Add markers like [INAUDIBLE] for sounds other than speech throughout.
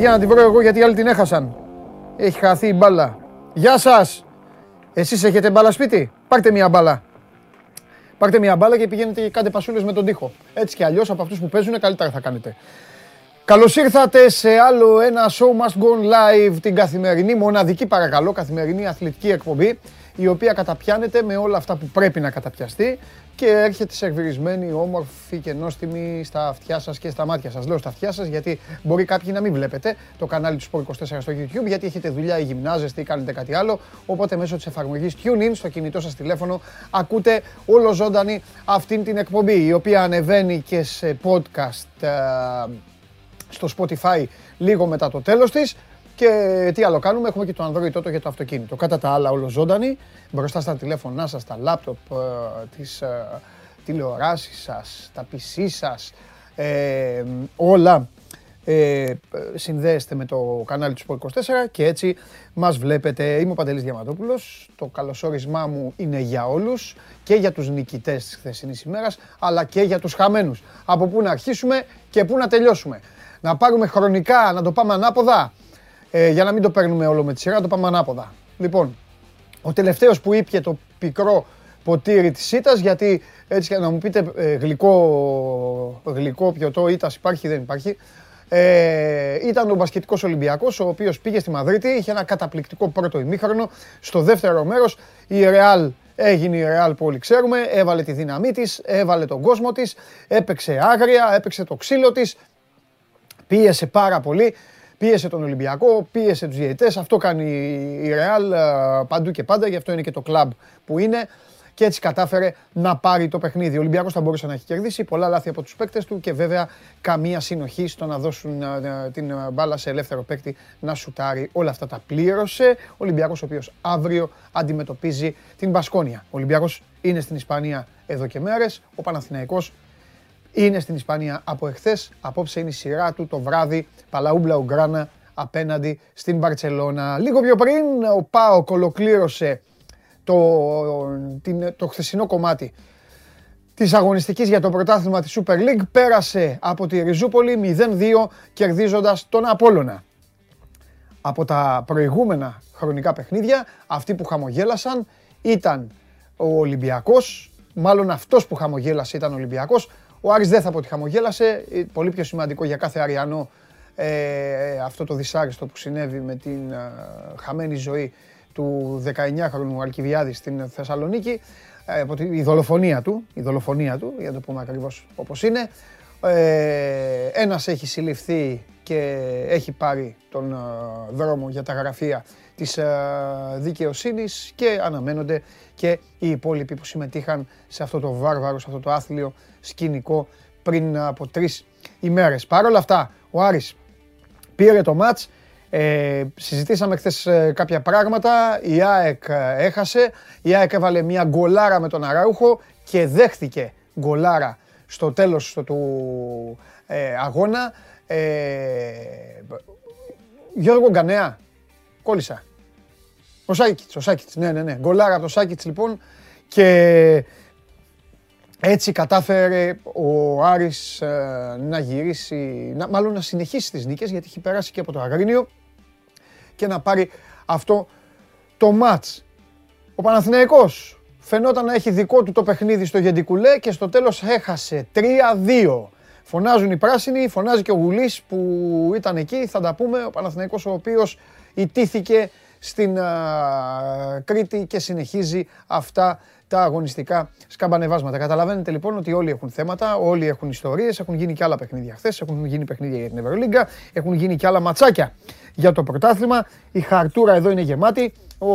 παιδιά να την βρω εγώ γιατί οι άλλοι την έχασαν. Έχει χαθεί η μπάλα. Γεια σας. Εσείς έχετε μπάλα σπίτι; Πάρτε μια μπάλα. Πάρτε μια μπάλα και πηγαίνετε και κάντε πασούλες με τον τοίχο. Έτσι κι αλλιώς από αυτούς που παίζουν καλύτερα θα κάνετε. Καλώς ήρθατε σε άλλο ένα Show Must Go Live, την καθημερινή, μοναδική παρακαλώ, καθημερινή αθλητική εκπομπή, η οποία καταπιάνεται με όλα αυτά που πρέπει να καταπιαστεί και έρχεται σερβιρισμένη, όμορφη και νόστιμη στα αυτιά σας και στα μάτια σας. Λέω στα αυτιά σας γιατί μπορεί κάποιοι να μην βλέπετε το κανάλι του Sport 24 στο YouTube, γιατί έχετε δουλειά ή γυμνάζεστε ή κάνετε κάτι άλλο, οπότε μέσω της εφαρμογής TuneIn στο κινητό σας τηλέφωνο ακούτε όλο ζωντανή αυτήν την εκπομπή, η οποία ανεβαίνει και σε podcast ε, στο Spotify λίγο μετά το τέλος της. Και τι άλλο κάνουμε, έχουμε και το Android τότε για το αυτοκίνητο. Κατά τα άλλα όλο ζωντανή, μπροστά στα τηλέφωνά σας, τα λάπτοπ, ε, τις ε, τηλεοράσεις σας, τα PC σας, ε, όλα ε, συνδέεστε με το κανάλι του Sport 24 και έτσι μας βλέπετε. Είμαι ο Παντελής Διαμαντόπουλος, το καλωσόρισμά μου είναι για όλους και για τους νικητές της χθεσινής ημέρας, αλλά και για τους χαμένους. Από πού να αρχίσουμε και πού να τελειώσουμε να πάρουμε χρονικά, να το πάμε ανάποδα, ε, για να μην το παίρνουμε όλο με τη σειρά, να το πάμε ανάποδα. Λοιπόν, ο τελευταίος που ήπια το πικρό ποτήρι της ήττας, γιατί έτσι να μου πείτε ε, γλυκό, γλυκό πιωτό ήττας υπάρχει ή δεν υπάρχει, ε, ήταν ο μπασκετικός Ολυμπιακός, ο οποίος πήγε στη Μαδρίτη, είχε ένα καταπληκτικό πρώτο ημίχρονο. Στο δεύτερο μέρος η Ρεάλ έγινε η Ρεάλ που όλοι ξέρουμε, έβαλε τη δύναμή της, έβαλε τον κόσμο της, έπαιξε άγρια, έπαιξε το ξύλο της, Πίεσε πάρα πολύ. Πίεσε τον Ολυμπιακό, πίεσε τους διαιτητές. Αυτό κάνει η Ρεάλ παντού και πάντα. Γι' αυτό είναι και το κλαμπ που είναι. Και έτσι κατάφερε να πάρει το παιχνίδι. Ο Ολυμπιακός θα μπορούσε να έχει κερδίσει. Πολλά λάθη από τους παίκτες του και βέβαια καμία συνοχή στο να δώσουν την μπάλα σε ελεύθερο παίκτη να σουτάρει. Όλα αυτά τα πλήρωσε. Ο Ολυμπιακός ο οποίος αύριο αντιμετωπίζει την Μπασκόνια. Ο Ολυμπιακός είναι στην Ισπανία εδώ και μέρες. Ο Παναθηναϊκός είναι στην Ισπανία από εχθές. Απόψε είναι η σειρά του το βράδυ Παλαούμπλα Ουγκράνα απέναντι στην Μπαρτσελώνα. Λίγο πιο πριν ο Πάοκ ολοκλήρωσε το, την, το χθεσινό κομμάτι της αγωνιστικής για το πρωτάθλημα της Super League. Πέρασε από τη Ριζούπολη 0-2 κερδίζοντας τον Απόλλωνα. Από τα προηγούμενα χρονικά παιχνίδια, αυτοί που χαμογέλασαν ήταν ο Ολυμπιακός, μάλλον αυτός που χαμογέλασε ήταν ο Ολυμπιακός, ο Άρης δεν θα πω ότι χαμογέλασε. Ε, πολύ πιο σημαντικό για κάθε Αριανό ε, αυτό το δυσάρεστο που συνέβη με την ε, χαμένη ζωή του 19χρονου Αλκιβιάδη στην Θεσσαλονίκη. Ε, η δολοφονία του, η δολοφονία του, για να το πούμε ακριβώς όπως είναι. Ε, ένας έχει συλληφθεί και έχει πάρει τον δρόμο για τα γραφεία της δικαιοσύνης και αναμένονται και οι υπόλοιποι που συμμετείχαν σε αυτό το βάρβαρο, σε αυτό το άθλιο σκηνικό πριν από τρεις ημέρες. Παρ' όλα αυτά, ο Άρης πήρε το μάτς, ε, συζητήσαμε χθες ε, κάποια πράγματα, η ΑΕΚ ε, έχασε, η ΑΕΚ έβαλε μια γκολάρα με τον Αράουχο και δέχτηκε γκολάρα στο τέλος του ε, αγώνα. Ε, Γιώργο Γκανέα, κόλλησα. Ο Σάκητς, ο Σάκητς, ναι, ναι, ναι. Γκολάρα από το Σάκητς λοιπόν και έτσι κατάφερε ο Άρης ε, να γυρίσει, να, μάλλον να συνεχίσει τις νίκες γιατί έχει περάσει και από το Αγρίνιο και να πάρει αυτό το μάτς. Ο Παναθηναϊκός φαινόταν να έχει δικό του το παιχνίδι στο Γεντικουλέ και στο τέλος έχασε 3-2. Φωνάζουν οι πράσινοι, φωνάζει και ο Γουλής που ήταν εκεί, θα τα πούμε. Ο Παναθηναϊκός ο οποίος ιτήθηκε στην Κρήτη και συνεχίζει αυτά τα αγωνιστικά σκαμπανεβάσματα. Καταλαβαίνετε λοιπόν ότι όλοι έχουν θέματα, όλοι έχουν ιστορίες, έχουν γίνει και άλλα παιχνίδια χθες, έχουν γίνει παιχνίδια για την Ευρωλίγκα, έχουν γίνει και άλλα ματσάκια για το πρωτάθλημα. Η χαρτούρα εδώ είναι γεμάτη. Ο,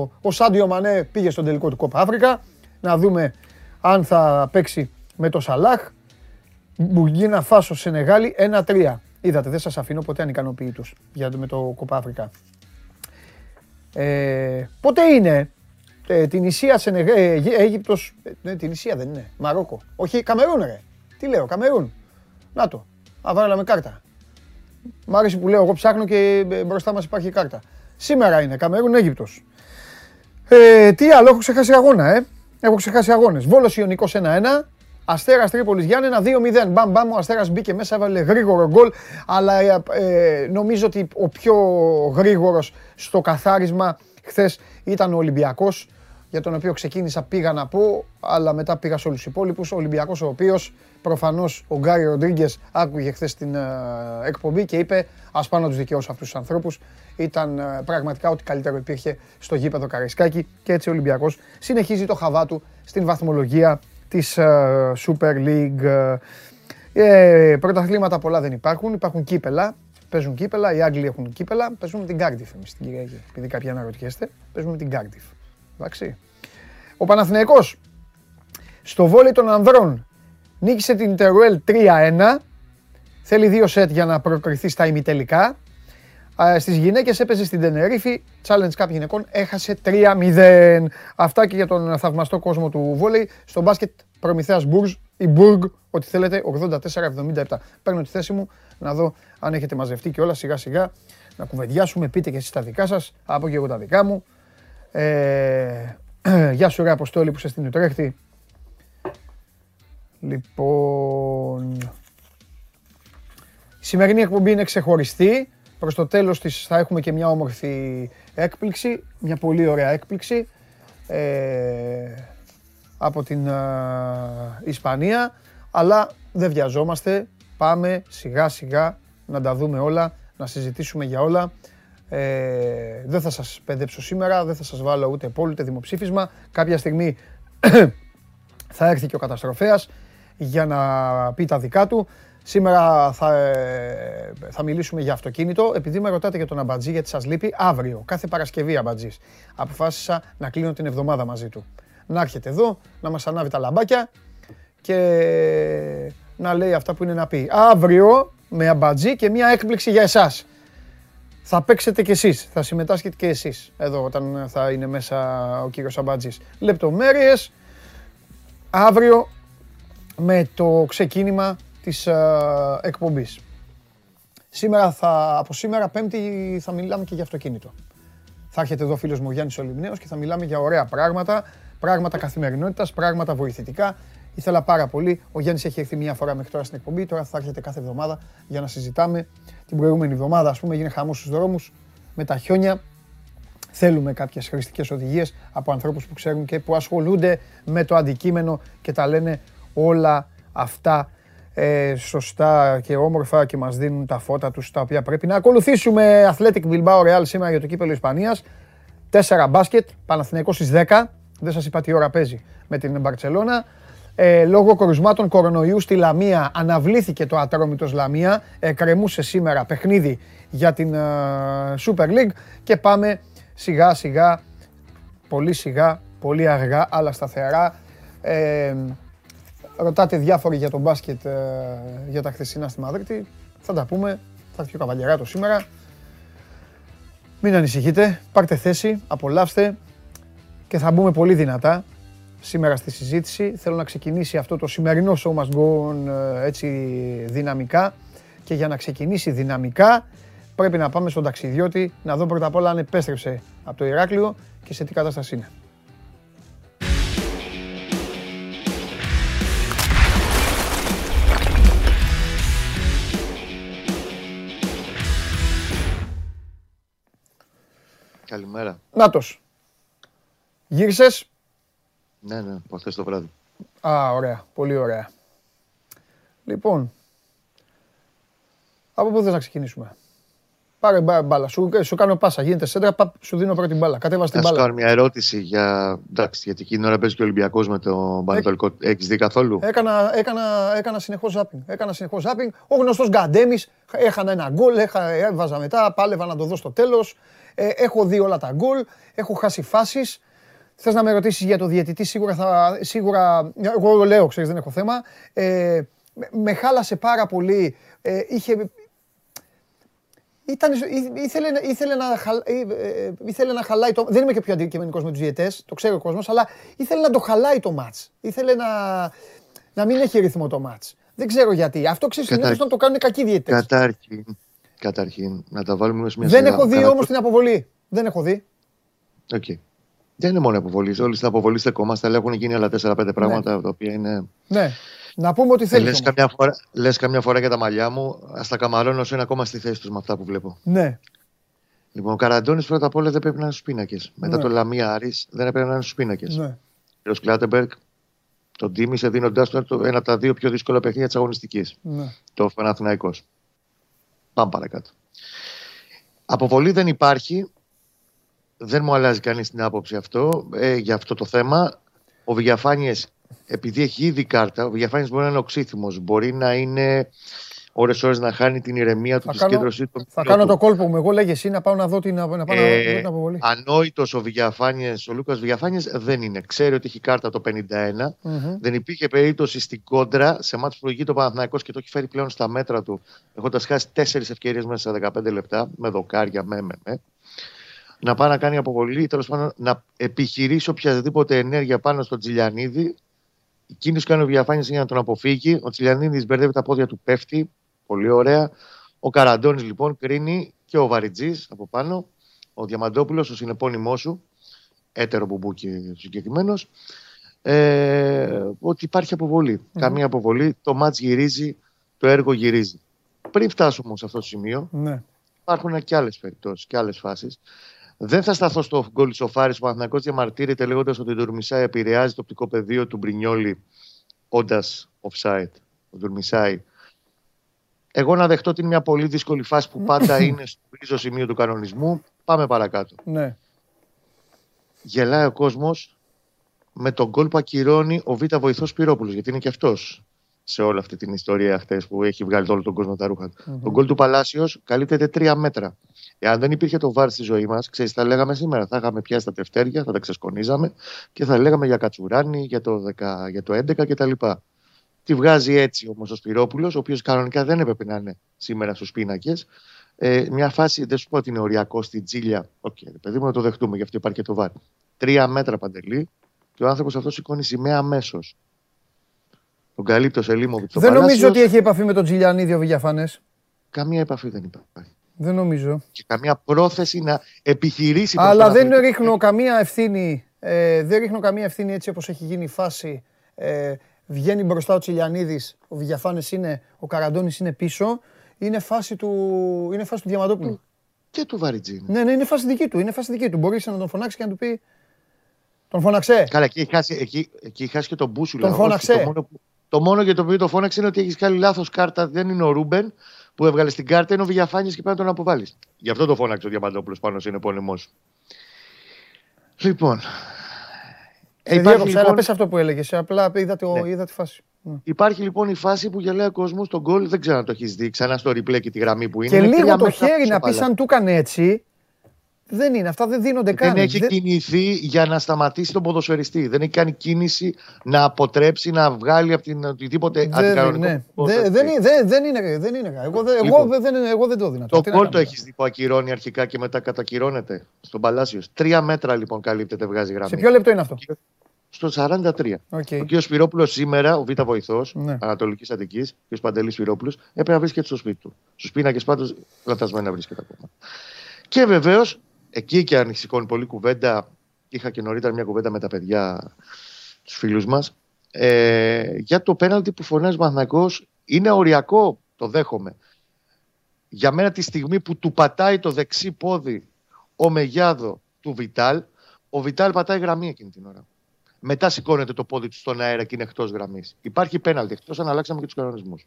ο Σάντιο Μανέ πήγε στον τελικό του Κόπα Αφρικα. Να δούμε αν θα παίξει με το Σαλάχ. Μπουργκίνα Φάσο Σενεγάλη 1-3. Είδατε, δεν σας αφήνω ποτέ ανικανοποιητούς για με το Κόπα Αφρικα. Ε, πότε είναι; Ε, την Ισία Σενεγέ, ε, Αίγυπτος, ε, ναι, την Ισία δεν είναι, Μαρόκο. Όχι, Καμερούν ρε. Τι λέω, Καμερούν. Να το, α, με κάρτα. Μ' άρεσε που λέω, εγώ ψάχνω και ε, μπροστά μας υπάρχει κάρτα. Σήμερα είναι Καμερούν, Αίγυπτος. Ε, τι άλλο, έχω ξεχάσει αγώνα, ε. Έχω ξεχάσει αγώνες. Βόλος Ιωνικός 1-1, Αστέρας Τρίπολης Γιάννενα 2-0. Μπαμ, μπαμ, ο Αστέρας μπήκε μέσα, έβαλε γρήγορο γκολ. Αλλά ε, νομίζω ότι ο πιο γρήγορος στο καθάρισμα χθες ήταν ο Ολυμπιακός, για τον οποίο ξεκίνησα πήγα να πω, αλλά μετά πήγα σε όλους τους υπόλοιπους. Ο Ολυμπιακός, ο οποίος προφανώς ο Γκάρι Ροντρίγκες άκουγε χθες την ε, εκπομπή και είπε: Α πάω να τους δικαιώσω αυτούς τους ανθρώπους. Ήταν ε, πραγματικά ό,τι καλύτερο υπήρχε στο γήπεδο Καραϊσκάκη και έτσι ο Ολυμπιακός συνεχίζει το χαβά του στην βαθμολογία της ε, Super League. Ε, πρωταθλήματα πολλά δεν υπάρχουν. Υπάρχουν κύπελα. Παίζουν κύπελα. Οι Άγγλοι έχουν κύπελα. Παίζουν με την Cardiff εμείς την Κυριακή. Επειδή κάποιοι αναρωτιέστε, παίζουμε με την Cardiff. Εντάξει. Ο Παναθηναϊκός στο βόλιο των ανδρών νίκησε την Τερουέλ 3-1. Θέλει δύο σετ για να προκριθεί στα ημιτελικά. Στις γυναίκες έπαιζε στην Τενερίφη, Challenge Cup γυναικών, έχασε 3-0. Αυτά και για τον θαυμαστό κόσμο του βόλεϊ. Στο μπάσκετ Προμηθέας Μπουργκ, η Μπουργκ, ό,τι θέλετε, 84-77. Παίρνω τη θέση μου να δω αν έχετε μαζευτεί και όλα σιγά σιγά. Να κουβεντιάσουμε, πείτε και εσείς τα δικά σας, από και εγώ τα δικά μου. Ε, [CLEARS THROAT] γεια σου ρε Αποστόλη που είσαι στην Ουτρέχτη. Λοιπόν, η σημερινή εκπομπή είναι ξεχωριστή. Προς το τέλος της θα έχουμε και μια όμορφη έκπληξη, μια πολύ ωραία έκπληξη ε, από την ε, Ισπανία. Αλλά δεν βιαζόμαστε, πάμε σιγά σιγά να τα δούμε όλα, να συζητήσουμε για όλα. Ε, δεν θα σας παιδέψω σήμερα, δεν θα σας βάλω ούτε πόλ ούτε δημοψήφισμα. Κάποια στιγμή [CLEARS THROAT] θα έρθει και ο καταστροφέας για να πει τα δικά του. Σήμερα θα, ε, θα μιλήσουμε για αυτοκίνητο. Επειδή με ρωτάτε για τον Αμπατζή, γιατί σας λείπει, αύριο, κάθε Παρασκευή Αμπατζής, αποφάσισα να κλείνω την εβδομάδα μαζί του. Να έρχεται εδώ, να μας ανάβει τα λαμπάκια και να λέει αυτά που είναι να πει. Αύριο με Αμπατζή και μια έκπληξη για εσάς θα παίξετε κι εσείς, θα συμμετάσχετε κι εσείς εδώ όταν θα είναι μέσα ο κύριος Αμπάτζης. Λεπτομέρειες αύριο με το ξεκίνημα της uh, εκπομπής. Σήμερα θα, από σήμερα πέμπτη θα μιλάμε και για αυτοκίνητο. Θα έρχεται εδώ ο φίλος μου ο Γιάννης Ολυμνέος και θα μιλάμε για ωραία πράγματα, πράγματα καθημερινότητας, πράγματα βοηθητικά. Ήθελα πάρα πολύ. Ο Γιάννης έχει έρθει μία φορά μέχρι τώρα στην εκπομπή. Τώρα θα έρχεται κάθε εβδομάδα για να συζητάμε. Την προηγούμενη εβδομάδα, ας πούμε, έγινε χαμός στους δρόμους με τα χιόνια. Θέλουμε κάποιες χρηστικές οδηγίες από ανθρώπους που ξέρουν και που ασχολούνται με το αντικείμενο και τα λένε όλα αυτά ε, σωστά και όμορφα και μας δίνουν τα φώτα τους τα οποία πρέπει να ακολουθήσουμε. Athletic Bilbao Real σήμερα για το κύπελο Ισπανίας. 4 μπάσκετ, Παναθηναϊκός στις 10. Δεν σας είπα τι ώρα παίζει με την Μπαρτσελώνα. Ε, λόγω κορισμάτων κορονοϊού στη Λαμία αναβλήθηκε το Ατρόμητος Λαμία. Εκκρεμούσε σήμερα παιχνίδι για την ε, Super League και πάμε σιγά σιγά, πολύ σιγά, πολύ αργά, αλλά σταθερά. Ε, ρωτάτε διάφοροι για τον μπάσκετ ε, για τα χθεσινά στη Μαδρίτη. Θα τα πούμε. Θα έρθει ο Καβαλιαράτο σήμερα. Μην ανησυχείτε. Πάρτε θέση, απολαύστε και θα μπούμε πολύ δυνατά σήμερα στη συζήτηση. Θέλω να ξεκινήσει αυτό το σημερινό show must go on ε, έτσι δυναμικά και για να ξεκινήσει δυναμικά πρέπει να πάμε στον ταξιδιώτη να δω πρώτα απ' όλα αν επέστρεψε από το Ηράκλειο και σε τι κατάσταση είναι. Καλημέρα. Νάτος. Γύρισες; Ναι, ναι, από χθες το βράδυ. Α, ωραία. Πολύ ωραία. Λοιπόν, από πού θες να ξεκινήσουμε; Πάρε μπάλα. Σου, σου κάνω πάσα. Γίνεται σέντρα, πα, σου δίνω πρώτη μπάλα. Κατέβασε την μπάλα. Να σου κάνω μια ερώτηση για. Εντάξει, γιατί εκείνη την ώρα παίζει και ο Ολυμπιακός με το Πανετολικό. Έχεις δει καθόλου; Έκανα, έκανα, έκανα συνεχώς ζάπινγκ. Έκανα συνεχώς ζάπινγκ. Ο γνωστός Γκαντέμις. Έχανα ένα γκολ. Έβαζα μετά. Πάλευα να το δω στο τέλος. Ε, έχω δει όλα τα γκολ. Έχω χάσει φάσεις. Θες να με ρωτήσεις για το διαιτητή, σίγουρα θα. Σίγουρα, εγώ λέω, ξέρεις, δεν έχω θέμα. Ε, με χάλασε πάρα πολύ. Ε, είχε, ήταν, ήθελε, ήθελε, να, ε, ήθελε να χαλάει το. Δεν είμαι και πιο αντικειμενικός με τους διαιτές, το ξέρει ο κόσμος, αλλά ήθελε να το χαλάει το ματ. Ήθελε να, να μην έχει ρυθμό το ματ. Δεν ξέρω γιατί. Αυτό ξέρεις συνήθως να το κάνουν κακοί διαιτές. Κατάρχην, καταρχήν, να τα βάλουμε σε μια Δεν έχω δει όμως την αποβολή. Δεν έχω δει. Okay. Δεν είναι μόνο αποβολή. Όλοι στην αποβολή στεκόμαστε, αλλά έχουν γίνει άλλα 4-5 πράγματα ναι. τα οποία είναι. Ναι. Να πούμε ότι θέλεις. Λες καμιά, φορά, λες καμιά φορά για τα μαλλιά μου, ας τα καμαρώνω όσο είναι ακόμα στη θέση τους με αυτά που βλέπω. Ναι. Λοιπόν, ο Καραντώνης πρώτα απ' όλα δεν πρέπει να είναι στου πίνακε. Μετά Ναι. το Λαμία Άρης δεν έπρεπε να είναι στου πίνακε. ναι. Ο κ. Κλάτεμπεργκ τον τίμησε δίνοντάς του το- ένα από τα δύο πιο δύσκολα παιχνίδια της αγωνιστικής. ναι. Το Παναθηναϊκός. Πάμε παρακάτω. Αποβολή δεν υπάρχει. Δεν μου αλλάζει κανείς την άποψη αυτό ε, για αυτό το θέμα. Ο Βηγιαφάνιε, επειδή έχει ήδη κάρτα, ο Βηγιαφάνιε μπορεί να είναι οξύθυμος, μπορεί να είναι ώρες-ώρες να χάνει την ηρεμία του, Θα τη κάνω- συγκέντρωσή του. Θα κάνω το κόλπο μου. Εγώ λέγε εσύ να πάω να δω την, να πάω να δω Ε, την αποβολή. Ανόητος ο Βηγιαφάνιε, ο Λούκας Βηγιαφάνιε δεν είναι. Ξέρει ότι έχει κάρτα το 51. Μμμ. Δεν υπήρχε περίπτωση στην κόντρα σε μάτς που προηγεί το Παναθηναϊκός και το έχει φέρει πλέον στα μέτρα του, έχοντας χάσει τέσσερις ευκαιρίες μέσα σε 15 λεπτά, με δοκάρια, με, με, με. Να πάει να κάνει αποβολή, τέλος πάντων να επιχειρήσει οποιαδήποτε ενέργεια πάνω στον Τζιλιανίδη. Η κίνηση που κάνει ο Βιαφάνη είναι να τον αποφύγει. Ο Τζιλιανίδης μπερδεύει τα πόδια του, πέφτει. Πολύ ωραία. Ο Καραντώνης λοιπόν κρίνει και ο Βαριτζής από πάνω. Ο Διαμαντόπουλος, ο συνεπώνυμός σου, έτερο μπουμπούκι συγκεκριμένος, ε, ότι υπάρχει αποβολή. Καμία αποβολή. Το ματς γυρίζει, το έργο γυρίζει. Πριν φτάσουμε όμως σε αυτό το σημείο, Ναι. υπάρχουν και άλλες περιπτώσεις και άλλες φάσεις. Δεν θα σταθώ στο γκολ της Οφάρης. Ο Παναθηναϊκός διαμαρτύρεται λέγοντας ότι ο Ντουρμισάη επηρεάζει το οπτικό πεδίο του Μπρινιόλη όντας offside. Ο Ντουρμισάη. Εγώ να δεχτώ ότι είναι μια πολύ δύσκολη φάση που πάντα [LAUGHS] είναι στο γκρίζο σημείο του κανονισμού. Πάμε παρακάτω. ναι. Γελάει ο κόσμος με τον γκολ που ακυρώνει ο Β' βοηθός Πυρόπουλος, γιατί είναι και αυτός σε όλη αυτή την ιστορία χθε που έχει βγάλει όλο τον κόσμο τα ρούχα. του. Μμμ. Το γκολ του Παλάσιος καλύπτεται τρία μέτρα. Εάν δεν υπήρχε το βάρ στη ζωή μας, ξέρεις, τα λέγαμε σήμερα. Θα είχαμε πιάσει τα τευτέρια, θα τα ξεσκονίζαμε και θα λέγαμε για Κατσουράνη, για το, 10, για το 11 κτλ. Τη βγάζει έτσι όμως ο Σπυρόπουλος, ο οποίος κανονικά δεν έπρεπε να είναι σήμερα στους πίνακες. Ε, μια φάση, δεν σου πω ότι είναι οριακό στην τζίλια. Οκ, okay, παιδί μου, να το δεχτούμε, γι' αυτό υπάρχει και το βάρ. Τρία μέτρα παντελή και ο άνθρωπος αυτός σηκώνει σημαία αμέσως. Τον καλύπτει ο Σελίμοβιτ. Δεν νομίζω ότι έχει επαφή με τον Τζιλιανίδη ο Βηγιαφάνε. Καμία επαφή δεν υπάρχει. Δεν νομίζω. Και καμία πρόθεση να επιχειρήσει. προς Αλλά τον δεν αθλητή. ρίχνω καμία ευθύνη. Ε, δεν ρίχνω καμία ευθύνη έτσι όπως έχει γίνει η φάση. Ε, βγαίνει μπροστά ο Τσιλιανίδης, ο Βηγιαφάνες είναι, ο Καραντώνης είναι πίσω. Είναι φάση του, είναι φάση του Διαμαντόπουλου. Και του Βαριτζίνη. Ναι, ναι, είναι φάση δική του. Είναι φάση δική του. Μπορείς να τον φωνάξεις και να του πει. Τον φώναξε. Καλά, εκεί έχει χάσει, εκεί, εκεί έχει χάσει και τον Μπούσουλα. Τον Όχι, φώναξε. Το μόνο, που- το μόνο για το οποίο το φώναξε είναι ότι έχεις κάνει λάθος κάρτα. Δεν είναι ο Ρούμπεν που έβγαλε στην κάρτα, είναι ο Βηγιαφάνης και πρέπει να τον αποβάλεις. Γι' αυτό το φώναξε ο Διαμαντόπουλος πάνω σε είναι πόλεμό σου. Λοιπόν. Σε υπάρχει, διάκοψα, αλλά λοιπόν, πες αυτό που έλεγες. Απλά είδα, το, Ναι. είδα τη φάση. Ναι. υπάρχει λοιπόν η φάση που γελάει ο κόσμος στον γκολ. Δεν ξέρω αν το έχεις δει ξανά στο replay και τη γραμμή που είναι. Και Είναι λίγο τρία το μέτρα χέρι πίσω να πεις μπάλα. αν του έκανε έτσι. Δεν είναι. Αυτά δεν δίνονται καν. Δεν έχει Δεν- κινηθεί για να σταματήσει τον ποδοσφαιριστή. Δεν έχει κάνει κίνηση να αποτρέψει να βγάλει από την οτιδήποτε Δεν, αντικανονικό. ναι. ποδοσφαιριστή. δεν, δεν, είναι- δεν, δεν είναι. Δεν είναι. Εγώ, δεν, εγώ, Λοιπόν. δεν, εγώ δεν το δίνω. Το Τι να γκολ το κάνουμε. έχεις δει που ακυρώνει αρχικά και μετά κατακυρώνεται στον Παλάσιος. Τρία μέτρα λοιπόν καλύπτεται, βγάζει γραμμή. Σε ποιο λεπτό είναι αυτό; Στο 43. Οκ. Ο κ. Σπυρόπουλος σήμερα, ο Β' βοηθός Ναι. Ανατολικής Αττικής, ο κ. Παντελή Σπυρόπουλος, έπρεπε να βρίσκεται στο σπίτι του. Στους πίνακες πάντως λαθασμένα να βρίσκεται ακόμα. Και βεβαίως, εκεί και αν σηκώνει πολλή κουβέντα, είχα και νωρίτερα μια κουβέντα με τα παιδιά, τους φίλους μας, ε, για το πέναλτι που φωνάζει ο Παναθηναϊκός είναι οριακό, το δέχομαι. Για μένα τη στιγμή που του πατάει το δεξί πόδι ο Μεγιάδο του Βιτάλ, ο Βιτάλ πατάει γραμμή εκείνη την ώρα. Μετά σηκώνεται το πόδι του στον αέρα και είναι εκτός γραμμής. Υπάρχει πέναλτι, εκτός αν αλλάξαμε και τους κανονισμούς.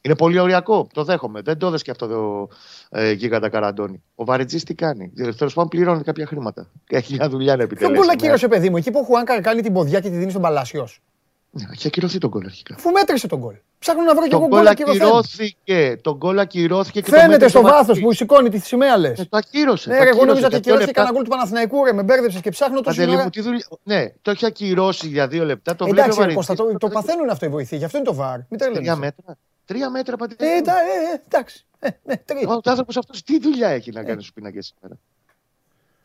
Είναι πολύ οριακό, το δέχομαι. Δεν το έδεσε και αυτό το ε, γίγαντα Καραντώνη. Ο Βαρετζής τι κάνει; Τέλος πάντων πληρώνει κάποια χρήματα. [LAUGHS] Έχει μια δουλειά να Ποιο επιτελέσει. γκολ ακύρωσε, παιδί μου, εκεί που ο Χουάνκα κάνει την ποδιά και τη δίνει στον Παλάσιος; Ναι, έχει ακυρωθεί τον γκολ αρχικά. Αφού μέτρησε τον γκολ. Ψάχνω να βρω κι Το εγώ γκολ γκολ ακυρωθέν. ακυρώθηκε. Το γκολ ακυρώθηκε και το Φαίνεται μέτρησε στο το βάθος Βαρετζή. που σηκώνει τη σημαία λε. Ε, το ακύρωσε. Ναι, το ρε, εγώ ακύρωσε νόμιζα ότι για δύο ακυρώθηκε λεπτά. κανένα γκολ του Παναθηναϊκού, ρε, με μπέρδεψες και ψάχνω το Παντελή ώρα. μου, τι δουλειά. Ναι, το έχει ακυρώσει για δύο λεπτά. Το βλέπει ο Εντάξει, ρε, Βαρετζής. Κώστα, το, το παθαίνουν αυτό οι βοηθοί, γι' αυτό είναι το βαρ. Μην Τρία τρελαίνεσαι. μέτρα. Τρία μέτρα παντελή. Ε, μου. εντά- ε, ε, εντάξει. Ε, ναι, τρία. Ο άνθρωπος αυτός τι δουλειά έχει να κάνει στους πίνακες σήμερα;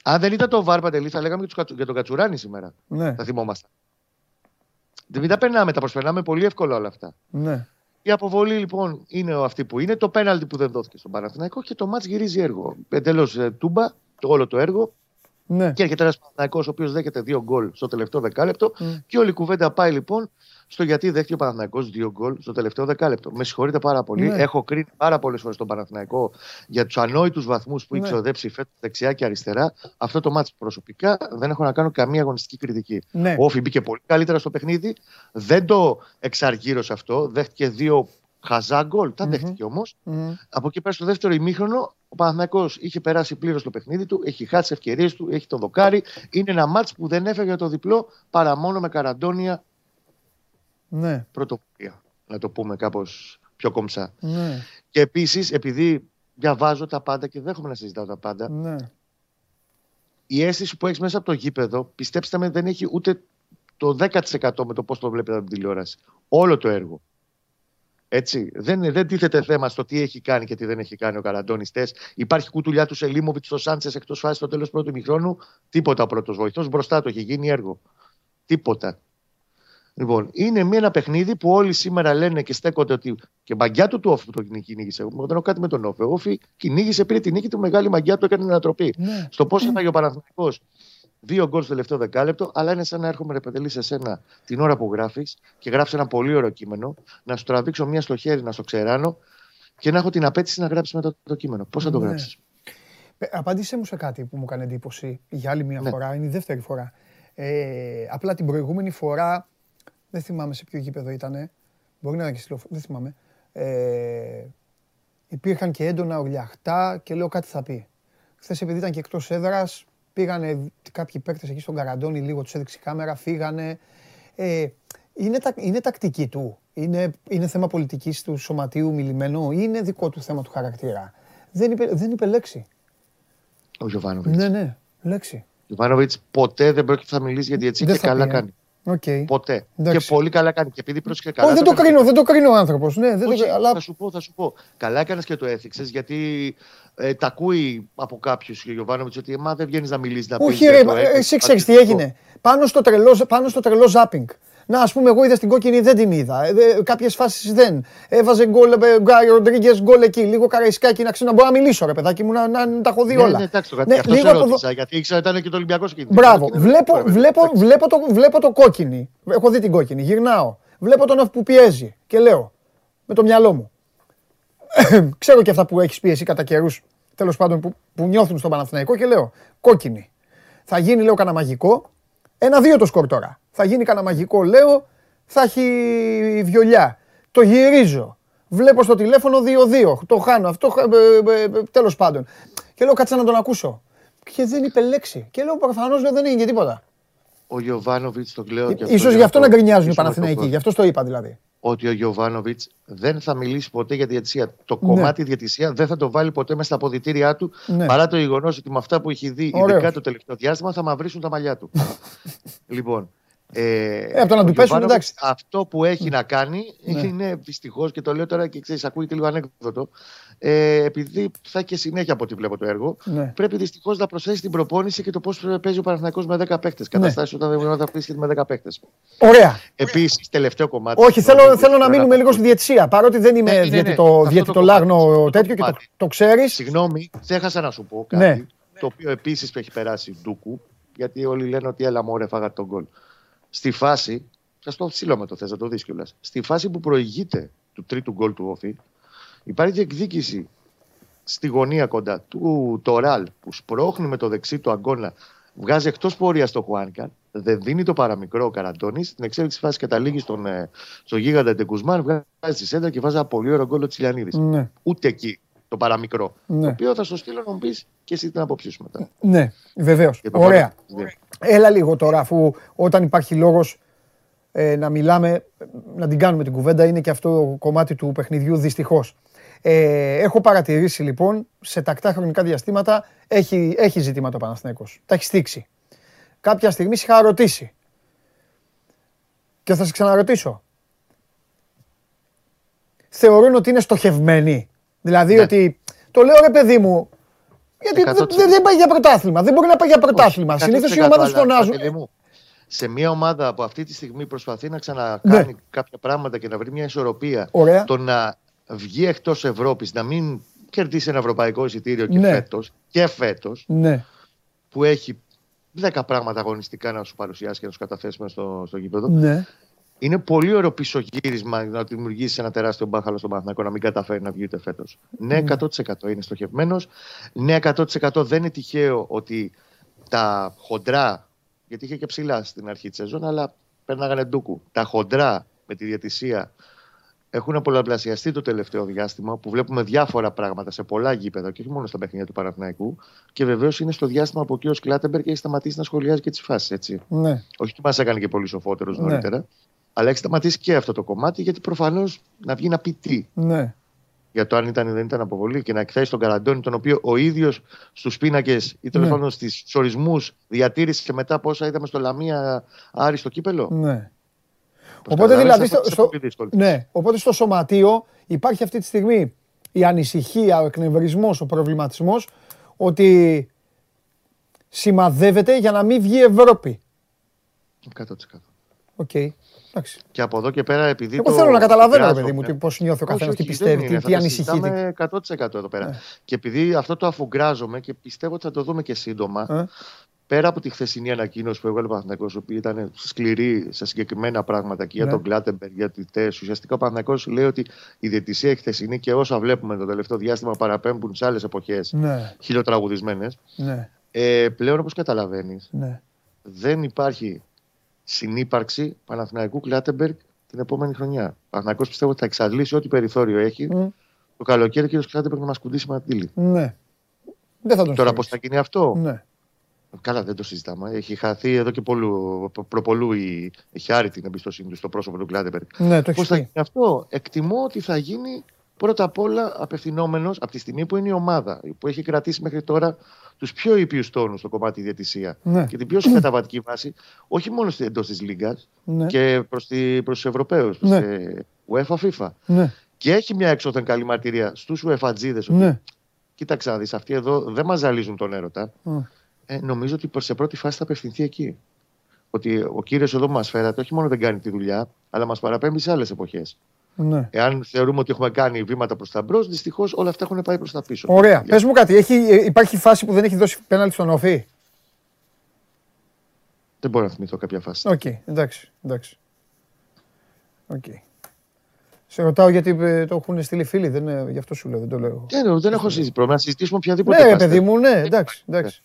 Αν δεν ήταν το Βάρ Παντελή, θα λέγαμε και τους Κατσου- για τον Κατσουράνη σήμερα. Ναι, Θα θυμόμασταν. Δεν μην τα περνάμε, τα προσπερνάμε πολύ εύκολα όλα αυτά. ναι. Η αποβολή λοιπόν είναι αυτή που είναι. Το πέναλτι που δεν δόθηκε στον Παναθηναϊκό και το μάτς γυρίζει έργο. Εντελώς τούμπα, το όλο το έργο. ναι. Και έρχεται ένας Παναθηναϊκός ο οποίος δέχεται δύο γκολ στο τελευταίο δεκάλεπτο. Mm. Και όλη η κουβέντα πάει λοιπόν στο γιατί δέχτηκε ο Παναθυναϊκό δύο γκολ στο τελευταίο δεκάλεπτο. Με συγχωρείτε πάρα πολύ. Ναι. Έχω κρίνει πάρα πολλές φορές τον Παναθυναϊκό για τους ανόητους βαθμούς που Ναι. έχει ξοδέψει φέτος δεξιά και αριστερά. Αυτό το μάτι προσωπικά δεν έχω να κάνω καμία αγωνιστική κριτική. Ναι. Ο Όφη μπήκε πολύ καλύτερα στο παιχνίδι. Δεν το εξαργύρωσε αυτό. Δέχτηκε δύο χαζά γκολ. Τα Μμμ. δέχτηκε όμως. Μμμ. Από εκεί πέρα στο δεύτερο ημίχρονο, ο Παναθηναϊκός είχε περάσει πλήρως το παιχνίδι του, έχει χάσει τις ευκαιρίες του, έχει το δοκάρι. Είναι ένα μάτς που δεν έφεγε το διπλό παρά μόνο με καραντόνια Ναι. πρωτοβουλία. Να το πούμε κάπως πιο κομψά. Ναι. Και επίσης, επειδή διαβάζω τα πάντα και δέχομαι να συζητάω τα πάντα, Ναι. η αίσθηση που έχεις μέσα από το γήπεδο, πιστέψτε με, δεν έχει ούτε το 10% με το πώς το βλέπετε από την τηλεόραση. Όλο το έργο. Έτσι. Δεν, δεν τίθεται θέμα στο τι έχει κάνει και τι δεν έχει κάνει ο Καραντώνης Τες. Υπάρχει κουτουλιά του Σελίμοβιτ στο Σάντσες εκτός φάσης στο τέλος πρώτου ημιχρόνου. Τίποτα ο πρώτος βοηθός. Μπροστά του έχει γίνει έργο. Τίποτα. Λοιπόν, είναι μια- ένα παιχνίδι που όλοι σήμερα λένε και στέκονται ότι. και μαγιά του του Όφη που το κυνήγησε. Εγώ δεν έχω κάτι με τον Όφη. Ο Όφη κυνήγησε, πήρε την νίκη του, μεγάλη μαγιά του, έκανε την ανατροπή Ναι. στο πώς έφαγε ο Παναθηναϊκός δύο γκολ στο τελευταίο δεκάλεπτο, αλλά είναι σαν να έρχομαι ρε πετελή σε σένα την ώρα που γράφεις και γράφει ένα πολύ ωραίο κείμενο, να σου τραβήξω μία στο χέρι, να στο ξεράνω και να έχω την απέτηση να γράψεις μετά το κείμενο. Πώς θα το Ναι. γράψεις; Ε, Απάντησέ μου σε κάτι που μου έκανε εντύπωση για άλλη μια Ναι. φορά. Είναι η δεύτερη φορά. Ε, απλά την προηγούμενη φορά, δεν θυμάμαι σε ποιο γήπεδο ήταν. Μπορεί να είναι και στη Λοφ- δεν θυμάμαι. Ε, υπήρχαν και έντονα ουρλιαχτά και λέω κάτι θα πει. Χθες επειδή ήταν και εκτός έδρας, πήγανε κάποιοι παίκτες εκεί στον Καραντώνη, λίγο τους έδειξε η κάμερα, φύγανε. Ε, είναι, τα, είναι τακτική του. Είναι, είναι θέμα πολιτικής του σωματείου μιλημένο ή είναι δικό του θέμα του χαρακτήρα. Δεν είπε, δεν είπε λέξη. Ο Γιωβάνοβιτς. Ναι, ναι, λέξη. Ο Γιωβάνοβιτς ποτέ δεν πρόκειται να μιλήσει για διαιτησία Δεν και θα καλά πει, ε. κάνει. Οκ. Ποτέ. Εντάξει. Και πολύ καλά κάνει. Και επειδή πρόσεχε καλά. Όχι, δεν το έκανε- κρίνω, δεν το κρίνω ο άνθρωπος. Ναι, δεν Όχι, το, αλλά θα σου πω, θα σου πω. Καλά έκανες και το έθιξες γιατί ε, τα ακούει από κάποιους ο Γιωβάνοβιτς ότι μα δεν βγαίνεις να μιλήσεις να Όχι, πεις ρε, για το μα, έθιξες, εσύ ξέρεις τι πατριστικό. έγινε. Πάνω στο τρελό, πάνω στο τρελό ζάπινγκ. Να, ας πούμε, εγώ είδα στην κόκκινη, δεν την είδα. Ε, Κάποιες φάσεις δεν. Έβαζε γκολ, ε, Γκάι Ροντρίγκες γκολ εκεί. Λίγο Καραϊσκάκη να ξέρω να μπορώ να μιλήσω, ρε παιδάκι μου, να, να, να τα έχω δει Ναι, όλα. ναι, εντάξει, το Ναι, ναι, αυτό λίγο σε από εδώ- ρώτησα, γιατί ήξερα ότι ήταν και το Ολυμπιακό σκηνή. Μπράβο. Είναι Βλέπω, βέβαια. βλέπω, βλέπω, το, βλέπω το κόκκινη. Έχω δει την κόκκινη. Γυρνάω. Βλέπω τον που πιέζει. Και λέω με το μυαλό μου. [COUGHS] Ξέρω και αυτά που έχεις πει εσύ κατά καιρούς. Τέλος πάντων που, που νιώθουν στον Παναθηναϊκό και λέω κόκκινη. Θα γίνει, λέω, κανένα μαγικό. Ένα-δύο το σκορ τώρα. Θα γίνει κανένα μαγικό, λέω. Θα έχει βιολιά. Το γυρίζω. Βλέπω στο τηλέφωνο 2-2. Το χάνω. Αυτό ε, τέλος πάντων. Και λέω κάτσε να τον ακούσω. Και δεν είπε λέξη. Και λέω προφανώς δεν είναι και τίποτα. Ο Γιωβάνοβιτς το λέω και αυτό σω για γι' αυτό να το- γκρινιάζουν οι ίσως να το Παναθηναϊκοί. πω. Γι' αυτό το είπα δηλαδή. Ότι ο Γιωβάνοβιτς δεν θα μιλήσει ποτέ για διαιτησία. Το Ναι. κομμάτι διαιτησία δεν θα το βάλει ποτέ μέσα στα αποδητήριά του Ναι. παρά το γεγονός ότι με αυτά που έχει δει, Ωραίος. ειδικά το τελευταίο διάστημα, θα μαυρίσουν τα μαλλιά του. [LAUGHS] λοιπόν. Ε, από το να ο του πέσουν, Γιωβάνοβιτς εντάξει. Αυτό που έχει να κάνει Ναι. είναι δυστυχώς και το λέω τώρα και ξέρεις, ακούγεται λίγο ανέκδοτο. Ε, επειδή θα έχει και συνέχεια από ό,τι βλέπω το έργο, Ναι. πρέπει δυστυχώς να προσθέσει την προπόνηση και το πώς παίζει ο Παναθηναϊκός με 10 παίκτες. Καταστάσεις όταν δεν μπορεί να τα αφήσει με 10 παίκτες. Ωραία. Επίσης, τελευταίο κομμάτι. Όχι, το θέλω, οποίο θέλω να θέλω μείνουμε πω. λίγο στη διαιτησία. Παρότι δεν είμαι Ναι, ναι, ναι, διαιτητο, αυτό το διαιτητολάγνο κομμάτι, αυτό το τέτοιο και το, κομμάτι. το ξέρεις. Συγγνώμη, ξέχασα να σου πω κάτι. Ναι. Το οποίο επίσης έχει περάσει ντούκου, γιατί όλοι λένε ότι έλα μωρέ, φάγατε τον γκολ. Στη φάση, θα το στείλω με το θες να το δεις κιόλας. Στη φάση που προηγείται του τρίτου γκολ του Όφη, υπάρχει εκδίκηση στη γωνία κοντά του Τωράλ που σπρώχνει με το δεξί του αγκώνα, βγάζει εκτός πορείας το Χουάνκαν, δεν δίνει το παραμικρό ο Καραντώνης. Στην εξέλιξη φάση καταλήγει στον, ε, στο γίγαντα Ντεκουσμάν, βγάζει τη σέντρα και βάζει ένα πολύ ωραίο γκολ ο Τσιλιανίδης. Ναι, Ούτε εκεί το παραμικρό. Το ναι, οποίο θα στο στείλω να μου πεις και εσύ την άποψή σου μετά. ναι βεβαίως. Για το Ωραία. πάνω. Ναι. Έλα λίγο τώρα, αφού όταν υπάρχει λόγος ε, να μιλάμε, να την κάνουμε την κουβέντα, είναι και αυτό κομμάτι του παιχνιδιού δυστυχώς. Ε, έχω παρατηρήσει λοιπόν σε τακτά χρονικά διαστήματα έχει, έχει ζητήματα ο Παναθηναϊκός. Τα έχει στήξει. Κάποια στιγμή σε είχα ρωτήσει. Και θα σε ξαναρωτήσω. Θεωρούν ότι είναι στοχευμένοι. Δηλαδή Ναι. ότι. Το λέω ρε παιδί μου. Γιατί δεν, 100%. δεν, δεν πάει για πρωτάθλημα. Δεν μπορεί να πάει για πρωτάθλημα. Συνήθως οι 100% ομάδες αλλά, φωνάζουν. Παντελή μου, Σε μια ομάδα που αυτή τη στιγμή προσπαθεί να ξανακάνει Ναι. κάποια πράγματα και να βρει μια ισορροπία, Ωραία. το να βγει εκτός Ευρώπης, να μην κερδίσει ένα ευρωπαϊκό εισιτήριο και Ναι. φέτος, και φέτος, Ναι. που έχει 10 πράγματα αγωνιστικά να σου παρουσιάσει και να σου καταθέσει μέσα στο, στο γήπεδο, Ναι. Είναι πολύ ωραίο πίσω γύρισμα να δημιουργήσεις ένα τεράστιο μπάχαλο στον Παναθηναϊκό να μην καταφέρει να βγει ούτε φέτος. Ναι, 100% είναι στοχευμένος. Ναι, 100% δεν είναι τυχαίο ότι τα χοντρά, γιατί είχε και ψηλά στην αρχή της σεζόν, αλλά παίρναγανε ντούκου. Τα χοντρά με τη διατησία έχουν πολλαπλασιαστεί το τελευταίο διάστημα που βλέπουμε διάφορα πράγματα σε πολλά γήπεδα και όχι μόνο στα παιχνίδια του Παναθηναϊκού. Και βεβαίως είναι στο διάστημα που ο κ. Κλάτεμπεργκ έχει σταματήσει να σχολιάζει και τις φάσεις. Ναι. Όχι ότι μας έκανε και πολύ σοφότερο ναι. νωρίτερα. Αλλά έχεις σταματήσει και αυτό το κομμάτι γιατί προφανώς να βγει να πει τι. Ναι. Για το αν ήταν ή δεν ήταν αποβολή και να εκθέσεις τον Καραντώνη, τον οποίο ο ίδιος στους πίνακες ή τέλος ναι. πάντων στους ορισμούς διατήρησε και μετά πόσα είδαμε στο Λαμία Άρη στο κύπελο. Ναι. Οπότε δηλαδή στο, στο, ναι, οπότε στο σωματείο υπάρχει αυτή τη στιγμή η ανησυχία, ο εκνευρισμός, ο προβληματισμός ότι σημαδεύεται για να μην βγει Ευρώπη. 100%. OK. Okay. Και από εδώ και πέρα, επειδή. Εγώ θέλω να καταλαβαίνω, παιδί μου, πώς νιώθει ο καθένας, τι πιστεύει, τι, τι ανησυχεί. Είμαι 100% εδώ πέρα. Ναι. Και επειδή αυτό το αφουγκράζομαι και πιστεύω ότι θα το δούμε και σύντομα, ε. πέρα από τη χθεσινή ανακοίνωση που έβγαλε ο Παναθυνακό, η οποία ήταν σκληρή σε συγκεκριμένα πράγματα και για ναι. τον Κλάτεμπερ, για τη ΤΕΣ, ουσιαστικά ο Παναθυνακό λέει ότι η διαιτησία η χθεσινή και όσα βλέπουμε το τελευταίο διάστημα παραπέμπουν σε άλλες εποχές ναι. χιλιοτραγουδισμένες. Ναι. Ε, πλέον, όπως καταλαβαίνεις, ναι. δεν υπάρχει συνύπαρξη Παναθηναϊκού Κλάτεμπεργκ την επόμενη χρονιά. Ο Παναθηναϊκός πιστεύω ότι θα εξαντλήσει ό,τι περιθώριο έχει. Mm. Το καλοκαίρι και ο Κλάτεμπεργκ να μας κουντήσει με Ναι. Δεν θα τον Τώρα πώς θα γίνει αυτό; Ναι. Καλά, δεν το συζητάμε. Έχει χαθεί εδώ και πολλού, προπολού η, έχει άρρη την εμπιστοσύνη του στο πρόσωπο του Κλάτεμπεργκ. Ναι, το Πώς θα γίνει αυτό, εκτιμώ ότι θα γίνει πρώτα απ' όλα απευθυνόμενος από τη στιγμή που είναι η ομάδα που έχει κρατήσει μέχρι τώρα τους πιο ήπιους τόνου στο κομμάτι διαιτησία ναι. και την πιο συγκαταβατική βάση, όχι μόνο εντός της Λίγκας ναι. και προς τους Ευρωπαίους, ναι. UEFA, FIFA. Ναι. Και έχει μια έξωθεν καλή μαρτυρία στους UEFA Ναι. Κοίταξε να δεις, αυτοί εδώ δεν μα ζαλίζουν τον έρωτα. Ε, νομίζω ότι σε πρώτη φάση θα απευθυνθεί εκεί. Ότι ο κύριος εδώ που μας φέρατε όχι μόνο δεν κάνει τη δουλειά, αλλά μας παραπέμπει σε άλλες εποχές. Ναι. Εάν θεωρούμε ότι έχουμε κάνει βήματα προς τα μπρος, δυστυχώς όλα αυτά έχουν πάει προς τα πίσω. Ωραία. Πες μου κάτι, έχει, υπάρχει φάση που δεν έχει δώσει πέναλτι στον ΟΦΗ. Δεν μπορώ να θυμηθώ κάποια φάση. OK, okay, εντάξει. εντάξει. Okay. Σε ρωτάω γιατί ε, το έχουν στείλει φίλοι, δεν, γι' αυτό σου λέω, δεν το λέω. Δεν, δεν έχω συζητήσει. Πρέπει να συζητήσουμε οποιαδήποτε. Ναι, παιδί μου, ναι, εντάξει. εντάξει.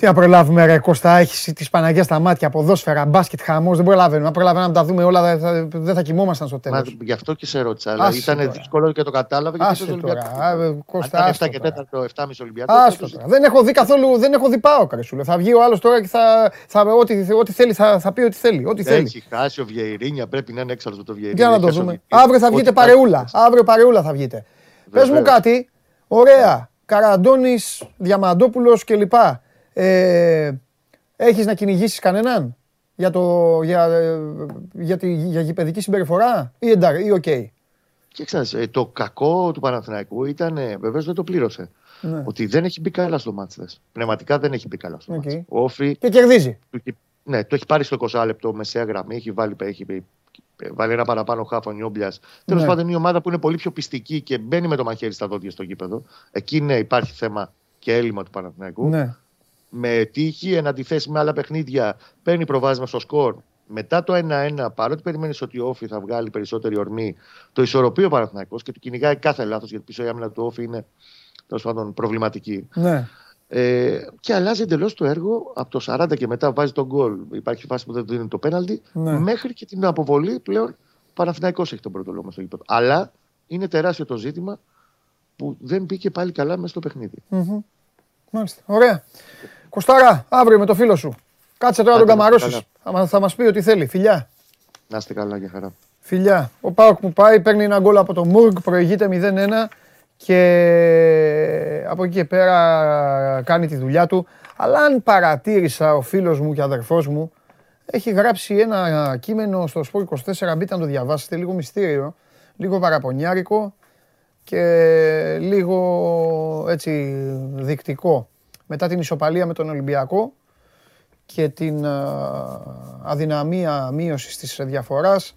Τι να προλάβουμε, ρε Κώστα, έχεις τη Παναγία στα μάτια, ποδόσφαιρα, μπάσκετ, χαμός. Δεν προλαβαίνουμε. Να προλαβαίνουμε να τα δούμε όλα, δεν θα, δεν θα κοιμόμασταν στο τέλος. Γι' αυτό και σε ρώτησα. Αλλά ήταν δύσκολο και το κατάλαβε. Άσε τώρα. Ολυμπιακό. Κώστα, 7 και 4, 7,5 Ολυμπιακό. Δεν έχω δει καθόλου, δεν έχω δει πάω καρεσούλε. Θα βγει ο άλλος τώρα και θα, θα, ό,τι, ό,τι θέλει, θα, θα πει ό,τι θέλει. Ό,τι θέλει. Έχει χάσει ο Βιερίνια, πρέπει να είναι έξαλλος το Βιερίνια. Για να το δούμε. Αύριο θα βγείτε παρεούλα. Αύριο παρεούλα θα βγείτε. Πες μου κάτι, ωραία. Καραντώνης, Διαμαντόπουλος κλπ. Ε, Έχεις να κυνηγήσεις κανέναν για, το, για, για, τη, για γηπεδική συμπεριφορά ή εντάξει, ή OK. Okay. Και το κακό του Παναθηναϊκού ήταν, ε, βεβαίως δεν το πλήρωσε. Ναι. Ότι δεν έχει μπει καλά στο ματς. Πνευματικά δεν έχει μπει καλά στο okay. ΟΦΗ, και κερδίζει. Ναι, το έχει πάρει στο 20 λεπτό μεσαία γραμμή, έχει βάλει, έχει βάλει ένα παραπάνω χαφ ο Νιόπλιας. Τέλος ναι. πάντων, είναι μια ομάδα που είναι πολύ πιο πιεστική και μπαίνει με το μαχαίρι στα δόντια στο γήπεδο. Εκεί ναι, υπάρχει θέμα και έλλειμμα του Παναθηναϊκού. Ναι με τύχη εν αντιθέσει με άλλα παιχνίδια παίρνει προβάδισμα στο σκορ. Μετά το 1-1, παρότι περιμένεις ότι ο Όφη θα βγάλει περισσότερη ορμή, το ισορροπεί ο Παναθηναϊκός και του κυνηγάει κάθε λάθος γιατί πίσω η άμυνα του Όφη είναι τέλος πάντων προβληματική. Ναι. Ε, και αλλάζει εντελώς το έργο από το 40 και μετά βάζει τον γκολ. Υπάρχει φάση που δεν δίνει το πέναλτι. Ναι. Μέχρι και την αποβολή πλέον ο Παναθηναϊκός έχει τον πρώτο λόγο στο γήπεδο. Αλλά είναι τεράστιο το ζήτημα που δεν μπήκε πάλι καλά μέσα στο παιχνίδι. Mm-hmm. Μάλιστα. Ωραία. Κοστάρα, αύριο με το φίλο σου. Κάτσε τώρα τον καμαρώσει. Θα, θα μας πει ό,τι θέλει. Φιλιά. Να είστε καλά για χαρά. Φιλιά. Ο Πάοκ που πάει παίρνει ένα γκολ από το Μουργκ, προηγείται 0-1 και από εκεί και πέρα κάνει τη δουλειά του. Αλλά αν παρατήρησα ο φίλος μου και αδερφός μου έχει γράψει ένα κείμενο στο Σπορ 24, μπείτε να το διαβάσετε, λίγο μυστήριο, λίγο παραπονιάρικο και λίγο έτσι δεικτικό μετά την ισοπαλία με τον Ολυμπιακό και την αδυναμία μείωσης της διαφοράς,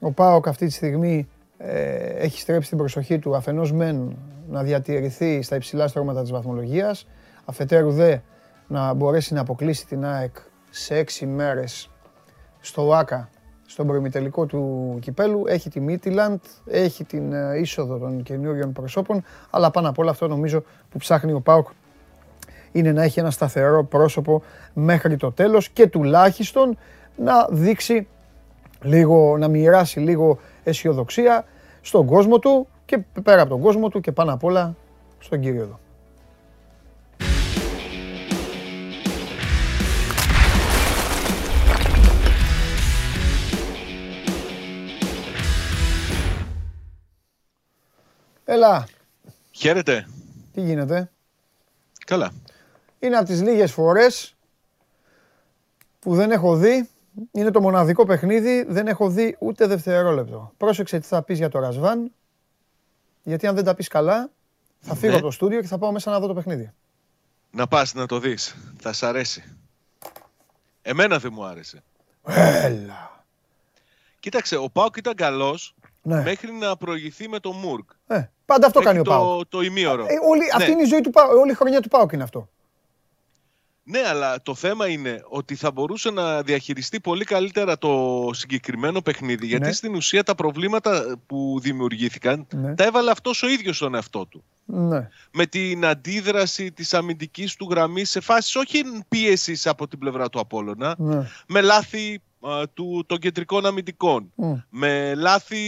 ο ΠΑΟΚ αυτή τη στιγμή ε, έχει στρέψει την προσοχή του αφενός μεν να διατηρηθεί στα υψηλά στρώματα της βαθμολογίας, αφετέρου δε να μπορέσει να αποκλείσει την ΑΕΚ σε έξι μέρες στο ΆΚΑ στον προημιτελικό του κυπέλου. Έχει τη Μίτιλαντ, έχει την ε, είσοδο των καινούριων προσώπων, αλλά πάνω απ' όλα αυτό νομίζω που ψάχνει ο Πάουκ είναι να έχει ένα σταθερό πρόσωπο μέχρι το τέλος και τουλάχιστον να δείξει λίγο, να μοιράσει λίγο αισιοδοξία στον κόσμο του και πέρα από τον κόσμο του και πάνω απ' όλα στον κύριο εδώ. Έλα. Χαίρετε. Τι γίνεται; Καλά. Είναι από τις λίγες φορές που δεν έχω δει, είναι το μοναδικό παιχνίδι, δεν έχω δει ούτε δευτερόλεπτο. Πρόσεξε τι θα πεις για το Ρασβάν, γιατί αν δεν τα πεις καλά, θα φύγω Ναι. από το στούντιο και θα πάω μέσα να δω το παιχνίδι. Να πας να το δεις. Θα σ' αρέσει. Εμένα δεν μου άρεσε. Έλα. Κοίταξε, ο Πάουκ ήταν καλός Ναι. μέχρι να προηγηθεί με τον Μουρκ. Ε, πάντα αυτό κάνει Μέχρι ο Πάουκ. το, το ημίωρο. Ε, όλη, Ναι. Αυτή είναι η ζωή του Πάουκ, όλη η χρονιά του Πάουκ είναι αυτό. Ναι, αλλά το θέμα είναι ότι θα μπορούσε να διαχειριστεί πολύ καλύτερα το συγκεκριμένο παιχνίδι. Γιατί Ναι. στην ουσία τα προβλήματα που δημιουργήθηκαν Ναι. τα έβαλε αυτός ο ίδιος στον εαυτό του. Ναι. Με την αντίδραση της αμυντικής του γραμμής σε φάσεις όχι πίεσης από την πλευρά του Απόλλωνα, ναι. με λάθη α, του, των κεντρικών αμυντικών. Μμ. Με λάθη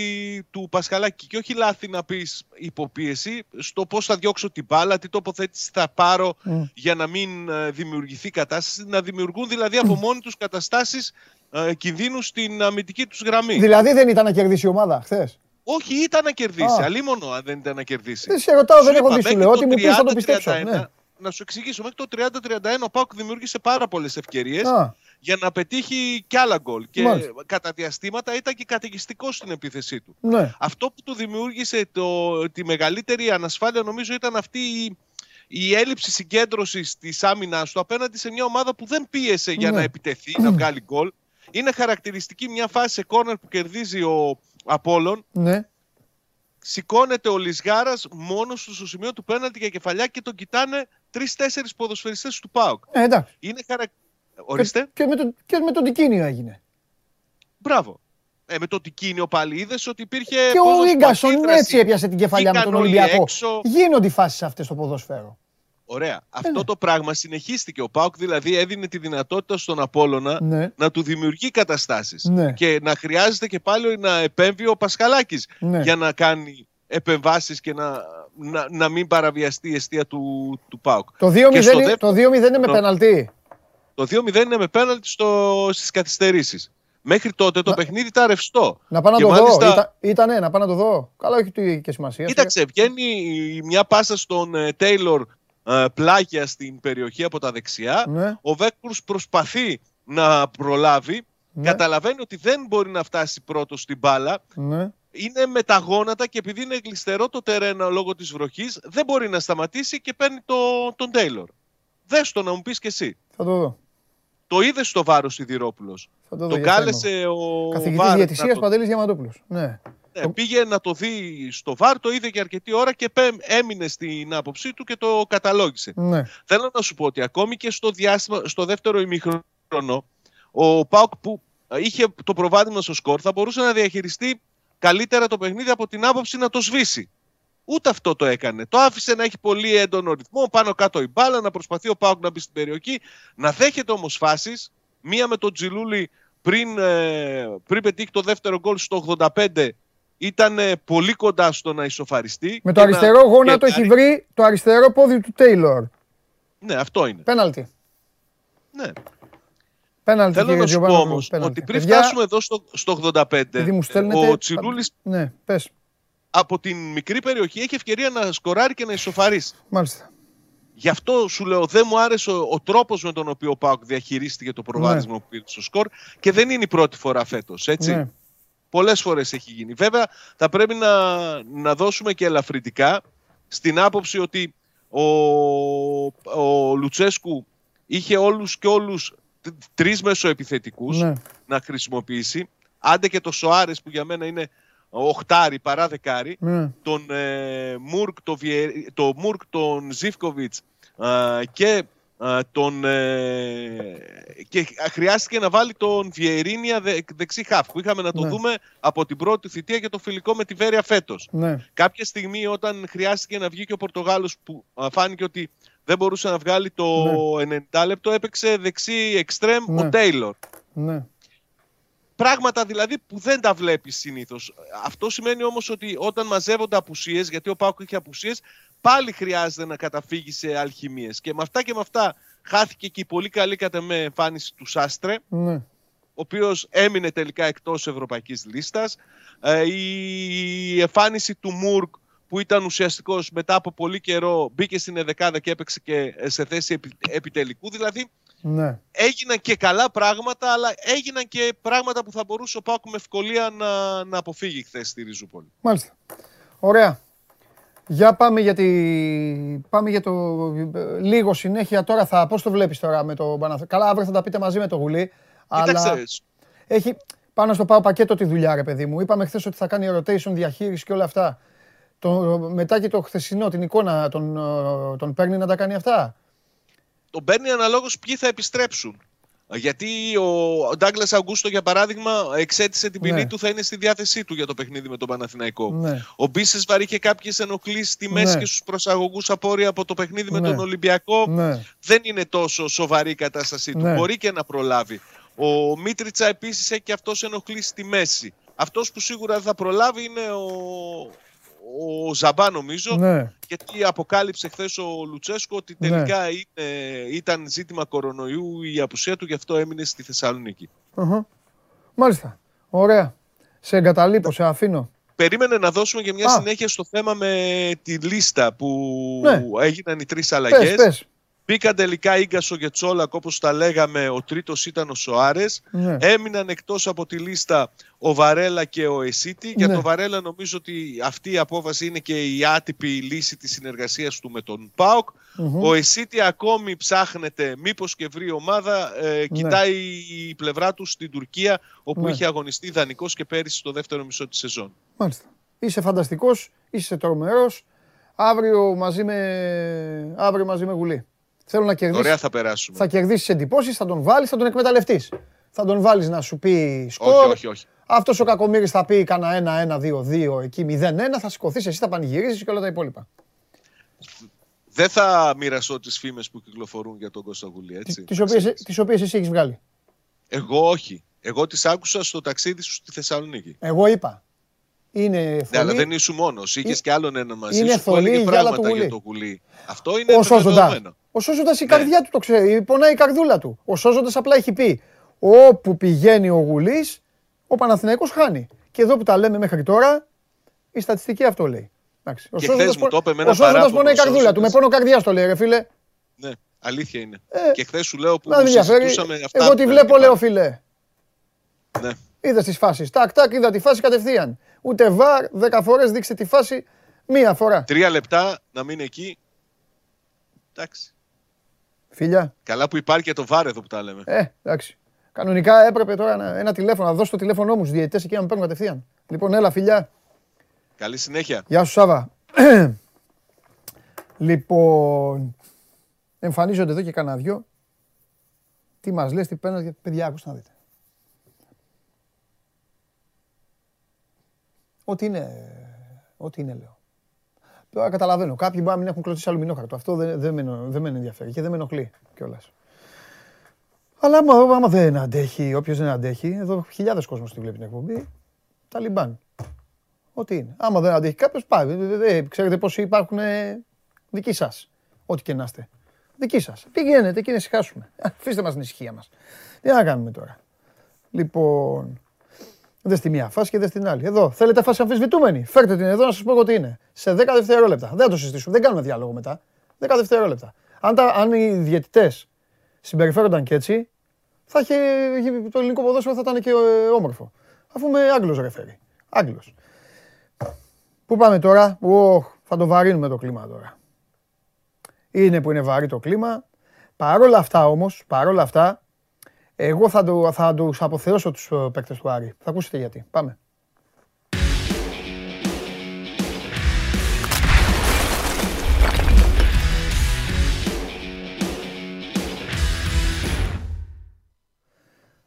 του Πασχαλάκη και όχι λάθη να πεις υποπίεση στο πώς θα διώξω την μπάλα, τι τοποθέτηση θα πάρω Μμ. για να μην ε, δημιουργηθεί κατάσταση, να δημιουργούν δηλαδή από μόνοι τους καταστάσεις ε, κινδύνους στην αμυντική τους γραμμή. Δηλαδή δεν ήταν να κερδίσει η ομάδα χθες; Όχι, ήταν να κερδίσει. Α. Αλίμονο αν δεν ήταν να κερδίσει. Δεν σε ρωτάω, δεν Σου έχω είπα, δει σου μέχρι λέω. το Ό,τι μου πεις θα το 30-31, πιστέψω. Ναι. Να σου εξηγήσω, μέχρι το 30-31 ο Πάουκ δημιούργησε πάρα πολλές ευκαιρίες Α, για να πετύχει κι άλλα γκολ. Και Μάλιστα. κατά διαστήματα ήταν και καταιγιστικός στην επίθεσή του. ναι. Αυτό που του δημιούργησε το, τη μεγαλύτερη ανασφάλεια νομίζω ήταν αυτή η, η έλλειψη συγκέντρωσης της άμυνας του απέναντι σε μια ομάδα που δεν πίεσε για Ναι. να επιτεθεί, να βγάλει γκολ. Είναι χαρακτηριστική μια φάση σε κόρνερ που κερδίζει ο Απόλλων. Ναι. Σηκώνεται ο Λισγάρας μόνος του στο σημείο του πέναλτι για κεφαλιά και τον κοιτάνε τρει-τέσσερι ποδοσφαιριστές του ΠΑΟΚ. Ε, εντάξει. Είναι χαρα... Ορίστε. Και, και, με το, και με τον Τικίνιο έγινε. Μπράβο. Ε, με το Τικίνιο πάλι είδες ότι υπήρχε. Και ο πόδοσφαιρο Ίγκασον αντίδραση. έτσι έπιασε την κεφαλιά με Βγήκαν τον όλοι Ολυμπιακό. έξω. Γίνονται οι φάσεις αυτές στο ποδόσφαιρο. Ωραία. Αυτό ναι. το πράγμα συνεχίστηκε. Ο Πάουκ δηλαδή έδινε τη δυνατότητα στον Απόλλωνα Ναι. να του δημιουργεί καταστάσεις Ναι. Και να χρειάζεται και πάλι να επέμβει ο Πασχαλάκης Ναι. για να κάνει επεμβάσεις και να, να, να μην παραβιαστεί η αιστεία του, του Πάουκ. Το 2-0 Και στο είναι- δεύτερο- το 2-0 είναι με το- πεναλτί. Το 2-0 είναι με πέναλτι στο, στις καθυστερήσεις. Μέχρι τότε το Να- παιχνίδι ήταν ρευστό. Να πάω να Και το μάλιστα- δω. Ήταν, ήτανε, να πάω να το δω. Καλά, όχι τι και σημασία. Κοίταξε, βγαίνει μια πάσα στον ε, Τέιλορ ε, πλάγια στην περιοχή από τα δεξιά. Ναι, Ο Βέκρους προσπαθεί να προλάβει. ναι, Καταλαβαίνει ότι δεν μπορεί να φτάσει πρώτο στην μπάλα. ναι. Είναι με τα γόνατα και επειδή είναι γλιστερό το τερένα λόγω της βροχής, δεν μπορεί να σταματήσει και παίρνει το, τον Τέιλορ. Δες το να μου πεις και εσύ. Θα το δω. Το είδες στο βάρος Σιδηρόπουλος. Θα το δω Τον για θέμα. κάλεσε ο Καθηγητής Βάρ διαιτησίας να το- Παντελής Διαμαντόπουλος. Ναι. ναι, πήγε να το δει στο βάρ, το είδε για αρκετή ώρα και πέ- έμεινε στην άποψή του και το καταλόγησε. ναι. Θέλω να σου πω ότι ακόμη και στο, διάστημα, στο δεύτερο ημίχρονο, ο Πάουκ που είχε το προβάδισμα στο σκορ θα μπορούσε να διαχειριστεί καλύτερα το παιχνίδι από την άποψη να το σβήσει. Ούτε αυτό το έκανε. Το άφησε να έχει πολύ έντονο ρυθμό, πάνω κάτω η μπάλα, να προσπαθεί ο Πάουκ να μπει στην περιοχή, να δέχεται όμως φάσεις. Μία με τον Τζιλούλη πριν, ε, πριν πετύχει το δεύτερο γκολ στο 85 ήταν ε, πολύ κοντά στο να ισοφαριστεί. Με το και να αριστερό γόνατο κερδάρει. έχει βρει το αριστερό πόδι του Τέιλορ. Ναι, αυτό είναι. Πέναλτι. Ναι. Πέναλτι Θέλω κύριε να σου πω Γιωβάνογλου, όμως πέναλτι. ότι πριν Παιδιά, φτάσουμε εδώ στο, στο 85, επειδή μου στέλνετε... ο Τσιλούλη Ναι, πες. Από την μικρή περιοχή έχει ευκαιρία να σκοράρει και να ισοφαρίσει. Μάλιστα. Γι' αυτό σου λέω, δεν μου άρεσε ο, ο τρόπος με τον οποίο ο Πάουκ διαχειρίστηκε το προβάδισμα που πήρε στο σκορ και δεν είναι η πρώτη φορά φέτος. Έτσι. Ναι. Πολλές φορές έχει γίνει. Βέβαια, θα πρέπει να, να δώσουμε και ελαφρυντικά στην άποψη ότι ο, ο Λουτσέσκου είχε όλους και όλους τ- τρεις μεσοεπιθετικούς Ναι. να χρησιμοποιήσει. Άντε και το Σοάρες που για μένα είναι οχτάρι παρά δεκάρι. Ναι. Τον ε, Μουρκ, το, Βιε- το Μουρκ, τον Ζίφκοβιτς ε, και τον, ε, και χρειάστηκε να βάλει τον Βιερίνια δε, δεξί χαφ που είχαμε να το Ναι. δούμε από την πρώτη θητεία και το φιλικό με τη Βέρεια φέτος. Ναι. Κάποια στιγμή όταν χρειάστηκε να βγει και ο Πορτογάλος που α, φάνηκε ότι δεν μπορούσε να βγάλει το 90 λεπτό έπαιξε δεξί εξτρέμ Ναι. ο Τέιλορ. Ναι. Πράγματα δηλαδή που δεν τα βλέπεις συνήθως. Αυτό σημαίνει όμως ότι όταν μαζεύονται απουσίες, γιατί ο Πάουκ είχε απουσίες, πάλι χρειάζεται να καταφύγει σε αλχημίες. Και με αυτά και με αυτά χάθηκε και η πολύ καλή κατά με εμφάνιση του Σάστρε, Ναι. ο οποίος έμεινε τελικά εκτός ευρωπαϊκής λίστας. Ε, η εμφάνιση του Μουρκ που ήταν ουσιαστικός μετά από πολύ καιρό μπήκε στην εδεκάδα και έπαιξε και σε θέση επι- επιτελικού. Δηλαδή Ναι. έγιναν και καλά πράγματα, αλλά έγιναν και πράγματα που θα μπορούσε ο Πάκου με ευκολία να, να αποφύγει χθες στη Ριζούπολη. Μάλιστα. Ωραία. Για πάμε για, τη... πάμε για το λίγο συνέχεια τώρα θα... Πώς το βλέπεις τώρα με το Παναθηναϊκό. Καλά, αύριο θα τα πείτε μαζί με το Γουλή. Αλλά Κοίταξε, έχει πάνω στο πάω πακέτο τη δουλειά, ρε παιδί μου. Είπαμε χθες ότι θα κάνει rotation, διαχείριση και όλα αυτά. Το, μετά και το χθεσινό, την εικόνα τον, ε, τον παίρνει να τα κάνει αυτά; Τον παίρνει αναλόγως ποιοι θα επιστρέψουν. Γιατί ο Ντάγκλας Αγκούστο, για παράδειγμα, εξέτησε την ποινή Ναι. του, θα είναι στη διάθεσή του για το παιχνίδι με τον Παναθηναϊκό. Ναι. Ο Μπίσεσβαρ είχε κάποιες ενοχλήσεις στη μέση Ναι. και στους προσαγωγούς απόρρια από το παιχνίδι με Ναι. τον Ολυμπιακό. Ναι. Δεν είναι τόσο σοβαρή η κατάστασή του. Ναι. Μπορεί και να προλάβει. Ο Μίτριτσα επίσης έχει και αυτός ενοχλήσεις στη μέση. Αυτός που σίγουρα δεν θα προλάβει είναι ο, ο Ζαμπά, νομίζω. Ναι. Γιατί αποκάλυψε χθες ο Λουτσέσκο ότι Ναι. τελικά είναι, ήταν ζήτημα κορονοϊού η απουσία του, γι' αυτό έμεινε στη Θεσσαλονίκη. Αχα. Μάλιστα. Ωραία. Σε εγκαταλείπω, σε αφήνω. Περίμενε να δώσουμε και μια Α. συνέχεια στο θέμα με τη λίστα που Ναι. έγιναν οι τρεις Πες, αλλαγές. πες. Μπήκαν τελικά Ίγκασο και Τσόλακ όπως τα λέγαμε, ο τρίτος ήταν ο Σοάρες. Ναι. Έμειναν εκτός από τη λίστα ο Βαρέλα και ο Εσίτη. Για Ναι. τον Βαρέλα νομίζω ότι αυτή η απόφαση είναι και η άτυπη λύση της συνεργασίας του με τον ΠΑΟΚ. Μμμ. Ο Εσίτη ακόμη ψάχνεται μήπως και βρει ομάδα. Ε, Κοιτάει η πλευρά του στην Τουρκία όπου Ναι. είχε αγωνιστεί δανεικός και πέρυσι στο δεύτερο μισό της σεζόν. Μάλιστα. Είσαι φανταστικός, είσαι τρομερός. Αύριο μαζί με, αύριο μαζί με Γουλή. Θέλω να κερδίσεις. Ωραία θα περάσουμε. Θα κερδίσεις εντυπώσεις, θα τον βάλεις, θα τον εκμεταλλευτείς. Θα τον βάλεις να σου πει σκορ. Όχι, όχι, όχι. Αυτός ο Κακομύρης θα πει κανένα 1-1-2-2, εκεί 0-1, θα σηκωθείς εσύ, θα πανηγυρίζεις και όλα τα υπόλοιπα. Δεν θα μοιραστώ τις φήμες που κυκλοφορούν για τον Κώστα Γουλή, έτσι. Τις οποίες, τις οποίες εσύ έχεις βγάλει. Εγώ όχι. Εγώ τις άκουσα στο ταξίδι σου στη Θεσσαλονίκη. Εγώ είπα. Είναι Ναι, θολή. αλλά δεν ήσουν μόνος. Είχες και άλλον έναν μαζί είναι σου που θολή έλεγε η γυάλα πράγματα του Γουλή. για το Γουλή. Αυτό είναι Ο Σόζοντα. Βεβαιωμένο. Ο Σόζοντα η Ναι. καρδιά του το ξέρει. Πονάει η καρδούλα του. Ο Σόζοντα απλά έχει πει: Όπου πηγαίνει ο Γουλής, ο Παναθηναϊκός χάνει. Και εδώ που τα λέμε μέχρι τώρα, η στατιστική αυτό λέει. Εντάξει. Ο Και Σόζοντας χθες μου πο- το είπε με Ο ένα Σόζοντας παράπονο πονάει η ο καρδούλα του. Με Σόζοντας. πόνο καρδιά το λέει, ρε φίλε. Ναι, αλήθεια είναι. Ε, και χθες σου λέω που Να με ενδιαφέρει. συζητούσαμε αυτά. Εγώ τη που βλέπω, έλεγε λέω πάλι. φίλε. Ναι. Είδες τις φάσεις. Τάκ, τάκ, είδα τη φάση κατευθείαν. Ούτε βαρ, δέκα φορές δείξε τη φάση μία φορά. Τρία λεπτά να μείνει εκεί. Εντάξει. Φιλιά. Καλά που υπάρχει και το βάρ εδώ που τα λέμε. Ε, εντάξει. Κανονικά έπρεπε τώρα ένα, ένα τηλέφωνο, να δώσω το τηλέφωνό μου στους διαιτητές εκεί να με παίρνουν κατευθείαν. Λοιπόν, έλα, φιλιά. Καλή συνέχεια. Γεια σου, Σάβα. [CLEARS THROAT] λοιπόν, εμφανίζονται εδώ και κανένα δυο. Τι μας λες, τι παίρνεις, γιατί παιδιά, ακούστε να δείτε. Ό,τι είναι, ό,τι είναι λέω. Τώρα καταλαβαίνω, κάποιοι μπορεί να μην έχουν κλωτσίσει αλουμινόχαρτο. Αυτό δεν, δεν, με, εννο- δεν με ενδιαφέρει και δεν με ενοχλεί κιόλας. Αλλά άμα, άμα δεν αντέχει, όποιος δεν αντέχει, εδώ χιλιάδες κόσμος τη βλέπει την εκπομπή, Ταλιμπάν. Ό,τι είναι. Άμα δεν αντέχει κάποιος, πάει. Ε, ε, Ξέρετε πόσοι υπάρχουν ε, δικοί σας. Ό,τι και να είστε. Δικοί σας. Πηγαίνετε και να ησυχάσουμε. [LAUGHS] Αφήστε μας την ησυχία μας. Τι να κάνουμε τώρα. Λοιπόν. Δε στη μία φάση και δε στην άλλη. Εδώ. Θέλετε φάση αμφισβητούμενη. Φέρτε την εδώ να σας πω εγώ τι είναι. Σε 10 δευτερόλεπτα. Δεν θα το συζητήσουμε. Δεν κάνουμε διάλογο μετά. 10 δευτερόλεπτα. Αν, τα, αν οι διαιτητές συμπεριφέρονταν και έτσι, θα είχε, το ελληνικό ποδόσφαιρο θα ήταν και ε, όμορφο. Αφού είμαι Άγγλος ρεφέρι. Άγγλος. Πού πάμε τώρα; Οχ, θα το βαρύνουμε το κλίμα τώρα. Είναι που είναι βαρύ το κλίμα. Παρόλα αυτά όμως, παρόλα αυτά, εγώ θα, του θα τους αποθεώσω τους ε, παίκτες του Άρη. Θα ακούσετε γιατί. Πάμε.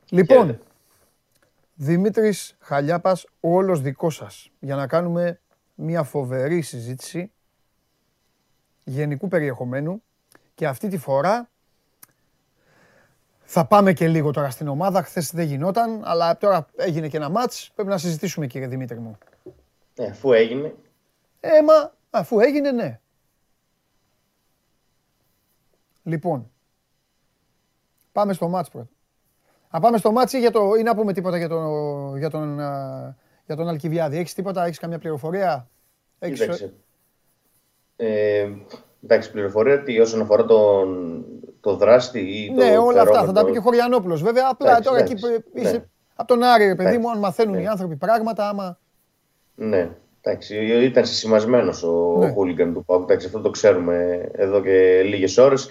Λοιπόν, Δημήτρης Χαλιάπας, όλος δικός σας, για να κάνουμε μια φοβερή συζήτηση γενικού περιεχομένου και αυτή τη φορά θα πάμε και λίγο τώρα στην ομάδα. Χθες δεν γινόταν, αλλά τώρα έγινε και ένα μάτς. Πρέπει να συζητήσουμε κύριε Δημήτρη μου. Ναι, αφού έγινε, Ε, μα αφού έγινε, ναι. Λοιπόν, πάμε στο μάτς πρώτα. Να πάμε στο μάτς ή, για το, ή να πούμε τίποτα για, το, για, τον, α, για τον Αλκιβιάδη. Έχεις τίποτα, έχεις καμιά πληροφορία; Έχεις, κοίταξε. Ε, εντάξει, πληροφορία ότι όσον αφορά τον, το δράστη ή το ναι, όλα αυτά. Θα τα φερόμενο- πει και ο Χωριανόπουλος. Βέβαια, απλά Εντάξει, τώρα εκεί εντάξει, που είσαι ναι. από τον Άρη, ρε παιδί Εντάξει, μου, αν μαθαίνουν ναι. οι άνθρωποι πράγματα, άμα... Ναι, εντάξει, ήταν συσημασμένος ο Ναι. χούλιγκαν του Πάουκ. Εντάξει, αυτό το ξέρουμε εδώ και λίγες ώρες.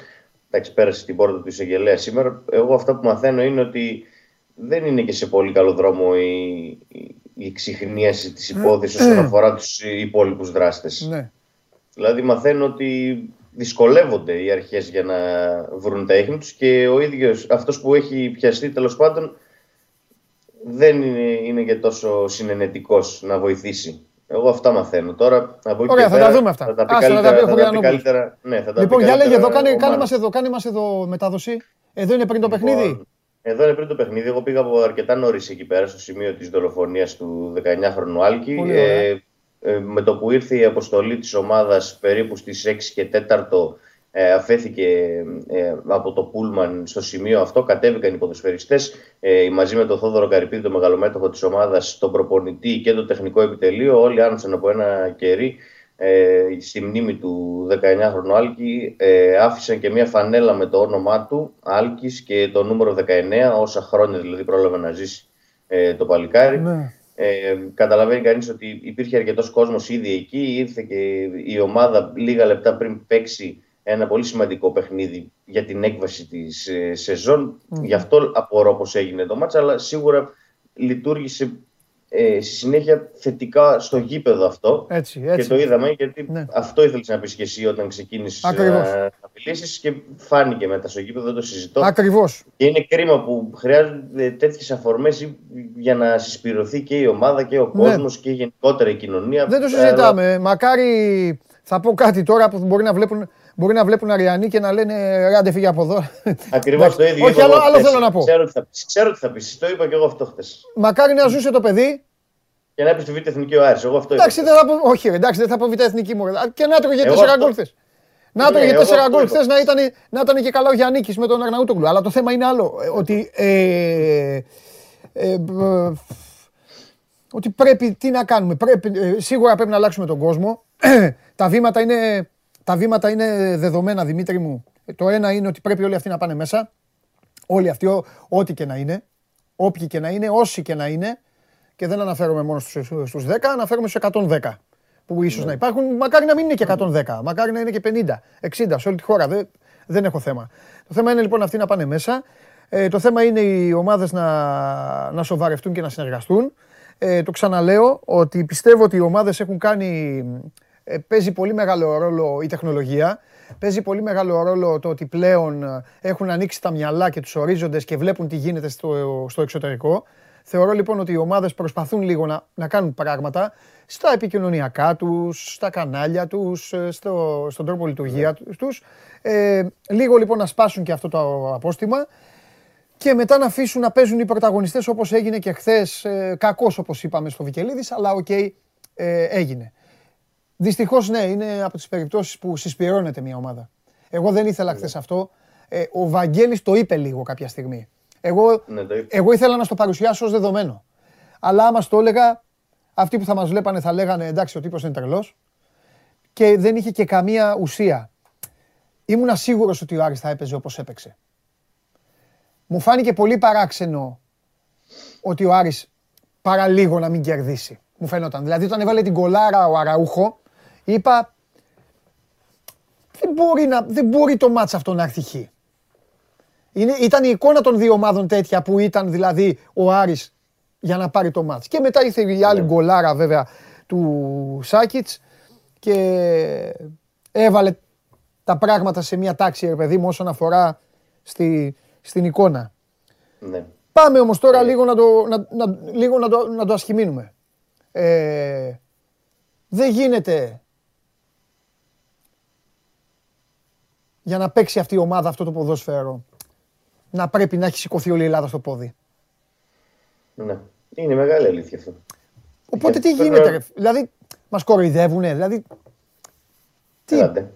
Εντάξει, πέρασε την πόρτα του εισαγγελέα σήμερα. Εγώ αυτά που μαθαίνω είναι ότι δεν είναι και σε πολύ καλό δρόμο η, η, η εξυχνίαση της υπόθεσης όσον αφορά τους υπόλοιπους δράστες. Ναι. Δηλαδή μαθαίνω ότι δυσκολεύονται οι αρχές για να βρουν τα ίχνη τους και ο ίδιος αυτός που έχει πιαστεί τέλος πάντων δεν είναι, είναι και τόσο συνενετικός να βοηθήσει. Εγώ αυτά μαθαίνω. Τώρα από εκεί Ωραία, και θα τα πέρα δούμε αυτά. Θα τα πει Άσε να τα καλύτερα, πει ο θα τα πει Χωριανόπουλος. καλύτερα. Ναι, θα τα Λοιπόν, πει για λέγε καλύτερα εδώ, κάνε, ο κάνε, Μάνος. μας εδώ, κάνε μας εδώ μετάδοση. Εδώ είναι πριν το παιχνίδι; Λοιπόν, Εδώ είναι πριν το παιχνίδι. Εγώ πήγα από αρκετά νωρίς εκεί πέρα, στο σημείο της δολοφονίας του 19χρονου Άλκη. Πολύ ωραία. Ε, ε, με το που ήρθε η αποστολή της ομάδας περίπου στις 6 και 4 ε, αφέθηκε ε, από το Πούλμαν στο σημείο αυτό, κατέβηκαν οι ποδοσφαιριστές ε, μαζί με τον Θόδωρο Καρυπίδη, το μεγαλομέτωχο της ομάδας, τον προπονητή και το τεχνικό επιτελείο, όλοι άνοιξαν από ένα κερί ε, στη μνήμη του 19χρονου Άλκη, ε, άφησαν και μια φανέλα με το όνομά του, Άλκης και το νούμερο 19, όσα χρόνια δηλαδή πρόλαβε να ζήσει ε, το παλικάρι. Ναι. Ε, καταλαβαίνει κανείς ότι υπήρχε αρκετός κόσμος ήδη εκεί, ήρθε και η ομάδα λίγα λεπτά πριν παίξει ένα πολύ σημαντικό παιχνίδι για την έκβαση της ε, σεζόν. Γι' αυτό απορώ πώς έγινε το μάτς, αλλά σίγουρα λειτουργήσε ε, στη συνέχεια θετικά στο γήπεδο αυτό. Έτσι, Και έτσι. το είδαμε γιατί Ναι. αυτό ήθελες να πεις και εσύ όταν ξεκίνησες Ακριβώς. να, να μιλήσεις και φάνηκε μετά στο γήπεδο, δεν το συζητώ. Ακριβώς. Και είναι κρίμα που χρειάζονται τέτοιες αφορμές για να συσπηρωθεί και η ομάδα και ο Ναι. κόσμος και γενικότερα η κοινωνία. Δεν το Αλλά- συζητάμε. Μακάρι θα πω κάτι τώρα που μπορεί να βλέπουν, μπορεί να βλέπουν Αριανοί και να λένε ράντε φύγε από εδώ. Ακριβώς Εντάξει. το ίδιο. Όχι, είπα άλλο, εγώ άλλο χθες. θέλω να πω. Ξέρω τι θα πεις. Ξέρω τι θα πεις. Το είπα και εγώ αυτό χθες. Μακάρι να ζούσε το παιδί. Και να πει στη Β' Εθνική ο Άρης. Εγώ αυτό είπα. Εντάξει, δεν θα πω, όχι, ρε, εντάξει, δεν θα πω β' εθνική μου. ρε. Και να τρώγε Εγώ τέσσερα αυτό- γκολ χθες. Να Ναι, τρώγε εγώ τέσσερα αυτό γκολ είπα. χθες να ήταν, να ήταν και καλά ο Γιάννικης με τον Αρναούτογλου. Αλλά το θέμα είναι άλλο. ε, Ότι, ε, ε, μπ, ότι πρέπει, τι να κάνουμε. Πρέπει, ε, σίγουρα πρέπει να αλλάξουμε τον κόσμο. [CLEARS THROAT] τα, βήματα είναι, τα βήματα είναι δεδομένα, Δημήτρη μου. Ε, Το ένα είναι ότι πρέπει όλοι αυτοί να πάνε μέσα. Όλοι αυτοί, ό- ό,τι και να είναι. Όποιοι και να είναι, όσοι και να είναι. Και δεν αναφέρομαι μόνο στους, στους 10, αναφέρομαι στους 110 που ίσως να υπάρχουν. Μακάρι να μην είναι και 110, μακάρι να είναι και 50, 60 σε όλη τη χώρα. Δεν, δεν έχω θέμα. Το θέμα είναι λοιπόν αυτοί να πάνε μέσα. Ε, το θέμα είναι οι ομάδες να, να σοβαρευτούν και να συνεργαστούν. Ε, το ξαναλέω ότι πιστεύω ότι οι ομάδες έχουν κάνει... Ε, παίζει πολύ μεγάλο ρόλο η τεχνολογία. Παίζει πολύ μεγάλο ρόλο το ότι πλέον ε, έχουν ανοίξει τα μυαλά και τους ορίζοντες και βλέπουν τι γίνεται στο, στο εξωτερικό. Θεωρώ λοιπόν ότι οι ομάδες προσπαθούν λίγο να, να κάνουν πράγματα στα επικοινωνιακά τους, στα κανάλια τους, ε, στο, στον τρόπο λειτουργία τους. Ε, λίγο λοιπόν να σπάσουν και αυτό το απόστημα και μετά να αφήσουν να παίζουν οι πρωταγωνιστές όπως έγινε και χθες, ε, κακός όπως είπαμε στο Βικελίδης, αλλά οκ, ε, έγινε. Δυστυχώς ναι, είναι από τις περιπτώσεις που συσπηρώνεται μια ομάδα. Εγώ δεν ήθελα χθες αυτό. Ε, ο Βαγγέλης το είπε λίγο κάποια στιγμή. Εγώ, Ναι, το είπα. εγώ ήθελα να στο παρουσιάσω ως δεδομένο. Αλλά άμα στο έλεγα, αυτοί που θα μας βλέπανε θα λέγανε εντάξει ο τύπος είναι τρελός και δεν είχε και καμία ουσία. Ήμουνα σίγουρος ότι ο Άρης θα έπαιζε όπως έπαιξε. Μου φάνηκε πολύ παράξενο ότι ο Άρης παραλίγο να μην κερδίσει. Μου φαίνονταν. Δηλαδή όταν έβαλε την κολάρα ο Αραούχο, είπα δεν μπορεί, να, δεν μπορεί το μάτς αυτό να έρθει χ. Είναι, ήταν η εικόνα των δύο ομάδων τέτοια που ήταν δηλαδή ο Άρης για να πάρει το μάτς. Και μετά ήρθε η άλλη γκολάρα βέβαια του Σάκητς και έβαλε τα πράγματα σε μια τάξη, ρε παιδί μου, όσον αφορά στη, στην εικόνα. Ναι. Πάμε όμως τώρα λίγο να το, να, να, λίγο να το, να το ασχημίνουμε. Ε, δεν γίνεται για να παίξει αυτή η ομάδα αυτό το ποδόσφαιρο να πρέπει να έχει σηκωθεί όλη η Ελλάδα στο πόδι. Ναι. Είναι μεγάλη αλήθεια αυτό. Οπότε τι γίνεται, ρε. Δηλαδή, μας κοροϊδεύουνε. Δηλαδή. Τι. Έλατε.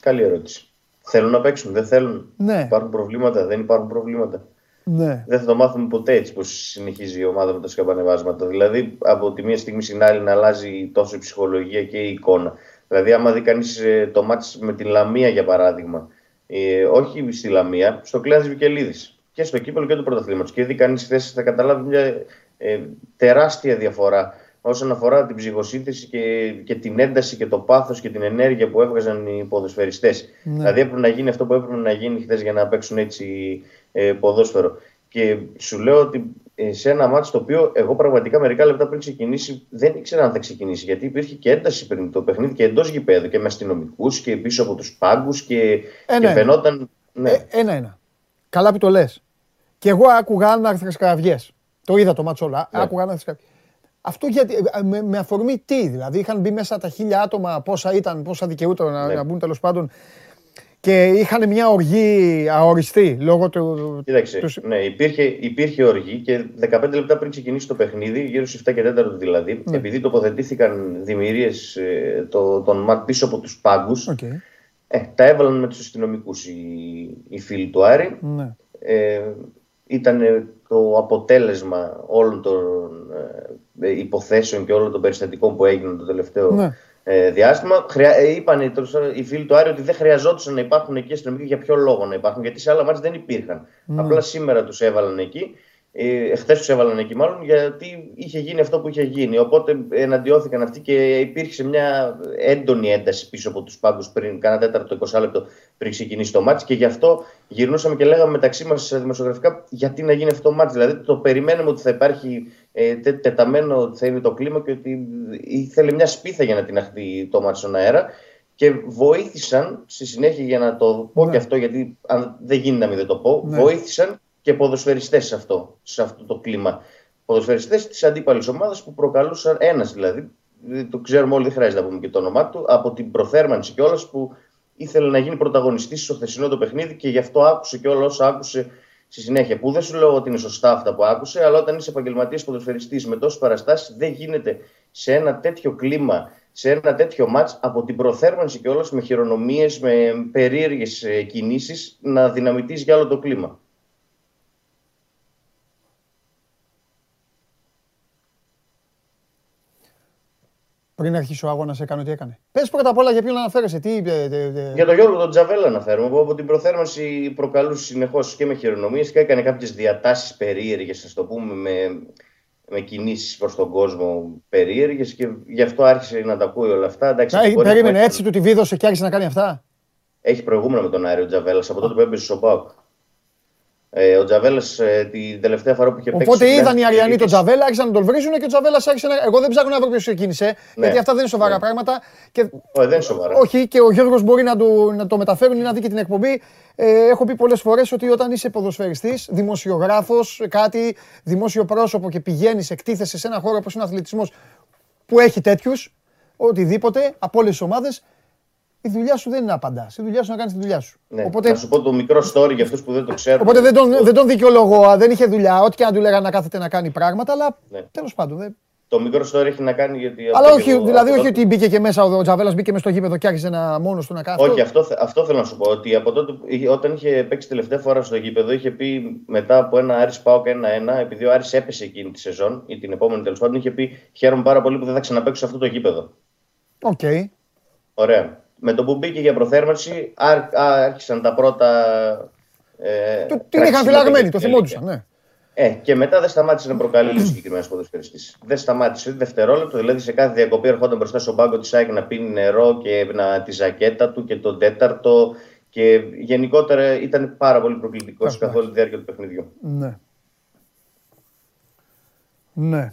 Καλή ερώτηση. Θέλουν να παίξουν, δεν θέλουν. Ναι. Υπάρχουν προβλήματα, δεν υπάρχουν προβλήματα. Ναι. Δεν θα το μάθουμε ποτέ έτσι πώς συνεχίζει η ομάδα με τα σκαμπανεβάσματα. Δηλαδή, από τη μία στιγμή στην άλλη να αλλάζει τόσο η ψυχολογία και η εικόνα. Δηλαδή, άμα δει κανείς το μάτι με την Λαμία, για παράδειγμα, ε, όχι στη Λαμία, στο κλάδι Βικελίδης και στο κύπελο και τους πρωταθλήματο. Και δει κανείς χθες, θα καταλάβει μια ε, τεράστια διαφορά όσον αφορά την ψυχοσύνθεση και, και την ένταση και το πάθος και την ενέργεια που έβγαζαν οι ποδοσφαιριστές. Ναι. Δηλαδή έπρεπε να γίνει αυτό που έπρεπε να γίνει χθες για να παίξουν έτσι ε, ποδόσφαιρο. Και σου λέω ότι ε, σε ένα μάτι το οποίο εγώ πραγματικά μερικά λεπτά πριν ξεκινήσει δεν ήξερα αν θα ξεκινήσει. Γιατί υπήρχε και ένταση πριν το παιχνίδι και εντός γηπέδου και με αστυνομικούς και πίσω από τους πάγκους και, Ε, και ναι. φαινόταν. Ναι. Ε, ένα-ένα. Καλά που το λες. Και εγώ άκουγα άναρθρες κραυγές. Το είδα το ματς όλο. Ναι. Άκουγα άναρθρες κραυγές. Αυτό γιατί, ε, με, με αφορμή τι, δηλαδή είχαν μπει μέσα τα χίλια άτομα, πόσα ήταν, πόσα δικαιούταν να, Ναι. να μπουν τέλος πάντων. Και είχαν μια οργή αοριστή λόγω του. Κοίταξε, τους- ναι, υπήρχε, υπήρχε οργή και 15 λεπτά πριν ξεκινήσει το παιχνίδι, γύρω στις 7 και 4 δηλαδή, Ναι. επειδή τοποθετήθηκαν διμοιρίες ε, το, των ΜΑΤ πίσω από τους πάγκους, Οκ. ε, τα έβαλαν με τους αστυνομικούς οι, οι φίλοι του Άρη. Ναι. Ε, ήταν ε, το αποτέλεσμα όλων των ε, ε, υποθέσεων και όλων των περιστατικών που έγιναν το τελευταίο Ναι. ε, διάστημα. Χρειά, ε, είπαν οι, τέλος- οι φίλοι του Άρη ότι δεν χρειαζόταν να υπάρχουν εκεί αστυνομικοί. Για ποιο λόγο να υπάρχουν, γιατί σε άλλα μάτια δεν υπήρχαν. Απλά σήμερα τους έβαλαν εκεί. Ε, Χθε τους έβαλαν εκεί, μάλλον γιατί είχε γίνει αυτό που είχε γίνει. Οπότε εναντιώθηκαν αυτοί και υπήρξε μια έντονη ένταση πίσω από τους πάγκους πριν, κάνα τέταρτο 20 λεπτό πριν ξεκινήσει το μάτς και γι' αυτό γυρνούσαμε και λέγαμε μεταξύ μας δημοσιογραφικά γιατί να γίνει αυτό το μάτς. Δηλαδή το περιμένουμε ότι θα υπάρχει ε, τε, τεταμένο ότι θα είναι το κλίμα και ότι ήθελε μια σπίθα για να τυναχθεί το μάτς στον αέρα. Και βοήθησαν στη συνέχεια για να το πω Ναι. και αυτό, γιατί αν δεν γίνει να μην δεν το πω, Ναι. βοήθησαν και ποδοσφαιριστές σε αυτό, σε αυτό το κλίμα. Ποδοσφαιριστές της αντίπαλης ομάδας που προκαλούσαν ένας δηλαδή, το ξέρουμε όλοι, δεν χρειάζεται να πούμε και το όνομά του, από την προθέρμανση κιόλας που ήθελε να γίνει πρωταγωνιστής στο χθεσινό το παιχνίδι και γι' αυτό άκουσε και όλα όσα άκουσε στη συνέχεια. Που δεν σου λέω ότι είναι σωστά αυτά που άκουσε, αλλά όταν είσαι επαγγελματίας ποδοσφαιριστής με τόσες παραστάσεις, δεν γίνεται σε ένα τέτοιο κλίμα, σε ένα τέτοιο μάτς από την προθέρμανση κιόλας με χειρονομίες, με περίεργες κινήσεις να δυναμητήσει για όλο το κλίμα. Πριν αρχίσει ο αγώνας, έκανε τι έκανε. Πες πρώτα απ' όλα για ποιον αναφέρεσαι. Τι είπε. ε, ε, Για τον Γιώργο τον Τζαβέλα αναφέρουμε, που από την προθέρμανση προκαλούσε συνεχώς και με χειρονομίες και έκανε κάποιες διατάσεις περίεργες, ας το πούμε, με, με κινήσεις προς τον κόσμο περίεργες και γι' αυτό άρχισε να τα ακούει όλα αυτά. Εντάξει, Α, μπορεί να Περίμενε έχει- έτσι του τη βίδωσε και άρχισε να κάνει αυτά; Έχει προηγούμενα με τον Άριο Τζαβέλα από τότε που έπαιζε στο ΠΑΟΚ. Ε, ο Τζαβέλας ε, την τελευταία φορά που είχε παίξει. Οπότε στην είδαν οι Εθνική Αριανοί τον της- Τζαβέλα, άρχισαν να τον βρίζουν και ο Τζαβέλας άρχισε να. Εγώ δεν ψάχνω να βρω ποιος ξεκίνησε. Ναι. Γιατί αυτά δεν είναι σοβαρά Ναι. πράγματα. Και... Όχι, δεν είναι σοβαρά. Όχι, και ο Γιώργος μπορεί να, του, να το μεταφέρουν ή να δει και την εκπομπή. Ε, έχω πει πολλές φορές ότι όταν είσαι ποδοσφαιριστής, δημοσιογράφος, κάτι, δημόσιο πρόσωπο και πηγαίνεις, εκτίθεσαι σε ένα χώρο όπως είναι ο αθλητισμός που έχει τέτοιους, οτιδήποτε από όλες τις ομάδες, η δουλειά σου δεν είναι να απαντάς. Η δουλειά σου είναι να κάνεις τη δουλειά σου. Ναι. Οπότε, Να σου πω το μικρό story για αυτούς που δεν το ξέρουν. οπότε δεν, τον, δεν τον δικαιολογώ, δεν είχε δουλειά. Ό,τι και να του λέγανε να κάθεται να κάνει πράγματα, αλλά Ναι. τέλος πάντων. Δεν... Το μικρό story έχει να κάνει γιατί. Αλλά από όχι, το- δηλαδή από όχι το- ότι μπήκε και μέσα ο Τζαβέλας, μπήκε μέσα στο γήπεδο και άρχισε να μόνος του να κάνει. Όχι, αυτό, θε- αυτό θέλω να σου πω. Ότι από τότε, που είχε- όταν είχε παίξει τελευταία φορά στο γήπεδο, είχε πει μετά από ένα Άρης ΠΑΟΚ 1-1, επειδή ο Άρης έπεσε εκείνη τη σεζόν ή την επόμενη τέλος πάντων, είχε πει Χαίρομαι πάρα πολύ που δεν θα ξαναπαίξω σε αυτό το γήπεδο. Οκ. Ωραία. Με το που μπήκε για προθέρμανση, άρχ, α, άρχισαν τα πρώτα. Ε, Το- Την είχαν κραξίματα φυλαγμένη, και το τέτοια. θυμόντουσαν. Ναι. Ε, και μετά δεν σταμάτησε να προκαλεί ο συγκεκριμένος ποδοσφαιριστής. Δεν σταμάτησε ούτε δευτερόλεπτο, δηλαδή σε κάθε διακοπή ερχόταν μπροστά στον πάγκο της ΑΕΚ να πίνει νερό και να, τη ζακέτα του και τον τέταρτο. Και γενικότερα ήταν πάρα πολύ προκλητικός Εντάξει, καθ' όλη τη διάρκεια του παιχνιδιού. Ναι. Ναι.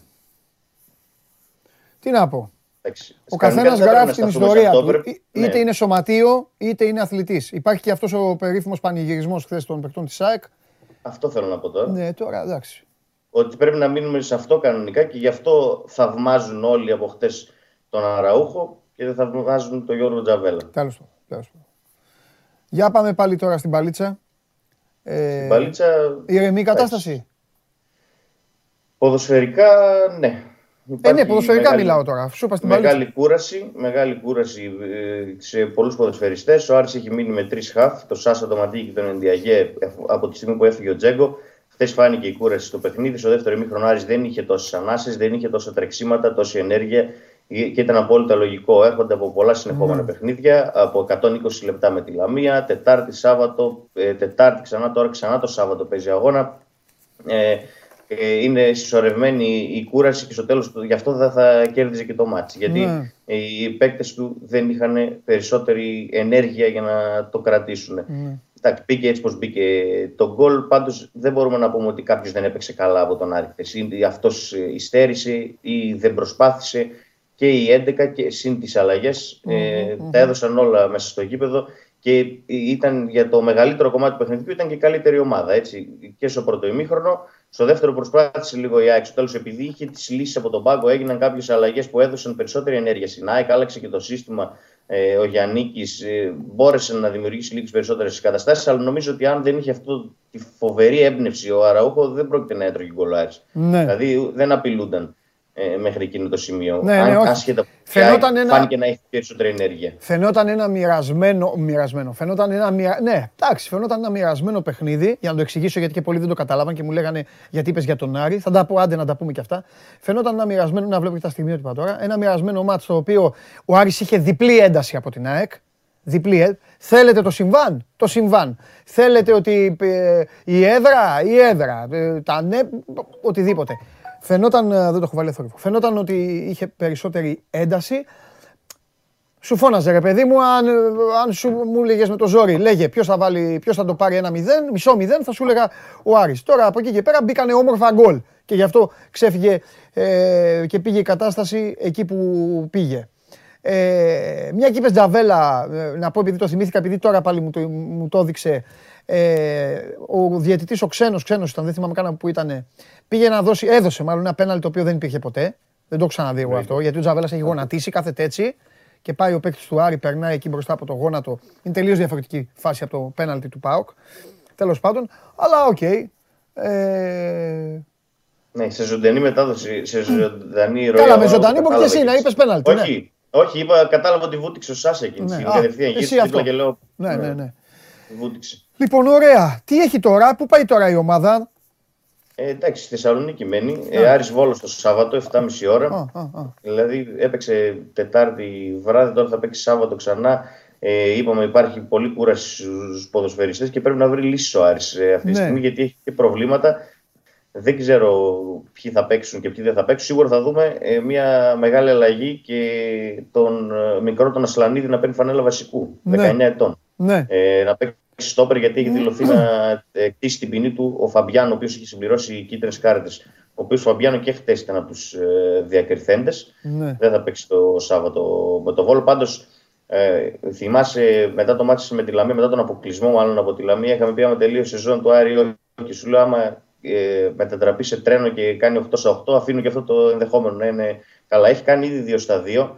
Τι να πω. Εντάξει. Ο Κανονικά καθένας δεν έπρεπε γράφει να την σταθούμε σε ιστορία αυτό, του. πρέπει- Ή- Είτε ναι. είναι σωματείο, είτε είναι αθλητής. Υπάρχει και αυτός ο περίφημος πανηγυρισμός χθες των παικτών της ΑΕΚ. Αυτό θέλω να πω τώρα. Ναι, τώρα εντάξει. Ότι πρέπει να μείνουμε σε αυτό κανονικά και γι' αυτό θαυμάζουν όλοι από χτες τον Αραούχο και δεν θαυμάζουν τον Γιώργο Τζαβέλα. Τέλος πάντων. Για πάμε πάλι τώρα στην παλίτσα. Ε, στην παλίτσα. Ηρεμή κατάσταση. Ποδοσφαιρικά, ναι. Ε, ναι, ποδοσφαιρικά μεγάλη, μιλάω τώρα. Σου στην μεγάλη κούραση, μεγάλη κούραση ε, σε πολλούς ποδοσφαιριστές. Ο Άρης έχει μείνει με τρεις χαφ, το Σάσα, το Ματίκη και τον Ενδιαγέ από τη στιγμή που έφυγε ο Τζέγκο. Χθες φάνηκε η κούραση στο παιχνίδι. Στο δεύτερο ημίχρονο Άρης δεν είχε τόσες ανάσει, δεν είχε τόσα τρεξίματα, τόση ενέργεια και ήταν απόλυτα λογικό. Έρχονται από πολλά συνεχόμενα mm. παιχνίδια, από 120 λεπτά με τη Λαμία, Τετάρτη, Σάββατο, ε, Τετάρτη ξανά, τώρα ξανά το Σάββατο παίζει αγώνα. Ε, ε, είναι συσσωρευμένη η κούραση και στο τέλος του, γι' αυτό δεν θα κέρδιζε και το μάτς. Γιατί ναι. οι παίκτες του δεν είχαν περισσότερη ενέργεια για να το κρατήσουν. Ναι. Εντάξει, μπήκε έτσι πως μπήκε το γκολ, πάντως δεν μπορούμε να πούμε ότι κάποιος δεν έπαιξε καλά από τον Άρη. Αυτός υστέρησε ή δεν προσπάθησε και οι 11 και συν τις αλλαγές ε, τα έδωσαν όλα μέσα στο γήπεδο και ήταν για το μεγαλύτερο κομμάτι του παιχνιδιού ήταν και καλύτερη ομάδα. Έτσι. Και στο πρώτο ημίχρονο στο δεύτερο προσπάθησε λίγο η ΑΕΚ. Στο τέλος, επειδή είχε τις λύσεις από τον πάγκο, έγιναν κάποιες αλλαγές που έδωσαν περισσότερη ενέργεια στην ΑΕΚ. Άλλαξε και το σύστημα. Ε, ο Γιάννη ε, μπόρεσε να δημιουργήσει λίγες περισσότερες καταστάσεις. Αλλά νομίζω ότι αν δεν είχε αυτό τη φοβερή έμπνευση ο Αραούχο, δεν πρόκειται να έτρωγε γκολάρι. Ναι. Δηλαδή δεν απειλούνταν ε, μέχρι εκείνο το σημείο. Ναι, ναι, Αν, όχι. άσχετα φαινόταν ένα... φάνηκε να έχει περισσότερη ενέργεια. Φαινόταν ένα μοιρασμένο, μοιρασμένο. Φαινόταν ένα μοιρα... Ναι, εντάξει, φαινόταν ένα μοιρασμένο παιχνίδι. Για να το εξηγήσω γιατί και πολλοί δεν το κατάλαβαν και μου λέγανε γιατί είπες για τον Άρη. Θα τα πω, άντε να τα πούμε και αυτά. Φαινόταν ένα μοιρασμένο, να βλέπω και τα στιγμιότυπα τώρα. Ένα μοιρασμένο μάτσο στο οποίο ο Άρης είχε διπλή ένταση από την ΑΕΚ. Διπλή ένταση. Θέλετε το συμβάν, το συμβάν. Θέλετε ότι ε, η έδρα, η έδρα, ε, τα ναι, οτιδήποτε. Φαινόταν, ε, δεν το έχω βάλει θόρυβο, φαινόταν ότι είχε περισσότερη ένταση. Σου φώναζε ρε παιδί μου, αν, αν σου μου λέγες με το ζόρι, λέγε ποιος θα, βάλει, ποιος θα το πάρει ένα μηδέν, μισό μηδέν, θα σου έλεγα ο Άρης. Τώρα από εκεί και πέρα μπήκανε όμορφα γκολ και γι' αυτό ξέφυγε ε, και πήγε η κατάσταση εκεί που πήγε. Ε, μια και Τζαβέλα, ε, να πω επειδή το θυμήθηκα, επειδή τώρα πάλι μου το, μου το έδειξε, ε, ο διαιτητής ο ξένος, ξένος ήταν, δεν θυμάμαι καν που ήταν, πήγε να δώσει, έδωσε μάλλον ένα πέναλ το οποίο δεν υπήρχε ποτέ. Δεν το ξαναδεί εγώ αυτό, γιατί ο Τζαβέλας έχει γονατίσει, κάθεται έτσι και πάει ο παίκτης του Άρη, περνάει εκεί μπροστά από το γόνατο. Είναι τελείως διαφορετική φάση από το πέναλτι του Πάοκ. Τέλος πάντων, αλλά OK. Okay. Ε... Ναι, σε ζωντανή μετάδοση, σε ζωντανή ροή. Καλά, με ζωντανή μπορείς και εσύ να είπες πέναλτι. Όχι, ναι. όχι, είπα, κατάλαβα ότι βούτηξε ο Σάσα εκείνη. Ναι. Κατευθείαν γύρισε και λέω. Ναι, ναι, ναι. Βούτηξε. Λοιπόν, ωραία. Τι έχει τώρα, πού πάει τώρα η ομάδα; Ε, εντάξει, στη Θεσσαλονίκη μένει. Ε, Άρης Βόλος το Σάββατο, 7.30 ώρα. Α, α, α. Δηλαδή έπαιξε Τετάρτη βράδυ, τώρα θα παίξει Σάββατο ξανά. Ε, είπαμε υπάρχει πολύ κούραση στους ποδοσφαιριστές και πρέπει να βρει λύσει ο Άρης ε, αυτή τη ναι. στιγμή γιατί έχει και προβλήματα. Δεν ξέρω ποιοι θα παίξουν και ποιοι δεν θα παίξουν. Σίγουρα θα δούμε ε, μια μεγάλη αλλαγή και τον ε, μικρό τον Ασλανίδη να παίρνει φανέλα βασικού, 19 ναι. ετών. Ναι. Ε, να παίξει στόπερ γιατί έχει δηλωθεί να κτίσει την ποινή του ο Φαμπιάνο, ο οποίος έχει συμπληρώσει κίτρινες κάρτες. Ο οποίος Φαμπιάνο και χτες ήταν από τους ε, διακριθέντες. Ναι. Δεν θα παίξει το Σάββατο με το Βόλο. Πάντως, ε, θυμάσαι μετά το μάτι με τη Λαμία, μετά τον αποκλεισμό μάλλον από τη Λαμία, είχαμε πει άμα τελείωσε σεζόν του Άρη και σου λέω άμα ε, μετατραπεί σε τρένο και κάνει 8 8, αφήνω και αυτό το ενδεχόμενο να είναι καλά. Έχει κάνει ήδη 2 στα 2.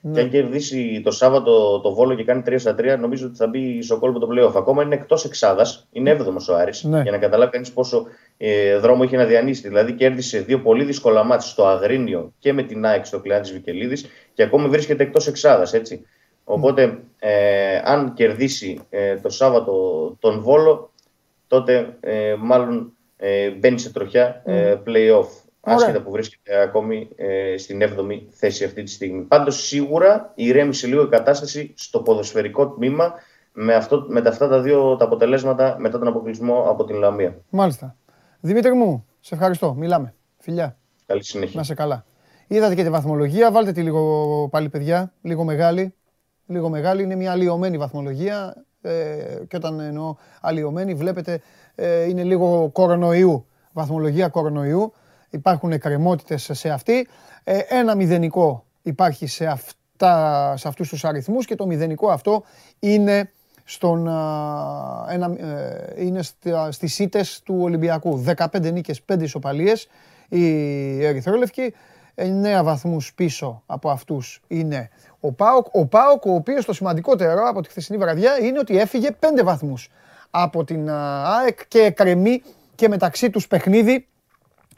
Ναι. Και αν κερδίσει το Σάββατο το Βόλο και κάνει 3 στα 3, νομίζω ότι θα μπει στο κόλπο το πλέον. Ακόμα είναι εκτός εξάδας, είναι 7ο ο Άρης, ναι. για να καταλάβει κανείς πόσο ε, δρόμο έχει να διανύσει. Δηλαδή κέρδισε δύο πολύ δύσκολα μάτια στο Αγρίνιο και με την ΑΕΚ στο κλειάν τη Βικελίδης και ακόμη βρίσκεται εκτός εξάδας. Οπότε, ε, αν κερδίσει ε, το Σάββατο τον Βόλο, τότε ε, μάλλον ε, μπαίνει σε τροχιά ε, play-off. Άσχετα που βρίσκεται ακόμη ε, στην 7η θέση αυτή τη στιγμή. Πάντως, σίγουρα ηρέμησε λίγο η κατάσταση στο ποδοσφαιρικό τμήμα με, αυτό, με αυτά τα δύο τα αποτελέσματα μετά τον αποκλεισμό από την Λαμία. Μάλιστα. Δημήτρη μου, σε ευχαριστώ. Μιλάμε. Φιλιά. Καλή συνέχεια. Να σε καλά. Είδατε και τη βαθμολογία. Βάλτε τη λίγο πάλι, παιδιά. Λίγο μεγάλη. Λίγο μεγάλη. Είναι μια αλλοιωμένη βαθμολογία. Ε, και όταν εννοώ αλλοιωμένη, βλέπετε, ε, είναι λίγο κορονοϊού. Βαθμολογία κορονοϊού υπάρχουν εκκρεμότητες σε αυτή. Ε, ένα μηδενικό υπάρχει σε, αυτά, σε αυτούς τους αριθμούς και το μηδενικό αυτό είναι στον, α, ένα, ε, είναι στα, στις ήττες του Ολυμπιακού. 15 νίκες, 5 ισοπαλίες οι Ερυθρόλευκοι. 9 βαθμούς πίσω από αυτούς είναι ο ΠΑΟΚ. Ο ΠΑΟΚ, ο οποίος το σημαντικότερο από τη χθεσινή βραδιά είναι ότι έφυγε 5 βαθμούς από την α, ΑΕΚ και κρεμεί και μεταξύ τους παιχνίδι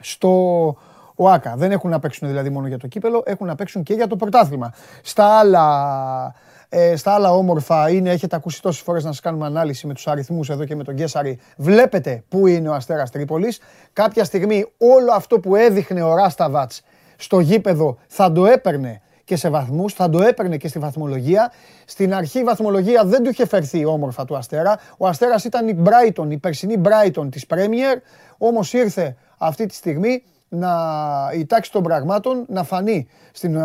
στο ΟΑΚΑ. Δεν έχουν να παίξουν δηλαδή μόνο για το κύπελο, έχουν να παίξουν και για το πρωτάθλημα. Στα άλλα, ε, στα άλλα όμορφα είναι, έχετε ακούσει τόσες φορές να σας κάνουμε ανάλυση με τους αριθμούς εδώ και με τον Γκέσαρη. Βλέπετε πού είναι ο Αστέρας Τρίπολης. Κάποια στιγμή όλο αυτό που έδειχνε ο Ράσταβατς στο γήπεδο θα το έπαιρνε και σε βαθμούς, θα το έπαιρνε και στη βαθμολογία. Στην αρχή η βαθμολογία δεν του είχε φερθεί όμορφα του Αστέρα. Ο Αστέρας ήταν η Brighton, η περσινή Brighton της Premier, όμως ήρθε αυτή τη στιγμή να, η τάξη των πραγμάτων να φανεί στην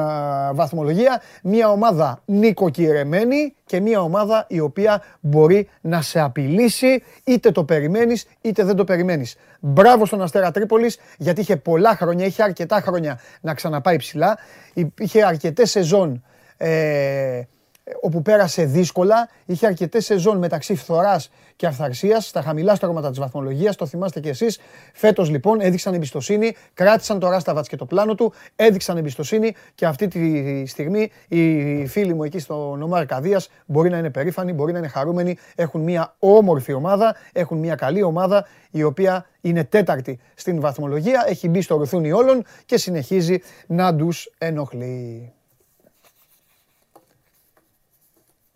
βαθμολογία. Μια ομάδα νοικοκυρεμένη και μια ομάδα η οποία μπορεί να σε απειλήσει. Είτε το περιμένεις είτε δεν το περιμένεις. Μπράβο στον Αστέρα Τρίπολης γιατί είχε πολλά χρόνια, είχε αρκετά χρόνια να ξαναπάει ψηλά, είχε αρκετές σεζόν ε, όπου πέρασε δύσκολα, είχε αρκετές σεζόν μεταξύ φθοράς και αυθαρσίας στα χαμηλά στρώματα της βαθμολογίας. Το θυμάστε κι εσείς. Φέτος λοιπόν έδειξαν εμπιστοσύνη, κράτησαν το Ράσταβατ και το πλάνο του, έδειξαν εμπιστοσύνη και αυτή τη στιγμή οι φίλοι μου εκεί στο Νομάρ Καδίας μπορεί να είναι περήφανοι, μπορεί να είναι χαρούμενοι. Έχουν μια όμορφη ομάδα, έχουν μια καλή ομάδα η οποία είναι τέταρτη στην βαθμολογία, έχει μπει στο ρουθούνι όλων και συνεχίζει να τους ενοχλεί.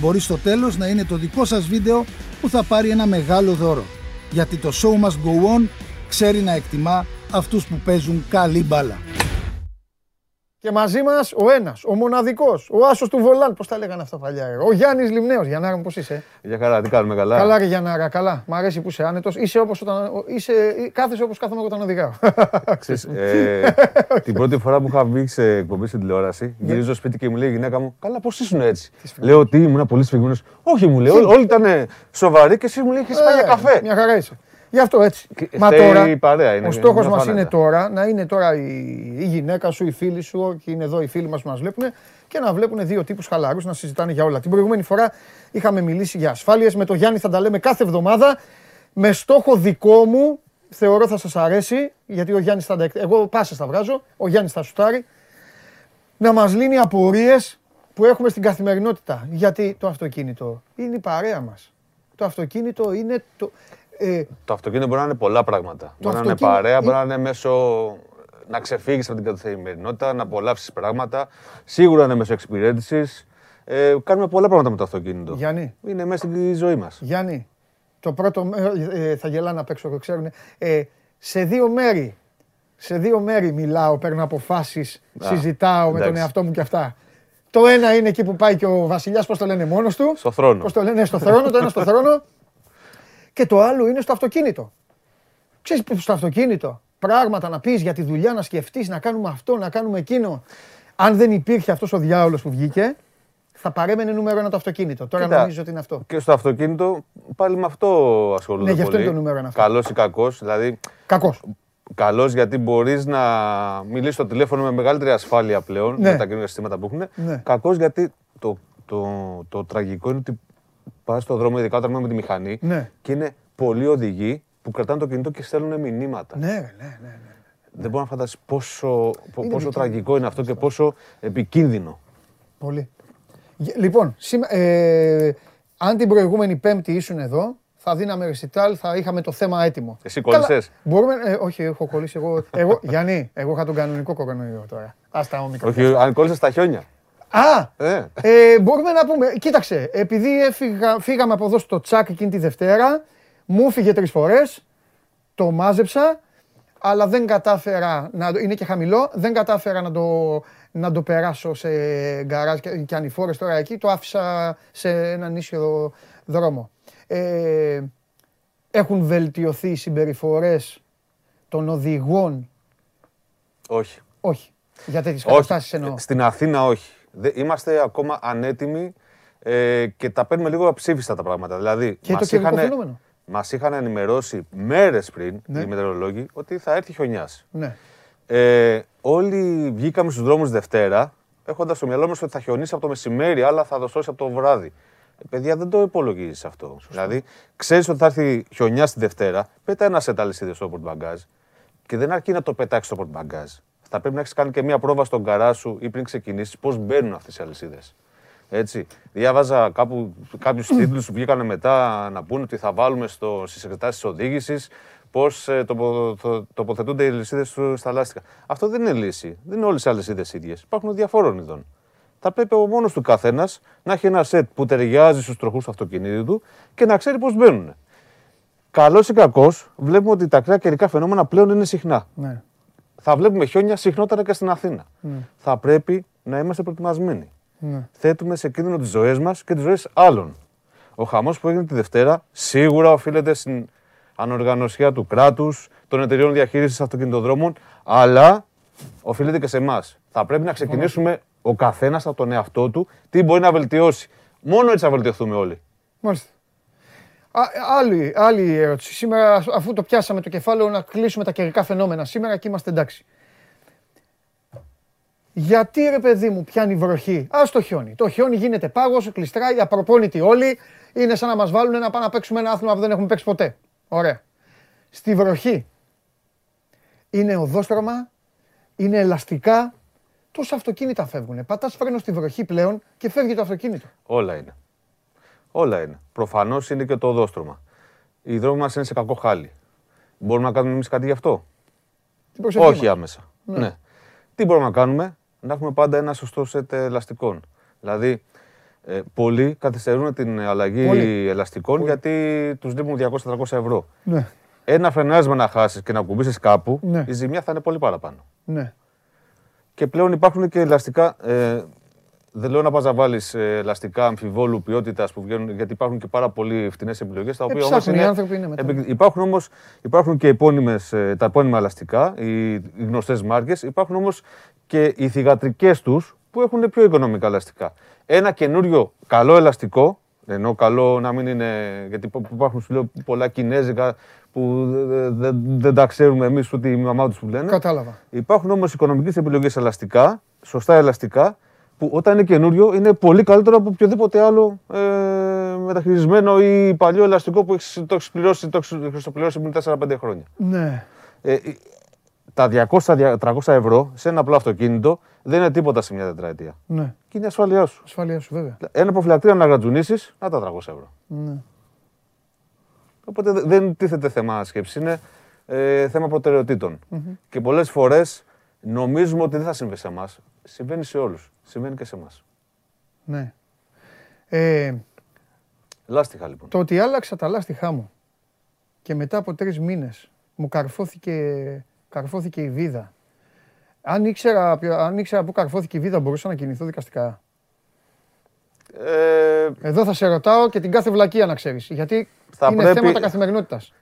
μπορεί στο τέλος να είναι το δικό σας βίντεο που θα πάρει ένα μεγάλο δώρο. Γιατί το show must go on ξέρει να εκτιμά αυτούς που παίζουν καλή μπάλα. Και μαζί μας ο ένας, ο μοναδικός, ο άσος του Βολάν. Πώς τα λέγανε αυτά παλιά, ε; Ο Γιάννης Λιμνέος. Γιαννάρα μου, πώς είσαι; Για καλά, τι κάνουμε καλά; Καλά, ρε Γιαννάρα, καλά. Μ' αρέσει που είσαι άνετος. Είσαι όπως όταν. Είσαι, κάθεσαι όπως κάθομαι όταν οδηγάω. [LAUGHS] Ξέρεις, ε, [LAUGHS] την πρώτη φορά που είχα βγει σε εκπομπή στην τηλεόραση, Ναι. γυρίζω σπίτι και μου λέει η γυναίκα μου: Καλά, πώς ήσουν έτσι; Λέω ότι ήμουν πολύ σφιγμένο. Όχι, μου λέει, όλοι ήταν σοβαροί και εσύ μου λέει: Έχεις πάει για Ε, καφέ. Μια χαρά είσαι. Γι' αυτό έτσι. Και Μα φταίει τώρα, η παρέα, είναι- ο στόχος είναι μας φάνητα. είναι τώρα να είναι τώρα η, η γυναίκα σου, οι φίλοι σου και είναι εδώ οι φίλοι μας που μας βλέπουν και να βλέπουν δύο τύπους χαλαρούς να συζητάνε για όλα. Την προηγούμενη φορά είχαμε μιλήσει για ασφάλειες. Με τον Γιάννη θα τα λέμε κάθε εβδομάδα. Με στόχο δικό μου, θεωρώ θα σας αρέσει, γιατί ο Γιάννης θα τα εκ- Εγώ πάσες θα βγάζω, ο Γιάννης θα σουτάρει. Να μας λύνει απορίες που έχουμε στην καθημερινότητα. Γιατί το αυτοκίνητο είναι η παρέα μας. Το αυτοκίνητο είναι το... Ε, Το αυτοκίνητο μπορεί να είναι πολλά πράγματα. μπορεί να είναι αυτοκίνητο παρέα, μπορεί είναι- να είναι μέσω να ξεφύγεις από την καθημερινότητα, να απολαύσεις πράγματα. Σίγουρα είναι μέσω εξυπηρέτησης. Ε, κάνουμε πολλά πράγματα με το αυτοκίνητο. Γιάννη. Είναι μέσα στην ζωή μας. Γιάννη, το πρώτο μέρο, ε, θα γελάνε απ' έξω, το ξέρουν. Ε, σε δύο μέρη, σε δύο μέρη μιλάω, παίρνω αποφάσεις, συζητάω με τον εντάξει. εαυτό μου και αυτά. Το ένα είναι εκεί που πάει και ο βασιλιάς, πώς το λένε, μόνος του; Στο θρόνο. Πώς το λένε, στο θρόνο, το ένα στο θρόνο. Και το άλλο είναι στο αυτοκίνητο. Ξέρεις που στο αυτοκίνητο, πράγματα να πεις για τη δουλειά, να σκεφτείς, να κάνουμε αυτό, να κάνουμε εκείνο. Αν δεν υπήρχε αυτός ο διάολος που βγήκε, θα παρέμενε νούμερο ένα το αυτοκίνητο. Τώρα Κοίτα, νομίζω ότι είναι αυτό. Και στο αυτοκίνητο πάλι με αυτό ασχολούνται. Ναι, γι' αυτό πολύ. είναι το νούμερο ένα αυτό. Καλός ή κακός. Δηλαδή, Κακός. καλός γιατί μπορείς να μιλήσεις στο τηλέφωνο με μεγαλύτερη ασφάλεια πλέον Ναι. με τα καινούργια συστήματα που έχουν. Ναι. Κακός γιατί το, το, το, τραγικό είναι ότι πα στον δρόμο, ειδικά όταν είμαι με τη μηχανή, Ναι. και είναι πολλοί οδηγοί που κρατάνε το κινητό και στέλνουν μηνύματα. Ναι, ναι, ναι. ναι. Δεν μπορώ να φανταστεί πόσο, πο- Είναι πόσο επικίνδυνο. τραγικό είναι αυτό και πόσο επικίνδυνο. Πολύ. Γε- Λοιπόν, σήμα- ε, αν την προηγούμενη Πέμπτη ήσουν εδώ, θα δίναμε ρεσιτάλ, θα είχαμε το θέμα έτοιμο. Εσύ Καλά, κόλλησες; Μπορούμε, ε, όχι, έχω κολλήσει εγώ. εγώ Γιάννη, εγώ είχα τον κανονικό κορονοϊό τώρα. Άστα ο μικρό. Όχι, αν κόλλησες στα χιόνια. Α, Ε. ε, μπορούμε να πούμε, κοίταξε, επειδή έφυγα, φύγαμε από εδώ στο τσάκ εκείνη τη Δευτέρα, μου έφυγε τρεις φορές, το μάζεψα, αλλά δεν κατάφερα να. Είναι και χαμηλό, δεν κατάφερα να το, να το περάσω σε γκαράζ και, και ανηφόρες τώρα εκεί. Το άφησα σε έναν ίσιο δρόμο. Ε, έχουν βελτιωθεί οι συμπεριφορές των οδηγών; Όχι. Όχι. Για τέτοιες όχι. καταστάσεις εννοώ. Στην Αθήνα όχι. Δεν- Είμαστε ακόμα ανέτοιμοι ε, και τα παίρνουμε λίγο αψήφιστα τα πράγματα. Δηλαδή, Και το μας καιρικό είχαν, φαινόμενο. μας είχαν ενημερώσει μέρες πριν Ναι. οι μετεωρολόγοι ότι θα έρθει χιονιάς. Ναι. Ε, όλοι βγήκαμε στους δρόμους Δευτέρα, έχοντας στο μυαλό μας ότι θα χιονίσει από το μεσημέρι, αλλά θα δοσώσει από το βράδυ. Ε, παιδιά, δεν το υπολογίζεις αυτό. Δηλαδή, ξέρεις ότι θα έρθει χιονιά τη Δευτέρα, πέτα ένα σετ αλυσίδες στο πορτμπαγκάζ και δεν αρκεί να το πετάξει στο πορτμπαγκάζ. Θα πρέπει να έχεις κάνει και μία πρόβα στον καρά σου ή πριν ξεκινήσεις πώς μπαίνουν αυτές οι αλυσίδες. Έτσι. Διάβαζα κάπου κάποιους τίτλους που βγήκαν μετά να πούνε ότι θα βάλουμε στις εξετάσει οδήγησης πώς τοπο, το- τοποθετούνται οι αλυσίδες στα λάστιχα. Αυτό δεν είναι λύση. Δεν είναι όλες οι αλυσίδες ίδιες. Υπάρχουν διαφόρων ειδών. Θα πρέπει ο μόνος του καθένας να έχει ένα σετ που ταιριάζει στους τροχούς του αυτοκινήτου του και να ξέρει πώς μπαίνουν. Καλός ή κακός, βλέπουμε ότι τα ακραία καιρικά φαινόμενα πλέον είναι συχνά. ναι. Θα βλέπουμε χιόνια συχνότερα και στην Αθήνα. Θα πρέπει να είμαστε προετοιμασμένοι. Ναι. Θέτουμε σε κίνδυνο τις ζωές μας και τις ζωές άλλων. Ο χαμός που έγινε τη Δευτέρα σίγουρα οφείλεται στην ανοργανωσία του κράτους, των εταιριών διαχείρισης αυτοκινητοδρόμων, αλλά οφείλεται και σε εμάς. Θα πρέπει να ξεκινήσουμε ο καθένας από τον εαυτό του τι μπορεί να βελτιώσει. Μόνο έτσι θα βελτιωθούμε όλοι. Μάλιστα. Α, άλλη, άλλη ερώτηση. Σήμερα, αφ- αφού το πιάσαμε το κεφάλαιο, να κλείσουμε τα καιρικά φαινόμενα σήμερα και είμαστε εντάξει. Γιατί ρε παιδί μου πιάνει βροχή; Α το χιόνι. Το χιόνι γίνεται πάγος, κλειστράει, απροπόνητοι όλοι. Είναι σαν να μας βάλουν να πάμε να παίξουμε ένα άθλημα που δεν έχουμε παίξει ποτέ. Ωραία. Στη βροχή είναι οδόστρωμα, είναι ελαστικά. Τόσα αυτοκίνητα φεύγουν. Πατάς φρένο στη βροχή πλέον και φεύγει το αυτοκίνητο. Όλα είναι. Όλα είναι. Προφανώς είναι και το οδόστρωμα. Οι δρόμοι μας είναι σε κακό χάλι. Μπορούμε να κάνουμε εμείς κάτι γι' αυτό; Την προσοχή Όχι μας. άμεσα. Ναι. Τι μπορούμε να κάνουμε, να έχουμε πάντα ένα σωστό σετ ελαστικών. Δηλαδή, ε, πολλοί καθυστερούν την αλλαγή Πολλοί. ελαστικών γιατί τους λείπουν 200-300 ευρώ. Ναι, Ένα φρενάρισμα να χάσεις και να κουμπίσεις κάπου, Ναι. η ζημιά θα είναι πολύ παραπάνω. ναι. Και πλέον υπάρχουν και ελαστικά. Ε, δεν λέω να πας να βάλεις ελαστικά αμφιβόλου ποιότητας που βγαίνουν, γιατί υπάρχουν και πάρα πολύ φτηνές επιλογές. Τα οποία όμως ψάχνουν, οι είναι, άνθρωποι είναι μετά. επι- υπάρχουν όμως υπάρχουν και επώνυμες, ε, τα επώνυμα ελαστικά, οι, οι γνωστές μάρκες. Υπάρχουν όμως και οι θηγατρικές τους που έχουν πιο οικονομικά ελαστικά. Ένα καινούριο καλό ελαστικό, ενώ καλό να μην είναι. Γιατί υπά- υπάρχουν σου λέω, πολλά κινέζικα που δεν δεν- δεν τα ξέρουμε εμείς ούτε η μαμά τους που λένε. Κατάλαβα. Υπάρχουν όμως οικονομικές επιλογές ελαστικά, σωστά ελαστικά, που όταν είναι καινούριο είναι πολύ καλύτερο από οποιοδήποτε άλλο ε, μεταχειρισμένο ή παλιό ελαστικό που έχεις, το έχεις πληρώσει, το έχεις χρηστοπληρώσει πριν 4-5 χρόνια. Ναι. Ε, ε, τα 200-300 ευρώ σε ένα απλό αυτοκίνητο δεν είναι τίποτα σε μια τετραετία. Ναι. Και είναι η ασφάλειά σου. Ασφαλεία σου, βέβαια. Ένα προφυλακτήρα να γρατζουνίσει, να τα 300 ευρώ. Ναι. Οπότε δε- δεν τίθεται θέμα σκέψης, είναι ε, θέμα προτεραιοτήτων. Και πολλές φορές νομίζουμε ότι δεν θα συμβεί σε εμάς. Συμβαίνει σε όλους. Συμβαίνει και σε εμάς. ναι. Ε, Λάστιχα λοιπόν. το ότι άλλαξα τα λάστιχά μου και μετά από τρεις μήνες μου καρφώθηκε, καρφώθηκε η βίδα. Αν ήξερα, ποιο- αν ήξερα πού καρφώθηκε η βίδα μπορούσα να κινηθώ δικαστικά. Ε, Εδώ θα σε ρωτάω και την κάθε βλακεία να ξέρεις. Γιατί Θα είναι πρέπει- θέματα καθημερινότητας.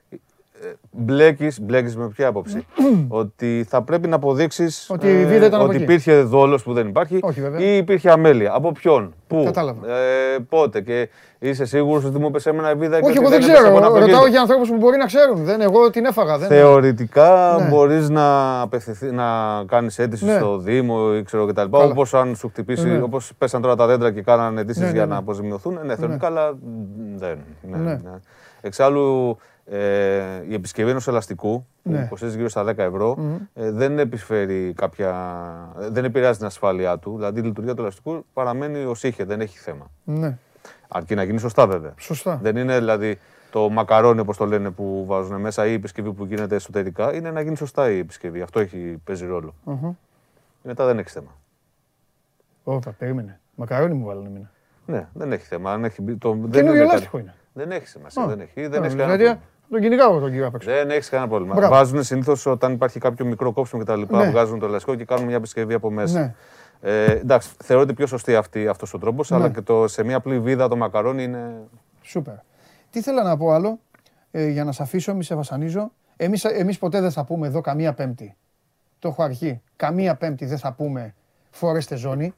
Μπλέκεις, μπλέκεις με ποια άποψη; [CLEARS THROAT] ότι θα πρέπει να αποδείξεις Ότι η βίδα ήταν από ότι εκεί. υπήρχε δόλος που δεν υπάρχει Όχι, βέβαια. ή υπήρχε αμέλεια. Από ποιον, πού, Κατάλαβα. ε, πότε; Και είσαι σίγουρος ότι μου έπεσε εμένα η βίδα και Όχι, ότι εγώ δεν έπεσε από ξέρω. ένα Ρωτάω αυτοκίνητο. για ανθρώπους που μπορεί να ξέρουν. Δεν, εγώ την έφαγα. Δεν... Θεωρητικά Ναι. μπορείς να, απευθυνθείς, να κάνεις αίτηση Ναι. στο Δήμο ή ξέρω και τα λοιπά. Καλά. Όπως αν σου χτυπήσει, Ναι. όπως πέσαν τώρα τα δέντρα και κάνανε αιτήσεις Ναι, ναι, για ναι. να αποζημιωθούν. Ναι, θεωρητικά, αλλά μ, δεν. Ναι, Ναι. ναι. Εξάλλου, ε, η επισκευή ενός ελαστικού που Ναι. κοστίζει γύρω στα 10 ευρώ ε, δεν επιφέρει κάποια. ε, δεν επηρεάζει την ασφάλειά του. Δηλαδή η λειτουργία του ελαστικού παραμένει ως είχε, δεν έχει θέμα. Ναι, Αρκεί να γίνει σωστά βέβαια. σωστά. Δεν είναι δηλαδή το μακαρόνι όπως το λένε που βάζουν μέσα ή η επισκευή που γίνεται εσωτερικά. Είναι να γίνει σωστά η επισκευή. Αυτό έχει, παίζει ρόλο. Αχα. Μετά δεν έχει θέμα. Όπα, περίμενε. Μακαρόνι μου βάλανε εμένα. Ναι, δεν έχει θέμα. Αν έχει, μπει- το, δεν Καινούριο είναι κάτι- λάστιχο είναι. Δεν έχει σημασία. Α, Δεν έχει, δεν α, έχεις δηλαδή, κανένα πρόβλημα. Τον κυνηγάω τον κύριο απ' έξω. Δεν έχεις κανένα πρόβλημα. Μπράβο. Βάζουν συνήθως όταν υπάρχει κάποιο μικρό κόψιμο κτλ. Ναι. Βγάζουν το ελαστικό και κάνουν μια επισκευή από μέσα. Ναι. Ε, εντάξει, θεωρείται πιο σωστή αυτή αυτός ο τρόπος, Ναι. αλλά και το, σε μια απλή βίδα το μακαρόνι είναι. Σούπερ. Τι ήθελα να πω άλλο, ε, για να σε αφήσω, μη σε βασανίζω. Εμείς, εμείς ποτέ δεν θα πούμε εδώ καμία πέμπτη. Το έχω αρχή. Καμία πέμπτη δεν θα πούμε φορέστε ζώνη.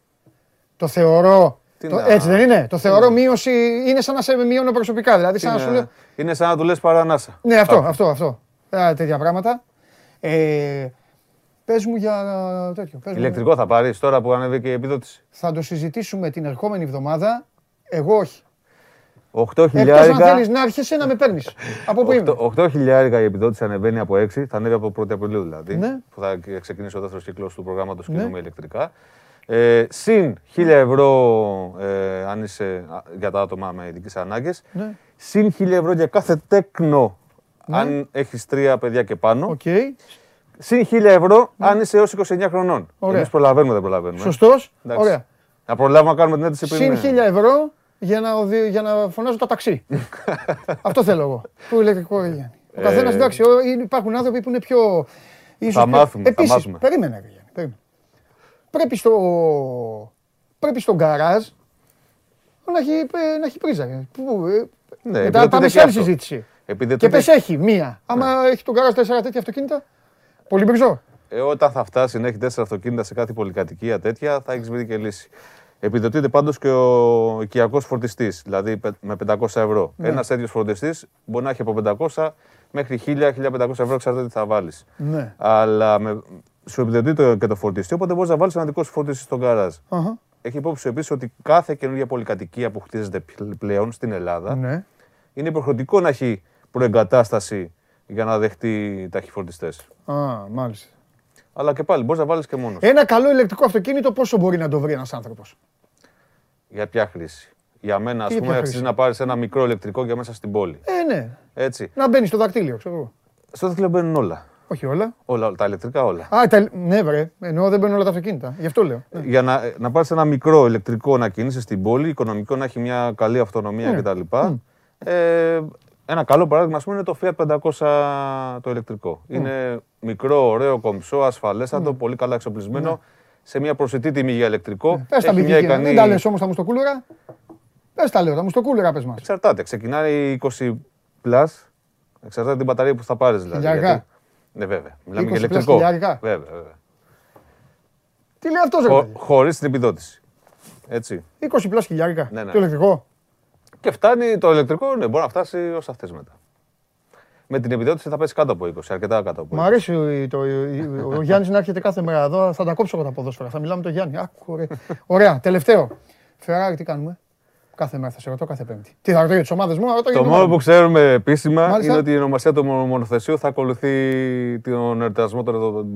Το θεωρώ. Τι Το, να- έτσι δεν είναι. Το θεωρώ μείωση. Είναι σαν να σε μειώνω προσωπικά. Δηλαδή, σαν να σου λέω. Είναι, είναι σαν να του λες παρανάσα. Ναι, αυτό, αυτό, αυτό. Ε, τέτοια πράγματα. Ε, πες μου για τέτοιο. Πες μου. Ηλεκτρικό θα πάρεις τώρα που ανέβηκε η επιδότηση. Θα το συζητήσουμε την ερχόμενη εβδομάδα. Εγώ όχι. 8 Εκτός αν χιλιάρικα. θέλεις να έρχεσαι να με παίρνεις. Από πού είμαι; 8 χιλιάρικα η επιδότηση ανεβαίνει από 6, θα ανέβει από 1η Απριλίου δηλαδή. Ναι. Που θα ξεκινήσει ο δεύτερος κύκλος του προγράμματος Ναι. Κοινωνία Ηλεκτρικά. Ε, συν 1000 ευρώ ε, αν είσαι α, για τα άτομα με ειδικές ανάγκες. Ναι. Συν 1000 ευρώ για κάθε τέκνο αν έχεις τρία παιδιά και πάνω. Οκ. Συν 1000 ευρώ αν είσαι έως 29 χρονών. Ναι. Ωραία. Εμείς προλαβαίνουμε, δεν προλαβαίνουμε. Σωστός. Εντάξει. Ωραία. Να προλάβουμε να κάνουμε την αίτηση πριν. Συν 1000 ευρώ για να, οδη- για να φωνάζω τα ταξί. [LAUGHS] Αυτό θέλω εγώ. Το ηλεκτρικό Γιάννη. Ο καθένας Ε, εντάξει, ο- είναι- υπάρχουν άνθρωποι που είναι πιο. ίσως Θα πιο- μάθουμε, θα Επίσης, μάθουμε. Περίμενε, ρε Γιάννη. Περίμενε. Πρέπει στο. Πρέπει στο γκαράζ να έχει, ε, να έχει πρίζα. ρε. Πού, ε, Ναι, μετά επιδοτείται πάμε και σε άλλη αυτό. συζήτηση. Και Επιδοτείται- πες έχει μία. Άμα έχει τον γκαράζ τέσσερα τέτοια αυτοκίνητα. Πολύ μπριζό. Ε, όταν θα φτάσει να έχει τέσσερα αυτοκίνητα σε κάθε πολυκατοικία τέτοια, θα έχεις βρει και λύση. Επιδοτείται πάντως και ο οικιακός φορτιστής, δηλαδή πε- με 500 ευρώ. Ναι. Ένας τέτοιος φορτιστής μπορεί να έχει από 500 μέχρι 1000-1500 ευρώ, εξαρτάται τι θα βάλεις. Ναι. Αλλά με, σου επιδοτείται και το φορτιστή, οπότε μπορείς να βάλεις ένα δικό σου φορτιστή στον γκαράζ. Αχα. Έχει υπόψη επίσης ότι κάθε καινούργια πολυκατοικία που χτίζεται πλ- πλέον στην Ελλάδα Ναι. είναι υποχρεωτικό να έχει προεγκατάσταση για να δεχτεί ταχυφορτιστέ. Α, μάλιστα. Αλλά και πάλι μπορείς να βάλεις και μόνος. Ένα καλό ηλεκτρικό αυτοκίνητο πόσο μπορεί να το βρει ένας άνθρωπος; Για ποια χρήση; Για μένα, ας Τι για πούμε, ποια αξίζει χρήση; να πάρεις ένα μικρό ηλεκτρικό για μέσα στην πόλη. Ε, ναι. Έτσι. Να μπαίνεις στο δακτύλιο, ξέρω εγώ. Στο δίκτυο μπαίνουν όλα. Όχι όλα. όλα. όλα, Τα ηλεκτρικά όλα. Α, τα... ναι, βρε. Εννοώ δεν μπαίνουν όλα τα αυτοκίνητα. Γι' αυτό λέω. Ναι. Για να, να πάρεις ένα μικρό ηλεκτρικό να κινείσαι στην πόλη, οικονομικό να έχει μια καλή αυτονομία Ναι. κτλ. Ε, ένα καλό παράδειγμα, ας πούμε, είναι το Fiat 500 το ηλεκτρικό. Είναι μικρό, ωραίο, κομψό, ασφαλέστατο, πολύ καλά εξοπλισμένο, σε μια προσιτή τιμή για ηλεκτρικό. Πες τα Έχει μια μπιμπίκια. ικανή- Δεν τα λες όμως τα μουστοκούλερα. Πες τα λέω, τα μουστοκούλερα πες μας. Εξαρτάται. Ξεκινάει 20 plus. Εξαρτάται την μπαταρία που θα πάρεις δηλαδή. Χιλιάρικα. γιατί- Ναι, βέβαια. Μιλάμε 20 για plus ηλεκτρικό. χιλιάρικα. Βέβαια, βέβαια. Τι λέει αυτός, ρε Χω, παιδί; Χωρίς την επιδότηση. Έτσι. 20 πλάσ χιλιάρικα. Ναι, ναι. Το ηλεκτρικό. Και φτάνει το ηλεκτρικό, ναι, μπορεί να φτάσει ως αυτές μετά. Με την επιδότηση θα πέσει κάτω από 20, αρκετά κάτω από 20. Μ' αρέσει το, ο Γιάννης να έρχεται κάθε μέρα εδώ. Θα τα κόψω εγώ τα ποδόσφαιρα. Θα μιλάμε με τον Γιάννη. Άκου, ωραία. ωραία, τελευταίο. Φεράρι, τι κάνουμε; Κάθε μέρα θα σε ρωτώ, κάθε Πέμπτη. Τι θα ρωτώ για τις ομάδες μου, θα ρωτώ για Το την μόνο ομάδα που μου. ξέρουμε επίσημα Μάλιστα. είναι ότι η ονομασία του μονο- μονοθεσίου θα ακολουθεί τον εορτασμό των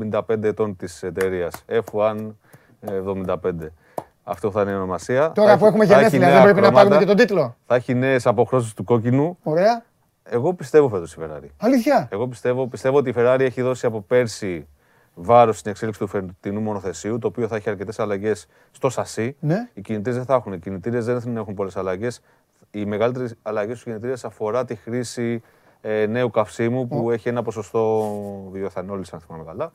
75 ετών της εταιρείας. F1 75. Αυτό θα είναι η ονομασία. Τώρα Θα που έχει- έχουμε θα έχει γενέθλια, δεν νέα πρέπει να χρώματα, πάρουμε και τον τίτλο. Θα έχει νέες αποχρώσεις του κόκκινου. Ωραία. Εγώ πιστεύω φέτος η Ferrari. Αλήθεια. Εγώ πιστεύω, πιστεύω ότι η Ferrari έχει δώσει από πέρσι βάρος στην εξέλιξη του φετινού μονοθεσίου, το οποίο θα έχει αρκετές αλλαγές στο σασί. Ναι. Οι κινητήρες δεν θα έχουν. Οι κινητήρες δεν έχουν πολλές αλλαγές. Οι μεγαλύτερες αλλαγές στους κινητήρες αφορά τη χρήση ε, νέου καυσίμου που έχει ένα ποσοστό βιοεθανόλη, αν θυμάμαι καλά.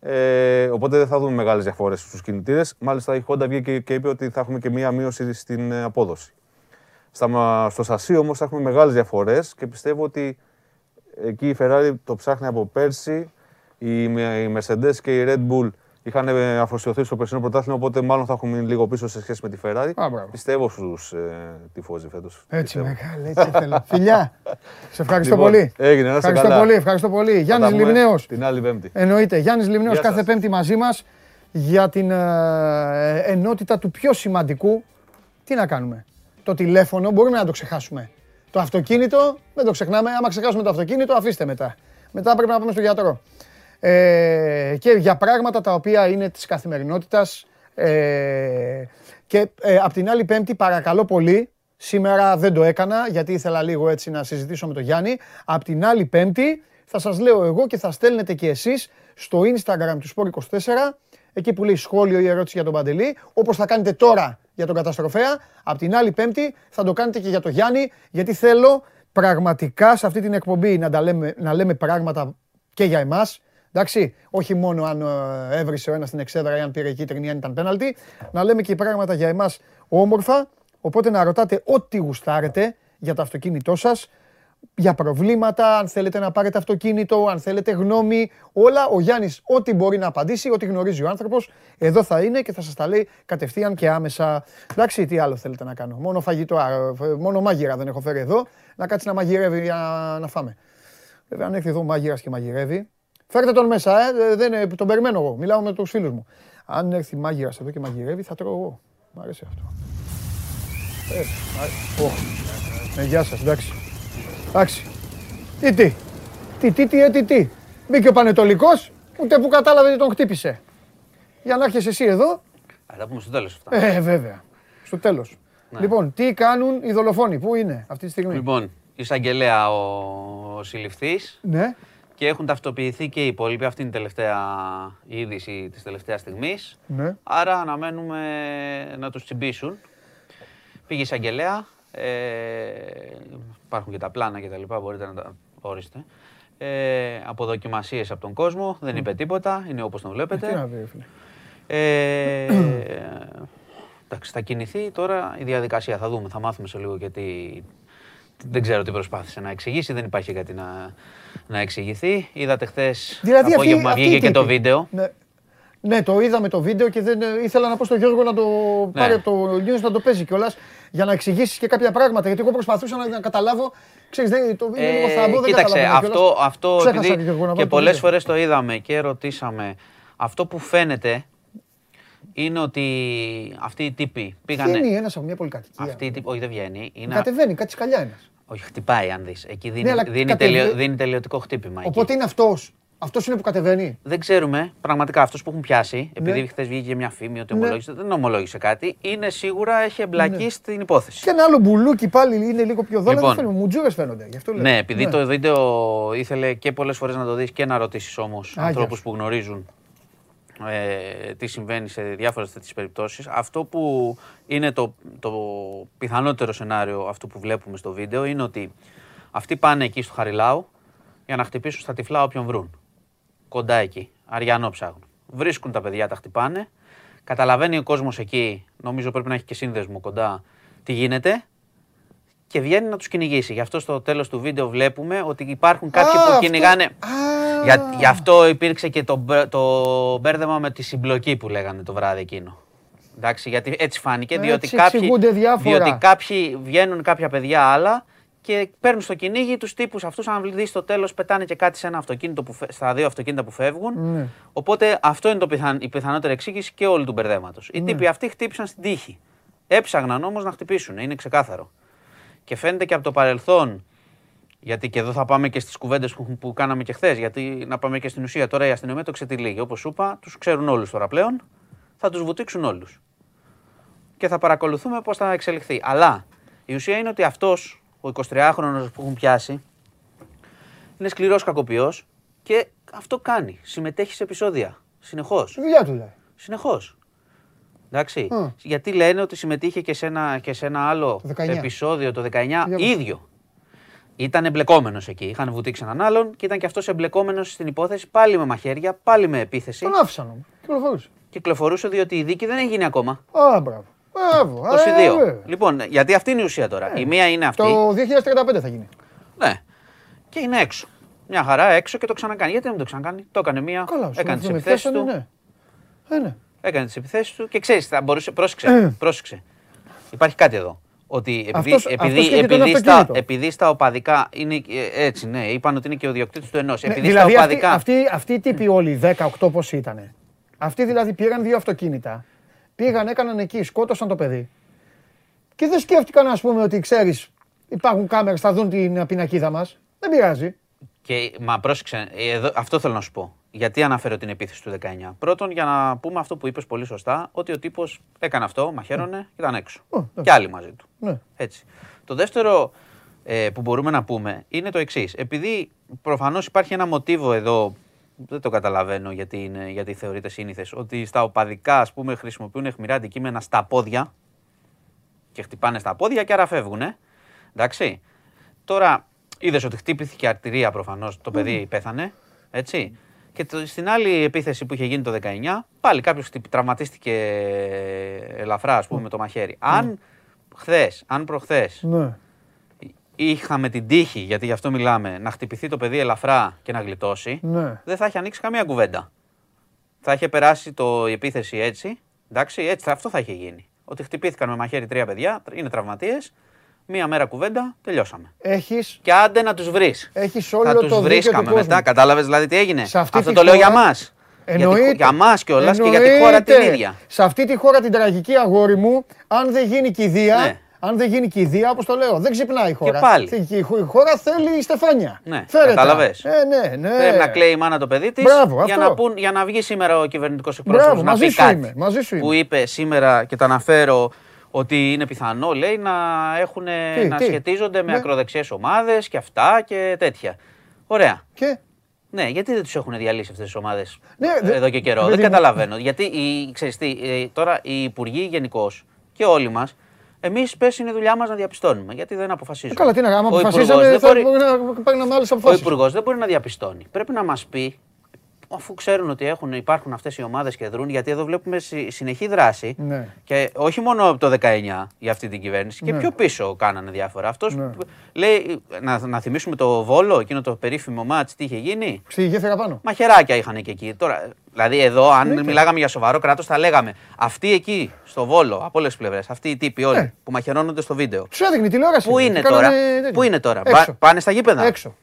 Ε, οπότε δεν θα δούμε μεγάλες διαφορές στους κινητήρες. Μάλιστα η Honda βγήκε και είπε ότι θα έχουμε και μία μείωση στην ε, απόδοση. Στα, μα- στο σασί όμως θα έχουμε μεγάλες διαφορές και πιστεύω ότι εκεί η Ferrari το ψάχνει από πέρσι. Η, η Mercedes και η Red Bull είχαν ε, αφοσιωθεί στο περσινό πρωτάθλημα, οπότε μάλλον θα έχουν μείνει λίγο πίσω σε σχέση με τη Ferrari. Α, μπράβο. Πιστεύω στους ε, τυφώζοι φέτος. Έτσι, μεγάλη, έτσι θέλω. [LAUGHS] Φιλιά. Σε ευχαριστώ Λοιπόν, πολύ. έγινε, να είστε Ευχαριστώ καλά. πολύ, ευχαριστώ πολύ. Γιάννης Την Λιμνέος. άλλη Πέμπτη. Εννοείται. Γιάννης Λιμνέος Γεια κάθε σας. πέμπτη μαζί μας για την ε, ενότητα του πιο σημαντικού. Τι να κάνουμε; Το τηλέφωνο μπορούμε να το ξεχάσουμε. Το αυτοκίνητο δεν το ξεχνάμε. Άμα ξεχάσουμε το αυτοκίνητο αφήστε μετά. Μετά πρέπει να πάμε στο γιατρό. Ε, και για πράγματα τα οποία είναι της καθημερινότητας. Ε, και ε, απ' την άλλη πέμπτη παρακαλώ πολύ, σήμερα δεν το έκανα γιατί ήθελα λίγο έτσι να συζητήσω με τον Γιάννη. Απ' την άλλη πέμπτη θα σας λέω εγώ και θα στέλνετε και εσείς στο Instagram του Sport24 εκεί που λέει σχόλιο ή ερώτηση για τον Παντελή, όπως θα κάνετε τώρα για τον καταστροφέα, απ' την άλλη πέμπτη θα το κάνετε και για τον Γιάννη, γιατί θέλω πραγματικά σε αυτή την εκπομπή να, τα λέμε, να λέμε πράγματα και για εμάς. Εντάξει, όχι μόνο αν ε, έβρισε ο ένας την εξέδρα ή αν πήρε κίτρινη ή αν ήταν πέναλτι. Να λέμε και πράγματα για εμάς όμορφα. Οπότε να ρωτάτε ό,τι γουστάρετε για το αυτοκίνητό σας για προβλήματα, αν θέλετε να πάρετε αυτοκίνητο, αν θέλετε γνώμη, όλα. Ο Γιάννης ό,τι μπορεί να απαντήσει, ό,τι γνωρίζει ο άνθρωπος, εδώ θα είναι και θα σας τα λέει κατευθείαν και άμεσα. Εντάξει, τι άλλο θέλετε να κάνω. Μόνο φαγητό, μόνο μάγειρα δεν έχω φέρει εδώ, να κάτσει να μαγειρεύει για να φάμε. Βέβαια, αν έρθει εδώ μάγειρας και μαγειρεύει, φέρτε τον μέσα, ε, δεν, τον περιμένω εγώ, μιλάω με τους φίλους μου. Αν έρθει μάγειρας εδώ και μαγειρεύει, θα τρώω εγώ. Μ' αρέσει αυτό. Ε, α, ε, γεια σας, εντάξει. Εντάξει. Τι τι; Τι τι τι, ε, τι τι; Μπήκε ο Πανετολικός, ούτε που κατάλαβε τι τον χτύπησε. Για να έρχεσαι εσύ εδώ. Θα τα πούμε στο τέλος αυτά. Ε, βέβαια. Στο τέλος. Ναι. Λοιπόν, τι κάνουν οι δολοφόνοι, πού είναι αυτή τη στιγμή; Λοιπόν, εισαγγελέα ο, ο συλληφθής Ναι. Και έχουν ταυτοποιηθεί και οι υπόλοιποι. Αυτή είναι η τελευταία είδηση της τελευταίας στιγμής. Ναι. Άρα αναμένουμε να τους τσιμπήσουν. Πήγε η εισαγγελέα. Ε, υπάρχουν και τα πλάνα και τα λοιπά, μπορείτε να τα ορίστε. Ε, αποδοκιμασίες από τον κόσμο, δεν είπε τίποτα, είναι όπως τον Τι βλέπετε. να πει, ρε φίλε. Ε, εντάξει, θα κινηθεί τώρα η διαδικασία. Θα δούμε, θα μάθουμε σε λίγο γιατί δεν ξέρω τι προσπάθησε να εξηγήσει. Δεν υπάρχει κάτι να, να εξηγηθεί. Είδατε χθες Δηλαδή, απόγευμα αυτή- βγήκε αυτή και το τύπη. βίντεο. Ναι. Ναι, το είδαμε το βίντεο και δεν, ε, ήθελα να πω στον Γιώργο να το Ναι. πάρει από το news να το παίζει κιόλας για να εξηγήσεις και κάποια πράγματα. Γιατί εγώ προσπαθούσα να, να καταλάβω. Ξέρεις, δεν, το είναι λίγο θαμπό, δεν Ε, κοίταξε, καταλαβαίνω αυτό, κιόλας. αυτό Ξέχασα επειδή και εγώ να βάλω και το πολλές βίντεο. φορές το είδαμε και ρωτήσαμε, αυτό που φαίνεται είναι ότι αυτοί οι τύποι πήγανε... Βγαίνει ένας από μια πολυκατοικία. Αυτοί οι τύποι, όχι δεν βγαίνει, είναι... Κατεβαίνει, κάτι σκαλιά ένας. Όχι, χτυπάει αν δεις. Εκεί δίνει, Ναι, αλλά δίνει, κατεβαίνει. τελειω- δίνει τελειωτικό χτύπημα. εκεί. Οπότε είναι αυτός. Αυτός είναι που κατεβαίνει. Δεν ξέρουμε πραγματικά αυτούς που έχουν πιάσει, επειδή Ναι. χθες βγήκε μια φήμη ότι Ναι. ομολόγησε, δεν ομολόγησε κάτι, είναι σίγουρα έχει εμπλακεί στην υπόθεση. Και ένα άλλο μπουλούκι πάλι είναι λίγο πιο δόλα. Λοιπόν. Δεν φαίνονται. Μουτζούρες φαίνονται. Γι' αυτό λέω. Ναι, επειδή το βίντεο ήθελε και πολλές φορές να το δεις και να ρωτήσεις όμως γεια ανθρώπους σου. που γνωρίζουν ε, τι συμβαίνει σε διάφορες τέτοιες περιπτώσεις. Αυτό που είναι το, το πιθανότερο σενάριο αυτού που βλέπουμε στο βίντεο είναι ότι αυτοί πάνε εκεί στο Χαριλάου για να χτυπήσουν στα τυφλά όποιον βρουν. Κοντά εκεί. Αριανό ψάχνουν. Βρίσκουν τα παιδιά, τα χτυπάνε. Καταλαβαίνει ο κόσμος εκεί, νομίζω πρέπει να έχει και σύνδεσμο κοντά, τι γίνεται και βγαίνει να τους κυνηγήσει. Γι' αυτό στο τέλος του βίντεο βλέπουμε ότι υπάρχουν κάποιοι Α, που αυτό- κυνηγάνε. Α. Για, γι' αυτό υπήρξε και το, μπε- το μπέρδεμα με τη συμπλοκή που λέγανε το βράδυ εκείνο. Εντάξει, γιατί έτσι φάνηκε, διότι Έτσι κάποιοι, εξηγούνται διάφορα. διότι κάποιοι βγαίνουν κάποια παιδιά άλλα και παίρνουν στο κυνήγι τους τύπους αυτούς. Αν δεις στο τέλος, πετάνε και κάτι σε ένα αυτοκίνητο που, φε- στα δύο αυτοκίνητα που φεύγουν. Ναι. Οπότε αυτό είναι το πιθαν, η πιθανότερη εξήγηση και όλου του μπερδέματος. Οι Ναι. τύποι αυτοί χτύπησαν στην τύχη. Έψαγναν όμως να χτυπήσουν, είναι ξεκάθαρο. Και φαίνεται και από το παρελθόν, γιατί και εδώ θα πάμε και στις κουβέντες που, που κάναμε και χθες, γιατί να πάμε και στην ουσία. Τώρα η αστυνομία το ξετυλίγει. Όπως σου είπα, τους ξέρουν όλους τώρα πλέον, θα τους βουτήξουν όλους. Και θα παρακολουθούμε πώς θα εξελιχθεί. Αλλά η ουσία είναι ότι αυτός, ο 23χρονο που έχουν πιάσει, είναι σκληρός κακοποιός και αυτό κάνει. Συμμετέχει σε επεισόδια. Συνεχώς. Στη δουλειά του λέει. Συνεχώς. Εντάξει. Μμ. Γιατί λένε ότι συμμετείχε και σε ένα, και σε ένα άλλο Το 19. επεισόδιο το 19 Για πες. ίδιο. Ήταν εμπλεκόμενος εκεί. Είχαν βουτήξει έναν άλλον και ήταν και αυτός εμπλεκόμενος στην υπόθεση πάλι με μαχαίρια, πάλι με επίθεση. Τον άφησαν όμως. Κυκλοφορούσε. Κυκλοφορούσε διότι η δίκη δεν έχει γίνει ακόμα. Α, μπράβο. Μπράβο. Το Ε, C2. βέβαια. Λοιπόν, γιατί αυτή είναι η ουσία τώρα. Η μία είναι αυτή. Το 2035 θα γίνει. Ναι. Και είναι έξω. Μια χαρά έξω και το ξανακάνει. Γιατί δεν το ξανακάνει; Το έκανε μία. Καλά, σου έκανε τις με επιθέσεις πιάσανε, του. ναι. Ε, ναι. Έκανε τις επιθέσεις του και ξέρεις, θα μπορούσε. Πρόσεξε, πρόσεξε. Υπάρχει κάτι εδώ. Ότι επειδή, Αυτός- επειδή, αυτός και και τον επειδή, στα, αυτοκίνητο. επειδή στα οπαδικά είναι ε, έτσι, ναι, είπαν ότι είναι και ο διοκτήτης του ενός. Ναι, επειδή δηλαδή στα αυτοί, οπαδικά. αυτοί, αυτοί οι τύποι όλοι, 18 πώς ήτανε. Αυτοί δηλαδή πήραν δύο αυτοκίνητα, πήγαν, έκαναν εκεί, σκότωσαν το παιδί. Και δεν σκέφτηκαν, ας πούμε, ότι ξέρεις, υπάρχουν κάμερες, θα δουν την πινακίδα μας. Δεν πειράζει. Και, μα πρόσεξε, εδώ, αυτό θέλω να σου πω. Γιατί αναφέρω την επίθεση του 19. Πρώτον, για να πούμε αυτό που είπες πολύ σωστά, ότι ο τύπος έκανε αυτό, μαχαίρωνε και ήταν έξω. Ω, εντάξει. Και άλλοι μαζί του. Ναι. Έτσι. Το δεύτερο ε, που μπορούμε να πούμε είναι το εξής. Επειδή προφανώς υπάρχει ένα μοτίβο εδώ, δεν το καταλαβαίνω γιατί, είναι, γιατί θεωρείται σύνηθες, ότι στα οπαδικά ας πούμε, χρησιμοποιούν αιχμηρά αντικείμενα στα πόδια και χτυπάνε στα πόδια και άρα φεύγουν. Εντάξει. Τώρα είδες ότι χτύπηθηκε αρτηρία προφανώς. Το παιδί πέθανε. Έτσι. Και το- στην άλλη επίθεση που είχε γίνει το 19, πάλι κάποιος τραυματίστηκε ελαφρά, ας πούμε, με το μαχαίρι. Αν χθες, αν προχθές Ναι. είχαμε την τύχη, γιατί γι' αυτό μιλάμε, να χτυπηθεί το παιδί ελαφρά και να γλιτώσει, Ναι. δεν θα είχε ανοίξει καμία κουβέντα. Θα είχε περάσει το, η επίθεση έτσι. Εντάξει, έτσι θα- αυτό θα είχε γίνει. Ότι χτυπήθηκαν με μαχαίρι τρία παιδιά, είναι τραυματίες. Μία μέρα κουβέντα, τελειώσαμε. Έχεις, Και άντε να τους βρεις. έχεις Θα όλο τους το δίκιο του βρίσκαμε κόσμου. μετά. Κατάλαβες δηλαδή τι έγινε; Σε αυτή Αυτό τη το λέω για χώρα- μα. Εννοείται. Για μας κιόλας και για τη χώρα την Εννοείται. ίδια. Σε αυτή τη χώρα την τραγική αγόρι μου, αν δεν γίνει κηδεία, Ναι. αν δεν γίνει κηδεία, όπως το λέω, δεν ξυπνάει η χώρα. πάλι. Η χ- η χώρα θέλει στεφάνια. Ναι, Φέρε τα. κατάλαβες. Ε, ναι, ναι. Πρέπει να κλαίει η μάνα το παιδί της Μπράβο, για, αυτό. να πούν- για να βγει σήμερα ο κυβερνητικός Μπράβο, εκπρόσωπο να μαζί πει σου κάτι. είμαι, μαζί σου Που είμαι. είπε σήμερα και το αναφέρω ότι είναι πιθανό, λέει, να, έχουν, Τι, να τι; σχετίζονται με Ναι. ακροδεξιές ομάδες και αυτά και τέτοια. Ωραία. Και; Ναι, γιατί δεν τους έχουν διαλύσει αυτές τις ομάδες Ναι, δε- εδώ και καιρό; παιδί Δεν μου. καταλαβαίνω. Γιατί οι, ξέρεις τι, ε, τώρα οι υπουργοί γενικώς και όλοι μας, εμείς πες είναι η δουλειά μας να διαπιστώνουμε. Γιατί δεν αποφασίζουμε. καλά, τι να κάνουμε, Ο αποφασίσαμε, υπουργός δεν θα μπορεί- μπορεί να παίρναμε άλλες ο αποφάσεις. Υπουργός δεν μπορεί να διαπιστώνει. Πρέπει να μας πει, αφού ξέρουν ότι έχουν, υπάρχουν αυτές οι ομάδες και δρούν, γιατί εδώ βλέπουμε συ- συνεχή δράση. Ναι. Και όχι μόνο από το 19 για αυτή την κυβέρνηση, και Ναι. πιο πίσω κάνανε διάφορα. Αυτός Ναι. λέει, να, να θυμίσουμε το Βόλο, εκείνο το περίφημο μάτς, τι είχε γίνει; Στη γέφυρα πάνω. Μαχαιράκια είχαν και εκεί. Τώρα, δηλαδή, εδώ, αν μιλάγαμε για σοβαρό κράτος, θα λέγαμε αυτοί εκεί, στο Βόλο, από όλες τις πλευρές, αυτοί οι τύποι όλοι Ναι. που μαχαιρώνονται στο βίντεο. Τους έδειχνε η τηλεόραση. Πού Και είναι κάνανε τώρα, τέτοιο. πού είναι τώρα, Έξω. Πα- πάνε στα γήπεδα; Έξω.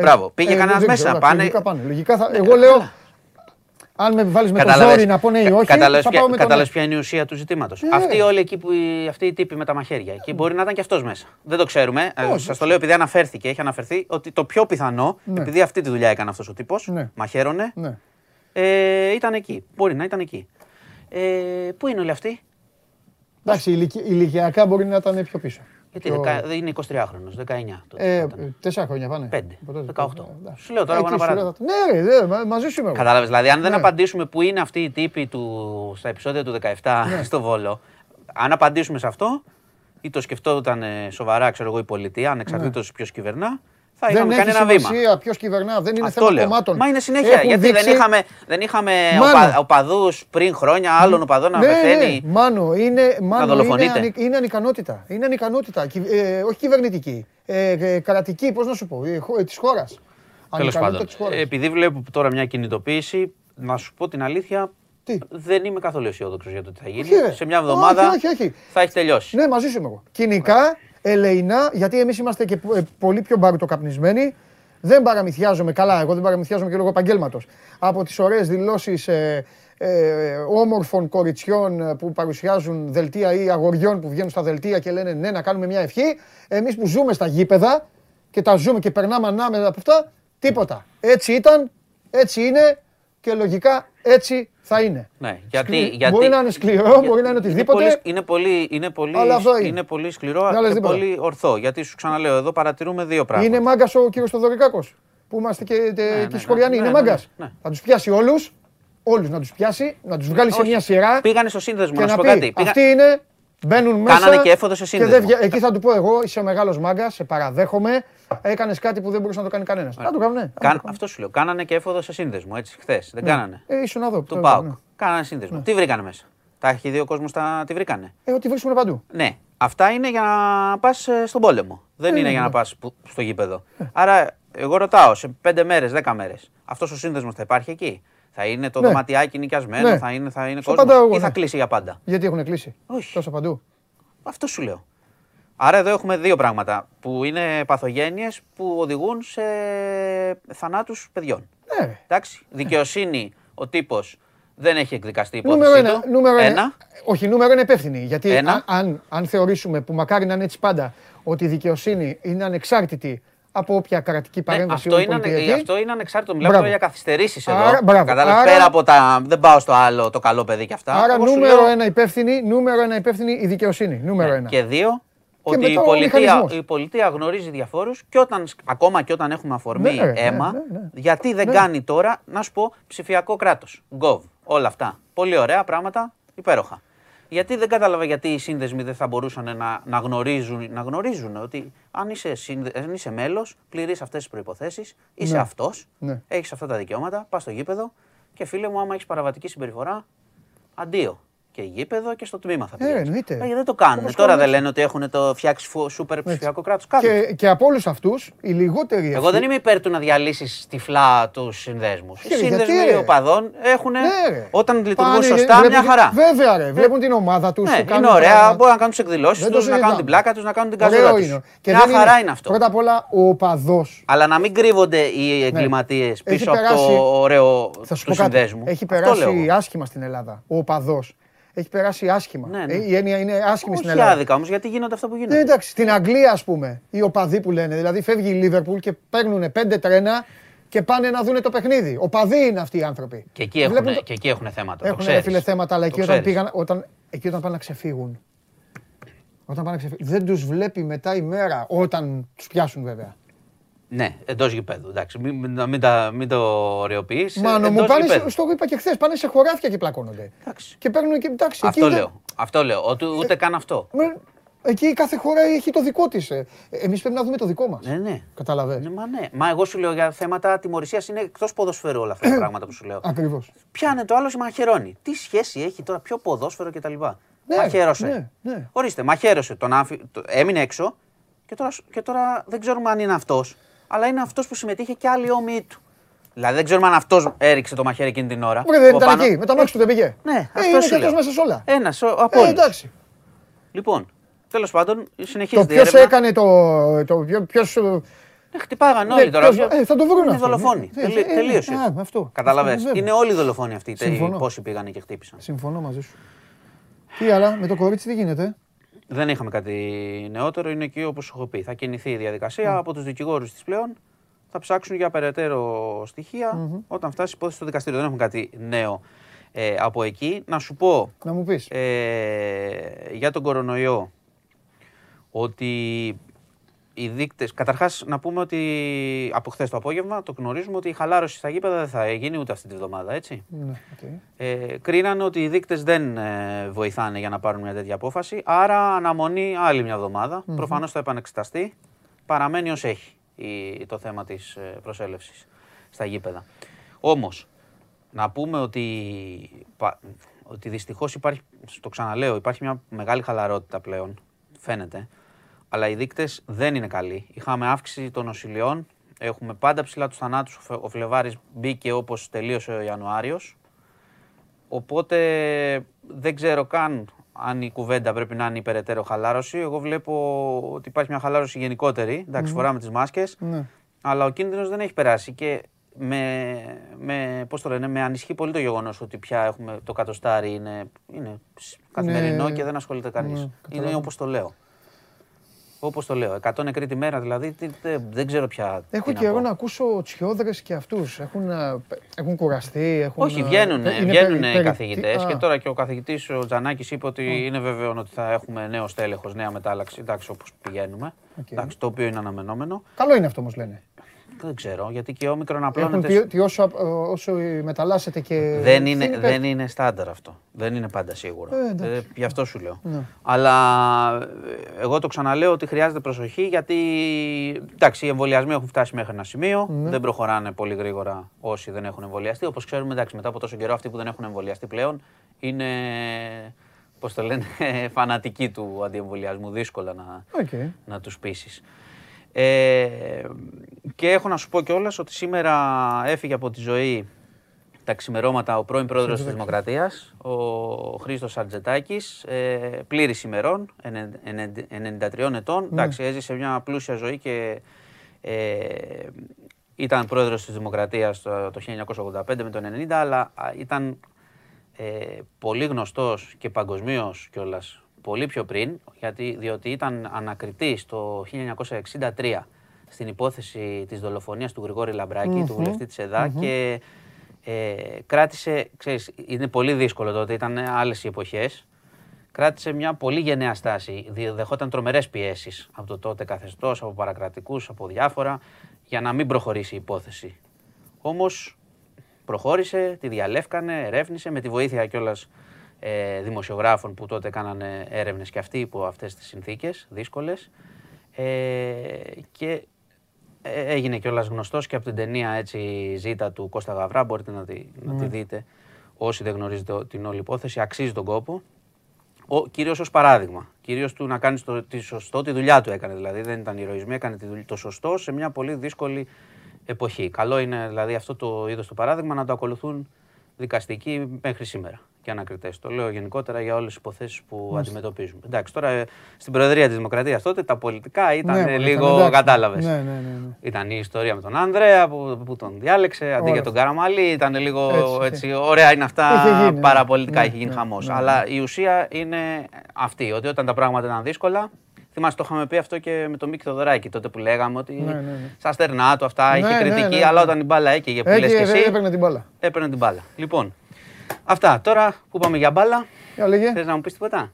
Μπράβο. Πήγε Ε, κανένας δεν μέσα, ξέρω, πάνε- Λογικά πάνε. Λογικά θα... Εγώ λέω, αν με βάλεις με το Κατάλαβες- ζόρι να πω ναι ή κα- όχι, κατάλαβες θα ποια- πάω με το ναι. κατάλαβες ποια είναι η ουσία του ζητήματος. Ε. Αυτοί όλοι εκεί που οι- αυτοί οι τύποι με τα μαχαίρια. Εκεί μπορεί να ήταν και αυτός μέσα. Δεν το ξέρουμε. Όχι. Σας το λέω επειδή αναφέρθηκε, έχει αναφερθεί ότι το πιο πιθανό, Ναι. επειδή αυτή τη δουλειά έκανε αυτός ο τύπος, Ναι. μαχαίρωνε, Ναι. ε, ήταν εκεί. Μπορεί να ήταν εκεί. Ε, πού είναι όλοι αυτοί, Εντάξει, ηλικι- ηλικιακά μπορεί να ήταν πιο πίσω. Γιατί Πιο- δεκα- είναι 23χρονο, 19. τότε Ε, ήταν. τέσσερα χρόνια πάνε. Πέντε, Από τότε, 18. εντάξει. Σου λέω τώρα εγώ Εκεί ένα σου λέω, παράδειγμα. Ναι, ρε, δε, μα- μαζί σου είμαι. εγώ. Κατάλαβες. Δηλαδή, αν δεν Ναι. απαντήσουμε που είναι αυτοί οι τύποι του, στα επεισόδια του 17 Ναι. [LAUGHS] στο Βόλο, αν απαντήσουμε σε αυτό, ή το σκεφτόταν ε, σοβαρά, ξέρω εγώ, η πολιτεία, ανεξαρτήτως ποιος κυβερνά, θα Ναι. Δεν είχαμε έχει κάνει ένα βήμα. σημασία ποιος κυβερνά, δεν είναι Αυτό θέμα λέω. κομμάτων. Μα είναι συνέχεια. Έχουν γιατί δείξει- δεν είχαμε, δεν είχαμε Μάνο. οπα, οπαδούς πριν χρόνια, άλλων οπαδών να ναι, πεθαίνει. Ναι, μάνο, είναι, μάνο, είναι, δολοφονείται. ανη- είναι ανικανότητα. Είναι ανικανότητα. Κυ- ε, όχι κυβερνητική. Ε, ε, κρατική, πώς να σου πω, ε, χω- ε, της χώρας. Τέλος Ανικανότητα πάντων. της χώρας. Ε, Επειδή βλέπω τώρα μια κινητοποίηση, να σου πω την αλήθεια, Τι; δεν είμαι καθόλου αισιόδοξος για το τι θα γίνει. Όχι, ρε. Σε μια εβδομάδα Όχι, όχι, όχι. θα έχεις τελειώσει. Ναι, μαζί σου είμαι εγώ. Κοινικά, ελεηνά, γιατί εμείς είμαστε και ε, πολύ πιο μπαρουτοκαπνισμένοι. Δεν παραμυθιάζομαι καλά, εγώ δεν παραμυθιάζομαι και λόγω επαγγέλματος. Από τις ωραίες δηλώσεις ε, ε, όμορφων κοριτσιών ε, που παρουσιάζουν δελτία ή αγοριών που βγαίνουν στα δελτία και λένε ναι, να κάνουμε μια ευχή. Εμείς που ζούμε στα γήπεδα και τα ζούμε και περνάμε ανάμεσα από αυτά, τίποτα. Έτσι ήταν, έτσι είναι και λογικά έτσι θα είναι. Ναι, γιατί, Σκλη- γιατί, μπορεί να είναι σκληρό, για- μπορεί να είναι οτιδήποτε. πολύ, είναι πολύ, είναι πολύ, Αλλά αυτό είναι. είναι πολύ σκληρό Δεν λες και τίποτα. πολύ ορθό. Γιατί σου ξαναλέω, εδώ παρατηρούμε δύο πράγματα. Είναι μάγκας ο κύριος Θοδωρικάκο. Που είμαστε και, τε, ναι, και ναι, σχολιανοί. ναι, είναι ναι, μάγκας. ναι, ναι. Θα τους πιάσει όλους. Όλους να τους πιάσει, να τους βγάλει σε Όχι. μια σειρά. Πήγανε στο σύνδεσμο, και να σου να πω πει, κάτι. Πήγα- Αυτοί είναι, μπαίνουν μέσα. Κάνανε και έφοδο σε και σύνδεσμο. δεν βγα- Εκεί θα του πω εγώ, είσαι μεγάλος μάγκας, σε παραδέχομαι. Έκανες κάτι που δεν μπορούσε να το κάνει κανένας. Θα το κάνουν, ναι. Κάν- αυτό σου λέω. Κάνανε και έφοδο σε σύνδεσμο, έτσι, χθες. Δεν κάνανε. Ε, ήσουν εδώ. Του το- ΠΑΟΚ. ναι. Κάνανε σύνδεσμο. Τι βρήκανε μέσα; Τα έχει δει ο κόσμος, τα... τι βρήκανε; Ε, ότι βρίσκουν παντού. Ναι, αυτά είναι για να πας στον πόλεμο. Δεν Ε, είναι ναι, για ναι. να πα στο γήπεδο. Άρα, εγώ ρωτάω, σε πέντε μέρες, δέκα μέρες, αυτός ο σύνδεσμος θα υπάρχει εκεί; Θα είναι το Ναι. δωματιάκι νοικιασμένο, Ναι. θα είναι, θα είναι Στο κόσμος; παντά εγώ, Ή θα ναι. κλείσει για πάντα; Γιατί έχουν κλείσει; Όχι. Τόσο παντού; Αυτό σου λέω. Άρα εδώ έχουμε δύο πράγματα που είναι παθογένειες που οδηγούν σε θανάτους παιδιών. Ναι, ρε. Εντάξει, δικαιοσύνη ο τύπος δεν έχει εκδικαστεί η Νούμερο υπόθεσή ένα, του. νούμερο ένα. ένα. Όχι, νούμερο είναι υπεύθυνη. Γιατί Ένα. α- αν, αν θεωρήσουμε που μακάρι να είναι έτσι πάντα ότι η δικαιοσύνη είναι ανεξάρτητη από όποια κρατική Ναι, παρέμβαση αυτό, ή είναι, ανε- πολιτιακή. αυτό είναι ανεξάρτητο. Μιλάμε Μπράβο. τώρα για καθυστερήσεις εδώ. Άρα, μπράβο. Κατάλαβες, Άρα- πέρα από τα. Δεν πάω στο άλλο το καλό παιδί και αυτά. Άρα Εγώ σου νούμερο λέω- ένα υπεύθυνη, νούμερο ένα υπεύθυνη η δικαιοσύνη. Νούμερο Ναι, ένα. Και δύο, ότι μετά η ο πολιτεία, μηχανισμός. η πολιτεία γνωρίζει διαφόρους και όταν, ακόμα και όταν έχουμε αφορμή Ναι, ναι, αίμα, ναι, ναι. γιατί δεν Ναι. κάνει τώρα, να σου πω, ψηφιακό κράτος. Gov. Όλα αυτά. Πολύ ωραία πράγματα, υπέροχα. Γιατί δεν κατάλαβα γιατί οι σύνδεσμοι δεν θα μπορούσαν να, να, γνωρίζουν, να γνωρίζουν ότι αν είσαι, σύνδε, αν είσαι μέλος, πληρείς αυτές τις προϋποθέσεις, είσαι Ναι. αυτός, Ναι. έχεις αυτά τα δικαιώματα, πας στο γήπεδο και φίλε μου άμα έχεις παραβατική συμπεριφορά, αντίο. Και γήπεδο και στο τμήμα θα Ε, πηγαίνεις. εννοείται. Ε, δεν το κάνουν. Όπως Τώρα κάνουν δεν λένε ότι έχουν το φτιάξει φου- σούπερ ψηφιακό κράτος. Κάνουν. Και, και από όλους αυτούς, οι λιγότεροι. Εγώ αυτοί- δεν είμαι υπέρ του να διαλύσεις τυφλά τους συνδέσμους. Οι Ε, γιατί, σύνδεσμοι ρε. οπαδών έχουν. Ναι, ρε. Όταν λειτουργούν Πάνε, σωστά, βλέπουν μια και- χαρά. Βέβαια, ρε. Βλέπουν την ομάδα τους. Ναι, είναι ωραία. Μπορούν να κάνουν τις εκδηλώσεις Δεν τους, το να κάνουν την συζητάμε. πλάκα τους, να κάνουν την Ωραίο καζούρα είναι. τους. Και Μια δεν χαρά είναι αυτό. Πρώτα απ' όλα, ο οπαδός. Αλλά να μην κρύβονται οι εγκληματίες Ναι. Έχει πίσω από περάσει- το ωραίο Θα σου του πω κάτι. συνδέσμου. Έχει Αυτό λέω περάσει εγώ. άσχημα στην Ελλάδα. Ο οπαδός. Έχει περάσει άσχημα. Ναι, ναι. Ε, Η έννοια είναι άσχημη στην Όχι Ελλάδα. άδικα όμως, γιατί γίνονται αυτά που Ναι, γίνονται. εντάξει, στην Αγγλία, ας πούμε, οι οπαδοί που λένε. Δηλαδή, φεύγει η Λίβερπουλ και παίρνουν πέντε τρένα και πάνε να δουν το παιχνίδι. Οπαδοί είναι αυτοί οι άνθρωποι. Και εκεί έχουν, Βλέπουν το- και εκεί έχουν θέματα. το Έχουν ρε ξέρεις. φίλε θέματα, αλλά Το εκεί όταν, ξέρεις. πήγαν, όταν, εκεί όταν πάνε να ξεφύγουν. Όταν πάνε να ξεφύγουν. Δεν τους βλέπει μετά η μέρα. Όταν τους πιάσουν βέβαια. Ναι, εντός γηπέδου. Εντάξει, μην, μην, μην, τα- μην το ωρεοποιείς. Μάνο μου, πάνε σε, στο είπα και χθες, πάνε σε χωράφια και πλακώνονται. Εντάξει. Και παίρνουν και εντάξει. Αυτό εκεί δεν- λέω. Αυτό λέω. Ότι ούτε καν αυτό. Με- Εκεί κάθε χώρα έχει το δικό της. Εμείς πρέπει να δούμε το δικό μας. Ναι, ναι. Καταλαβες. Ναι, μα ναι. Μα εγώ σου λέω για θέματα τιμωρησίας είναι εκτός ποδοσφαίρου όλα αυτά τα πράγματα που σου λέω. Ακριβώς. Πιάνε το άλλο μαχαιρώνει. Τι σχέση έχει τώρα, ποιο ποδόσφαιρο κτλ. Ναι, Μαχαίρωσε. ναι, ναι. Ορίστε, μαχαίρωσε. Τον άφη... το- Έμεινε έξω και τώρα, και τώρα δεν ξέρουμε αν είναι αυτός. Αλλά είναι αυτός που συμμετείχε και άλλοι όμοιοι του. Δηλαδή δεν ξέρουμε αν αυτός έριξε το μαχαίρι εκείνη την ώρα. Βρε, δεν Από ήταν πάνω. εκεί. Με τα μάξι του δεν πήγε. Ναι, ε, αυτός είναι σου και αυτός λέω. μέσα σε όλα. Ένας από Ε, όλους. εντάξει. Λοιπόν, τέλος πάντων, Το συνεχίζεται η ποιος έρευνα. έκανε το. το ποιος, ε, Ναι, χτυπάγαν Ναι, όλοι τώρα. ποιος- ε, θα το βρουν Είναι αυτό. δολοφόνοι. Ναι, Τελεί- ε, ε, τελείωσε. α, αυτό. Καταλαβες. Αυτό, βέβαια. Είναι όλοι δολοφόνοι αυτοί. τε- Συμφωνώ. Πόσοι πήγαν και χτύπησαν. Συμφωνώ μαζί σου. Τι άλλα, με το κορίτσι τι γίνεται. Δεν είχαμε κάτι νεότερο. Είναι εκεί όπως έχω πει. Θα κινηθεί η διαδικασία από τους δικηγόρους της πλέον. Θα ψάξουν για περαιτέρω στοιχεία όταν φτάσει η υπόθεση στο δικαστήριο. Δεν έχουμε κάτι νέο ε, από εκεί. Να σου πω Να μου πεις. ε, για τον κορονοϊό ότι οι δείκτε. Καταρχάς, να πούμε ότι από χθες το απόγευμα το γνωρίζουμε ότι η χαλάρωση στα γήπεδα δεν θα γίνει ούτε αυτή τη βδομάδα, έτσι. Ναι, οκ. Ε, κρίνανε ότι οι δείκτες δεν ε, βοηθάνε για να πάρουν μια τέτοια απόφαση. Άρα, αναμονή άλλη μια εβδομάδα. Προφανώς θα επανεξεταστεί. Παραμένει ως έχει η, το θέμα της προσέλευσης στα γήπεδα. Όμως, να πούμε ότι, πα- ότι δυστυχώς υπάρχει, το ξαναλέω, υπάρχει μια μεγάλη χαλαρότητα πλέον. Φαίνεται. Αλλά οι δείκτες δεν είναι καλοί. Είχαμε αύξηση των νοσηλειών. Έχουμε πάντα ψηλά τους θανάτους. Ο Φλεβάρης μπήκε όπως τελείωσε ο Ιανουάριος. Οπότε δεν ξέρω καν αν η κουβέντα πρέπει να είναι υπεραιτέρω χαλάρωση. Εγώ βλέπω ότι υπάρχει μια χαλάρωση γενικότερη. Εντάξει, φοράμε τις μάσκες. Ναι. Αλλά ο κίνδυνος δεν έχει περάσει και με, με, πώς το λένε, με ανισχύει πολύ το γεγονός ότι πια έχουμε το κατοστάρι είναι, είναι καθημερινό Ναι. και δεν ασχολείται κανείς. Ναι, είναι καταλαβαίνω. όπως το λέω. Όπως το λέω. 100 νεκροί τη μέρα δηλαδή τι- τε- δεν ξέρω πια. Έχω τι να καιρό πω. να ακούσω τσιόδρες και αυτούς. Έχουν, ε, έχουν κουραστεί. Έχουν, Όχι, ε, βγαίνουν, είναι βγαίνουν περι- οι περι- καθηγητές τι- και α, τώρα και ο καθηγητής ο Τζανάκης είπε ότι είναι βέβαιο ότι θα έχουμε νέο στέλεχος, νέα μετάλλαξη. Εντάξει, όπως πηγαίνουμε. Οκ. Εντάξει, το οποίο είναι αναμενόμενο. Καλό είναι αυτό όμως λένε. Δεν ξέρω, γιατί και ο όμικρον Έχουν απλώνεται. πει ότι όσο, ε, όσο μεταλλάσσεται και. Δεν είναι, φύγει, δεν είναι στάνταρ αυτό. Δεν είναι πάντα σίγουρο. Ε, εντάξει. Ε, γι' αυτό σου λέω. Ναι. Αλλά ε, εγώ το ξαναλέω ότι χρειάζεται προσοχή γιατί εντάξει, οι εμβολιασμοί έχουν φτάσει μέχρι ένα σημείο. Ναι. Δεν προχωράνε πολύ γρήγορα όσοι δεν έχουν εμβολιαστεί. Όπως ξέρουμε, εντάξει, μετά από τόσο καιρό αυτοί που δεν έχουν εμβολιαστεί πλέον είναι. Πώς το λένε, [LAUGHS] φανατικοί του αντιεμβολιασμού. Δύσκολα να, Οκ. να τους πείσεις. Ε, και έχω να σου πω κιόλας ότι σήμερα έφυγε από τη ζωή τα ξημερώματα ο πρώην πρόεδρος της Δημοκρατίας, ο Χρήστος Σαρτζετάκης, ε, πλήρης ημερών, ενεν- ενεν- 93 ετών. Εντάξει, έζησε μια πλούσια ζωή και ε, ήταν πρόεδρος της Δημοκρατίας το, το 1985 με το 1990, αλλά α, ήταν ε, πολύ γνωστός και παγκοσμίως κιόλας πολύ πιο πριν, γιατί, διότι ήταν ανακριτής το 1963 στην υπόθεση της δολοφονίας του Γρηγόρη Λαμπράκη, του βουλευτή της ΕΔΑ και ε, κράτησε, ξέρεις, είναι πολύ δύσκολο τότε, ήταν άλλες οι εποχές, κράτησε μια πολύ γενναία στάση, δι- δεχόταν τρομερές πιέσεις από το τότε καθεστώς, από παρακρατικούς, από διάφορα, για να μην προχωρήσει η υπόθεση. Όμως προχώρησε, τη διαλεύκανε, ερεύνησε με τη βοήθεια κιόλας ε, δημοσιογράφων που τότε κάνανε έρευνες και αυτοί υπό αυτές τις συνθήκες δύσκολες. Ε, και ε, έγινε κιόλας γνωστός και από την ταινία έτσι ζήτα του Κώστα Γαβρά, μπορείτε να τη, να τη δείτε όσοι δεν γνωρίζετε την όλη υπόθεση, αξίζει τον κόπο. Ο, κυρίως ως παράδειγμα. Κυρίως του να κάνει το, τη σωστό, τη δουλειά του έκανε δηλαδή. Δεν ήταν ηρωισμή, έκανε τη δουλειά, το σωστό σε μια πολύ δύσκολη εποχή. Καλό είναι δηλαδή αυτό το είδος το παράδειγμα να το ακολουθούν δικαστικοί μέχρι σήμερα και ανακριτές. Το λέω γενικότερα για όλες τις υποθέσεις που αντιμετωπίζουμε. Εντάξει, τώρα ε, στην Προεδρία της Δημοκρατίας τότε τα πολιτικά ήταν Ναι, ε, μωρέ, λίγο. εντάξει. Κατάλαβες. Ναι, ναι, ναι, ναι. Ήταν η ιστορία με τον Άνδρεα που, που τον διάλεξε αντί Ωραία. για τον Καραμαλή. Ήταν λίγο Έτσι, έτσι, ωραία είναι αυτά. Είχε γίνει, ναι. παραπολιτικά Ναι, είχε γίνει ναι, χαμός. ναι, Αλλά η ουσία είναι αυτή, ότι όταν τα πράγματα ήταν δύσκολα. Θυμάσαι, το είχαμε πει αυτό και με τον Μίκη Θοδωράκη τότε που λέγαμε ότι Ναι, ναι, ναι. στα στερνά του αυτά Ναι, είχε ναι, κριτική, ναι, ναι. αλλά όταν η μπάλα έκαιγε που λες και Έχει, εσύ, έπαιρνε την μπάλα. έπαιρνε την μπάλα. Λοιπόν, αυτά. Τώρα που πάμε για μπάλα, Για λέγε. θες να μου πεις τίποτα;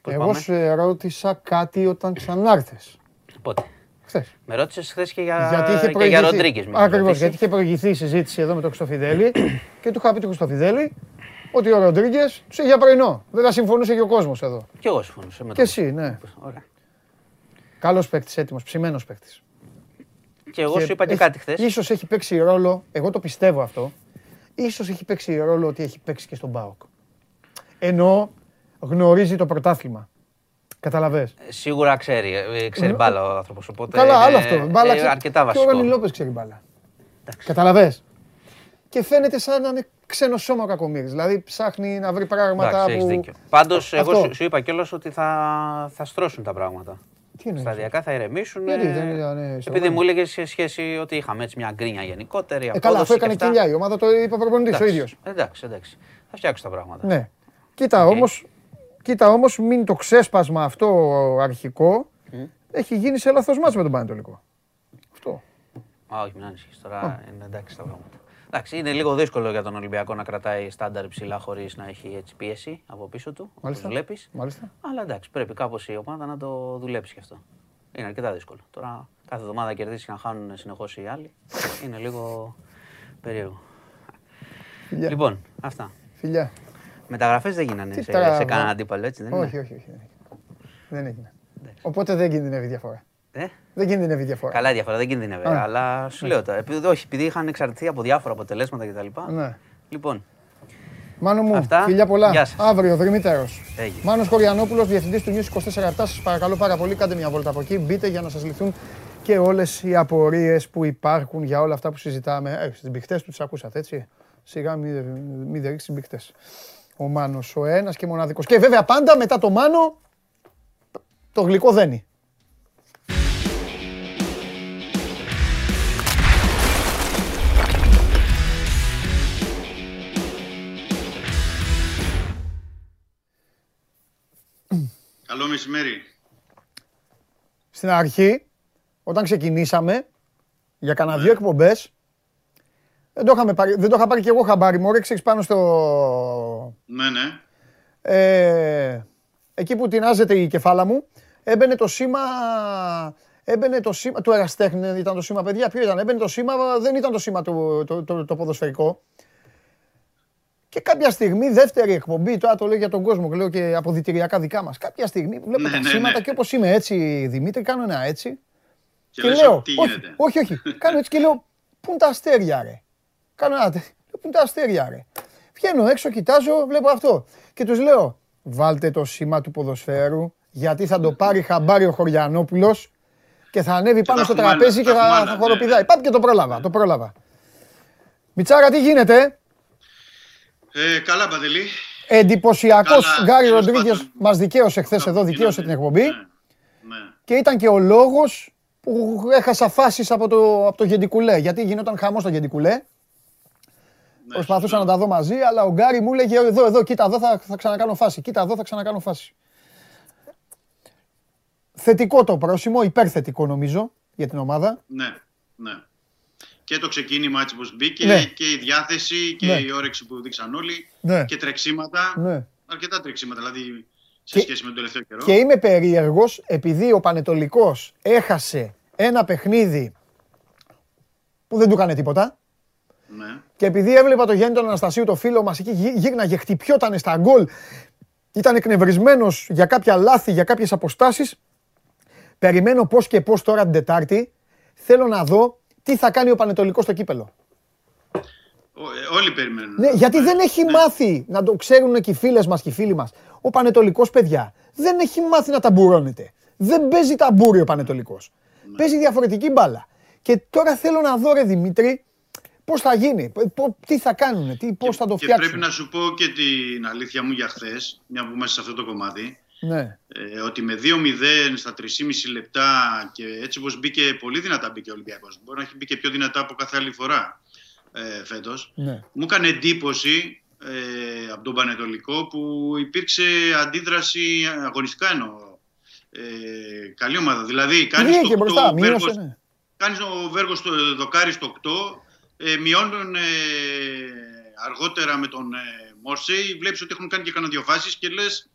Πώς Εγώ πάμε; σε ρώτησα κάτι όταν ξανάρθες. Πότε; Χθες. Με ρώτησες χθες και για, Γιατί είχε και για προηγηθεί. Ροντρίγκε. Ακριβώς, γιατί είχε προηγηθεί η συζήτηση εδώ με τον Χρυστοφιδέλη και του είχα πει του Χρυστοφιδέλη ότι ο Ροντρίγκες τους είχε για πρωινό. Δεν θα συμφωνούσε και ο κόσμος εδώ. Και εγώ συμφωνούσα με Και τον- εσύ, ναι. Ωραία. Καλός παίκτης, έτοιμος, ψημένος παίκτης. Και εγώ σου είπα και κάτι χθες. Ίσως έχει παίξει ρόλο, εγώ το πιστεύω αυτό, ίσως έχει παίξει ρόλο ότι έχει παίξει και στον ΠΑΟΚ. Ενώ γνωρίζει το πρωτάθλημα. Καταλαβες; Σίγουρα ξέρει, ε, ξέρει μπάλα ο άνθρωπος. Οπότε Καλά, είναι, άλλο αυτό. Μπάλα ε, ξέρει. αρκετά Και βασικό. ο Ρόνι Λόπες ξέρει μπάλα. Καταλαβες; Και φαίνεται σαν να είναι ξένο σώμα ο Κακομοίρης. Δηλαδή ψάχνει να βρει πράγματα Εντάξει, έχεις που... δίκιο. Πάντως, εγώ Αυτό. σου, σου είπα κιόλας ότι θα, θα στρώσουν τα πράγματα. Τι εννοείς. Σταδιακά θα ηρεμήσουν. Γιατί ε, δεν ήταν, ε, Επειδή στρωμένο. μου έλεγες σε σχέση ότι είχαμε έτσι μια γκρίνια γενικότερη. Ε, καλά, αυτό απόδοση και έκανε αυτά. κοιλιά η ομάδα, το είπε ο προπονητής ο Εντάξει, ίδιος. Εντάξει, εντάξει. Θα φτιάξουν τα πράγματα. Ναι. Κοίτα Οκ. όμως, κοίτα όμως μην το ξέσπασμα αυτό αρχικό έχει γίνει σε λάθος μάτς με τον Πανετολικό. Αυτό. Α, όχι, μην ανησυχείς τώρα. Είναι εντάξει τα πράγματα. Εντάξει, είναι λίγο δύσκολο για τον Ολυμπιακό να κρατάει στάνταρ ψηλά χωρίς να έχει έτσι πίεση από πίσω του. Μάλιστα. Όπω βλέπεις. Μάλιστα. Αλλά εντάξει, πρέπει κάπως η ομάδα να το δουλέψει και αυτό. Είναι αρκετά δύσκολο. Τώρα κάθε εβδομάδα κερδίσει και να χάνουν συνεχώς οι άλλοι. Είναι λίγο περίεργο. Φιλιά. Λοιπόν, αυτά. Φιλιά. Μεταγραφές δεν γίνανε Τι σε, τώρα, σε βα- κανένα αντίπαλο, έτσι δεν είναι; Όχι, όχι, όχι. δεν έγινε. Δεν έγινε. Οπότε δεν κινδυνεύει διαφορά. Ε; Δεν κινδυνεύει διαφορά. Καλά η διαφορά, δεν κινδυνεύει. Α. Αλλά σου λέω τώρα, επειδή, όχι, επειδή είχαν εξαρτηθεί από διάφορα αποτελέσματα κτλ. Ναι. Λοιπόν, Μάνο μου, Αυτά. φιλιά πολλά. Γεια σας. Αύριο, Δρυμύτερος. Έγινε. Μάνος Κοριανόπουλος, διευθυντής του News 24 Σας παρακαλώ πάρα πολύ, κάντε μια βόλτα από εκεί. Μπείτε για να σας λυθούν και όλες οι απορίες που υπάρχουν για όλα αυτά που συζητάμε. Ε, στις μπηχτές τους τις ακούσατε, έτσι. Σιγά μην μη δεν ρίξει μπηχτές. Ο Μάνος, ο ένας και μοναδικός. Και βέβαια πάντα μετά το Μάνο, το γλυκό δένει. Καλό μεσημέρι. Στην αρχή, όταν ξεκινήσαμε, για κανένα δύο εκπομπές, δεν το, είχαμε πάρει, δεν το είχα πάρει και εγώ χαμπάρι, μου ξέρεις πάνω στο... Ναι, ναι. Ε, εκεί που τεινάζεται η κεφάλα μου, έμπαινε το σήμα... Έμπαινε το σήμα του Εραστέχνη, ήταν το σήμα, παιδιά. Ποιο ήταν, έμπαινε το σήμα, δεν ήταν το σήμα του, το, το, το ποδοσφαιρικό. Και κάποια στιγμή, δεύτερη εκπομπή, τώρα το λέω για τον κόσμο, λέω και αποδητηριακά δικά μας. Κάποια στιγμή βλέπω Ναι, τα ναι, siger ναι. και όπως είμαι έτσι, Δημήτρη, κάνω ένα έτσι. Και, Και λες, λέω, τι όχι, γίνεται. όχι, όχι. Κάνω έτσι και λέω, πού είναι τα αστέρια, ρε; Κάνω ένα τέτοιο. Λέω, Πού είναι τα αστέρια, ρε; Βγαίνω έξω, κοιτάζω, βλέπω αυτό. Και τους λέω, βάλτε το σήμα του ποδοσφαίρου, γιατί θα το πάρει χαμπάρι ο Χωριανόπουλος και θα ανέβει πάνω τα στο έχουμε άλλα, τραπέζι και τα έχουμε θα, άλλα, θα ναι, χοροπηδάει. ναι. Πάμε και το πρόλαβα, το πρόλαβα. Μιτσάρα, τι γίνεται; Ε, καλά, Παντελή. Εντυπωσιακός Καλά, Γκάρι τέλος Ροντρίγκες πάντων. μας δικαίωσε χθες εδώ, Γίνονται. δικαίωσε την εκπομπή. Ναι, ναι. Και ήταν και ο λόγος που έχασα φάσεις από το, από το Γεντικουλέ. Γιατί γινόταν χαμός στο Γεντικουλέ. ναι, Προσπαθούσα να τα δω μαζί, αλλά ο Γκάρι μου έλεγε εδώ, εδώ, κοίτα εδώ θα, θα ξανακάνω φάση. Κοίτα εδώ θα ξανακάνω φάση. Θετικό το πρόσημο, υπερθετικό νομίζω για την ομάδα. Ναι, ναι. Και το ξεκίνημα έτσι πως μπήκε Ναι. και η διάθεση και Ναι. η όρεξη που δείξαν όλοι Ναι. και τρεξίματα. Ναι. Αρκετά τρεξίματα δηλαδή σε Και- σχέση με τον τελευταίο καιρό. Και είμαι περίεργος επειδή ο Πανετολικός έχασε ένα παιχνίδι που δεν του έκανε τίποτα Ναι. Και επειδή έβλεπα το Γιάννη τον Αναστασίου, το φίλο μας, εκεί γύ- γύρναγε, χτυπιότανε στα γκολ. Ήταν εκνευρισμένος για κάποια λάθη, για κάποιες αποστάσεις. Περιμένω πώς και πώς τώρα την Τετάρτη. Θέλω να δω τι θα κάνει ο Πανετολικός στο κύπελο; Ο- ε, όλοι περιμένουν. Ναι, γιατί δεν έχει μάθει να το ξέρουν και οι φίλες μας και οι φίλοι μας. Ο Πανετολικός, παιδιά, δεν έχει μάθει να ταμπουρώνεται. Δεν παίζει ταμπούρι ο Πανετολικός. Παίζει διαφορετική μπάλα. Και τώρα θέλω να δω, ρε Δημήτρη, πώς θα γίνει, πο- τι θα κάνουν, πώς θα το Και φτιάξουν. πρέπει να σου πω και την αλήθεια μου για χθες, μια που είμαστε σε αυτό το κομμάτι, Ναι. ε, ότι με 2-0 στα 3,5 λεπτά και έτσι όπως μπήκε πολύ δυνατά μπήκε ο Ολυμπιακός. Μπορεί να έχει μπει και πιο δυνατά από κάθε άλλη φορά ε, φέτος. Ναι. Μου έκανε εντύπωση ε, από τον Πανετολικό που υπήρξε αντίδραση αγωνιστικά εννοώ. Ε, καλή ομάδα. Δηλαδή, κάνεις Βγήκε το 8, μπροστά, ο μείωσε, Βέργος- ναι. κάνεις ο Βέργος στο δοκάρι στο 8, ε, μειώνουν ε, αργότερα με τον ε, Μόρσεϊ, βλέπεις ότι έχουν κάνει και κανένα δυο φάσεις και λες,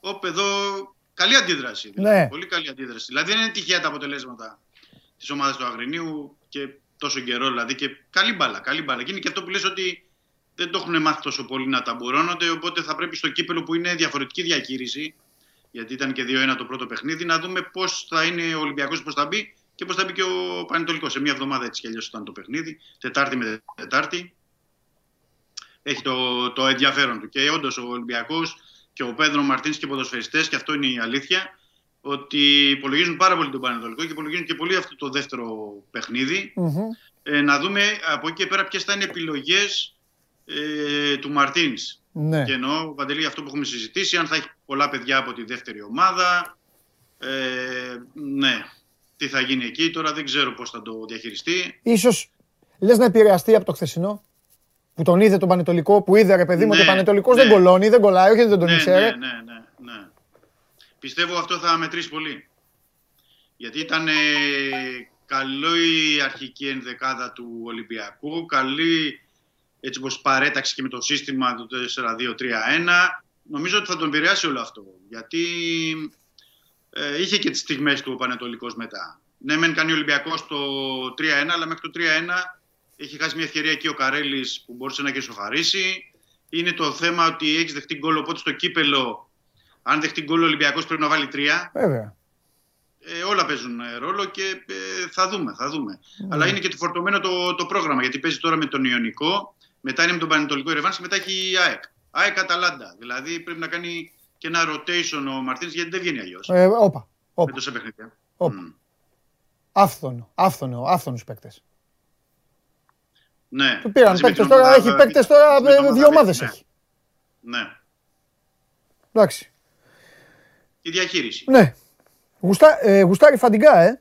όπ, εδώ καλή αντίδραση. Δηλαδή, Ναι. Πολύ καλή αντίδραση. Δηλαδή δεν είναι τυχαία τα αποτελέσματα της ομάδας του Αγρινίου και τόσο καιρό δηλαδή και καλή μπάλα, καλή μπάλα. Και είναι και αυτό που λες ότι δεν το έχουν μάθει τόσο πολύ να ταμπουρώνονται, οπότε θα πρέπει στο κύπελο που είναι διαφορετική διαχείριση, γιατί ήταν και 2-1 το πρώτο παιχνίδι, να δούμε πώς θα είναι ο Ολυμπιακός, πώς θα μπει και πώς θα μπει και ο Πανετολικός. Σε μια εβδομάδα έτσι κι αλλιώς ήταν το παιχνίδι, Τετάρτη με Τετάρτη. Έχει το, το ενδιαφέρον του. Και όντως ο Ολυμπιακός και ο Πέδρο Μαρτίνς και οι ποδοσφαιριστές, και αυτό είναι η αλήθεια, ότι υπολογίζουν πάρα πολύ τον Πανετολικό και υπολογίζουν και πολύ αυτό το δεύτερο παιχνίδι. Μμμ. Ε, να δούμε από εκεί και πέρα ποιες θα είναι επιλογές ε, του Μαρτίνς. Ναι. Και εννοώ, Παντελή, αυτό που έχουμε συζητήσει, αν θα έχει πολλά παιδιά από τη δεύτερη ομάδα. Ε, ναι, τι θα γίνει εκεί, τώρα δεν ξέρω πώς θα το διαχειριστεί. Ίσως λες να επηρεαστεί από το χθεσινό; Που τον είδε τον Πανετολικό, που είδε ρε παιδί μου Ναι, ότι ο Πανετολικός ναι. δεν κολώνει, δεν κολλάει, όχι δεν τον ναι, ήξερε. ναι, ναι, ναι, ναι. Πιστεύω αυτό θα μετρήσει πολύ. Γιατί ήταν ε, καλό η αρχική ενδεκάδα του Ολυμπιακού, καλή έτσι όπως παρέταξε και με το σύστημα του 4-2-3-1. Νομίζω ότι θα τον επηρεάσει όλο αυτό. Γιατί ε, είχε και τις στιγμές του ο Πανετολικός μετά. Ναι, μεν κάνει ο Ολυμπιακός το 3-1, αλλά μέχρι το 3-1 έχει χάσει μια ευκαιρία εκεί ο Καρέλης που μπορούσε να και σοφαρίσει. Είναι το θέμα ότι έχεις δεχτεί γκολ, οπότε στο κύπελο, αν δεχτεί γκολ ο Ολυμπιακός πρέπει να βάλει τρία. Βέβαια. Ε, όλα παίζουν ε, ρόλο και ε, θα δούμε, θα δούμε. Αλλά είναι και το φορτωμένο το, το πρόγραμμα, γιατί παίζει τώρα με τον Ιωνικό, μετά είναι με τον Πανετολικό Ερεβάνς και μετά έχει η ΑΕΚ. ΑΕΚ Αταλάντα. Δηλαδή πρέπει να κάνει και ένα rotation ο Μαρτίνς, γιατί δεν βγαίνει αλλιώς. Ε, όπα, με όπα. τόσα παιχνίδια. όπα. Μμ. Άφθονο, άφθονο, άφθονους παίκτες. Ναι. Του πήραν Μαζί με παίκτες την τώρα, ομάδα- έχει παίκτες τώρα, με την ε, ομάδα δύο Β, ομάδες ναι. έχει. Ναι. Εντάξει. Η διαχείριση. Ναι. Γουστά, ε, γουστάρει φαντιγκά, ε.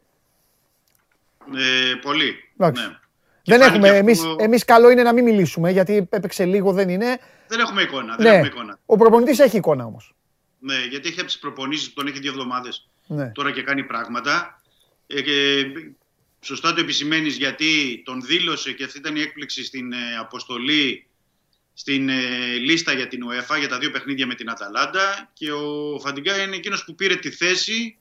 Ε, πολύ. Εντάξει. Ναι. Δεν φάνηκε έχουμε, αυτό- εμείς, εμείς καλό είναι να μην μιλήσουμε, γιατί έπαιξε λίγο, δεν είναι. Δεν έχουμε εικόνα. Δεν Ναι, έχουμε εικόνα. ο προπονητής έχει εικόνα όμως. Ναι, γιατί έχει από τις προπονήσεις που τον έχει δύο εβδομάδες Ναι. τώρα και κάνει πράγματα. Ε, και σωστά το επισημαίνεις γιατί τον δήλωσε και αυτή ήταν η έκπληξη στην ε, αποστολή στην ε, λίστα για την UEFA για τα δύο παιχνίδια με την Αταλάντα και ο Φαντιγκά είναι εκείνος που πήρε τη θέση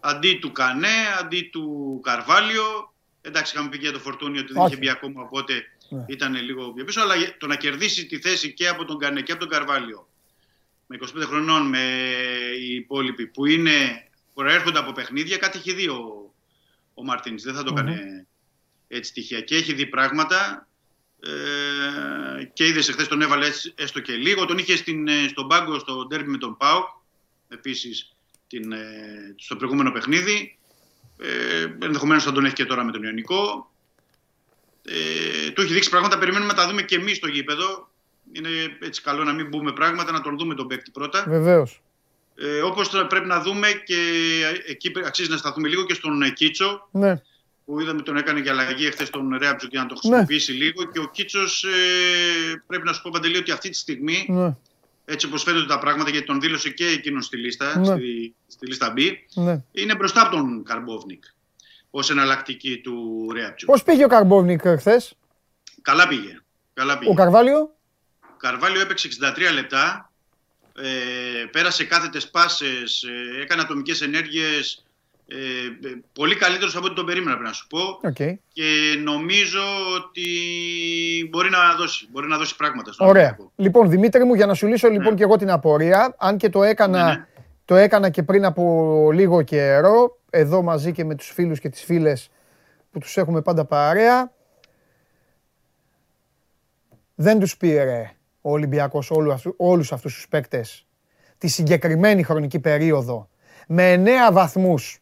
αντί του Κανέ, αντί του Καρβάλιο. Εντάξει, είχαμε πει και για το Φορτούνι ότι δεν Όχι. είχε μπει ακόμα, οπότε Ναι. ήταν λίγο πιο πίσω. Αλλά το να κερδίσει τη θέση και από τον Κανέ και από τον Καρβάλιο με 25 χρονών με οι υπόλοιποι που είναι, προέρχονται από παιχνίδια, κάτι έχει δει ο, ο Μαρτίνς. Δεν θα το έκανε έτσι τυχαία. Και έχει δει πράγματα ε, και είδες εχθές τον έβαλε έτσι, έστω και λίγο. Τον είχε στην, ε, στον πάγκο στο ντέρμπι με τον Πάουκ, επίσης την, ε, στο προηγούμενο παιχνίδι. Ε, Ενδεχομένως θα τον έχει και τώρα με τον Ιωνικό. Ε, του έχει δείξει πράγματα, περιμένουμε να τα δούμε και εμείς στο γήπεδο. Είναι έτσι καλό να μην μπούμε πράγματα, να τον δούμε τον παίκτη πρώτα. Βεβαίως. Ε, Όπως πρέπει να δούμε και εκεί αξίζει να σταθούμε λίγο και στον ε, Κίτσο, Ναι. που είδαμε τον έκανε για αλλαγή εχθές τον Ρέαμπτζο για να το χρησιμοποιήσει λίγο. Και ο Κίτσος ε, πρέπει να σου πω παντελή ότι αυτή τη στιγμή, Ναι. έτσι όπως φαίνονται τα πράγματα, γιατί τον δήλωσε και εκείνος στη λίστα, Ναι. στη, στη λίστα B, ναι. είναι μπροστά από τον Καρμπόβνικ ως εναλλακτική του Ρέαμπτζο. Πώς πήγε ο Καρμπόβνικ χθες, Καλά πήγε. Καλά πήγε. ο Καρβάλιο; Καρβάλιο έπαιξε 63 λεπτά, ε, πέρασε κάθετες πάσες, ε, έκανε ατομικές ενέργειες Ε, ε, πολύ καλύτερος από ό,τι τον περίμενα, πρέπει να σου πω. Οκ. Και νομίζω ότι μπορεί να δώσει, μπορεί να δώσει πράγματα στον Ωραία. Ολυμπιακό. Λοιπόν, Δημήτρη μου, για να σου λύσω λοιπόν Ναι. και εγώ την απορία, αν και το έκανα, Ναι, ναι. το έκανα και πριν από λίγο καιρό, εδώ μαζί και με τους φίλους και τις φίλες που τους έχουμε πάντα παρέα, δεν τους πήρε ο Ολυμπιακός όλου αυτού, όλους αυτούς τους παίκτες τη συγκεκριμένη χρονική περίοδο με εννέα βαθμούς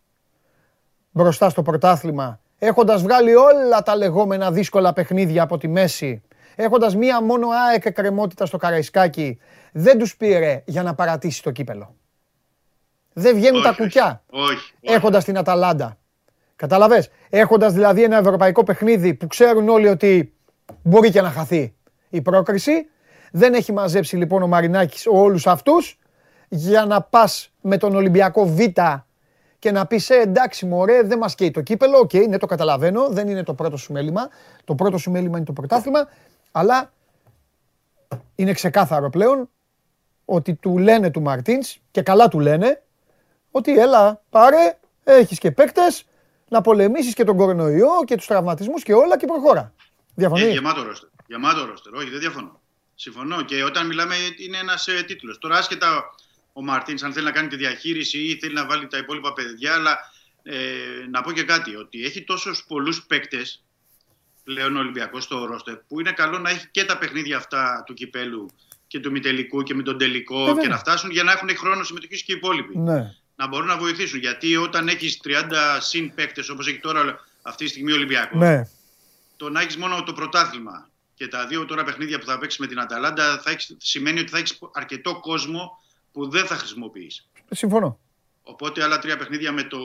μπροστά στο πρωτάθλημα, έχοντας βγάλει όλα τα λεγόμενα δύσκολα παιχνίδια από τη μέση, έχοντας μία μόνο ΑΕΚ εκκρεμότητα στο Καραϊσκάκι, δεν τους πήρε για να παρατήσει το κύπελο. Δεν βγαίνουν Όχι, τα όχι. κουκιά Όχι. όχι. έχοντας την Αταλάντα. Καταλαβες, έχοντας δηλαδή ένα ευρωπαϊκό παιχνίδι που ξέρουν όλοι ότι μπορεί και να χαθεί η πρόκριση. Δεν έχει μαζέψει λοιπόν ο Μαρινάκης όλους αυτούς για να πας με τον Ολυμπιακό Β και να πεις ε, εντάξει μωρέ δεν μας καίει το κύπελο, οκ, ναι το καταλαβαίνω, δεν είναι το πρώτο σου μέλημα, το πρώτο σου μέλημα είναι το πρωτάθλημα, αλλά είναι ξεκάθαρο πλέον ότι του λένε του Μαρτίνς και καλά του λένε ότι έλα πάρε, έχεις και παίκτες, να πολεμήσεις και τον κορονοϊό και τους τραυματισμούς και όλα και προχώρα. Διαφωνεί; Ε, γεμάτο ρόστερ. Γεμάτο ρόστερ. Όχι, δεν διαφωνώ. Συμφωνώ. Και όταν μιλάμε είναι ένας ε, τίτλος. Τώρα, άσχετα ο Μαρτίν, αν θέλει να κάνει τη διαχείριση ή θέλει να βάλει τα υπόλοιπα παιδιά, αλλά ε, να πω και κάτι. Ότι έχει τόσους πολλούς παίκτες πλέον ο Ολυμπιακός στο ρόστερ που είναι καλό να έχει και τα παιχνίδια αυτά του κυπέλου και του μητελικού και με τον τελικό Ε, βέβαια. και να φτάσουν για να έχουν χρόνο συμμετοχής και οι υπόλοιποι. Ναι. Να μπορούν να βοηθήσουν. Γιατί όταν έχεις 30 συν παίκτες όπως έχει τώρα αυτή τη στιγμή ο Ολυμπιακός, Ναι. το να έχεις μόνο το πρωτάθλημα και τα δύο τώρα παιχνίδια που θα παίξεις με την Αταλάντα θα έχεις, σημαίνει ότι θα έχεις αρκετό κόσμο που δεν θα χρησιμοποιήσει. Συμφωνώ. Οπότε άλλα τρία παιχνίδια με το,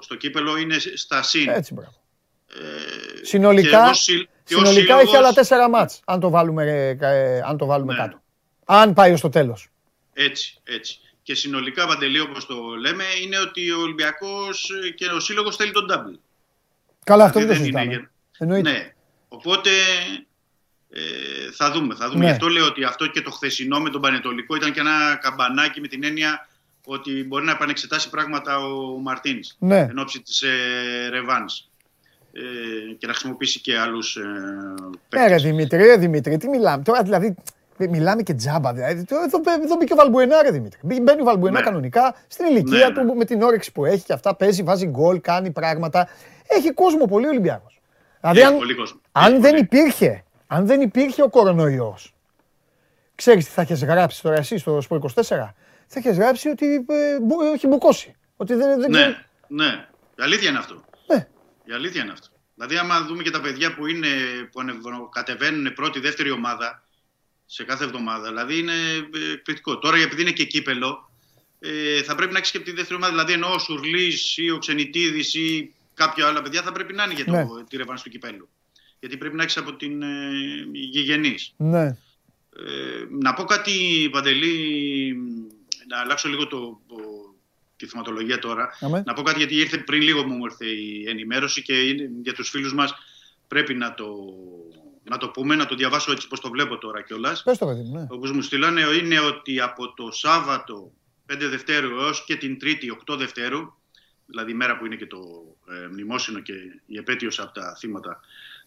στο κύπελο είναι στα συν. Έτσι, μπράβο. Ε, και Συνολικά, εγώ συ- και ο συνολικά σύλλογος- έχει άλλα τέσσερα μάτς, αν το βάλουμε, ε, ε, αν το βάλουμε Ναι. κάτω. Αν πάει ως το τέλος. Έτσι, έτσι. Και συνολικά, Παντελή, όπως το λέμε, είναι ότι ο Ολυμπιακός ε, και ο Σύλλογος θέλει τον double. Καλά, αυτό δεν το Δηλαδή δεν είναι συζητάμε. Εννοείται. Ναι. Οπότε ε, θα δούμε. Θα δούμε. Ναι. Γι' αυτό λέω ότι αυτό και το χθεσινό με τον Πανετολικό ήταν και ένα καμπανάκι με την έννοια ότι μπορεί να επανεξετάσει πράγματα ο Μαρτίν Ναι. εν ώψη της ε, Ρεβάνς ε, και να χρησιμοποιήσει και άλλους ε, Ε, ρε παίκτες. Δημήτρη, ρε Δημήτρη, τι μιλάμε. Τώρα δηλαδή, ε, μιλάμε και τζάμπα. Δηλαδή, Τώρα εδώ, εδώ μπήκε ο Βαλμπουενά, ρε Δημήτρη. Μπή- Μπαίνει ο Βαλμπουενά Ναι. κανονικά στην ηλικία Ναι, του ναι. με την όρεξη που έχει και αυτά. Παίζει, βάζει γκολ, κάνει πράγματα. Έχει κόσμο πολύ ο Ολυμπιακός. Δηλαδή, Έχει αν, πολύ κόσμο. αν Έχει δεν πολύ. υπήρχε, αν δεν υπήρχε ο κορονοϊός, ξέρεις τι θα έχεις γράψει τώρα εσύ στο Σπορ 24. Θα έχεις γράψει ότι ε, μπου- έχει μπουκώσει. Ότι δεν, δεν ξέρω. Ναι, ναι. Η αλήθεια είναι αυτό. Ναι. Η αλήθεια είναι αυτό. Δηλαδή, άμα δούμε και τα παιδιά που, είναι, που ανεβ- κατεβαίνουν πρώτη, δεύτερη ομάδα σε κάθε εβδομάδα, δηλαδή είναι ε, εκπληκτικό. Τώρα, επειδή είναι και κύπελο, ε, θα πρέπει να έχεις και τη δεύτερη ομάδα. Δηλαδή, ενώ ο Σουρλής ή ο Ξενιτίδης ή κάποια άλλα παιδιά θα πρέπει να είναι για το, Ναι. τη ρευάνση του κυπέλου. Γιατί πρέπει να έχεις από την ε, γηγενής. Ναι. Ε, να πω κάτι, Παντελή, να αλλάξω λίγο το, το- τη θεματολογία τώρα. Αμέ. Να πω κάτι γιατί ήρθε πριν λίγο μου ήρθε η ενημέρωση και είναι, για τους φίλους μας πρέπει να το, να το πούμε, να το διαβάσω έτσι πως το βλέπω τώρα κιόλας. Πες το παιδί μου, ναι. Όπως μου στείλανε είναι ότι από το Σάββατο 5 Δευτέρου έως και την Τρίτη 8 Δευτέρου, δηλαδή η μέρα που είναι και το ε, μνημόσυνο και η επέτειος από τα θύματα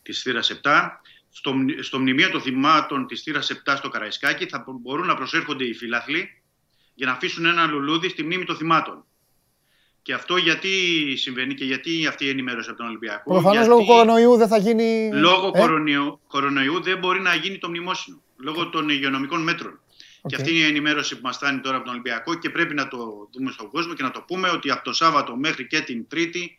της θύρας 7, στο, μνη- στο μνημείο των θυμάτων της θύρας 7 στο Καραϊσκάκι θα μπο- μπορούν να προσέρχονται οι φύλαθλοι για να αφήσουν ένα λουλούδι στη μνήμη των θυμάτων. Και αυτό γιατί συμβαίνει και γιατί αυτή η ενημέρωση από τον Ολυμπιακό. Προφανώς γιατί- λόγω κορονοϊού δεν θα γίνει... Λόγω Ε, κορονοϊού, κορονοϊού δεν μπορεί να γίνει το μνημόσυνο. Λόγω των υγειονομικών μέτρων. Και Οκ. αυτή είναι η ενημέρωση που μας φτάνει τώρα από τον Ολυμπιακό και πρέπει να το δούμε στον κόσμο και να το πούμε ότι από το Σάββατο μέχρι και την Τρίτη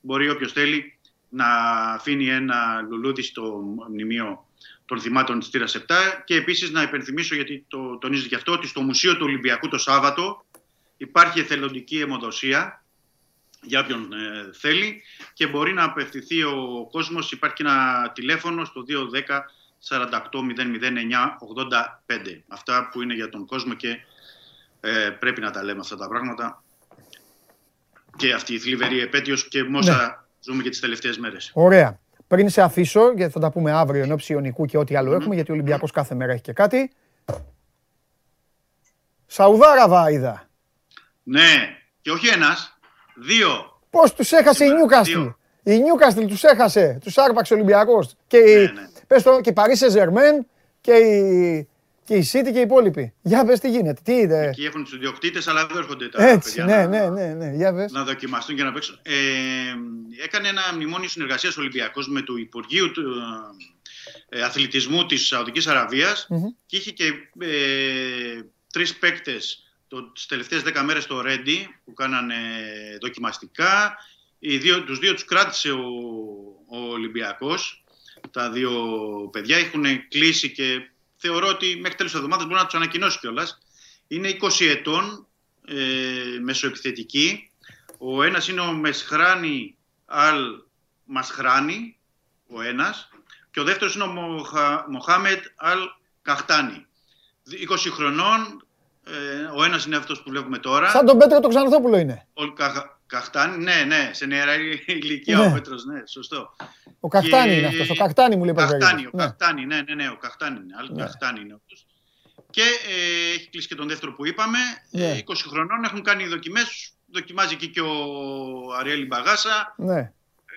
μπορεί όποιος θέλει να αφήνει ένα λουλούδι στο μνημείο των θυμάτων της Τύρα 7 και επίσης να υπενθυμίσω, γιατί το τονίζει και αυτό, ότι στο Μουσείο του Ολυμπιακού το Σάββατο υπάρχει εθελοντική αιμοδοσία για όποιον ε, θέλει και μπορεί να απευθυνθεί ο κόσμος. Υπάρχει και ένα τηλέφωνο στο 210 48 009 85. Αυτά που είναι για τον κόσμο και ε, πρέπει να τα λέμε αυτά τα πράγματα. Και αυτή η θλιβερή επέτειος και με όσα ζούμε και τις τελευταίες μέρες. Ωραία. Πριν σε αφήσω, γιατί θα τα πούμε αύριο εν ώψη Ιωνικού και ό,τι άλλο έχουμε, γιατί ο Ολυμπιακός κάθε μέρα έχει και κάτι. Σαουδάραβα είδα. Ναι, και όχι ένας, δύο. Πώς τους έχασε η Σήμερα, Νιούκαστλ. δύο. Η Νιούκαστλ τους έχασε. Τους άρπαξε ο Ολυμπιακός. Και, η- Ναι, ναι. πες το, και η Παρί Σεζερμέν και η, και η City και οι υπόλοιποι. Για πες τι γίνεται. Τι είδε. Εκεί έχουν τους ιδιοκτήτες, αλλά δεν έρχονται τα Έτσι, παιδιά ναι, να, ναι, ναι, ναι. Για πες. να δοκιμαστούν και να παίξουν. Ε, έκανε ένα μνημόνιο συνεργασίας Ολυμπιακός με το Υπουργείο του ε, Αθλητισμού της Σαουδικής Αραβίας Μμμ. και είχε και ε, τρεις παίκτες τις τελευταίες δέκα μέρες στο Ρέντι που κάνανε δοκιμαστικά. Οι δύο, τους δύο τους κράτησε ο, ο Ολυμπιακός. Τα δύο παιδιά έχουν κλείσει και θεωρώ ότι μέχρι τέλος της εβδομάδας μπορεί να τους ανακοινώσει κιόλας. Είναι 20 ετών, ε, μεσοεπιθετικοί. Ο ένας είναι ο Μεσχράνη Αλ Μασχράνη, ο ένας. Και ο δεύτερος είναι ο Μοχα, Μοχάμετ Αλ Καχτάνη. 20 χρονών, ε, ο ένας είναι αυτός που βλέπουμε τώρα. Σαν τον Πέτρο τον Ξανθόπουλο είναι. Ο Κα, Καχτάνη, ναι, ναι, σε νεαρά ηλικία Ναι. ο Πέτρος, ναι, σωστό. Ο Καχτάνη Και- είναι αυτός. Ο Καχτάνη μου λέει πως Καχτάνη, λέγεται. ο Ναι. Καχτάνη, ναι, ναι, ναι, ο Καχτάνη είναι. Άλλο Ναι. Καχτάνη είναι αυτός. Και ε, έχει κλείσει και τον δεύτερο που είπαμε. Ναι. Ε, 20 χρονών έχουν κάνει δοκιμές. Δοκιμάζει εκεί και ο Αριέλη Μπαγάσα. Ναι.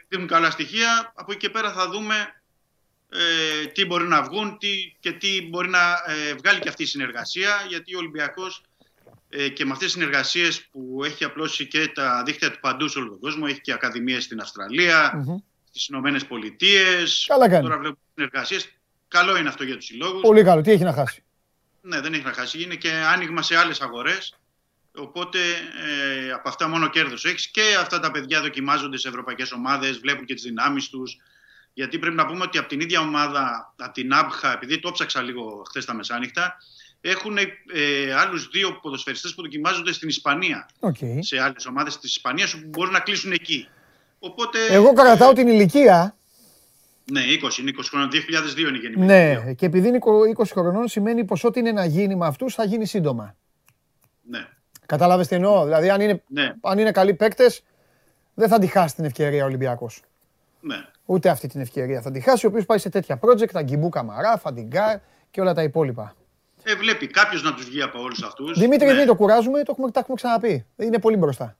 Δίνουν καλά στοιχεία. Από εκεί και πέρα θα δούμε ε, τι μπορεί να βγουν τι, και τι μπορεί να ε, βγάλει και αυτή η συνεργασία. Γιατί ο Ολυμπιακός ε, και με αυτές τις συνεργασίες που έχει απλώσει και τα δίκτυα του παντού σε όλο τον κόσμο, έχει και ακαδημίες στην Αυστραλία, Μμμ. στις Ηνωμένες Πολιτείες. Καλά κάνει. Τώρα βλέπουμε συνεργασίες. Καλό είναι αυτό για τους συλλόγους. Πολύ καλό. Τι έχει να χάσει; Ναι, δεν έχει να χάσει. Είναι και άνοιγμα σε άλλες αγορές. Οπότε ε, από αυτά μόνο κέρδος έχεις και αυτά τα παιδιά δοκιμάζονται σε ευρωπαϊκές ομάδες, βλέπουν και τις δυνάμεις τους. Γιατί πρέπει να πούμε ότι από την ίδια ομάδα, από την Άμπχα, επειδή το ψάξα λίγο χθες τα μεσάνυχτα, έχουν ε, άλλους δύο ποδοσφαιριστές που δοκιμάζονται στην Ισπανία. Οκ. Σε άλλες ομάδες της Ισπανίας που μπορούν να κλείσουν εκεί. Οπότε, Εγώ κρατάω την ηλικία. ναι, 20, είναι 20 χρόνια, 2002 είναι γεννημένη. Ναι, και επειδή είναι 20 χρονών σημαίνει πως ό,τι είναι να γίνει με αυτούς θα γίνει σύντομα. ναι, Κατάλαβες τι εννοώ; Δηλαδή αν είναι, ναι, αν είναι καλοί παίκτες δεν θα τη χάσει την ευκαιρία ο Ολυμπιακός. ναι. Ούτε αυτή την ευκαιρία θα τη χάσει, ο οποίος πάει σε τέτοια project, Αγκιμπού Καμαρά, Φαντιγκά και όλα τα υπόλοιπα. Ε, βλέπει κάποιος να τους βγει από όλους αυτούς. Δημήτρη, ναι. δεν το κουράζουμε, το έχουμε, τα έχουμε ξαναπεί. Είναι πολύ μπροστά.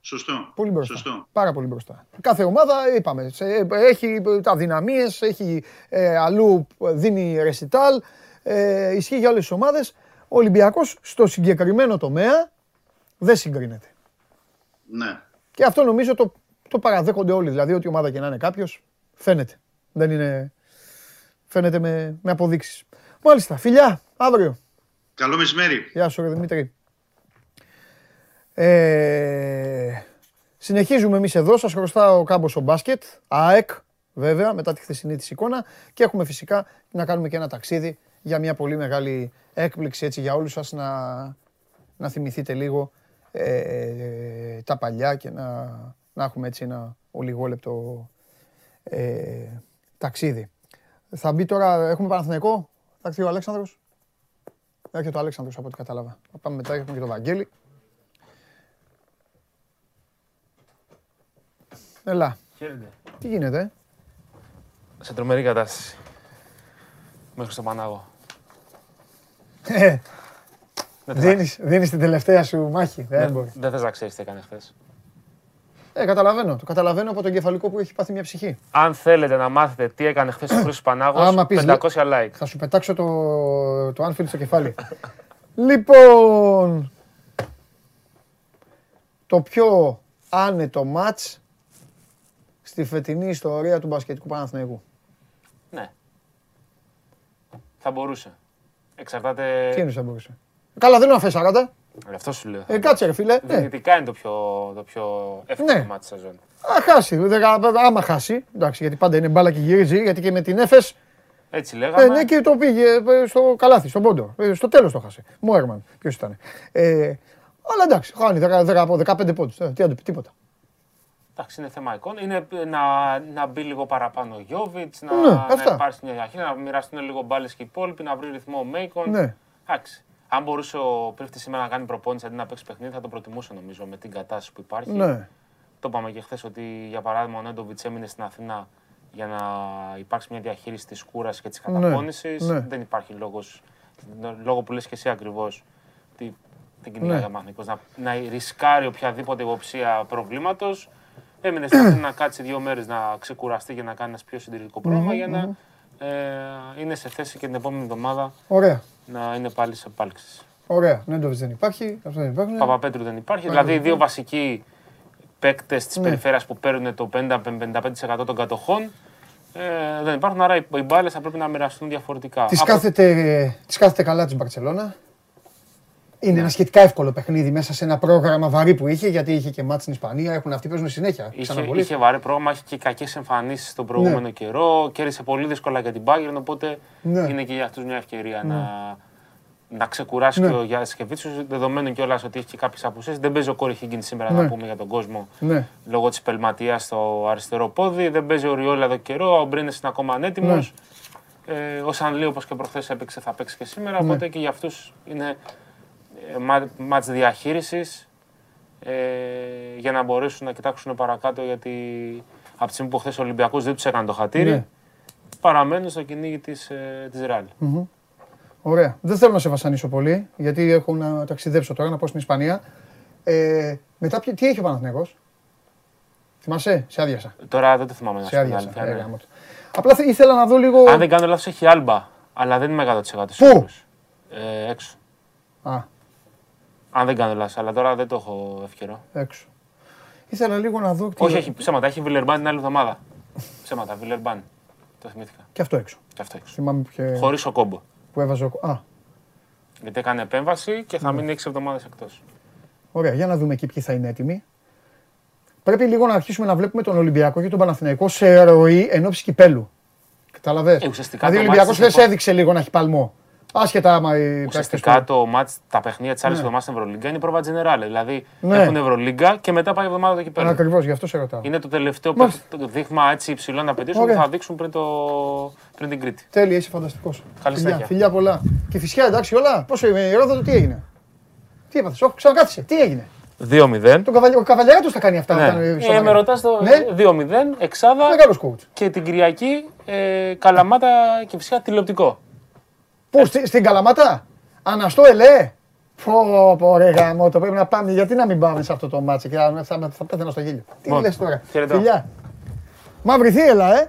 Σωστό. Πολύ μπροστά. Σωστό. Πάρα πολύ μπροστά. Κάθε ομάδα, είπαμε, σε- έχει αδυναμίες, έχει ε, αλλού δίνει ρεσιτάλ, ε, ισχύει για όλες τις ομάδες. Ο Ολυμπιακός στο συγκεκριμένο τομέα δεν συγκρίνεται. Ναι. Και αυτό νομίζω το, το παραδέχονται όλοι. Δηλαδή, ότι ομάδα και να είναι κάποιος, φαίνεται. Δεν είναι. Φαίνεται με, με αποδείξεις. Μάλιστα. Φιλιά, αύριο. Καλό μεσημέρι. Γεια σου, ρε Δημήτρη. Ε, συνεχίζουμε εμείς εδώ. Σας χρωστάω ο κάμπος ο μπάσκετ. ΑΕΚ, βέβαια, μετά τη χθεσινή της εικόνα. Και έχουμε φυσικά να κάνουμε και ένα ταξίδι για μια πολύ μεγάλη έκπληξη έτσι για όλους σας να, να θυμηθείτε λίγο ε, τα παλιά και να, να έχουμε έτσι ένα ολιγόλεπτο ε, ταξίδι. Θα μπει τώρα, έχουμε Παναθηναϊκό, θα έρθει ο Αλέξανδρος. Έρχεται ο Αλέξανδρος από ό,τι κατάλαβα. Θα πάμε μετά, έχουμε και τον Βαγγέλη. Έλα, τι γίνεται, ε; Σε τρομερή κατάσταση. Μέχρι στο Πανάγο. Ε, Δεν θες δίνεις, δίνεις την τελευταία σου μάχη. να- Δεν δεν- μπορείς. Δεν θες να ξέρεις τι έκανε χθες. Ε, καταλαβαίνω. Το καταλαβαίνω από τον κεφαλικό που έχει πάθει μια ψυχή. Αν θέλετε να μάθετε τι έκανε χθες ο Χρήστος Πανάγος, Άμα πεις, 500 like. Θα σου πετάξω το, το Anfield στο κεφάλι. [LAUGHS] λοιπόν, το πιο άνετο μάτς στη φετινή ιστορία του μπασκετικού Παναθηναϊκού. Ναι. Θα μπορούσε. Εξαρτάται... Τι εννοείς θα μπορούσε. Καλά, δεν είναι αφές 40. Γι' αυτό σου λέω. Ε, κάτσε ρε φίλε. Ναι. Δυνητικά είναι το πιο, το πιο εύκολο Ναι. μάτι της σεζόν. Α, χάσει. Δεκα- Άμα χάσει. Εντάξει, γιατί πάντα είναι μπάλα και γυρίζει. Γιατί και με την Έφες Έτσι Ε, λέγαμε. ναι, και το πήγε ε, στο καλάθι, στον πόντο. Ε, στο τέλος το χάσε. Μόερμαν. Ποιος ήταν. Ε, αλλά εντάξει, χάνει 10, 10, 15 πόντους. Ε, τι να του πει, τίποτα. Εντάξει, είναι θέμα εικόνα. Είναι να, να μπει λίγο παραπάνω ο Γιώβιτς, να, Ναι, να αυτά. υπάρξει μια διαχείριση, να μοιραστούν λίγο μπάλες και οι υπόλοιποι, να βρει ρυθμό ο Μέικον. Ναι. Εντάξει. Αν μπορούσε ο Πρίφτη σήμερα να κάνει προπόνηση αντί να παίξει παιχνίδι, θα το προτιμούσε νομίζω με την κατάσταση που υπάρχει. Ναι. Το είπαμε και χθες ότι για παράδειγμα ο Νέντοβιτς έμεινε στην Αθήνα για να υπάρξει μια διαχείριση της κούραση και της Ναι, καταπώνησης. ναι. Δεν υπάρχει λόγος, λόγο που λες και εσύ ακριβώς. Τι, δεν κυνηγάει Ναι. για μαθηνικός, να, να ρισκάρει οποιαδήποτε υποψία προβλήματος Έμεινε στην Αθήνα να κάτσει δύο μέρες να ξεκουραστεί και να κάνει ένα πιο συντηρητικό πρόγραμμα για να ε, είναι σε θέση και την επόμενη εβδομάδα Ωραία. να είναι πάλι σε επάλξει. Ωραία. Νέντοβιτς δεν υπάρχει. Αυτός δεν υπάρχει. Παπαπέτρου δεν υπάρχει. Δηλαδή, οι δύο βασικοί παίκτες της Ναι. περιφέρειας που παίρνουν το 50-55% των κατοχών ε, δεν υπάρχουν. Άρα οι, οι μπάλες θα πρέπει να μοιραστούν διαφορετικά. Τη Από- κάθεται, της κάθεται καλά της Μπαρσελόνα. Είναι ένα σχετικά εύκολο παιχνίδι μέσα σε ένα πρόγραμμα βαρύ που είχε, γιατί είχε και μάτς στην Ισπανία. Έχουν αυτοί παίζουν συνέχεια. Είχε, Ξαναβολή. είχε βαρύ πρόγραμμα, είχε και κακές εμφανίσεις τον προηγούμενο Ναι. καιρό. Κέρδισε πολύ δύσκολα για την Bayern, οπότε Ναι. είναι και για αυτούς μια ευκαιρία να, να ξεκουράσει Ναι. και ο Γιάννης Κεβίτσιος. Δεδομένου κιόλας ότι έχει και κάποιες απουσίες. Δεν παίζει ο Κόρη Χίγκιν σήμερα, Ναι. να πούμε για τον κόσμο, Ναι. λόγω της πελματεία στο αριστερό πόδι. Δεν παίζει ο Ριόλα εδώ καιρό. Ο Μπρίνες είναι ακόμα ανέτοιμος. Ναι. Ε, ο Σανλή, όπως και προχθές έπαιξε, θα παίξει και σήμερα. Ναι. Οπότε και για αυτούς είναι ε, μα- μάτς διαχείρισης ε, για να μπορέσουν να κοιτάξουν παρακάτω γιατί από τη στιγμή που χθες ο Ολυμπιακός δεν τους έκανε το χατήρι Ναι. παραμένουν στο κυνήγι της, ε, της Ρεάλ. Ωραία. Δεν θέλω να σε βασανίσω πολύ, γιατί έχω να ταξιδέψω τώρα, να πάω στην Ισπανία. Ε, μετά, ποιο- τι έχει ο Παναθηναϊκός; Θυμάσαι, σε άδειασα. Τώρα δεν το θυμάμαι να Σε σου πω άδειασα. αλήθεια, Ε, ναι. γάμο το. Απλά θε- ήθελα να δω λίγο. Αν δεν κάνω λάθος έχει άλμπα, αλλά δεν είμαι 100% Πού; σίγουρος. Ε, έξω. Α, Αν δεν κάνω λάθος, αλλά τώρα δεν το έχω ευκαιρό. έξω. Ήθελα λίγο να δω. τι- Όχι, έχει ψέματα. Έχει Βιλερμπάν την άλλη εβδομάδα. [LAUGHS] ψέματα, Βιλερμπάν. Το θυμήθηκα. Και αυτό έξω. Και αυτό έξω. Θυμάμαι ποιο- Χωρίς ο κόμπο. που έβαζε. ο- Α, Γιατί έκανε επέμβαση και Ναι. θα μείνει 6 εβδομάδες εκτός. Ωραία, για να δούμε εκεί ποιοι θα είναι έτοιμοι. Πρέπει λίγο να αρχίσουμε να βλέπουμε τον Ολυμπιακό και τον Παναθηναϊκό σε ροή εν ώψη κυπέλου. Κατάλαβες; Ε, ουσιαστικά δηλαδή ο το Ολυμπιακός μάτς χθε της επο- έδειξε λίγο να έχει παλμό. Άσχετα άμα οι παίκτες Ουσιαστικά του- το μάτς, τα παιχνίδια της άλλης Ναι. εβδομάδας στην Ευρωλίγκα είναι η πρόβα Τζενεράλε. Δηλαδή Ναι. έχουν Ευρωλίγκα και μετά πάει η εβδομάδα το κυπέλο. Ακριβώς, γι' αυτό σε ρωτάω. Είναι το τελευταίο Μάλιστα. το δείγμα έτσι υψηλών απαιτήσεων που Ωραία. θα δείξουν πριν, το... πριν την Κρήτη. Τέλεια, είσαι φανταστικός. Καλή φιλιά, συνέχεια. φιλιά πολλά. Και φυσικά εντάξει όλα. Πόσο είμαι, η Ρόδο, τι έγινε; Τι έπαθες, όχι, ξανακάθισε. Τι έγινε; 2-0. Τον καβαλιά, ο καβαλιάρα του τα κάνει αυτά. Ναι. όταν είναι στο Ε, με Μαγνή. ρωτάς το Ναι. 2-0, εξάδα Μεγάλο coach. και την Κυριακή ε, Καλαμάτα και φυσικά τηλεοπτικό. Πού, στη- στην Καλαμάτα; Αναστό ελέ. Πω, πω, ρε γάμο, το πρέπει να πάμε. Γιατί να μην πάμε σε αυτό το μάτσο και θα, θα, θα πέθαινα στο γέλιο. Τι Λοιπόν, λες τώρα; χαιρετώ. Φιλιά. Μαύρη θύελα, ε.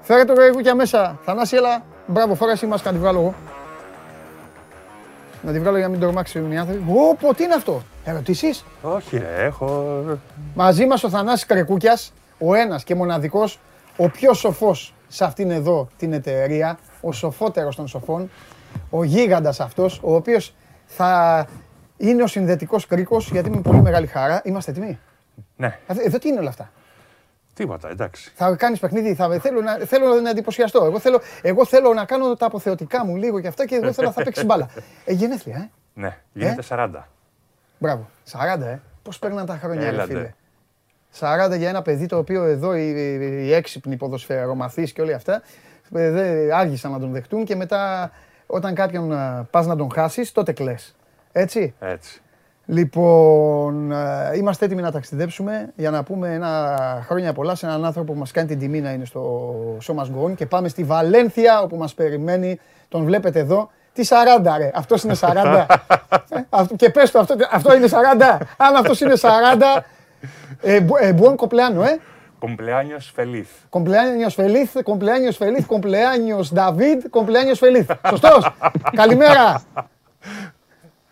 Φέρε το γρήγορα μέσα. Θανάση, έλα. Μπράβο, φορά εσύ μάσκα να τη βγάλω εγώ. Να τη βγάλω για να μην τρομάξουν οι άνθρωποι. Ω, πω, τι είναι αυτό; Ερωτήσεις; Όχι, ρε, έχω. Μαζί μας ο Θανάσης Κρεκούκιας, ο ένας και μοναδικός, ο πιο σοφός σε αυτήν εδώ την εταιρεία, ο σοφότερος των σοφών, ο γίγαντας αυτός, ο οποίος θα είναι ο συνδετικός κρίκος, γιατί με πολύ μεγάλη χαρά. Είμαστε έτοιμοι. Ναι, Εδώ- Εδώ τι είναι όλα αυτά. τίποτα, εντάξει. Θα κάνεις παιχνίδι, θα, θέλω, να, θέλω να εντυπωσιαστώ. Εγώ θέλω, εγώ θέλω να κάνω τα αποθεωτικά μου λίγο και αυτά και εγώ θέλω να θα παίξει μπάλα. [LAUGHS] Ε, γενέθλια, ε. Ναι, γίνεται 40. Μπράβο. 40, ε. Πώς παίρναν τα χρόνια, ρε Έλατε. φίλε. 40 για ένα παιδί το οποίο εδώ οι, οι, οι έξυπνοι ποδοσφαιρομαθείς και όλοι αυτά ε, δεν άργησαν να τον δεχτούν και μετά όταν κάποιον ε, πας να τον χάσεις τότε κλαις. Έτσι. Έτσι. Λοιπόν, ε, είμαστε έτοιμοι να ταξιδέψουμε για να πούμε ένα χρόνια πολλά σε έναν άνθρωπο που μας κάνει την τιμή να είναι στο Show Must Go On και πάμε στη Βαλένθια όπου μας περιμένει, τον βλέπετε εδώ, τι 40 ρε, αυτός είναι 40. [LAUGHS] Ε, αυτό- και πες το, αυτό, αυτό είναι 40. Αν αυτός είναι 40, ε, μπου- ε, buen cumpleaños, ε. Cumpleaños feliz. Cumpleaños feliz, cumpleaños feliz, cumpleaños David, cumpleaños feliz. Σωστός. Καλημέρα.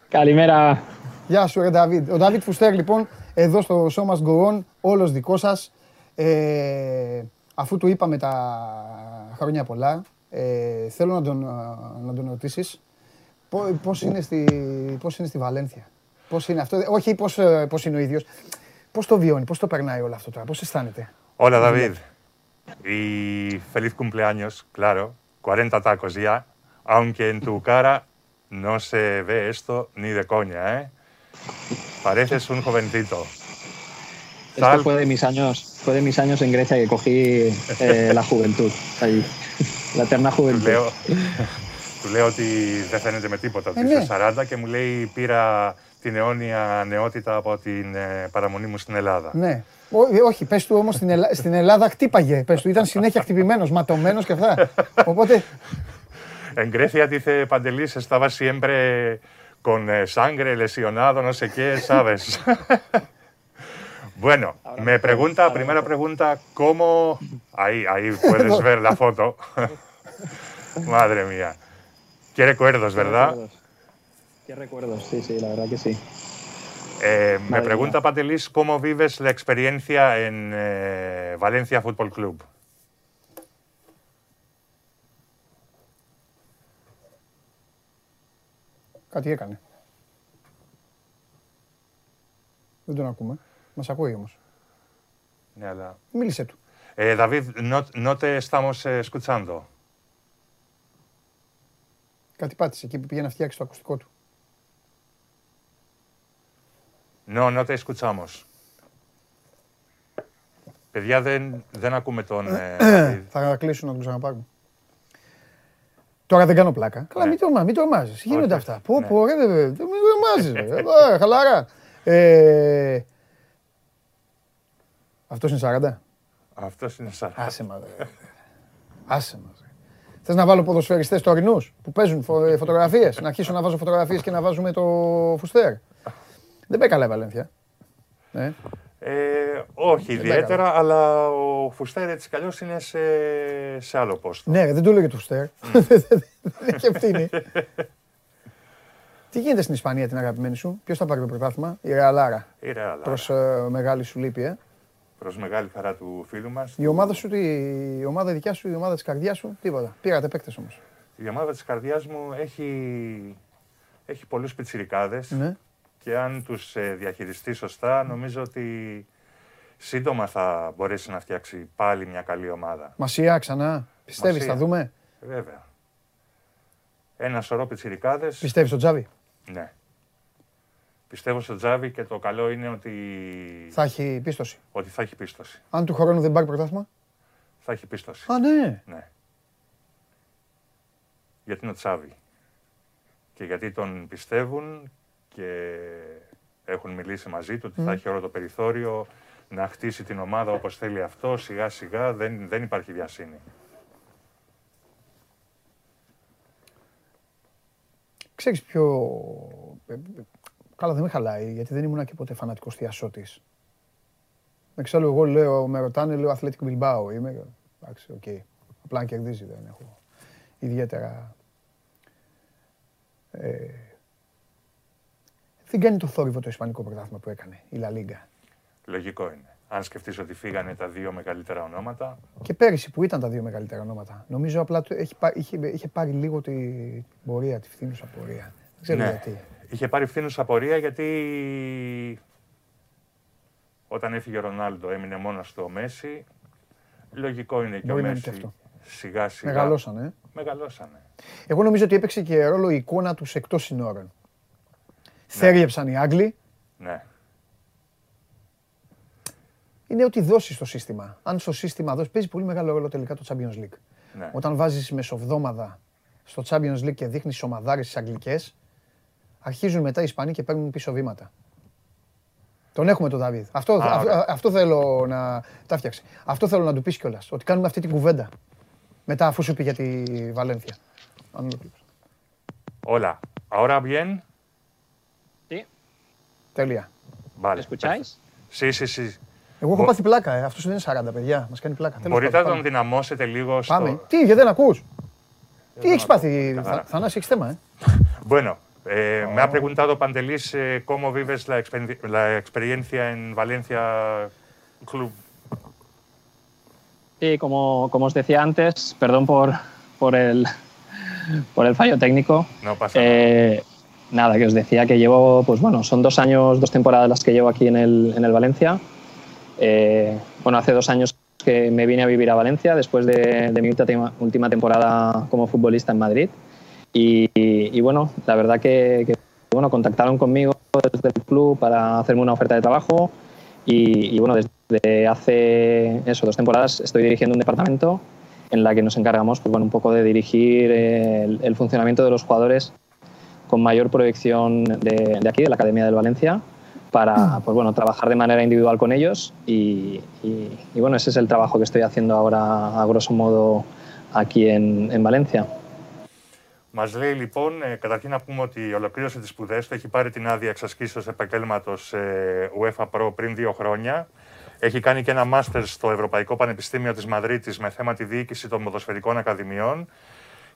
Καλημέρα. Γεια σου, ρε Νταβίδ. Ο Νταβίδ Φουστέρ, λοιπόν, εδώ στο Show Must Go On, όλος δικός σας. Ε, αφού του είπαμε τα χρόνια πολλά, ε, θέλω να τον, ε, να τον ρωτήσεις πό- πώς είναι, στη, πώς είναι στη Βαλένθια; Πώς είναι αυτό, όχι πώς, ε, πώς είναι ο ίδιος, πώς το βιώνει, πώς το περνάει όλο αυτό τώρα, πώς αισθάνεται; Hola, David. Y feliz cumpleaños, claro. 40 tacos ya. Aunque en tu cara no se ve esto ni de coña, ¿eh? Pareces un jovencito. Esto Tal- fue de mis años, fue de mis años en Grecia que cogí ε, la juventud allí. [LAUGHS] La eterna Του juventud. λέω, του λέω ότι δεν φαίνεται με τίποτα ότι Ε, ναι. είσαι 40 και μου λέει πήρα την αιώνια νεότητα από την ε, παραμονή μου στην Ελλάδα. Ναι. Ό, ε, όχι, πες του όμως στην, Ελλάδα, [LAUGHS] στην Ελλάδα χτύπαγε, πες του, ήταν συνέχεια χτυπημένος, ματωμένος και αυτά. Οπότε, En Grecia dice Pantelis estaba siempre con eh, sangre, lesionado, no sé qué, ¿sabes? Bueno, me pregunta, primera pregunta, ¿cómo... Ahí, ahí puedes ver [LAUGHS] la foto. [LAUGHS] Madre mía. Qué recuerdos, ¿verdad? Qué recuerdos, sí, sí, la verdad que sí. Ε, με pregunta Patelis πώ vives la experiencia en eh, Valencia Football Club; Κάτι έκανε. Δεν τον ακούμε. μας ακούει όμως. Ναι, αλλά... Μίλησε του. Δαβίδ, νότε στάμος σκουτσάντο. Κάτι πάτησε εκεί πήγαινε να φτιάξει το ακουστικό του. No, no te escuchamos. Παιδιά, δεν, δεν ακούμε τον ε, [CLEARS THROAT] David. Θα κλείσουν να τον ξαναπάρουν. Τώρα δεν κάνω πλάκα. Καλά, Ναι. μην τρομάζεις, μην τρομάζεις. Γίνονται Όχι, αυτά. όχι. Πω, Ναι. πω, ρε, ρε, ρε, μην τρομάζεις. ρε. Ε, Χαλαρά. Ε, Αυτός είναι 40. Αυτός είναι σαν... Άσε μας. ρε. Άσε μας. ρε. Θες να βάλω ποδοσφαιριστές τωρινούς που παίζουν φω- ε, φωτογραφίες. Να αρχίσω να βάζω φωτογραφίες και να βάζουμε το φουστέρ; Δεν πάει καλά η Βαλένθια. Ε, Ε, όχι Δεν ιδιαίτερα, αλλά ο Φουστέρ έτσι κι αλλιώς είναι σε, σε άλλο πόστο. Ναι, ρε, δεν του λέω για το φουστέρ. [LAUGHS] Δεν έχει ευθύνη. Τι γίνεται στην Ισπανία την αγαπημένη σου, ποιος θα πάρει το πρωτάθλημα, η Ρεαλάρα. Η Ρεάλ, Προς μεγάλη σου λύπη, ε. Προς μεγάλη χαρά του φίλου μας. Η ομάδα σου, τι, η ομάδα δικιά σου, η ομάδα της καρδιάς σου, τίποτα. Πήρατε παίκτες όμως. Η ομάδα της καρδιάς μου έχει, έχει πολλούς πιτσιρικάδες Ναι. Και αν τους ε, διαχειριστεί σωστά, νομίζω ότι σύντομα θα μπορέσει να φτιάξει πάλι μια καλή ομάδα. Μασία ξανά. Πιστεύεις, Μασία. θα δούμε; Βέβαια. Ένα σωρό πιτσιρικάδες. Πιστεύεις στον Τζάβι. Ναι. Πιστεύω στο Τζάβι και το καλό είναι ότι Θα έχει πίστοση. ότι θα έχει πίστοση. Αν του χρόνου δεν πάρει πρωτάθλημα; Θα έχει πίστοση. Α, ναι. Ναι. Γιατί είναι ο Τσάβη. Και γιατί τον πιστεύουν και έχουν μιλήσει μαζί του ότι θα Μμ. έχει όλο το περιθώριο να χτίσει την ομάδα όπως θέλει αυτό, σιγά σιγά, δεν, δεν υπάρχει βιασύνη. Ξέρεις ποιο... ε, ε, Καλά δεν με χαλάει, γιατί δεν ήμουν και ποτέ φανατικός θιασώτης. Εξάλλου εγώ λέω, με ρωτάνε, λέω Athletic Bilbao. Είμαι, εντάξει, οκ. Απλά αν κερδίζει δεν έχω ιδιαίτερα... Ε, δεν κάνει το θόρυβο το ισπανικό πρωτάθλημα που έκανε η La Liga. Λογικό είναι. Αν σκεφτείς ότι φύγανε τα δύο μεγαλύτερα ονόματα, Και πέρυσι που ήταν τα δύο μεγαλύτερα ονόματα. Νομίζω απλά το έχει, πά- είχε, είχε πάρει λίγο την πορεία, τη φθήνουσα πορεία. Δεν ξέρω ναι, γιατί. είχε πάρει φθήνουσα πορεία γιατί όταν έφυγε ο Ρονάλντο έμεινε μόνος στο Μέση. Λογικό είναι και Μπορεί ο να είναι Μέση και αυτό. σιγά σιγά. Μεγαλώσανε. ε. Μεγαλώσανε. Εγώ νομίζω ότι έπαιξε και ρόλο η εικόνα τους εκτός συνόρων. Θέριεψαν οι Άγγλοι. Ναι. Είναι ότι δώσεις στο σύστημα. Αν στο σύστημα δώσεις, παίζει πολύ μεγάλο ρόλο τελικά το Champions League. Ναι. Όταν βάζεις μεσοβδόμαδα στο Champions League και δείχνεις ομαδάρες τις Αγγλικές, αρχίζουν μετά οι Ισπανοί και παίρνουν πίσω βήματα. Τον έχουμε τον Δαβίδ. Αυτό, Α, αυτό, ωραία. αυτό θέλω να. Τα φτιάξει. Αυτό θέλω να του πεις κιόλας. Ότι κάνουμε αυτή την κουβέντα. Μετά, αφού σου πει για τη Βαλένθια. Αν ολοκλήρωσε. Hola. Ahora bien. Τέλεια. Vale. ¿Escucháis? Sí, sí, sí. Εγώ έχω Μπο- πάθει πλάκα, ε. αυτός δεν είναι 40 παιδιά. Μας κάνει πλάκα. Τέλος Μπορείτε να πάντων, τον δυναμώσετε λίγο στο... Πάμε. Τι, γιατί δεν ακούς; Τι δεν έχεις ακούω. πάθει, Καθαρά. Θα- Θανάση, έχεις θέμα, ε; [LAUGHS] Bueno, eh, me ha preguntado Pantelis eh, cómo vives la, expen- la experiencia en Valencia Club; Sí, como, como os decía antes, perdón por, por, el, por el fallo técnico. No pasa Eh, nada, que os decía que llevo, pues bueno, son dos años, dos temporadas las que llevo aquí en el, en el Valencia. Eh, bueno, hace dos años que me vine a vivir a Valencia después de, de mi última, última temporada como futbolista en Madrid. Y, y bueno, la verdad que, que, bueno, contactaron conmigo desde el club para hacerme una oferta de trabajo. Y, y bueno, desde hace eso, dos temporadas estoy dirigiendo un departamento en la que nos encargamos pues, bueno, un poco de dirigir el, el funcionamiento de los jugadores con mayor proyección de, de aquí, de la Academia del Valencia, para pues, bueno, trabajar de manera individual con ellos. Y, y- y, bueno, ese es el trabajo que estoy haciendo ahora, a grosso modo, aquí en, en Valencia. Μα λέει λοιπόν, ε, καταρχήν να πούμε ότι ολοκλήρωσε τι σπουδέ του, έχει πάρει την άδεια εξασκήσεω επαγγέλματο ε, UEFA Pro πριν δύο χρόνια. Έχει κάνει και ένα μάστερ στο Ευρωπαϊκό Πανεπιστήμιο τη Μαδρίτη με θέμα τη διοίκηση των ποδοσφαιρικών ακαδημιών.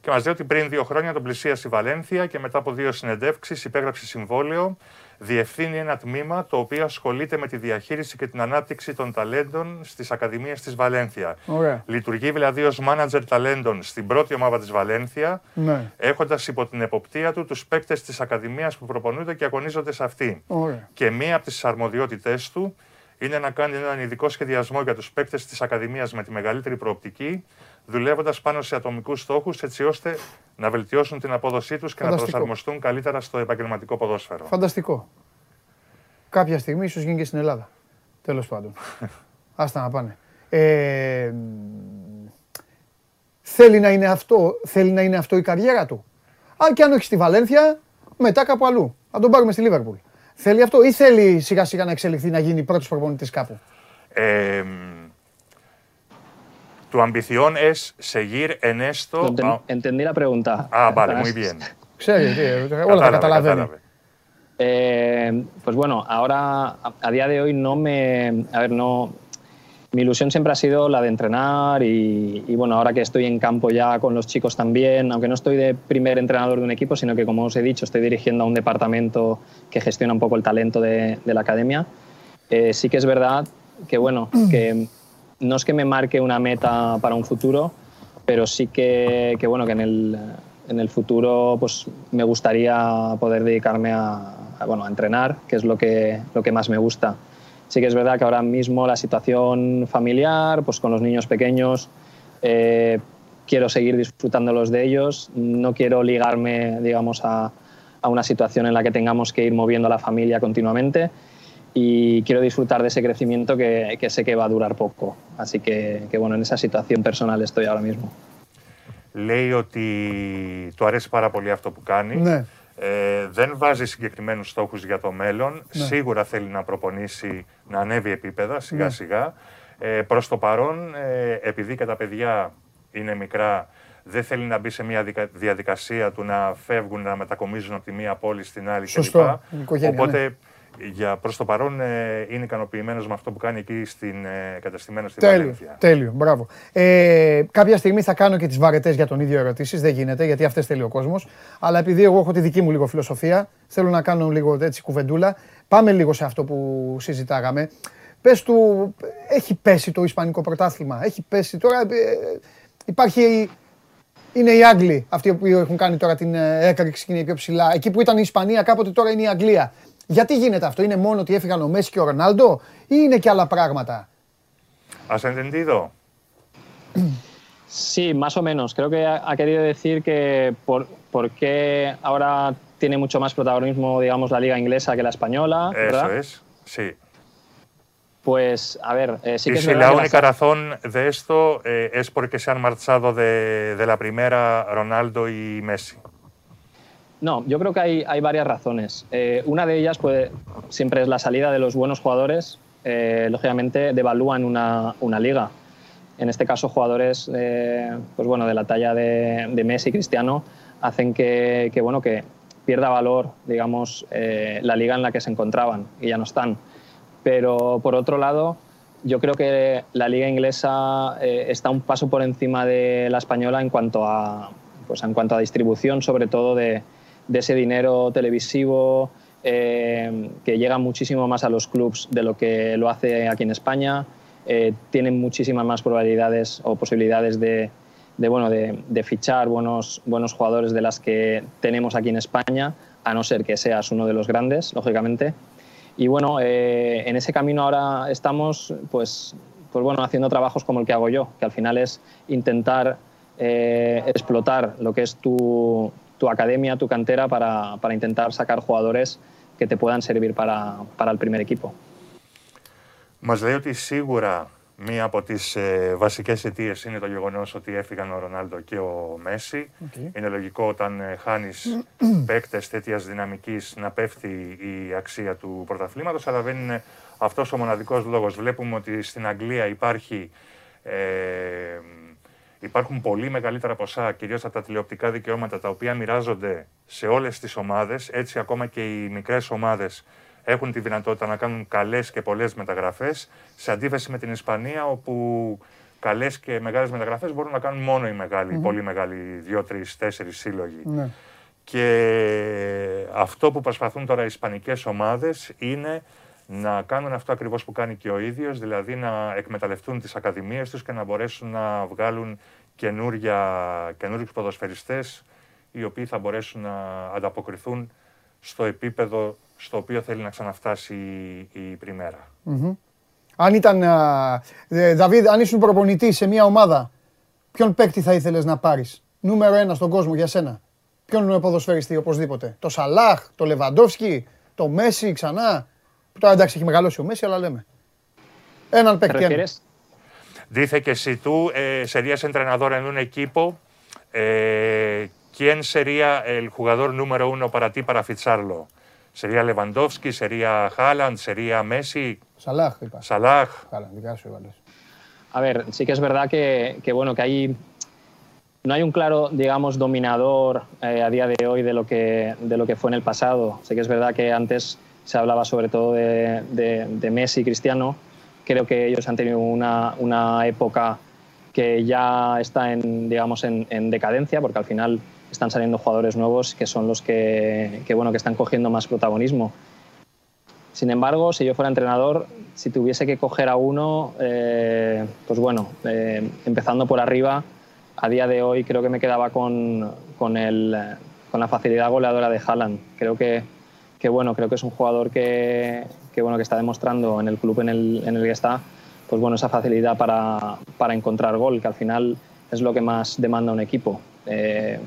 Και μας λέει ότι πριν δύο χρόνια τον πλησίασε η Βαλένθια και μετά από δύο συνεντεύξεις υπέγραψε συμβόλαιο. Διευθύνει ένα τμήμα το οποίο ασχολείται με τη διαχείριση και την ανάπτυξη των ταλέντων στις Ακαδημίες της Βαλένθια. Ωραία. Λειτουργεί δηλαδή ως μάνατζερ ταλέντων στην πρώτη ομάδα της Βαλένθια, Ναι. έχοντας υπό την εποπτεία του τους παίκτες της Ακαδημίας που προπονούνται και αγωνίζονται σε αυτή. Ωραία. Και μία από τις αρμοδιότητές του είναι να κάνει έναν ειδικό σχεδιασμό για τους παίκτες της Ακαδημίας με τη μεγαλύτερη προοπτική, δουλεύοντας πάνω σε ατομικούς στόχους έτσι ώστε να βελτιώσουν την απόδοσή τους και να Φανταστικό. προσαρμοστούν καλύτερα στο επαγγελματικό ποδόσφαιρο. Φανταστικό. Κάποια στιγμή ίσως γίνει και στην Ελλάδα. Τέλος πάντων. [LAUGHS] Άστα να πάνε. Ε, μ, θέλει, να είναι αυτό, θέλει να είναι αυτό η καριέρα του. Αν και αν όχι στη Βαλένθια, μετά κάπου αλλού. Να τον πάρουμε στη Λίβερπουλ. Θέλει αυτό ή θέλει σιγά σιγά να εξελιχθεί να γίνει πρώτος προπονητής κάπου; Eh, tu ambición es seguir en esto. Ah. Entendí la pregunta. Ah, vale, muy bien. Sí, sí. Hola. Eh, pues bueno, ahora a, día de hoy no me, a ver, no, mi ilusión siempre ha sido la de entrenar y, bueno, ahora que estoy en campo ya con los chicos también, aunque no estoy de primer entrenador de un equipo, sino que como os he dicho, estoy dirigiendo a un departamento que gestiona un poco el talento de, la academia. Eh, sí que es verdad que bueno, que no es que me marque una meta para un futuro, pero sí que, bueno, que en el, en el futuro pues, me gustaría poder dedicarme a, a, bueno, a entrenar, que es lo que, lo que más me gusta. Sí que es verdad que ahora mismo la situación familiar, pues con los niños pequeños, eh, quiero seguir disfrutándolos de ellos, no quiero ligarme, digamos, a, a una situación en la que tengamos que ir moviendo a la familia continuamente y quiero disfrutar de ese crecimiento que, que sé que va a durar poco. Así que, que, bueno, en esa situación personal estoy ahora mismo. Λέει ότι του αρέσει πάρα πολύ αυτό που κάνει. Ναι. Ε, δεν βάζει συγκεκριμένους στόχους για το μέλλον. Ναι. Σίγουρα θέλει να προπονήσει, να ανέβει επίπεδα σιγά Ναι. σιγά. Ε, προς το παρόν, ε, επειδή και τα παιδιά είναι μικρά, δεν θέλει να μπει σε μια δικα- διαδικασία του να φεύγουν, να μετακομίζουν από τη μία πόλη στην άλλη Σωστό. κλπ. Η οικογένεια, Οπότε ναι. Για προς το παρόν ε, είναι ικανοποιημένος με αυτό που κάνει εκεί στην ε, κατεστημένο στη Τέλειο, Βαλένθια. τέλειο, μπράβο. Ε, κάποια στιγμή θα κάνω και τις βαρετές για τον ίδιο ερωτήσεις, δεν γίνεται γιατί αυτές θέλει ο κόσμος. Αλλά επειδή εγώ έχω τη δική μου λίγο φιλοσοφία, θέλω να κάνω λίγο έτσι κουβεντούλα. Πάμε λίγο σε αυτό που συζητάγαμε. Πες του, έχει πέσει το Ισπανικό πρωτάθλημα, έχει πέσει τώρα, ε, υπάρχει, είναι οι Άγγλοι αυτοί που έχουν κάνει τώρα την ε, έκρηξη και είναι πιο ψηλά. Εκεί που ήταν η Ισπανία κάποτε τώρα είναι η Αγγλία. Γιατί γίνεται αυτό, είναι μόνο ότι έφυγαν ο Μέση και ο Ρονάλντο ή είναι και άλλα πράγματα. ¿Has entendido? Sí, más o menos. Creo que ha, ha querido decir que por, por qué ahora tiene mucho más protagonismo, digamos, la liga inglesa que la española, Eso ¿verdad? es, sí. Pues, a ver, eh, sí y que es si verdad la que única las- razón de esto eh, es porque se han marchado de, de la primera Ronaldo y Messi. No, yo creo que hay, hay varias razones. Eh, una de ellas puede, siempre es la salida de los buenos jugadores. eh, lógicamente devalúan una, una liga. En este caso, jugadores eh, pues bueno, de la talla de, de Messi y Cristiano hacen que, que, bueno, que pierda valor digamos, eh, la liga en la que se encontraban y ya no están. Pero por otro lado, yo creo que la liga inglesa eh, está un paso por encima de la española en cuanto a, pues en cuanto a distribución, sobre todo de, de ese dinero televisivo eh, que llega muchísimo más a los clubs de lo que lo hace aquí en España. Eh, tienen muchísimas más probabilidades o posibilidades de, de, bueno, de fichar buenos, buenos jugadores de las que tenemos aquí en España, a no ser que seas uno de los grandes, lógicamente. Y bueno, eh, en ese camino ahora estamos, pues, pues bueno, haciendo trabajos como el que hago yo, que al final es intentar eh, explotar lo que es tu, tu academia, tu cantera, para, para intentar sacar jugadores que te puedan servir para, para el primer equipo. Μας λέει ότι σίγουρα μία από τις ε, βασικές αιτίες είναι το γεγονός ότι έφυγαν ο Ρονάλντο και ο Μέση. Οκ. Είναι λογικό όταν ε, χάνεις [CLEARS THROAT] παίκτες τέτοιας δυναμικής να πέφτει η αξία του πρωταθλήματος, αλλά δεν είναι αυτός ο μοναδικός λόγος. Βλέπουμε ότι στην Αγγλία υπάρχει, ε, Υπάρχουν πολύ μεγαλύτερα ποσά, κυρίως από τα τηλεοπτικά δικαιώματα, τα οποία μοιράζονται σε όλες τις ομάδες. Έτσι, ακόμα και οι μικρές ομάδες έχουν τη δυνατότητα να κάνουν καλές και πολλές μεταγραφές. Σε αντίθεση με την Ισπανία, όπου καλές και μεγάλες μεταγραφές μπορούν να κάνουν μόνο οι μεγάλοι, πολύ μεγάλοι, δύο, τρεις, τέσσερις σύλλογοι. Ναι. Και αυτό που προσπαθούν τώρα οι ισπανικές ομάδες είναι να κάνουν αυτό ακριβώς που κάνει και ο ίδιος, δηλαδή να εκμεταλλευτούν τις ακαδημίες τους και να μπορέσουν να βγάλουν καινούριους ποδοσφαιριστές οι οποίοι θα μπορέσουν να ανταποκριθούν στο επίπεδο στο οποίο θέλει να ξαναφτάσει η, η πριμερα Αν ήταν, α, ε, Δαβίδ, αν ήσουν προπονητής σε μια ομάδα, ποιον παίκτη θα ήθελες να πάρεις; Νούμερο ένα στον κόσμο για σένα. Ποιον ποδοσφαιριστή οπωσδήποτε; Το Σαλάχ, το Λεβαντόφσκι, το Μέση ξανά; Τώρα εντάξει έχει μεγαλώσει ο Μέση, αλλά λέμε. Έναν παίκτη. έναν. ¿Refieres? Dice que si tú eh, serías entrenador en un equipo, eh, ¿quién sería el jugador número uno para ti para ficharlo? ¿Sería Lewandowski, sería Haaland, sería Messi, Σαλάχ είπα. Salah? Καλά, δικά σου έβαλες. A ver, sí que es verdad que, que, bueno, que hay, no hay un claro, digamos, dominador eh, a día de hoy de lo, que, de lo que fue en el pasado. Sé que es verdad que antes se hablaba sobre todo de, Messi y Cristiano. Creo que ellos han tenido una, una época que ya está en, digamos, en, en decadencia, porque al final están saliendo jugadores nuevos que son los que, que, bueno, que están cogiendo más protagonismo. Sin embargo, si yo fuera entrenador, si tuviese que coger a uno, eh, pues bueno, eh, empezando por arriba, a día de hoy creo que me quedaba con, con, el, con la facilidad goleadora de Haaland. Creo que, que bueno, creo que es un jugador que, que, bueno, que está demostrando en el club en el, en el que está, pues bueno, esa facilidad para, para, encontrar gol, que al final es lo que más demanda un equipo. Eh,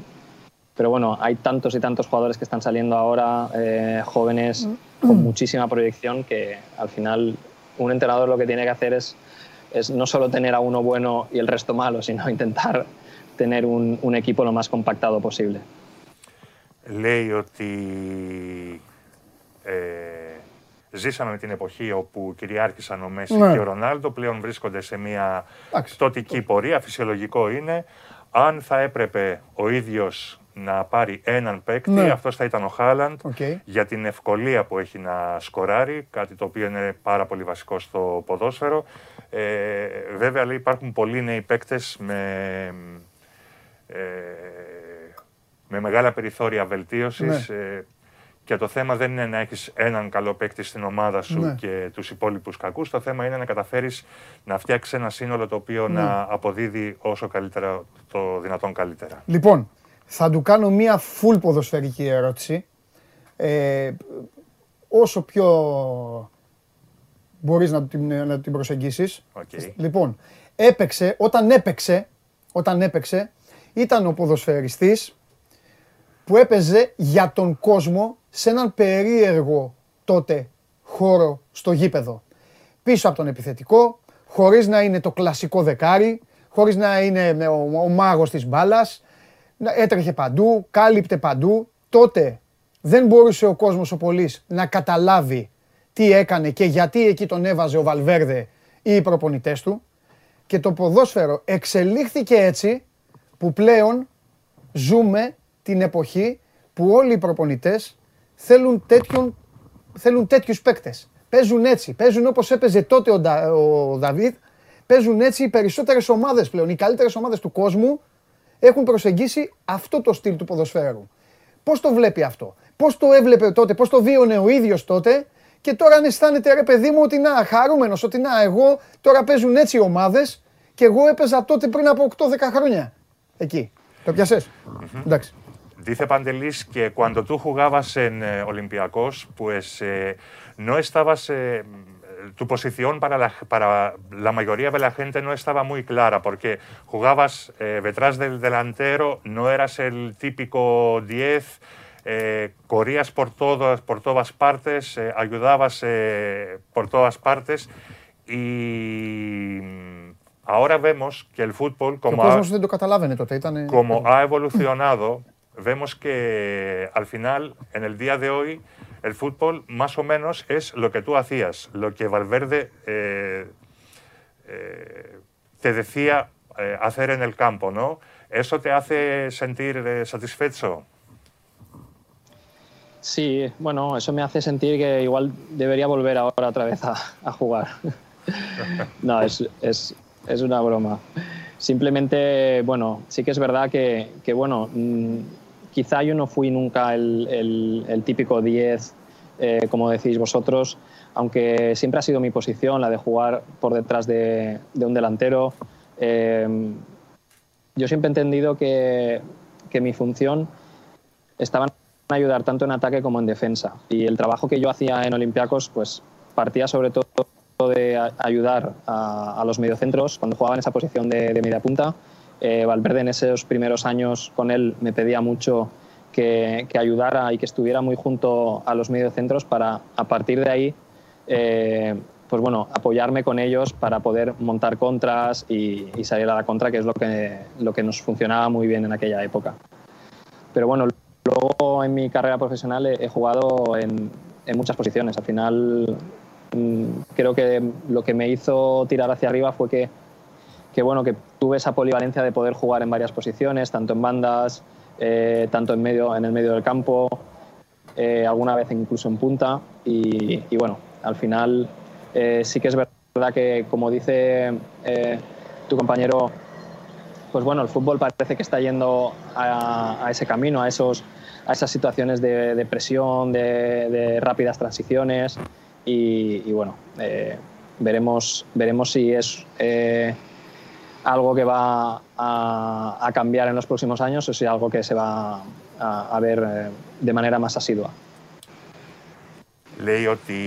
pero bueno, hay tantos y tantos jugadores que están saliendo ahora, eh, jóvenes con mm. muchísima proyección, que al final un entrenador lo que tiene que hacer es, es no solo tener a uno bueno y el resto malo, sino [LAUGHS] intentar tener un, un equipo lo más compactado posible. Λέει, ζήσαμε με την εποχή όπου κυριάρχησαν ο Μέσι Ναι. και ο Ρονάλντο, πλέον βρίσκονται σε μια Εντάξει. πτωτική πορεία, φυσιολογικό είναι. Αν θα έπρεπε ο ίδιος να πάρει έναν παίκτη, Ναι. αυτός θα ήταν ο Χάλαντ, Οκ. για την ευκολία που έχει να σκοράρει, κάτι το οποίο είναι πάρα πολύ βασικό στο ποδόσφαιρο. Ε, βέβαια, λέει, υπάρχουν πολλοί νέοι παίκτες με, ε, με μεγάλα περιθώρια βελτίωσης. Ε, και το θέμα δεν είναι να έχεις έναν καλό παίκτη στην ομάδα σου Ναι. και τους υπόλοιπους κακούς. Το θέμα είναι να καταφέρεις να φτιάξεις ένα σύνολο το οποίο Ναι. να αποδίδει όσο καλύτερα, το δυνατόν καλύτερα. Λοιπόν, θα του κάνω μία full ποδοσφαιρική ερώτηση. Ε, όσο πιο μπορείς να την, να την προσεγγίσεις. Οκ. Λοιπόν, έπαιξε, όταν έπαιξε, όταν έπαιξε, ήταν ο ποδοσφαιριστής που έπαιζε για τον κόσμο σε έναν περίεργο τότε χώρο στο γήπεδο. Πίσω από τον επιθετικό, χωρίς να είναι το κλασικό δεκάρι, χωρίς να είναι ο, ο μάγος της μπάλας, να- έτρεχε παντού, κάλυπτε παντού. Τότε δεν μπορούσε ο κόσμος ο πολύς να καταλάβει τι έκανε και γιατί εκεί τον έβαζε ο Βαλβέρδε ή οι προπονητές του. Και το ποδόσφαιρο εξελίχθηκε έτσι που πλέον ζούμε την εποχή που όλοι οι προπονητές θέλουν, τέτοιον, θέλουν τέτοιους παίκτες. Παίζουν έτσι, παίζουν όπως έπαιζε τότε ο, Ντα- ο Δαβίδ, παίζουν έτσι οι περισσότερες ομάδες πλέον, οι καλύτερες ομάδες του κόσμου έχουν προσεγγίσει αυτό το στυλ του ποδοσφαίρου. Πώς το βλέπει αυτό, πώς το έβλεπε τότε, πώς το βίωνε ο ίδιος τότε; Και τώρα αν αισθάνεται ρε παιδί μου ότι να χαρούμενος, ότι να εγώ τώρα παίζουν έτσι οι ομάδες και εγώ έπαιζα τότε πριν από 8-10 χρόνια. Εκεί. Το πιασες Εντάξει. Dice Pandelis que cuando tú jugabas en eh, Olympiacos, pues eh, no estabas... Eh, tu posición para la, para la mayoría de la gente no estaba muy clara, porque jugabas eh, detrás del delantero, no eras el típico 10, eh, corrías por, todas, por todas partes, eh, ayudabas por todas partes y ahora vemos que el fútbol como, ha, como ha evolucionado [CLEARS THROAT] vemos que al final, en el día de hoy, el fútbol más o menos es lo que tú hacías, lo que Valverde eh, eh, te decía eh, hacer en el campo, ¿no? ¿Eso te hace sentir satisfecho? Sí, bueno, eso me hace sentir que igual debería volver ahora otra vez a, jugar. [LAUGHS] no, es, es, es, una broma. Simplemente, bueno, sí que es verdad que, que bueno, mmm, quizá yo no fui nunca el, típico 10, eh, como decís vosotros, aunque siempre ha sido mi posición, la de jugar por detrás de, un delantero. Eh, yo siempre he entendido que, que mi función estaba en ayudar tanto en ataque como en defensa. Y el trabajo que yo hacía en Olympiacos pues, partía sobre todo de ayudar a, los mediocentros cuando jugaba en esa posición de, de media punta. Eh, Valverde en esos primeros años con él me pedía mucho que, que, ayudara y que estuviera muy junto a los mediocentros para a partir de ahí eh, pues bueno, apoyarme con ellos para poder montar contras y, y, salir a la contra, que es lo que, lo que nos funcionaba muy bien en aquella época. Pero bueno, luego en mi carrera profesional he, he jugado en, en, muchas posiciones. Al final mmm, creo que lo que me hizo tirar hacia arriba fue que, que, bueno, que tuve esa polivalencia de poder jugar en varias posiciones, tanto en bandas, eh, tanto en, medio, en el medio del campo, eh, alguna vez incluso en punta. Y, y bueno, al final eh, sí que es verdad que, como dice eh, tu compañero, pues bueno, el fútbol parece que está yendo a, a ese camino, a, esos, a esas situaciones de, de presión, de, de, rápidas transiciones y, y bueno, eh, veremos, veremos si es eh, algo que va a, a, cambiar en los próximos años o si es algo que se va a, a ver eh, de manera más asidua. Λέει ότι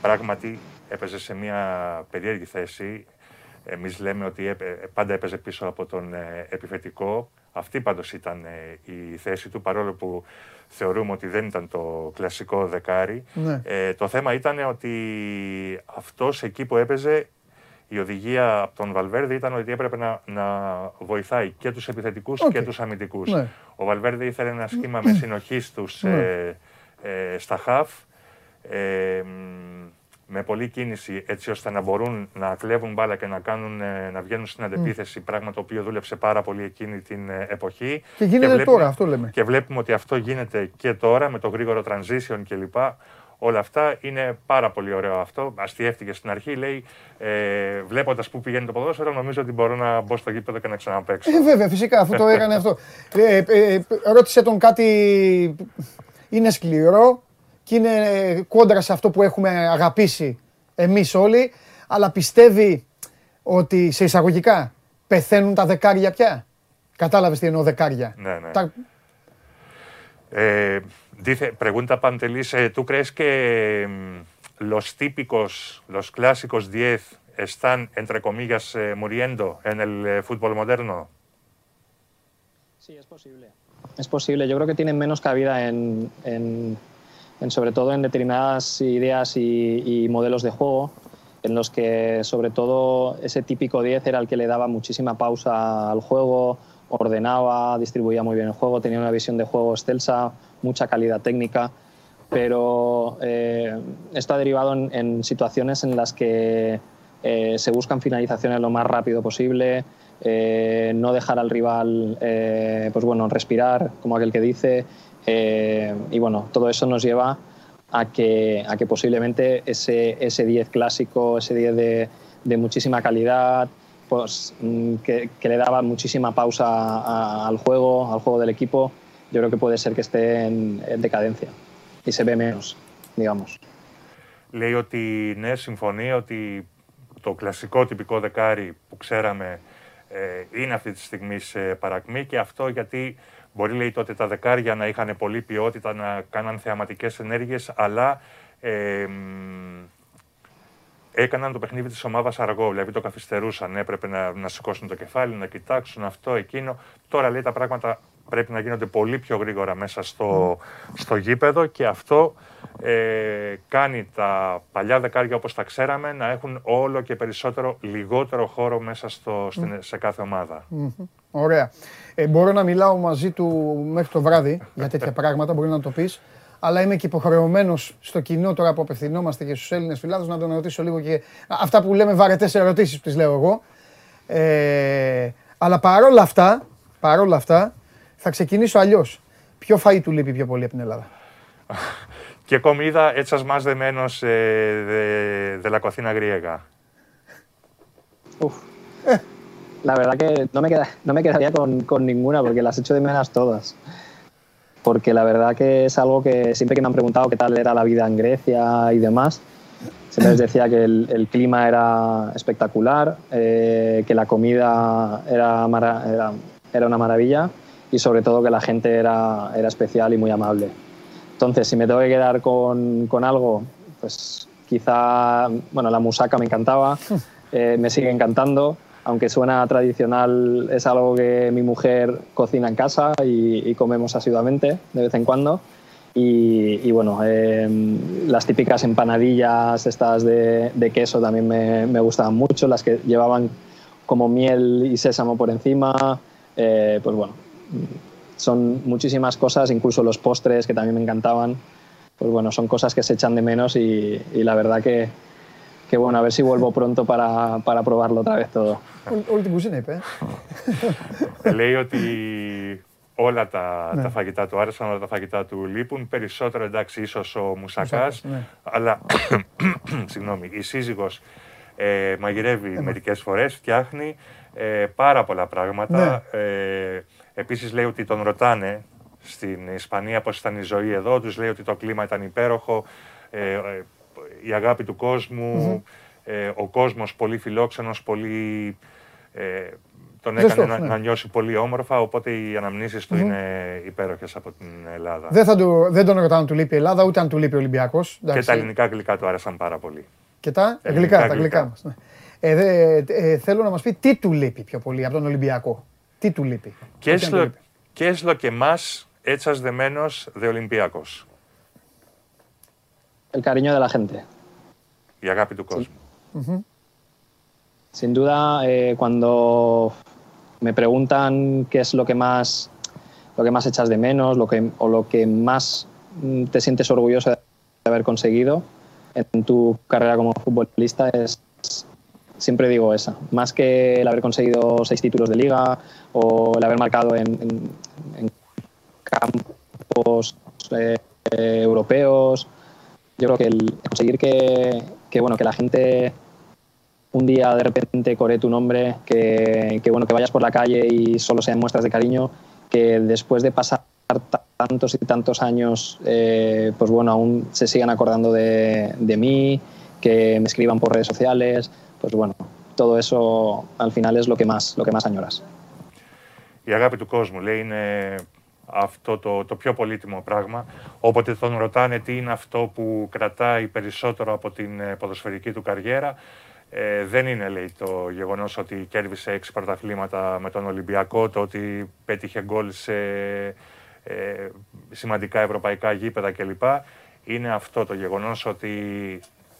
πράγματι έπαιζε σε μια περίεργη θέση. Εμείς λέμε ότι πάντα έπαιζε πίσω από τον επιθετικό. Αυτή πάντως ήταν η θέση του, παρόλο που θεωρούμε ότι δεν ήταν το κλασικό δεκάρι. Ναι. Ε, το θέμα ήταν ότι αυτός εκεί που έπαιζε η οδηγία από τον Βαλβέρδη ήταν ότι έπρεπε να, να βοηθάει και τους επιθετικούς okay. και τους αμυντικούς. Ναι. Ο Βαλβέρδη ήθελε ένα σχήμα με συνοχής στους, Ναι. ε, ε, στα χαφ, ε, με πολλή κίνηση έτσι ώστε να μπορούν να κλέβουν μπάλα και να, κάνουν, ε, να βγαίνουν στην αντεπίθεση, πράγμα το οποίο δούλεψε πάρα πολύ εκείνη την ε, εποχή. Και γίνεται βλέπουμε, τώρα, αυτό λέμε. Και βλέπουμε ότι αυτό γίνεται και τώρα με το γρήγορο transition κλπ. Όλα αυτά είναι πάρα πολύ ωραίο αυτό. Αστιεύτηκε στην αρχή, λέει, ε, βλέποντας πού πηγαίνει το ποδόσφαιρο, νομίζω ότι μπορώ να μπω στο γήπεδο και να ξαναπέξω. Ε, βέβαια, φυσικά, αφού το έκανε αυτό. Ε, ε, ρώτησε τον κάτι. Είναι σκληρό και είναι κόντρα σε αυτό που έχουμε αγαπήσει εμείς όλοι, αλλά πιστεύει ότι σε εισαγωγικά πεθαίνουν τα δεκάρια πια. Κατάλαβες τι εννοώ δεκάρια; Ναι, ναι. Τα... Eh, dice, pregunta Pantelis, eh, ¿tú crees que mm, los típicos, los clásicos 10 están, entre comillas, eh, muriendo en el eh, fútbol moderno? Sí, es posible. Es posible. Yo creo que tienen menos cabida en, en, sobre todo en determinadas ideas y, y, modelos de juego, en los que sobre todo ese típico 10 era el que le daba muchísima pausa al juego, ordenaba, distribuía muy bien el juego, tenía una visión de juego excelsa, mucha calidad técnica, pero eh, esto ha derivado en, situaciones en las que eh, se buscan finalizaciones lo más rápido posible, eh, no dejar al rival eh, pues bueno, respirar, como aquel que dice, y bueno, todo eso nos lleva a que, a que posiblemente ese, ese 10 clásico, ese 10 de, de muchísima calidad, pues, mm, que, que, le daba muchísima pausa a, a, al juego, al juego del equipo, yo creo que puede ser que esté en, en decadencia y se ve menos, digamos. Λέει ότι ναι, συμφωνεί ότι το κλασικό τυπικό δεκάρι που ξέραμε ε, είναι αυτή τη στιγμή σε παρακμή και αυτό γιατί μπορεί λέει τότε τα δεκάρια να είχαν πολλή ποιότητα, να κάναν θεαματικές ενέργειες, αλλά ε, έκαναν το παιχνίδι της ομάδας αργό, δηλαδή το καθυστερούσαν, έπρεπε να, να σηκώσουν το κεφάλι, να κοιτάξουν αυτό, εκείνο. Τώρα λέει τα πράγματα πρέπει να γίνονται πολύ πιο γρήγορα μέσα στο, στο γήπεδο και αυτό ε, κάνει τα παλιά δεκάρια όπως τα ξέραμε να έχουν όλο και περισσότερο λιγότερο χώρο μέσα στο, στην, σε κάθε ομάδα. Mm-hmm. Ωραία. Ε, μπορώ να μιλάω μαζί του μέχρι το βράδυ για τέτοια [LAUGHS] πράγματα, μπορεί να το πεις. Αλλά είμαι και υποχρεωμένος στο κοινό τώρα που απευθυνόμαστε και στους Έλληνες φιλάδους να τον ρωτήσω λίγο και αυτά που λέμε βαρετές ερωτήσεις που τις λέω εγώ. Ε, αλλά παρόλα αυτά, παρόλα αυτά, θα ξεκινήσω αλλιώς. Ποιο φαΐ του λείπει πιο πολύ από την Ελλάδα; ¿Qué comida echas más de menos eh, de, de la cocina griega? Uf. La verdad que no me, queda, no me quedaría con, con ninguna porque las echo de menos todas. Porque la verdad que es algo que siempre que me han preguntado qué tal era la vida en Grecia y demás, siempre les decía que el, el clima era espectacular, eh, que la comida era, era, era una maravilla y sobre todo que la gente era, era especial y muy amable. Entonces, si me tengo que quedar con, con algo, pues quizá, bueno, la musaca me encantaba, [LAUGHS] eh, me sigue encantando, aunque suena tradicional, es algo que mi mujer cocina en casa y, comemos asiduamente de vez en cuando. Y, bueno, eh, las típicas empanadillas estas de, queso también me, gustaban mucho, las que llevaban como miel y sésamo por encima, eh, pues bueno, son muchísimas cosas, incluso los postres que también me encantaban, pues bueno, son cosas que se echan de menos y la verdad que, que bueno, a ver si vuelvo pronto para, para probarlo otra vez todo. Όλη- Όλη την κουζίνα είπε. ε. Λέει ότι όλα τα, Ναι. τα φαγητά του άρεσαν, όλα τα φαγητά του λείπουν. Περισσότερο εντάξει, ίσως ο Μουσακάς. Μουσάκας, ναι. Αλλά [COUGHS] συγγνώμη, η σύζυγος ε, μαγειρεύει μερικές φορές, φτιάχνει ε, πάρα πολλά πράγματα. Ναι. Ε, Επίσης λέει ότι τον ρωτάνε στην Ισπανία πώς ήταν η ζωή εδώ. Τους λέει ότι το κλίμα ήταν υπέροχο. Ε, ε, η αγάπη του κοσμου ε, ο κόσμος πολύ φιλόξενος, πολύ, ε, τον Ζεστός, έκανε να, ναι. να νιώσει πολύ όμορφα, οπότε οι αναμνήσεις του είναι υπέροχες από την Ελλάδα. Δεν, θα του, δεν τον ρωτάω αν του λείπει η Ελλάδα, ούτε αν του λείπει ο Ολυμπιακός. Και τα ελληνικά γλυκά του άρεσαν πάρα πολύ. Και τα Ελληνικά γλυκά, τα γλυκά. γλυκά μας. Ναι. Ε, δε, ε, θέλω να μας πει τι του λείπει πιο πολύ από τον Ολυμπιακό. Τι του λείπει. ¿Qué Ό,τι es, αν του lo, λείπει. ¿Qué es lo que más echas de menos de Olympiacos? El cariño de la gente. y Agape tu Sin duda, eh, cuando me preguntan qué es lo que más lo que más echas de menos lo que, o lo que más mm, te sientes orgulloso de haber conseguido en tu carrera como futbolista es siempre digo esa. Más que el haber conseguido seis títulos de liga o el haber marcado en, en, campos eh, europeos yo creo que el conseguir que que, bueno, que la gente un día de repente coree tu nombre, que, que, bueno, que vayas por la calle y solo sean muestras de cariño, que después de pasar ta- tantos y tantos años, eh, pues bueno, aún se sigan acordando de, de mí, que me escriban por redes sociales, pues bueno, todo eso al final es lo que más, lo que más añoras. Η αγάπη του κόσμου λέει είναι αυτό το, το πιο πολύτιμο πράγμα. Όποτε τον ρωτάνε τι είναι αυτό που κρατάει περισσότερο από την ε, ποδοσφαιρική του καριέρα, ε, δεν είναι λέει το γεγονός ότι κέρδισε έξι πρωταθλήματα με τον Ολυμπιακό, το ότι πέτυχε γκολ σε ε, σημαντικά ευρωπαϊκά γήπεδα κλπ. Είναι αυτό το γεγονός ότι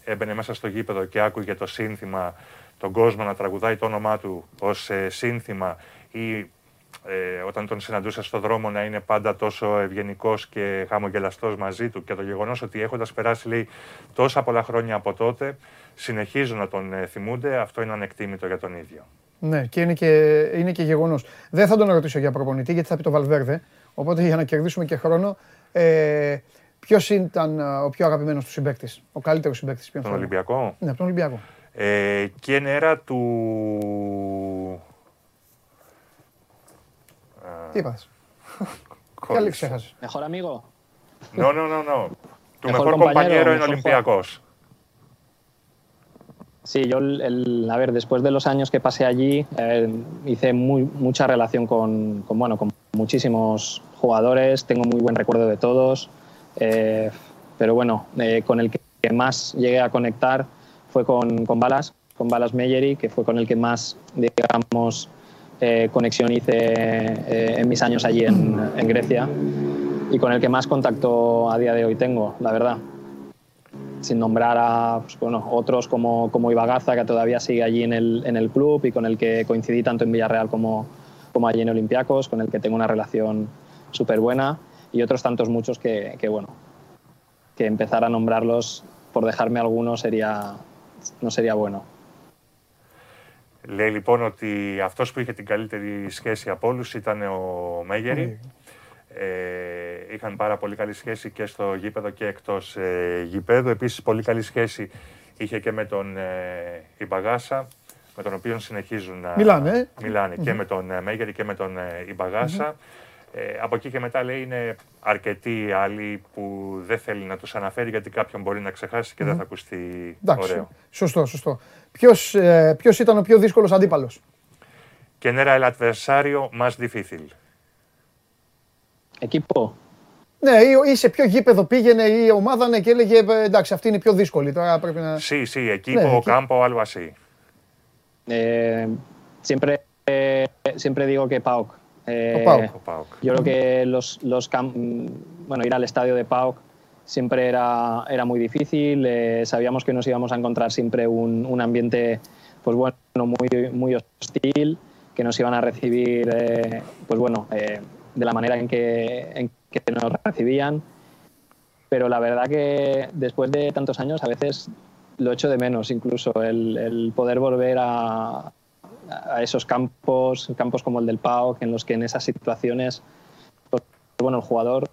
έμπαινε μέσα στο γήπεδο και άκουγε το σύνθημα, τον κόσμο να τραγουδάει το όνομά του ως ε, σύνθημα ή ε, όταν τον συναντούσα στον δρόμο να είναι πάντα τόσο ευγενικός και χαμογελαστός μαζί του και το γεγονός ότι έχοντας περάσει λέει, τόσα πολλά χρόνια από τότε, συνεχίζουν να τον ε, θυμούνται, αυτό είναι ανεκτήμητο για τον ίδιο. Ναι, και είναι και, είναι και γεγονός. Δεν θα τον ρωτήσω για προπονητή, γιατί θα πει το Βαλβέρδε. Οπότε για να κερδίσουμε και χρόνο, ε, ποιος ήταν ε, ο πιο αγαπημένος του συμπαίκτης, ο καλύτερος συμπαίκτης. Τον Ολυμπιακό; Ναι, από τον Ολυμπιακό. Ε, ¿Quién era tu. ¿Qué pasa? [LAUGHS] ¿Mejor amigo? No, no, no, no. Tu mejor, compañero, compañero, en Olympiacos. Sí, yo, a ver, después de los años que pasé allí, eh, hice mucha relación con, bueno, con muchísimos jugadores, tengo muy buen recuerdo de todos, eh, pero bueno, eh, con el que más llegué a conectar fue con, con Balas, con Balas Meyeri, que fue con el que más, digamos, eh, conexión hice eh, en mis años allí en, en Grecia y con el que más contacto a día de hoy tengo, la verdad sin nombrar a pues, bueno, otros como, como Ibagaza, que todavía sigue allí en el, en el club y con el que coincidí tanto en Villarreal como, como allí en Olympiacos, con el que tengo una relación súper buena, y otros tantos muchos que, que, bueno, que empezar a nombrarlos por dejarme alguno sería, no sería bueno. Λέει λοιπόν ότι αυτός που είχε την καλύτερη σχέση από όλους ήταν ο Μέγερη. Ε, είχαν πάρα πολύ καλή σχέση και στο γήπεδο και εκτός ε, γήπεδου. Επίσης πολύ καλή σχέση είχε και με τον ε, Ιμπαγάσα, με τον οποίο συνεχίζουν να Μιλάνε, ε. μιλάνε και με τον ε, Μέγερη και με τον ε, ιμπαγασα Ε, από εκεί και μετά λέει είναι αρκετοί άλλοι που δεν θέλει να τους αναφέρει γιατί κάποιον μπορεί να ξεχάσει και δεν θα ακουστεί Εντάξει, ωραίο. σωστό, σωστό. Ποιος, ε, ποιος ήταν ο πιο δύσκολος αντίπαλος. Και era el adversario más difícil. Equipo. Ναι, ή, ή σε ποιο γήπεδο πήγαινε η ομάδα ναι, και έλεγε ε, εντάξει αυτή είναι η πιο δύσκολη. Τώρα πρέπει να... Sí, sí, equipo, Ναι, εκεί. campo, algo así. Eh, siempre, eh, siempre digo que PAOK. Eh, O PAOK. Ο Πάοκ. Yo creo que los, los cam- mm, bueno, ir al estadio de PAOK siempre era, era muy difícil. eh, sabíamos que nos íbamos a encontrar siempre un, un ambiente pues bueno, muy, muy hostil, que nos iban a recibir eh, pues bueno, eh, de la manera en que, en que nos recibían. Pero la verdad que después de tantos años a veces lo echo de menos incluso el, el poder volver a, a esos campos, campos como el del PAOK, en los que en esas situaciones, pues, bueno, el jugador,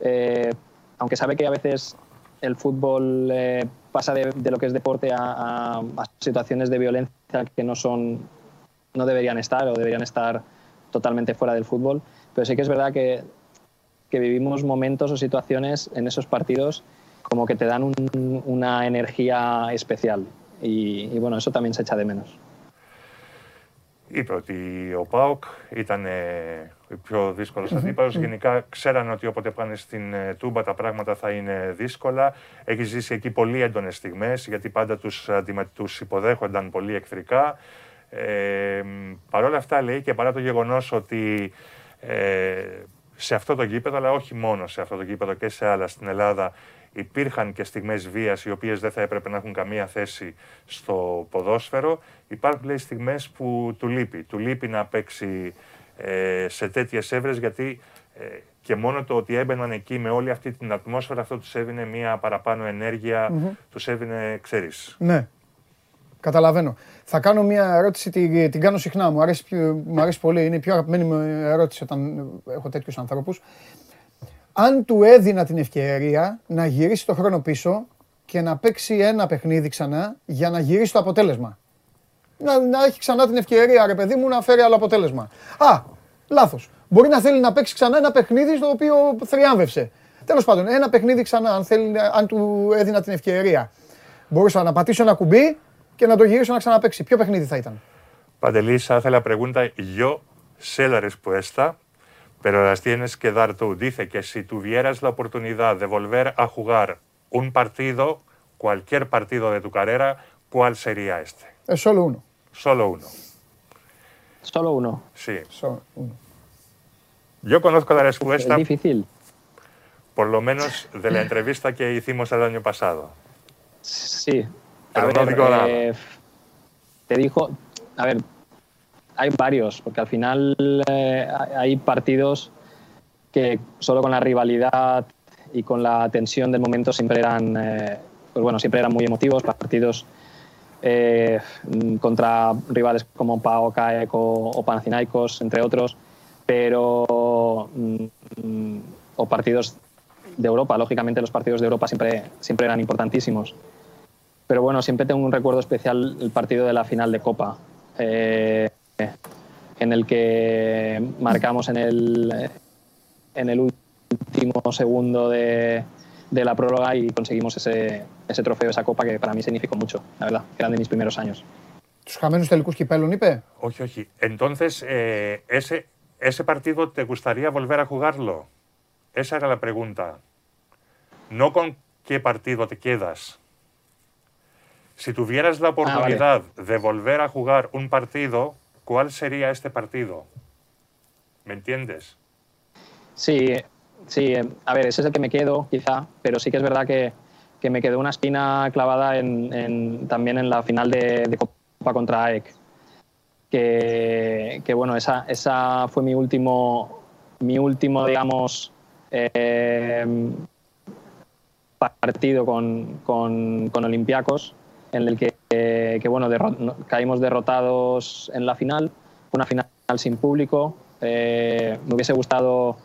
eh, aunque sabe que a veces el fútbol eh, pasa de, lo que es deporte a, situaciones de violencia que no son no deberían estar o deberían estar totalmente fuera del fútbol pero sí que es verdad que, que vivimos momentos o situaciones en esos partidos como que te dan un, una energía especial y, bueno eso también se echa de menos y proti y tan. Πιο δύσκολος αντίπαλος. Γενικά ξέραν ότι όποτε πάνε στην ε, Τούμπα τα πράγματα θα είναι δύσκολα. Έχει ζήσει εκεί πολύ έντονες στιγμές, γιατί πάντα τους τους υποδέχονταν πολύ εχθρικά. Ε, Παρ' όλα αυτά λέει και παρά το γεγονός ότι ε, σε αυτό το γήπεδο, αλλά όχι μόνο σε αυτό το γήπεδο και σε άλλα στην Ελλάδα, υπήρχαν και στιγμές βίας οι οποίες δεν θα έπρεπε να έχουν καμία θέση στο ποδόσφαιρο. Υπάρχουν λέει στιγμές που του λείπει. Του λείπει να παίξει ε, σε τέτοιες έβρες γιατί ε, και μόνο το ότι έμπαιναν εκεί με όλη αυτή την ατμόσφαιρα αυτό τους έδινε μια παραπάνω ενέργεια, τους έδινε, ξέρεις, Ναι. Καταλαβαίνω. Θα κάνω μια ερώτηση, την, την κάνω συχνά. Μου αρέσει, πιο- μου αρέσει πολύ. Είναι η πιο αγαπημένη μου ερώτηση όταν έχω τέτοιους ανθρώπους. Αν του έδινα την ευκαιρία να γυρίσει το χρόνο πίσω και να παίξει ένα παιχνίδι ξανά για να γυρίσει το αποτέλεσμα. Να, να έχει ξανά την ευκαιρία, ρε παιδί μου, να φέρει άλλο αποτέλεσμα. Α, λάθος. Μπορεί να θέλει να παίξει ξανά ένα παιχνίδι στο οποίο θριάμβευσε. Τέλος πάντων, ένα παιχνίδι ξανά, αν, θέλει, αν του έδινα την ευκαιρία. Μπορούσα να πατήσω ένα κουμπί και να το γυρίσω να ξαναπαίξει. Ποιο παιχνίδι θα ήταν; Panteliz hace la pregunta, yo sé la respuesta, pero las tienes que dar tú. Dice que si tuvieras la oportunidad de volver a jugar un partido, cualquier partido de tu carrera, ¿cuál sería este? Ε, solo uno. Solo uno. Solo uno. Sí. Solo uno. Yo conozco la Es respuesta, difícil. por lo menos de la entrevista que hicimos el año pasado. Sí. Pero no digo nada. eh, te dijo, a ver, hay varios, porque al final eh, hay partidos que solo con la rivalidad y con la tensión del momento siempre eran, eh, pues bueno, siempre eran muy emotivos, partidos eh, contra rivales como PAOK, ECO o Panathinaikos, entre otros, pero mm, o partidos de Europa, lógicamente los partidos de Europa siempre, siempre eran importantísimos. Pero bueno, siempre tengo un recuerdo especial el partido de la final de Copa, eh, en el que marcamos en el, en el último segundo de, de la prórroga y conseguimos ese, ese trofeo, esa copa que para mí significó mucho, la verdad, que eran de mis primeros años. Του χαμένου τελικού κυπέλων είπε. Όχι, όχι. Entonces, eh, ese, ese partido te gustaría volver a jugarlo? Esa era la pregunta. No con qué partido te quedas. Si tuvieras la oportunidad de volver a jugar un partido, ¿cuál sería este partido? ¿Me entiendes? Sí, sí, eh, a ver, ese es el que me quedo, quizá, pero sí que es verdad que, que me quedó una espina clavada en, en- también en la final de, Copa contra AEK. Que, bueno, esa, esa fue mi último, mi último, digamos, eh, partido con, con, con Olympiacos, en el que, que bueno, caímos derrotados en la final, una final sin público. Eh, me hubiese gustado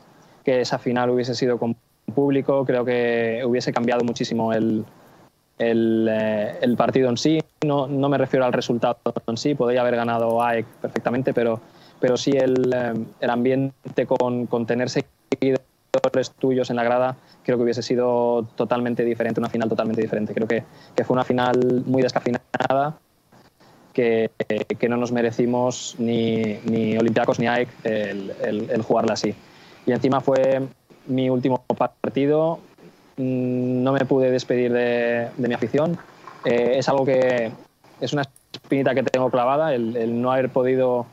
que esa final hubiese sido público, creo que hubiese cambiado muchísimo el, eh, el partido en sí. No, no me refiero al resultado en sí, podría haber ganado AEK perfectamente, pero, pero sí el, eh, el ambiente con, con tener seguidores tuyos en la grada, creo que hubiese sido totalmente diferente, una final totalmente diferente. Creo que, que fue una final muy descafeinada, que, que no nos merecimos ni, ni Olympiacos ni AEK el, el- el jugarla así. Y encima fue mi último partido, mm, no me pude despedir de, de mi afición. Eh, es algo que es una espinita que tengo clavada, el, el no haber podido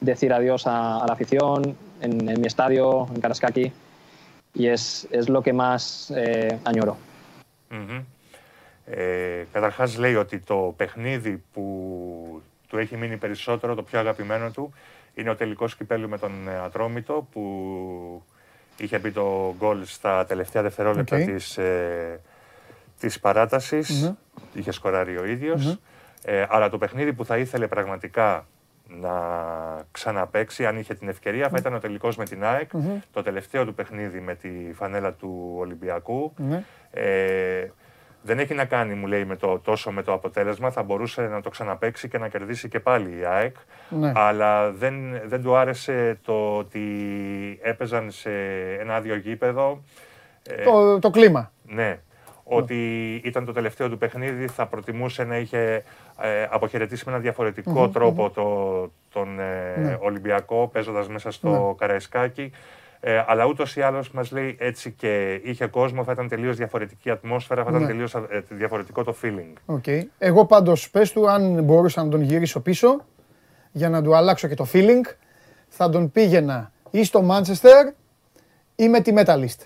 decir adiós a, a la afición en, en mi estadio, en Karascaki, y es, es lo que más eh, añoro. Μμμ. Ε, καταρχάς λέει ότι το παιχνίδι που του έχει μείνει περισσότερο, το πιο αγαπημένο του, είναι ο τελικός κυπέλου με τον ε, Ατρόμητο που είχε μπει το γκολ στα τελευταία δευτερόλεπτα Οκ. της, ε, της παράτασης. Μμμ. Είχε σκοράρει ο ίδιος. Μμμ. Ε, αλλά το παιχνίδι που θα ήθελε πραγματικά να ξαναπαίξει, αν είχε την ευκαιρία, θα ήταν ο τελικός με την ΑΕΚ. Μμμ. Το τελευταίο του παιχνίδι με τη φανέλα του Ολυμπιακού. Ναι. Ε, δεν έχει να κάνει, μου λέει, με το, τόσο με το αποτέλεσμα. Θα μπορούσε να το ξαναπαίξει και να κερδίσει και πάλι η ΑΕΚ. Ναι. Αλλά δεν, δεν του άρεσε το ότι έπαιζαν σε ένα άδειο γήπεδο. Ε, Το, το κλίμα. ναι. Ότι ήταν το τελευταίο του παιχνίδι, θα προτιμούσε να είχε ε, αποχαιρετήσει με ένα διαφορετικό Μμμ, τρόπο το, τον ε, Ναι. Ολυμπιακό, παίζοντας μέσα στο Ναι. Καραϊσκάκι. Ε, αλλά ούτως ή άλλως μας λέει έτσι και είχε κόσμο, θα ήταν τελείως διαφορετική ατμόσφαιρα, θα ήταν Ναι. τελείως διαφορετικό το feeling. OK. Εγώ πάντως πες του αν μπορούσα να τον γυρίσω πίσω για να του αλλάξω και το feeling θα τον πήγαινα ή στο Manchester ή με τη Metalist.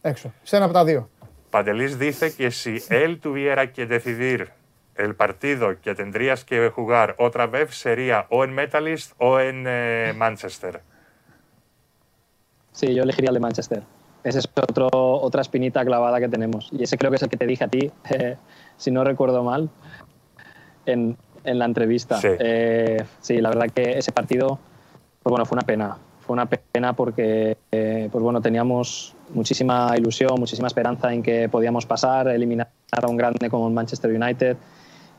Έξω. Σε ένα από τα δύο. Panteliz dice que si él tuviera que decidir el partido que tendrías que jugar otra vez sería o en Metalist o en eh, Manchester. Sí, yo elegiría el de Manchester. Ese es otro, otra espinita clavada que tenemos. Y ese creo que es el que te dije a ti, eh, [LAUGHS] si no recuerdo mal, en, en la entrevista. Sí. Eh, sí, la verdad que ese partido, pues bueno, fue una pena. Fue una pena porque, eh, pues bueno, teníamos muchísima ilusión, muchísima esperanza en que podíamos pasar, eliminar a un grande como el Manchester United.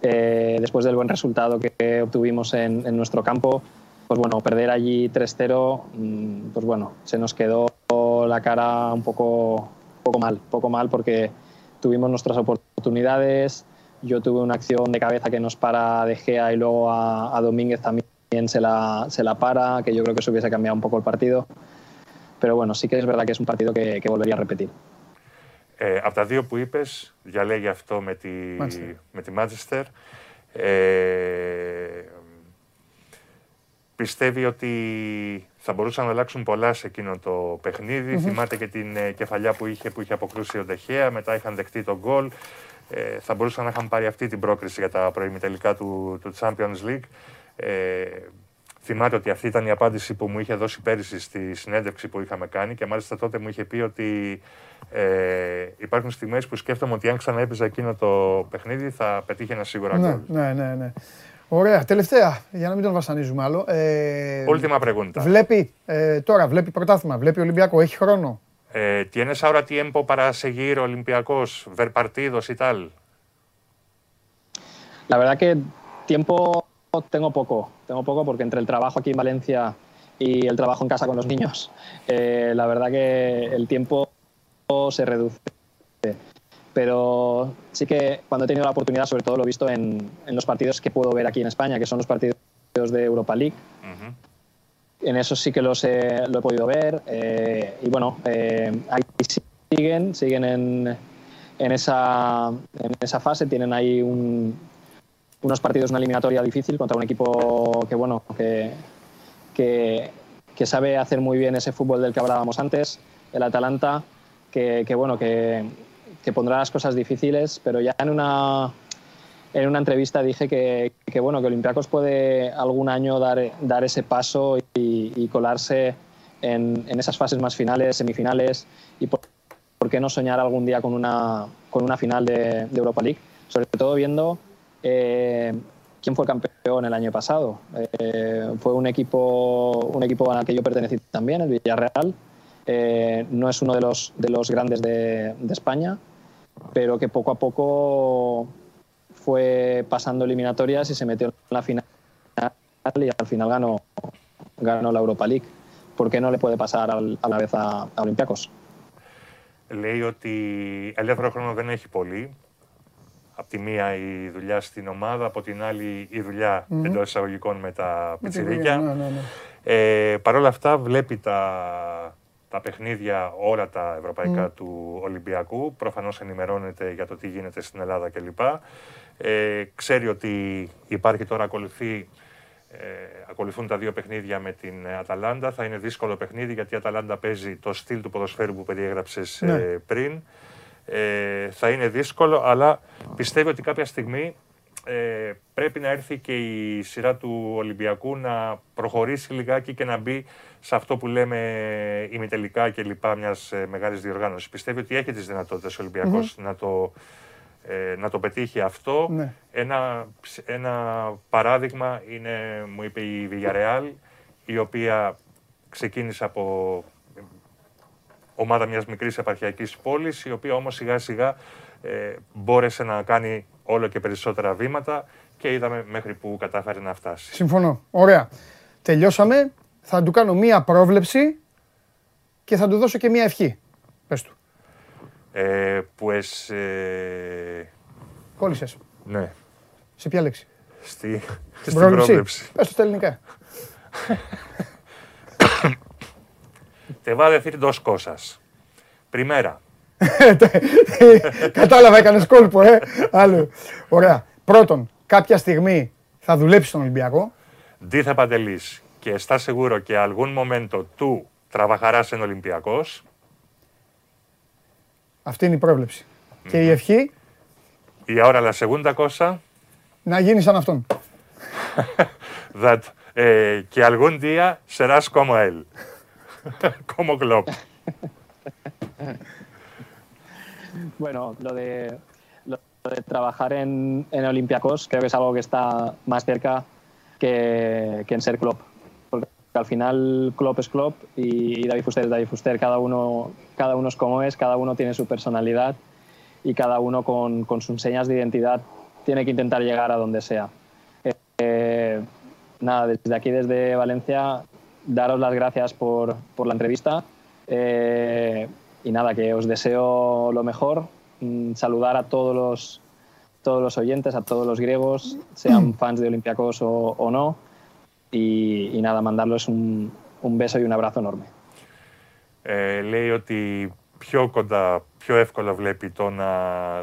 Eh, después del buen resultado que obtuvimos en, en nuestro campo, pues bueno, perder allí 3-0, mm, pues bueno, se nos quedó la cara un poco, poco mal, poco mal porque tuvimos nuestras oportunidades. Yo tuve una acción de cabeza que nos para De Gea y luego a, a Domínguez también se la, se la para, que yo creo que se hubiese cambiado un poco el partido. Pero bueno, sí que es verdad que es un partido que, que volvería a repetir. Ε, από τα δύο που είπε, διαλέγει αυτό με τη, Manchester. με τη Manchester. Ε, Πιστεύει ότι θα μπορούσαν να αλλάξουν πολλά σε εκείνο το παιχνιδι Θυμάται και την ε, κεφαλιά που είχε, που είχε αποκρούσει ο Ντεχέα, μετά είχαν δεχτεί τον γκολ. Ε, θα μπορούσαν να είχαν πάρει αυτή την πρόκριση για τα προημιτελικά του, του Champions League. Ε, θυμάται ότι αυτή ήταν η απάντηση που μου είχε δώσει πέρυσι στη συνέντευξη που είχαμε κάνει και μάλιστα τότε μου είχε πει ότι ε, υπάρχουν στιγμές που σκέφτομαι ότι αν ξαναέπαιζα εκείνο το παιχνίδι θα πετύχαινα σίγουρα Ναι, γκολ. ναι, ναι, ναι. Ωραία. Τελευταία, για να μην τον βασανίζουμε άλλο. Ε, Última pregunta. Βλέπει, ε, τώρα βλέπει πρωτάθλημα, βλέπει Ολυμπιακό, έχει χρόνο. Eh, ¿Tienes ahora tiempo para seguir Olympiacos, ver partidos y tal? La verdad que tiempo tengo poco, tengo poco porque entre el trabajo aquí en Valencia y el trabajo en casa con los niños, eh, la verdad que el tiempo se reduce. Pero sí que cuando he tenido la oportunidad, sobre todo lo he visto en, en los partidos que puedo ver aquí en España, que son los partidos de Europa League. Ujú. En esos sí que los he, lo he podido ver. eh, y bueno, eh, ahí siguen, siguen en, en, esa, en esa fase. Tienen ahí un- unos partidos, una eliminatoria difícil contra un equipo que, bueno, que, que, que sabe hacer muy bien ese fútbol del que hablábamos antes, el Atalanta, que, que, bueno, que, que pondrá las cosas difíciles, pero ya en una, en una entrevista dije que, que, bueno, que Olympiacos puede algún año dar, dar ese paso y, colarse en, en esas fases más finales, semifinales, y por, por qué no soñar algún día con una, con una final de, Europa League, sobre todo viendo eh, ¿quién fue campeón el año pasado? Eh, fue un equipo, un equipo al que yo pertenecí también, el Villarreal. Eh, no es uno de los, de los grandes de, de España, pero que poco a poco fue pasando eliminatorias y se metió en la final y al final ganó, ganó la Europa League. ¿Por qué no le puede pasar al- a la vez a, a Olympiacos? Λέει ότι ελεύθερο χρόνο δεν έχει πολύ. Απ' τη μία η δουλειά στην ομάδα, από την άλλη η δουλειά Μμμ. εντός εισαγωγικών με τα Με τη πιτσιρίκια. δουλειά, ναι, ναι, ναι. Ε, Παρ' όλα αυτά βλέπει τα, τα παιχνίδια όλα τα ευρωπαϊκά Μμ. του Ολυμπιακού. Προφανώς ενημερώνεται για το τι γίνεται στην Ελλάδα κλπ. Ε, ξέρει ότι υπάρχει τώρα ακολουθεί ε, ακολουθούν τα δύο παιχνίδια με την ε, Αταλάντα. Θα είναι δύσκολο παιχνίδι γιατί η Αταλάντα παίζει το στυλ του ποδοσφαίρου που περιέγραψες ε, Ναι. πριν. Ε, θα είναι δύσκολο, αλλά πιστεύει ότι κάποια στιγμή ε, πρέπει να έρθει και η σειρά του Ολυμπιακού να προχωρήσει λιγάκι και να μπει σε αυτό που λέμε ημιτελικά και λοιπά μιας ε, μεγάλης διοργάνωσης. Πιστεύει ότι έχει τις δυνατότητες ο ολυμπιακος να το ε, να το πετύχει αυτό. Ναι. Ένα, ένα παράδειγμα είναι, μου είπε η Villarreal, η οποία ξεκίνησε από ομάδα μιας μικρής επαρχιακής πόλης, η οποία όμως σιγά σιγά ε, μπόρεσε να κάνει όλο και περισσότερα βήματα και είδαμε μέχρι που κατάφερε να φτάσει. Συμφωνώ. Ωραία. Τελειώσαμε. Θα του κάνω μία πρόβλεψη και θα του δώσω και μία ευχή. Πες του. Ε, pues, ες, Κόλλησες. ναι, Σε ποια λέξη; στη, Στην στην πρόβλεψη. Πες του στα ελληνικά. Te va a decir dos cosas. Primera, [LAUGHS] Κατάλαβα, έκανες κόλπο, ε. Άλλο. Ωραία. Πρώτον, κάποια στιγμή θα δουλέψεις τον Ολυμπιακό; θα πατελείς και στα σίγουρο και αλγούν μομέντο του τραβαχαράς εν Ολυμπιακός. Αυτή είναι η πρόβλεψη. Και η ναι. ευχή; Η ώρα λα σεγούντα κόσα. Να γίνεις σαν αυτόν. [LAUGHS] That, ε, και αλγούν δία σε ράσκο μου ελ. [LAUGHS] Κόμο γλόπ. Bueno, lo de, trabajar en, en Olympiacos creo que es algo que está más cerca que, que en ser Klopp. Porque al final Klopp es Klopp y, David Fuster es David Fuster. Cada uno, cada uno es como es, cada uno tiene su personalidad y cada uno con, con sus señas de identidad tiene que intentar llegar a donde sea. Eh, eh, nada, desde aquí, desde Valencia, daros las gracias por, por la entrevista. Eh, y nada, que os deseo lo mejor. Mm, saludar a todos los, todos los oyentes, a todos los griegos, sean fans de Olympiacos o, o no. Y, y nada, mandarles un, un beso y un abrazo enorme. Ε, λέει ότι πιο κοντά, πιο εύκολα βλέπει το να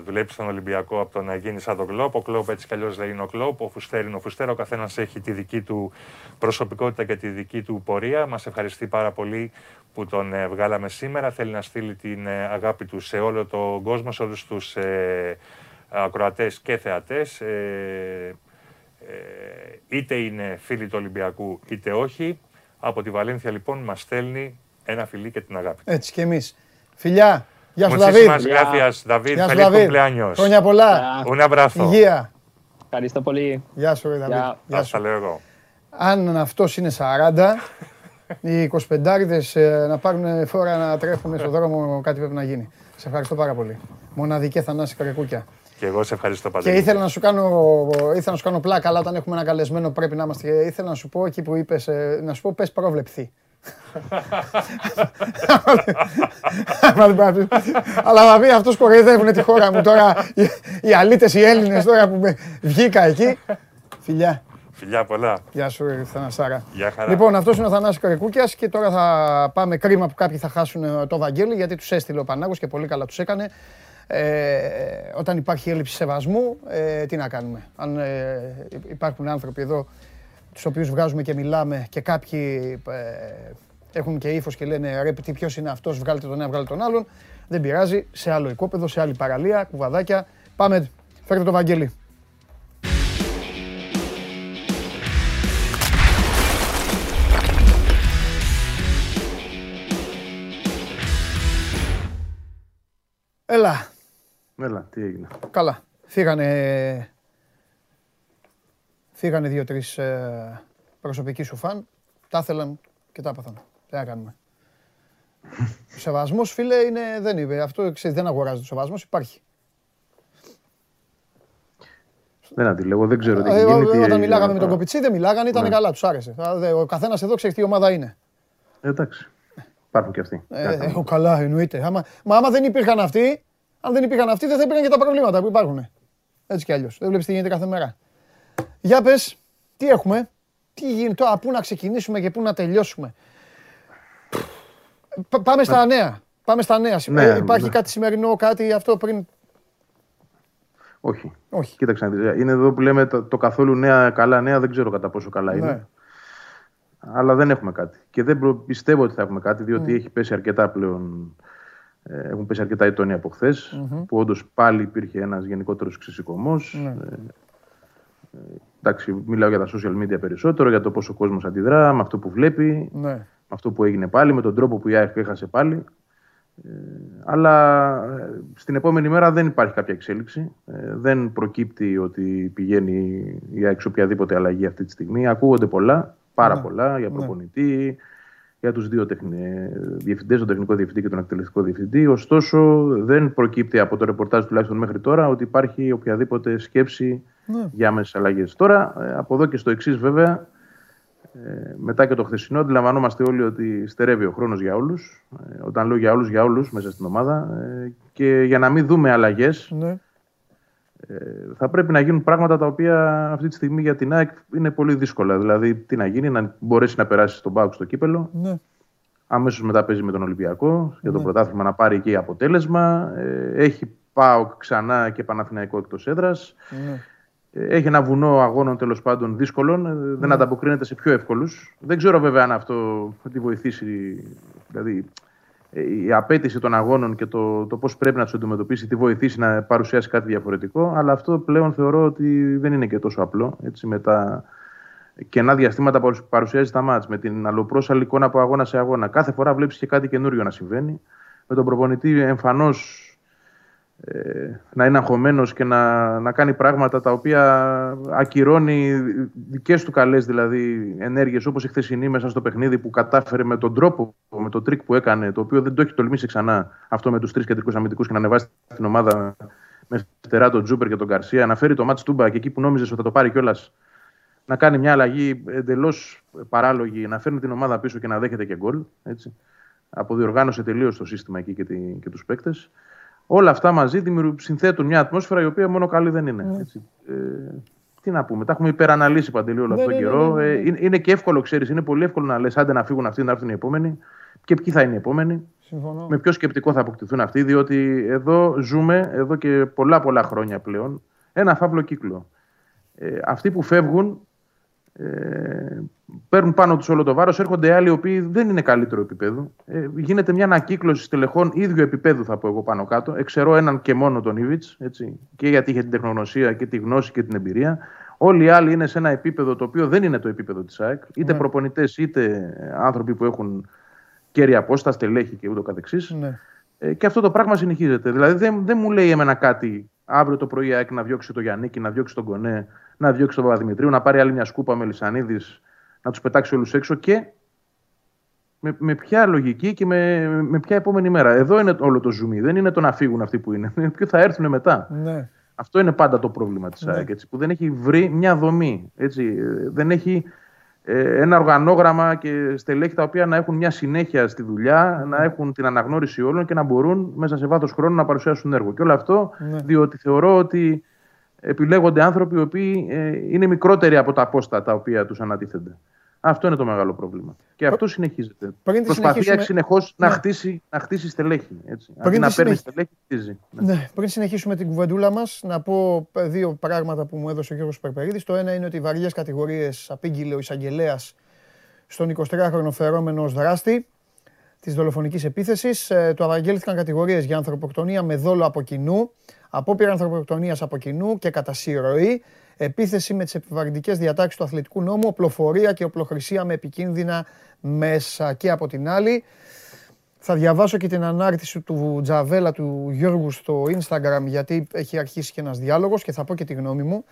δουλέψει στον Ολυμπιακό από το να γίνει σαν τον Κλόπ. Ο Κλόπ έτσι κι αλλιώς λέει είναι ο Κλόπ, ο Φουστέρ είναι ο Φουστέρ. Ο καθένας έχει τη δική του προσωπικότητα και τη δική του πορεία. Μας ευχαριστεί πάρα πολύ που τον ε, βγάλαμε σήμερα. Θέλει να στείλει την ε, αγάπη του σε όλο τον κόσμο, σε όλους τους ε, ακροατές και θεατές. Ε, ε, είτε είναι φίλοι του Ολυμπιακού είτε όχι. Από τη Βαλένθια λοιπόν μας στέλνει ένα φιλί και την αγάπη. Έτσι και εμείς. Φιλιά. Γεια σου, Muchísimas Δαβίδ. gracias, David. Γεια σου, Feliz Δαβίδ. cumpleaños. Χρόνια πολλά. Un abrazo. Υγεία. Ευχαριστώ πολύ. Γεια σου, ρε, Δαβίδ. Γεια. Γεια σου. Hasta luego. Αν αυτός είναι 40, οι 25 να πάρουν φόρα να τρέχουν στον δρόμο, κάτι πρέπει να γίνει. Σε ευχαριστώ πάρα πολύ. Μοναδική Θανάση Καρεκούκια. Και εγώ σε ευχαριστώ Και παντελή. ήθελα να σου κάνω, ήθελα να σου κάνω πλάκα, αλλά όταν έχουμε ένα καλεσμένο πρέπει να είμαστε. Ήθελα να σου πω εκεί που είπες, ε, να σου πω πες πρόβλεψη. Άμα δεν πάει να πεις. Αλλά θα πει αυτός κοροϊδεύουνε τη χώρα μου τώρα, οι, οι αλήτες οι Έλληνες τώρα που με- βγήκα εκεί. Φιλιά. Φιλιά πολλά. Γεια σου, ρε, Θανασάρα. Γεια χαρά. Λοιπόν, αυτός είναι ο Θανάσης Καρικούκιας και τώρα θα πάμε κρίμα που κάποιοι θα χάσουν ε, το Βαγγέλη γιατί τους έστειλε ο Πανάγος και πολύ καλά τους έκανε. Ε, όταν υπάρχει έλλειψη σεβασμού, ε, τι να κάνουμε. Αν ε, υπάρχουν άνθρωποι εδώ τους οποίους βγάζουμε και μιλάμε και κάποιοι ε, έχουν και ύφος και λένε ρε τι ποιος είναι αυτός, βγάλτε τον ένα, βγάλτε τον άλλον. Δεν πειράζει, σε άλλο οικόπεδο, σε άλλη παραλία, κουβαδάκια. Πάμε, φέρτε το Βαγγέλη. Έλα, Έλα, τι έγινε. καλά. Φύγανε, Φύγανε δύο-τρεις προσωπικοί σου φαν. Τα ήθελαν και τα έπαθαν. Τι να κάνουμε. Ο [LAUGHS] σεβασμός, φίλε, είναι, δεν είναι. Αυτό ξέρεις, δεν αγοράζεται. Ο σεβασμός υπάρχει. Δεν αντιλέγω, δεν ξέρω τι Ε, έχει γίνει. τι Όταν έγινε μιλάγαμε με τον τώρα. Κοπιτσί, δεν μιλάγανε, ήταν Ναι. καλά, τους άρεσε. Α, δε- Ο καθένας εδώ ξέρει τι ομάδα είναι. Ε, Εντάξει. Υπάρχουν και αυτοί. Ε, ε, ο, καλά, εννοείται. Άμα, μα άμα δεν υπήρχαν αυτοί, αν δεν υπήρχαν αυτοί, δεν θα υπήρχαν και τα προβλήματα που υπάρχουν. Έτσι κι αλλιώς. Δεν βλέπεις τι γίνεται κάθε μέρα. Για πες, τι έχουμε, τι γίνεται τώρα, πού να ξεκινήσουμε και πού να τελειώσουμε; Πα- πάμε στα νέα. Πάμε στα νέα. Ναι, Ε, υπάρχει ναι. κάτι σημερινό, κάτι αυτό πριν; Όχι. Όχι. Κοίταξε να δεις. Είναι εδώ που λέμε το, το καθόλου νέα, καλά νέα, δεν ξέρω κατά πόσο καλά είναι. Ναι. Αλλά δεν έχουμε κάτι. Και δεν προ- πιστεύω ότι θα έχουμε κάτι, διότι Μμ. έχει πέσει αρκετά πλέον. ε, έχουν πέσει αρκετά οι τόνοι από χθες, Μμμ. που όντως πάλι υπήρχε ένας γενικότερος ξεσηκωμός. Ναι. εντάξει, μιλάω για τα social media περισσότερο, για το πόσο ο κόσμος αντιδρά, με αυτό που βλέπει, Ναι. με αυτό που έγινε πάλι, με τον τρόπο που η ΑΕΚ έχασε πάλι. Ε, αλλά ε, στην επόμενη μέρα δεν υπάρχει κάποια εξέλιξη. Ε, δεν προκύπτει ότι πηγαίνει η ΑΕΚ σε οποιαδήποτε αλλαγή αυτή τη στιγμή. Ακούγονται πολλά, πάρα Ναι. πολλά για Ναι. προπονητή, για τους δύο τεχνη... διευθυντές, τον τεχνικό διευθυντή και τον εκτελεστικό διευθυντή. Ωστόσο, δεν προκύπτει από το ρεπορτάζ τουλάχιστον μέχρι τώρα ότι υπάρχει οποιαδήποτε σκέψη Ναι. για άμεσες αλλαγές. Τώρα, ε, από εδώ και στο εξής βέβαια, ε, μετά και το χθεσινό, αντιλαμβανόμαστε όλοι ότι στερεύει ο χρόνος για όλους. Ε, όταν λέω για όλους, για όλους μέσα στην ομάδα. Ε, και για να μην δούμε αλλαγές, Ναι. Ε, θα πρέπει να γίνουν πράγματα τα οποία αυτή τη στιγμή για την ΑΕΚ είναι πολύ δύσκολα. Δηλαδή, τι να γίνει, να μπορέσει να περάσει στον Πάουκ στο κύπελο. Ναι. Αμέσως μετά παίζει με τον Ολυμπιακό για το Ναι. πρωτάθλημα να πάρει εκεί αποτέλεσμα. Ε, έχει Πάουκ ξανά και Παναθηναϊκό εκτός έδρας. Ναι. Έχει ένα βουνό αγώνων τέλος πάντων δύσκολων. ε, Δεν Ναι. ανταποκρίνεται σε πιο εύκολους. Δεν ξέρω βέβαια αν αυτό θα τη βοηθήσει. Δηλαδή, ε, η απέτηση των αγώνων και το, το πώς πρέπει να τους αντιμετωπίσει, τη βοηθήσει να παρουσιάσει κάτι διαφορετικό. Αλλά αυτό πλέον θεωρώ ότι δεν είναι και τόσο απλό. Έτσι, με τα κενά διαστήματα που παρουσιάζει τα μάτς, με την αλλοπρόσαλη εικόνα από αγώνα σε αγώνα. Κάθε φορά βλέπεις και κάτι καινούριο να συμβαίνει. Με τον προπονητή εμφανώς ε, να είναι αγχωμένος και να, να κάνει πράγματα τα οποία ακυρώνει δικές του καλές δηλαδή ενέργειες όπως η χθεσινή μέσα στο παιχνίδι που κατάφερε με τον τρόπο, με το τρικ που έκανε, το οποίο δεν το έχει τολμήσει ξανά αυτό με τους τρεις κεντρικούς αμυντικούς και να ανεβάσει την ομάδα με φτερά τον Τζούπερ και τον Γκαρσία, να φέρει το ματς τούμπα και εκεί που νόμιζες ότι θα το πάρει κιόλας να κάνει μια αλλαγή εντελώς παράλογη, να φέρνει την ομάδα πίσω και να δέχεται και γκολ. Έτσι. Αποδιοργάνωσε τελείως το σύστημα εκεί και, τη, και τους παίκτες. Όλα αυτά μαζί δημιουργούν- συνθέτουν μια ατμόσφαιρα η οποία μόνο καλή δεν είναι. Έτσι. Ε, τι να πούμε, τα έχουμε υπεραναλύσει παντελή όλο Ναι, αυτόν τον ναι, καιρό. ναι, ναι, ναι. Ε, είναι, είναι και εύκολο, ξέρεις, είναι πολύ εύκολο να λες: Άντε να φύγουν αυτοί, να έρθουν οι επόμενοι. Και ποιοι θα είναι οι επόμενοι; Συμφωνώ. Με ποιο σκεπτικό θα αποκτηθούν αυτοί, διότι εδώ ζούμε, εδώ και πολλά πολλά χρόνια πλέον, ένα φαύλο κύκλο. Ε, αυτοί που φεύγουν ε, παίρνουν πάνω τους όλο το βάρος, έρχονται άλλοι οι οποίοι δεν είναι καλύτερο επίπεδο. Ε, γίνεται μια ανακύκλωση στελεχών ίδιου επίπεδου, θα πω εγώ πάνω κάτω. Εξαιρώ έναν και μόνο τον Ιβιτς, και γιατί είχε την τεχνογνωσία και τη γνώση και την εμπειρία. Όλοι οι άλλοι είναι σε ένα επίπεδο το οποίο δεν είναι το επίπεδο της ΑΕΚ. Είτε Ναι. προπονητές είτε άνθρωποι που έχουν κέρια απόστα, στελέχη και ούτω καθεξής. Ναι. Ε, και αυτό το πράγμα συνεχίζεται. Δηλαδή δεν, δεν μου λέει εμένα κάτι αύριο το πρωί η ΑΕΚ να διώξει τον Γιάννικη, να διώξει τον Κονέ, να διώξει τον Παπαδημητρίου, να πάρει άλλη μια σκούπα με Λισανίδη, να τους πετάξει όλους έξω και με, με ποια λογική και με, με ποια επόμενη μέρα. Εδώ είναι όλο το ζουμί. Δεν είναι το να φύγουν αυτοί που είναι. [LAUGHS] Ποιο θα έρθουν μετά. Ναι. Αυτό είναι πάντα το πρόβλημα της Ναι. ΑΕΚ. Έτσι, που δεν έχει βρει μια δομή. Έτσι, ε, δεν έχει ε, ένα οργανόγραμμα και στελέχη τα οποία να έχουν μια συνέχεια στη δουλειά, να έχουν την αναγνώριση όλων και να μπορούν μέσα σε βάθος χρόνου να παρουσιάσουν έργο. Και όλο αυτό Ναι. διότι θεωρώ ότι επιλέγονται άνθρωποι οι οποίοι ε, είναι μικρότεροι από τα πόστα τα οποία τους ανατίθενται. Αυτό είναι το μεγάλο πρόβλημα. Και αυτό συνεχίζεται. Πριν τη Προσπαθεί συνεχίσουμε- συνεχώ να, Ναι. χτίσει, να χτίσει στελέχη. Έτσι. Πριν Αντί τη να παίρνει συνεχ- στελέχη, χτίζει. Ναι. Ναι, πριν συνεχίσουμε την κουβεντούλα μας, να πω ε, δύο πράγματα που μου έδωσε ο Γιώργος Περπερίδης. Το ένα είναι ότι βαριές κατηγορίες απήγγειλε ο εισαγγελέας στον 23χρονο φερόμενο ως δράστη της δολοφονικής επίθεσης. Ε, Του απαγγέλθηκαν κατηγορίες για ανθρωποκτονία με δόλο από κοινού, απόπειρα ανθρωποκτονίας από κοινού και κατά συρροή, επίθεση με τις επιβαρυντικές διατάξεις του αθλητικού νόμου, οπλοφορία και οπλοχρησία με επικίνδυνα μέσα. Και από την άλλη, θα διαβάσω και την ανάρτηση του Τζαβέλα του Γιώργου στο Instagram γιατί έχει αρχίσει και ένας διάλογος και θα πω και τη γνώμη μου.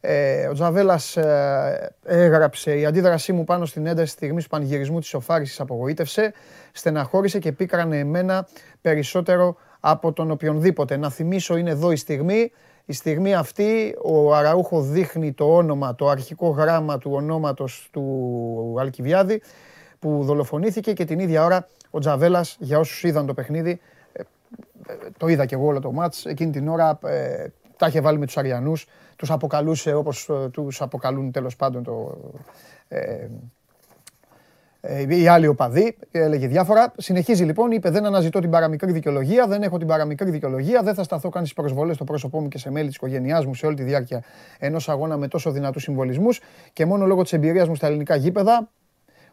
Ε, ο Τζαβέλας ε, έγραψε «Η αντίδρασή μου πάνω στην ένταση στιγμής του πανηγυρισμού της Σοφάρισης απογοήτευσε, στεναχώρησε και πίκρανε εμένα περισσότερο από τον οποιονδήποτε. Να θυμίσω είναι εδώ η στιγμή. Η στιγμή αυτή ο Αραούχο δείχνει το όνομα, το αρχικό γράμμα του ονόματος του Αλκιβιάδη που δολοφονήθηκε και την ίδια ώρα ο Τζαβέλας, για όσους είδαν το παιχνίδι, ε, ε, το είδα και εγώ όλο το μάτς, εκείνη την ώρα ε, τα είχε βάλει με τους Αριανούς, τους αποκαλούσε όπως ε, τους αποκαλούν τέλος πάντων το, ε, ε, οι άλλοι οπαδοί, έλεγε διάφορα. Συνεχίζει λοιπόν, είπε: Δεν αναζητώ την παραμικρή δικαιολογία, δεν έχω την παραμικρή δικαιολογία, δεν θα σταθώ καν στις προσβολές στο πρόσωπό μου και σε μέλη της οικογένειάς μου σε όλη τη διάρκεια ενός αγώνα με τόσο δυνατούς συμβολισμούς και μόνο λόγω της εμπειρίας μου στα ελληνικά γήπεδα.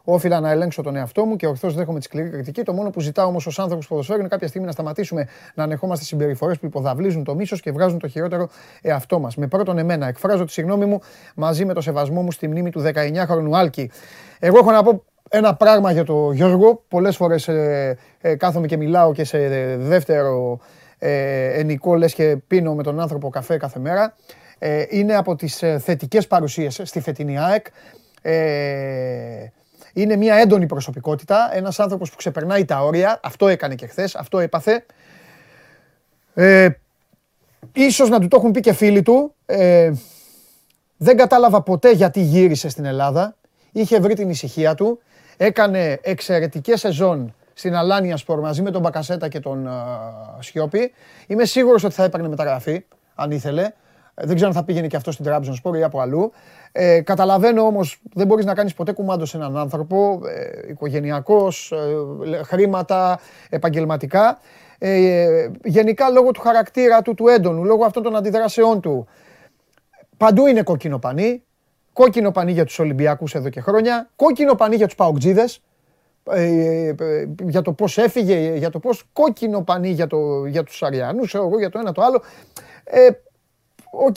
Όφιλα να ελέγξω τον εαυτό μου και ορθώς δέχομαι τη σκληρή κριτική. Το μόνο που ζητάω όμως ως άνθρωπος που ποδοσφαίρου είναι κάποια στιγμή να σταματήσουμε να ανεχόμαστε συμπεριφορές που υποδαβλίζουν το μίσος και βγάζουν το χειρότερο εαυτό μας. Με πρώτον, εμένα εκφράζω τη συγγνώμη μου μαζί με το σεβασμό μου στη μνήμη του 19χρονου Άλκη. Εγώ έχω να πω ένα πράγμα για τον Γιώργο. Πολλές φορές ε, ε, κάθομαι και μιλάω και σε δεύτερο ε, ενικό λες και πίνω με τον άνθρωπο καφέ κάθε μέρα. Ε, είναι από τις ε, θετικές παρουσίες στη φετινή ΑΕΚ. Ε, είναι μια έντονη προσωπικότητα, ένας άνθρωπος που ξεπερνάει τα όρια. Αυτό έκανε και χθες, αυτό έπαθε. Ε, ίσως να του το έχουν πει και φίλοι του. Ε, δεν κατάλαβα ποτέ γιατί γύρισε στην Ελλάδα. Είχε βρει την ησυχία του. Έκανε εξαιρετικές σεζόν στην Αλάνια Σπορ μαζί με τον Μπακασέτα και τον uh, Σιώπη. Είμαι σίγουρος ότι θα έπαιρνε μεταγραφή, αν ήθελε. Δεν ξέρω αν θα πήγαινε και αυτό στην Τράπεζα Σπορ ή από αλλού. Ε, καταλαβαίνω όμως, δεν μπορείς να κάνεις ποτέ κουμάντο σε έναν άνθρωπο, ε, οικογενειακός, ε, χρήματα, επαγγελματικά. Ε, γενικά λόγω του χαρακτήρα του, του έντονου, λόγω αυτών των αντιδράσεών του. Παντού είναι κόκκινο πανί. Κόκκινο πανί για τους Ολυμπιακούς εδώ και χρόνια. Κόκκινο πανί για τους Παοκτσήδες. Ε, ε, για το πώς έφυγε, για το πώς κόκκινο πανί για, το, για τους Αρειανούς, εγώ για το ένα το άλλο. Ε, Οκ,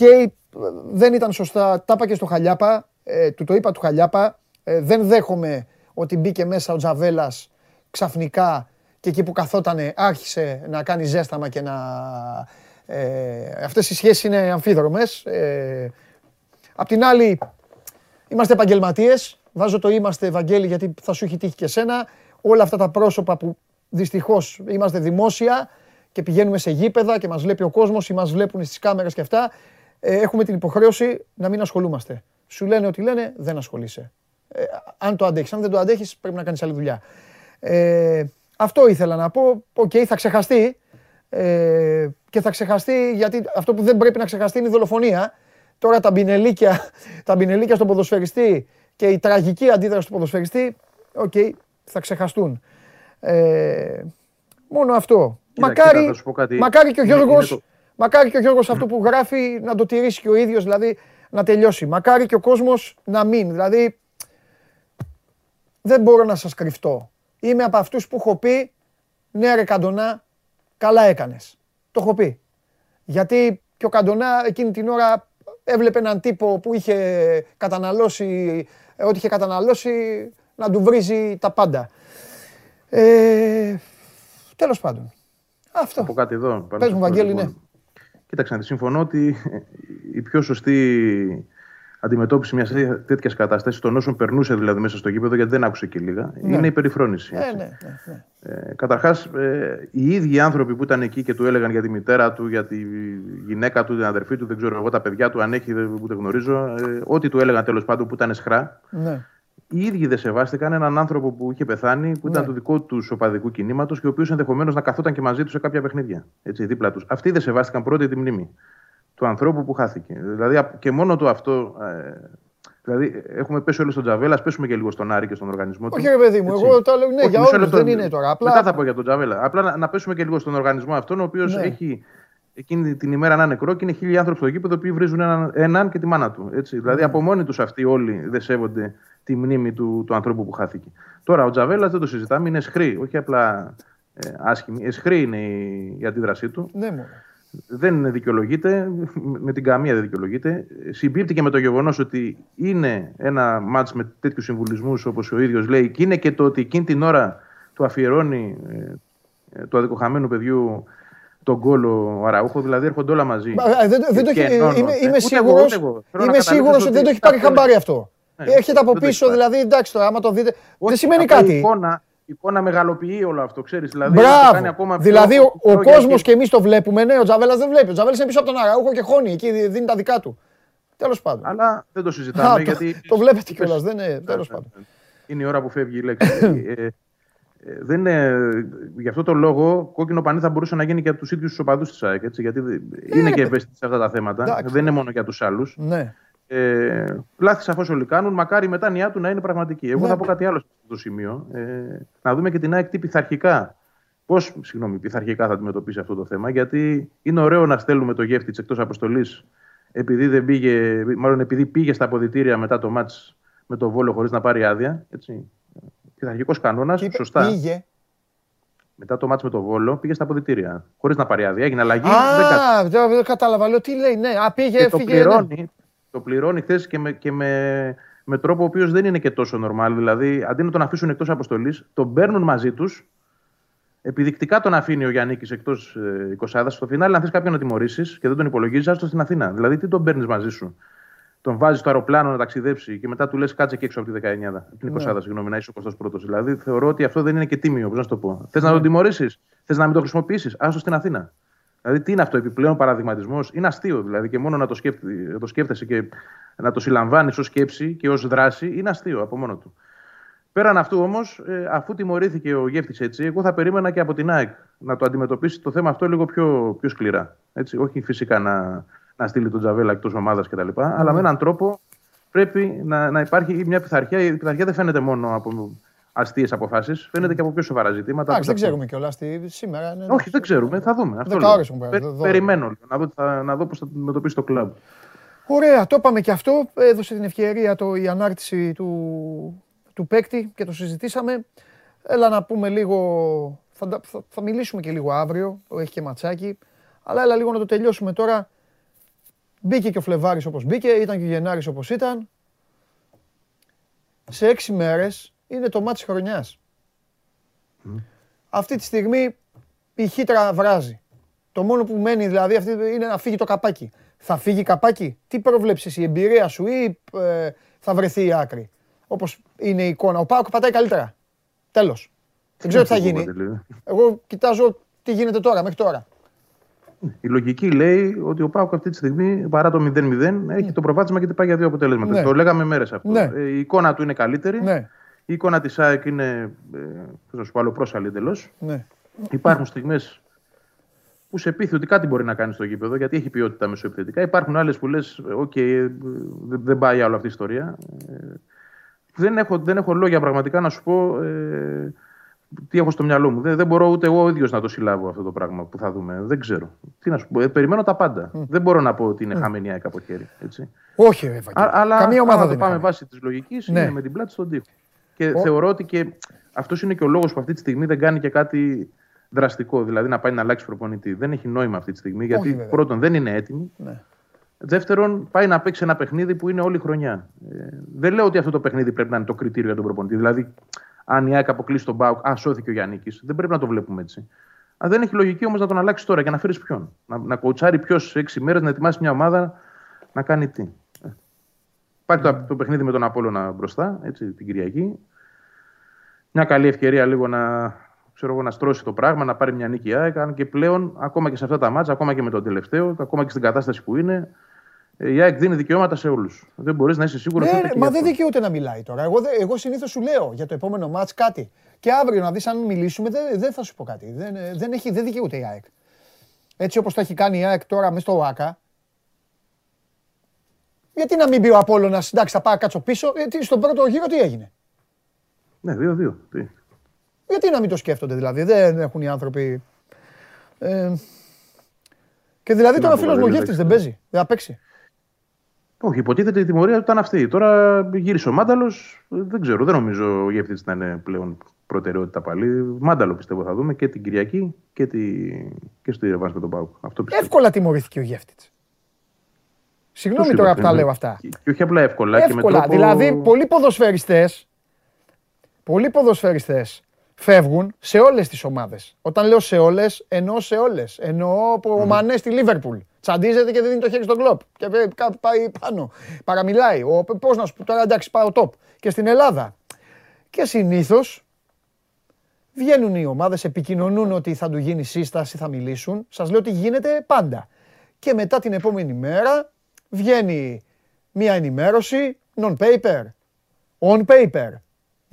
δεν ήταν σωστά, τα είπα και στο Χαλιάπα, ε, του το είπα του Χαλιάπα, ε, δεν δέχομαι ότι μπήκε μέσα ο Τζαβέλας ξαφνικά και εκεί που καθότανε άρχισε να κάνει ζέσταμα και να... Ε, αυτές οι σχέσεις είναι αμφίδρομες. Ε, απ' την άλλη, είμαστε επαγγελματίες. Βάζω το είμαστε, Ευαγγέλη, γιατί θα σου έχει τύχει και σένα. Όλα αυτά τα πρόσωπα που δυστυχώς είμαστε δημόσια και πηγαίνουμε σε γήπεδα και μας βλέπει ο κόσμος ή μας βλέπουν στις κάμερες και αυτά, ε, έχουμε την υποχρέωση να μην ασχολούμαστε. Σου λένε ότι λένε, δεν ασχολείσαι. Ε, αν το αντέχεις, αν δεν το αντέχεις, πρέπει να κάνεις άλλη δουλειά. Ε, αυτό ήθελα να πω. Οκ, θα ξεχαστεί. Ε, και θα ξεχαστεί γιατί αυτό που δεν πρέπει να ξεχαστεί είναι η δολοφονία. Τώρα τα μπινελίκια, τα μπινελίκια στον ποδοσφαιριστή και η τραγική αντίδραση του ποδοσφαιριστή, οκ, θα ξεχαστούν. Ε, μόνο αυτό. Κοίτα, μακάρι, κοίτα, θα σου πω κάτι. μακάρι και ο Είναι- Γιώργος, είναι το- μακάρι και ο Γιώργος αυτό που γράφει να το τηρήσει και ο ίδιος, δηλαδή να τελειώσει. Μακάρι και ο κόσμος να μην. Δηλαδή, δεν μπορώ να σας κρυφτώ. Είμαι από αυτούς που έχω πει, ναι ρε Καντονά, καλά έκανες. Το έχω πει. Γιατί και ο Καντονά εκείνη την ώρα έβλεπε έναν τύπο που είχε καταναλώσει, ε, ό,τι είχε καταναλώσει, να του βρίζει τα πάντα. Ε, τέλος πάντων. Αυτό. Θα πω κάτι εδώ. πάνω Πες σε μου, αυτό, Βαγγέλη, λοιπόν. ναι. Κοίταξε, να δεις, συμφωνώ ότι η πιο σωστή αντιμετώπιση μιας τέτοια κατάστασης, των όσων περνούσε δηλαδή μέσα στο γήπεδο, γιατί δεν άκουσε και λίγα, Ναι. είναι η περιφρόνηση. Ε, έτσι. ναι, ναι, ναι. Ε, Καταρχάς, ε, οι ίδιοι άνθρωποι που ήταν εκεί και του έλεγαν για τη μητέρα του, για τη γυναίκα του, την αδερφή του, δεν ξέρω εγώ, τα παιδιά του, αν έχει, δεν, που δεν γνωρίζω, ε, ό,τι του έλεγαν τέλος πάντων που ήταν σχρά, ναι. οι ίδιοι δεν σεβάστηκαν έναν άνθρωπο που είχε πεθάνει, που ήταν Ναι. του δικού τους οπαδικού κινήματος και ο οποίος ενδεχομένως να καθόταν και μαζί του σε κάποια παιχνίδια. Έτσι, δίπλα τους. Αυτοί δεν σεβάστηκαν πρώτη τη μνήμη του ανθρώπου που χάθηκε. Δηλαδή, απ- και μόνο του αυτό. Ε, δηλαδή, έχουμε πέσει όλοι στον Τζαβέλα, ας πέσουμε και λίγο στον Άρη και στον οργανισμό του. Όχι, ρε παιδί μου, Έτσι. εγώ το λέω, ναι, Όχι, για μισό όλους λεπτό. δεν είναι τώρα. Απλά- Μετά θα πω για τον Τζαβέλα. Απλά να, να πέσουμε και λίγο στον οργανισμό αυτόν, ο οποίος Ναι. έχει εκείνη την ημέρα ένα νεκρό και είναι χίλιοι άνθρωποι στο γήπεδο που βρίζουν έναν, έναν και τη μάνα του. Έτσι. Ναι. Δηλαδή, από μόνοι τους αυτοί όλοι δεν σέβονται τη μνήμη του, του ανθρώπου που χάθηκε. Τώρα, ο Τζαβέλας δεν το συζητάμε, είναι σχρή, όχι απλά ε, άσχημη. Εσχρή είναι η, η αντίδρασή του. Ναι, μόνο. Δεν δικαιολογείται, με την καμία δεν δικαιολογείται. Συμπίπτει και με το γεγονός ότι είναι ένα μάτς με τέτοιους συμβουλισμούς όπως ο ίδιος λέει, και είναι και το ότι εκείνη την ώρα του αφιερώνει ε, ε, του αδικοχαμένου παιδιού τον γκολ ο Αραούχο, δηλαδή έρχονται όλα μαζί. Μα, ε, δεν, δεν το Και έχει, ενώνονται. είμαι, είμαι Ούτε εγώ, σίγουρος, ούτε εγώ. Θέλω να είμαι καταλήξω σίγουρος ότι ότι δεν το έχει πάρει αυτό είναι- χαμπάρι αυτό. Ναι, Έρχεται από δεν το έχει πίσω, πάρει. δηλαδή εντάξει τώρα, άμα το δείτε. δεν Όχι, σημαίνει απλά κάτι. Η εικόνα, η εικόνα μεγαλοποιεί όλο αυτό, ξέρεις. Δηλαδή, το κάνει Μπράβο. ακόμα πιο- Δηλαδή ο, πιο ο για- κόσμος και εμείς το βλέπουμε. Ναι, ο Τζαβέλας δεν βλέπει. Ο Τζαβέλας είναι πίσω από τον Αραούχο και χώνει. Εκεί δίνει τα δικά του. Τέλος πάντων. Αλλά δεν το Α, συζητάμε το- γιατί. το βλέπετε είπες- κιόλας, δεν είναι- Ναι, τέλος ναι, πάντων. ναι. Είναι η ώρα που φεύγει η λέξη. [LAUGHS] ε, ε, δεν είναι, γι' αυτό το λόγο, κόκκινο πανί θα μπορούσε να γίνει και από τους ίδιους τους οπαδούς της ΑΕΚ. Έτσι, γιατί δεν- είναι και ευαίσθητοι σε αυτά τα θέματα. Εντάξει. Δεν είναι μόνο για τους άλλους. Ναι. Ε, λάθη σαφώς όλοι κάνουν. Μακάρι η μετάνοιά του να είναι πραγματική. Εγώ Ναι. θα πω κάτι άλλο σε αυτό το σημείο. Ε, να δούμε και την ΑΕΚ τι πειθαρχικά. Πώς, συγγνώμη, πειθαρχικά θα αντιμετωπίσει αυτό το θέμα. Γιατί είναι ωραίο να στέλνουμε το γεύτη της εκτός αποστολής επειδή, δεν πήγε, μάλλον επειδή πήγε στα αποδητήρια μετά το μάτς με το Βόλο χωρίς να πάρει άδεια. Έτσι. Πειθαρχικός κανόνας, Και είπε- σωστά. Πήγε. Μετά το μάτς με το Βόλο πήγε στα αποδητήρια. Χωρίς να πάρει άδεια. Έγινε αλλαγή. δεν κάτσε. Α, δεν δεν κατάλαβα. Λέω τι λέει. Ναι, α, πήγε, και το έφυγε. ναι. Πληρώνει, το πληρώνει χθες και, με, και με, με τρόπο ο οποίος δεν είναι και τόσο normal. Δηλαδή, αντί να τον αφήσουν εκτός αποστολής, τον παίρνουν μαζί τους. Επιδεικτικά τον αφήνει ο Γιάννη εκτός ε, 20 Στο φινάλε, αν θες κάποιον να τιμωρήσεις και δεν τον υπολογίζεις, άστο στην Αθήνα. Δηλαδή, τι τον παίρνεις μαζί σου; Τον βάζεις στο αεροπλάνο να ταξιδέψει και μετά του λες κάτσε και έξω από τη 19. Από την 20, Ναι. συγγνώμη, να είσαι ο 21ο. Δηλαδή, θεωρώ ότι αυτό δεν είναι και τίμιο, πώς να σου το πω. Θες να τον τιμωρήσεις, θες να μην το χρησιμοποιήσεις, άστο στην Αθήνα. Δηλαδή, τι είναι αυτό, επιπλέον παραδειγματισμός; Είναι αστείο δηλαδή. Και μόνο να το, σκέφτε, να το σκέφτεσαι και να το συλλαμβάνεις ως σκέψη και ως δράση είναι αστείο από μόνο του. Πέραν αυτού όμως, αφού τιμωρήθηκε ο γεύτης έτσι, εγώ θα περίμενα και από την ΑΕΚ να το αντιμετωπίσει το θέμα αυτό λίγο πιο, πιο σκληρά. Έτσι, όχι φυσικά να, να στείλει τον Τζαβέλα εκτός ομάδας κτλ. Αλλά με έναν τρόπο πρέπει να, να υπάρχει μια πειθαρχία. Η πειθαρχία δεν φαίνεται μόνο από αστείες αποφάσεις, φαίνεται και από πιο σοβαρά ζητήματα. Εντάξει, δεν που- ξέρουμε κιόλας τι σήμερα. είναι- όχι, δεν ξέρουμε. Θα δούμε. Αυτό Δέκα λέω. ώρες μου πέρασε, Πε- δώδεκα. περιμένω λίγο, να δω, θα, να δω πώς θα αντιμετωπίσει το κλαμπ. Ωραία, το είπαμε και αυτό. Έδωσε την ευκαιρία το, η ανάρτηση του, του παίκτη και το συζητήσαμε. Έλα να πούμε λίγο, θα, τα- θα, θα μιλήσουμε και λίγο αύριο, έχει και ματσάκι. Αλλά έλα λίγο να το τελειώσουμε τώρα. Μπήκε και ο Φλεβάρης όπως μπήκε, ήταν και ο Γενάρης όπως ήταν. Σε έξι μέρες είναι το μάτς χρονιάς. Αυτή τη στιγμή η χύτρα βράζει. Το μόνο που μένει δηλαδή αυτή είναι να φύγει το καπάκι. Θα φύγει καπάκι; Τι προβλέψεις, η εμπειρία σου ή ε, θα βρεθεί η άκρη; Όπως είναι η εικόνα. Ο Πάοκ πατάει καλύτερα. Τέλος. Δεν ξέρω τι θα γίνει. Εγώ κοιτάζω τι γίνεται τώρα, μέχρι τώρα. Η λογική λέει ότι ο Πάουκ αυτή τη στιγμή, παρά το 0-0, έχει το προβάδισμα γιατί πάει για δύο αποτελέσματα. Ναι. Το λέγαμε μέρες αυτό. Ναι. Ε, η εικόνα του είναι καλύτερη. Ναι, Η εικόνα της ΑΕΚ είναι, ε, πώς να σου πω, αλλοπρόσαλη εντελώς. ναι. Υπάρχουν στιγμές που σε πείθει ότι κάτι μπορεί να κάνει στο γήπεδο, γιατί έχει ποιότητα μεσοεπιθετικά. Υπάρχουν άλλες που λες: OK, ε, δεν- δεν πάει άλλο αυτή η ιστορία. Ε, δεν, έχω, δεν έχω λόγια πραγματικά να σου πω ε, τι έχω στο μυαλό μου. Δεν, δεν μπορώ ούτε εγώ ίδιος να το συλλάβω αυτό το πράγμα που θα δούμε. Δεν ξέρω. Τι να σου πω. Ε, περιμένω τα πάντα. Δεν μπορώ να πω ότι είναι χαμένη η ΑΕΚ από χέρι. Έτσι. Όχι, ρε Ευαγγέλη. Α, αλλά Καμία ομάδα άμα δεν το πάμε είναι βάσει της λογικής, Ναι. είναι με την πλάτη στον τοίχο. Και Ο- θεωρώ ότι και αυτός είναι και ο λόγος που αυτή τη στιγμή δεν κάνει και κάτι δραστικό. Δηλαδή να πάει να αλλάξει προπονητή. Δεν έχει νόημα αυτή τη στιγμή. Γιατί βέβαια. πρώτον δεν είναι έτοιμη. Ναι. Δεύτερον, πάει να παίξει ένα παιχνίδι που είναι όλη χρονιά. Ε, δεν λέω ότι αυτό το παιχνίδι πρέπει να είναι το κριτήριο για τον προπονητή. Δηλαδή, αν η ΑΕΚ αποκλείσει τον Μπάουκ, α, σώθηκε ο Γιάννη. Δεν πρέπει να το βλέπουμε έτσι. Α, δεν έχει λογική όμως να τον αλλάξει τώρα και να φέρεις ποιον; Να, να κοουτσάρει ποιος σε έξι μέρες να ετοιμάσει μια ομάδα να κάνει τι. Ε. Υπάρχει το, το παιχνίδι με τον Απόλλωνα μπροστά, έτσι, την Κυριακή. Μια καλή ευκαιρία λίγο να, ξέρω εγώ, να στρώσει το πράγμα, να πάρει μια νίκη η ΑΕΚ. Αν και πλέον, ακόμα και σε αυτά τα μάτσα, ακόμα και με τον τελευταίο, ακόμα και στην κατάσταση που είναι, ε, η ΑΕΚ δίνει δικαιώματα σε όλους. Δεν μπορείς να είσαι σίγουρος Ναι, ούτε ρε, και μα γι' δεν αυτό. δικαιούται να μιλάει τώρα. Εγώ, δε- εγώ συνήθως σου λέω για το επόμενο μάτς κάτι. Και αύριο να δεις αν μιλήσουμε, δεν, δεν θα σου πω κάτι. Δεν, ε, δεν, έχει, δεν δικαιούται η ΑΕΚ. Έτσι όπως το έχει κάνει η ΑΕΚ τώρα μέσα στο ΟΑΚΑ. Γιατί να μην πει ο Απόλλωνας, εντάξει θα πάω κάτσω πίσω, γιατί στον πρώτο γύρο τι έγινε; Ναι, δύο-δύο. Τι. Γιατί να μην το σκέφτονται δηλαδή, δεν έχουν οι άνθρωποι. Ε, και δηλαδή Τι τώρα ο να πω, φίλος μου ο δηλαδή, Γεύτης δεν εντάξει. παίζει, δεν θα παίξει. Όχι, υποτίθεται η τιμωρία του ήταν αυτή. Τώρα γύρισε ο Μάνταλος. Δεν ξέρω, δεν νομίζω ο Γεύτης να είναι πλέον προτεραιότητα πάλι. Μάνταλο πιστεύω θα δούμε και την Κυριακή και, τη... και στο Ιρεβάν με τον Πάουκ. Αυτό πιστεύω. Εύκολα τιμωρήθηκε ο Γεύτης. Συγγνώμη Πώς τώρα είπα, που τα ναι. λέω αυτά. Και, και όχι απλά εύκολα. Και με Εύκολα. τρόπο... Δηλαδή, πολλοί ποδοσφαιριστές, πολλοί ποδοσφαιριστές φεύγουν σε όλες τις ομάδες. Όταν λέω σε όλες, εννοώ σε όλες. Εννοώ που ο Μανέ στη Λίβερπουλ. Τσαντίζεται και δεν δίνει το χέρι στον κλοπ. Και βε- κα- πάει πάνω. Παραμιλάει. Πώς να σου πω τώρα, εντάξει, πάω top. Και στην Ελλάδα. Και συνήθως βγαίνουν οι ομάδες, επικοινωνούν ότι θα του γίνει σύσταση, θα μιλήσουν. Σας λέω ότι γίνεται πάντα. Και μετά την επόμενη μέρα βγαίνει μία ενημέρωση, non-paper, on paper,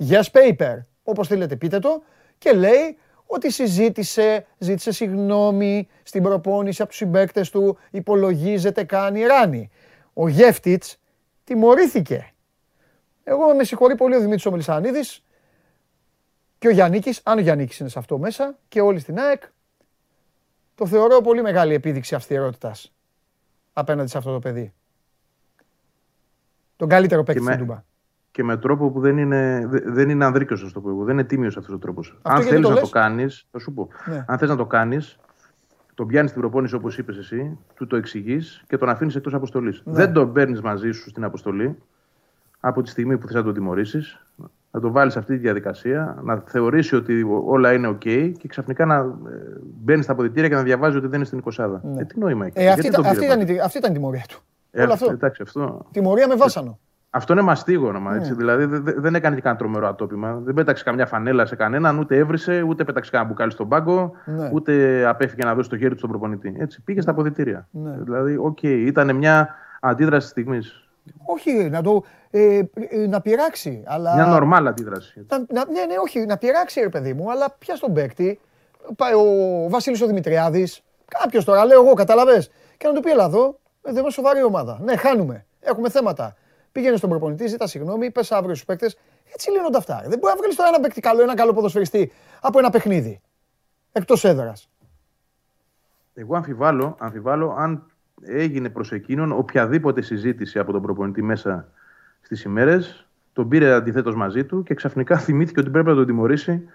yes paper, όπως θέλετε πείτε το, και λέει ότι συζήτησε, ζήτησε συγγνώμη στην προπόνηση από τους συμπαίκτες του, υπολογίζεται, κάνει, ράνει. Ο Γεύτιτς τιμωρήθηκε. Εγώ με συγχωρεί πολύ ο Δημήτρης ο Μελισανίδης και ο Γιάννικης, αν ο Γιάννικης είναι σε αυτό μέσα, και όλοι στην ΑΕΚ, το θεωρώ πολύ μεγάλη επίδειξη αυστηρότητας απέναντι σε αυτό το παιδί. Τον καλύτερο παίκτη με- στην Τούμπα. Και με τρόπο που δεν είναι, δε- δεν είναι ανδρίκιο, να το πω εγώ. Δεν είναι τίμιος αυτός ο τρόπος. Αν γιατί θέλεις το να λες; το κάνεις, θα σου πω. Ναι. Αν θες να το κάνεις, τον πιάνεις την προπόνηση όπως είπες εσύ, του το εξηγείς και τον αφήνεις εκτός αποστολής. Ναι. Δεν τον παίρνεις μαζί σου στην αποστολή από τη στιγμή που θες να τον τιμωρήσεις, να τον βάλεις σε αυτή τη διαδικασία, να θεωρήσει ότι όλα είναι OK και ξαφνικά να ε, μπαίνει στα αποδυτήρια και να διαβάζει ότι δεν είναι στην 20. Ναι. Ε, τι νόημα έχει. Ε, Γιατί αυτή, τον ήταν- αυτή, πήρε ήταν, η- αυτή ήταν η τιμωρία του. Ε, Όλο αυτό. Εντάξει, αυτό. Τιμωρία με βάσανο. Αυτό είναι μαστίγωμα. Έτσι. Ναι. Δηλαδή δε- δε- δεν έκανε και κανένα τρομερό ατόπημα. Δεν πέταξε καμιά φανέλα σε κανέναν, ούτε έβρισε, ούτε πέταξε κανένα μπουκάλι στον πάγκο, Ναι. ούτε απέφυγε να δώσει το χέρι του στον προπονητή. Έτσι, πήγε στα αποδυτήρια. Ναι. Δηλαδή, οκ, ήταν μια αντίδραση στιγμής. Όχι, να το. Ε, ε, να πειράξει. Αλλά... Μια νορμάλ αντίδραση. Να, να, ναι, ναι, όχι, να πειράξει ρε παιδί μου, αλλά πια στον παίκτη. Πάει ο Βασίλης ο Δημητριάδης, κάποιος τώρα, λέω εγώ, καταλαβες. Και να του πει, έλα εδώ, ε, δεν είμαστε σοβαρή ομάδα. Ναι, χάνουμε, έχουμε θέματα. Πήγαινε στον προπονητή, ζητά συγγνώμη, πες αύριο στους παίκτες. Έτσι λύνονται αυτά. ρε. Δεν μπορεί να βγάλεις τώρα ένα παίκτη καλό, ένα καλό ποδοσφαιριστή από ένα παιχνίδι. Εκτός έδρας. Εγώ αμφιβάλλω, αμφιβάλλω αν έγινε προς εκείνον οποιαδήποτε συζήτηση από τον προπονητή μέσα στις ημέρες. Τον πήρε αντιθέτως μαζί του και ξαφνικά θυμήθηκε ότι πρέπει να τον τιμωρήσει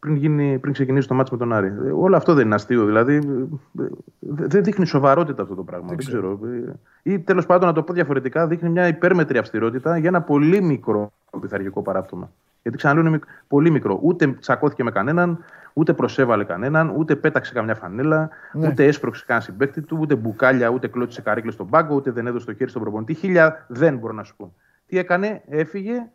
πριν, γίνει, πριν ξεκινήσει το μάτσο με τον Άρη. Ε, Όλο αυτό δεν είναι αστείο. Δηλαδή, ε, ε, δεν δείχνει σοβαρότητα αυτό το πράγμα. Δεν, ξέρω. Ε, Ή τέλος πάντων, να το πω διαφορετικά, δείχνει μια υπέρμετρη αυστηρότητα για ένα πολύ μικρό πειθαρχικό παράπτωμα. Γιατί ξαναλέω είναι μικ- πολύ μικρό. Ούτε τσακώθηκε με κανέναν, ούτε προσέβαλε κανέναν, ούτε πέταξε καμιά φανέλα, Ναι. ούτε έσπρωξε κανένα συμπαίκτη του, ούτε μπουκάλια, ούτε κλώτσησε καρέκλες στον πάγκο, ούτε δεν έδωσε το χέρι στον προπονητή. Χίλια δυο μπορώ να σου πω. Τι έκανε, έφυγε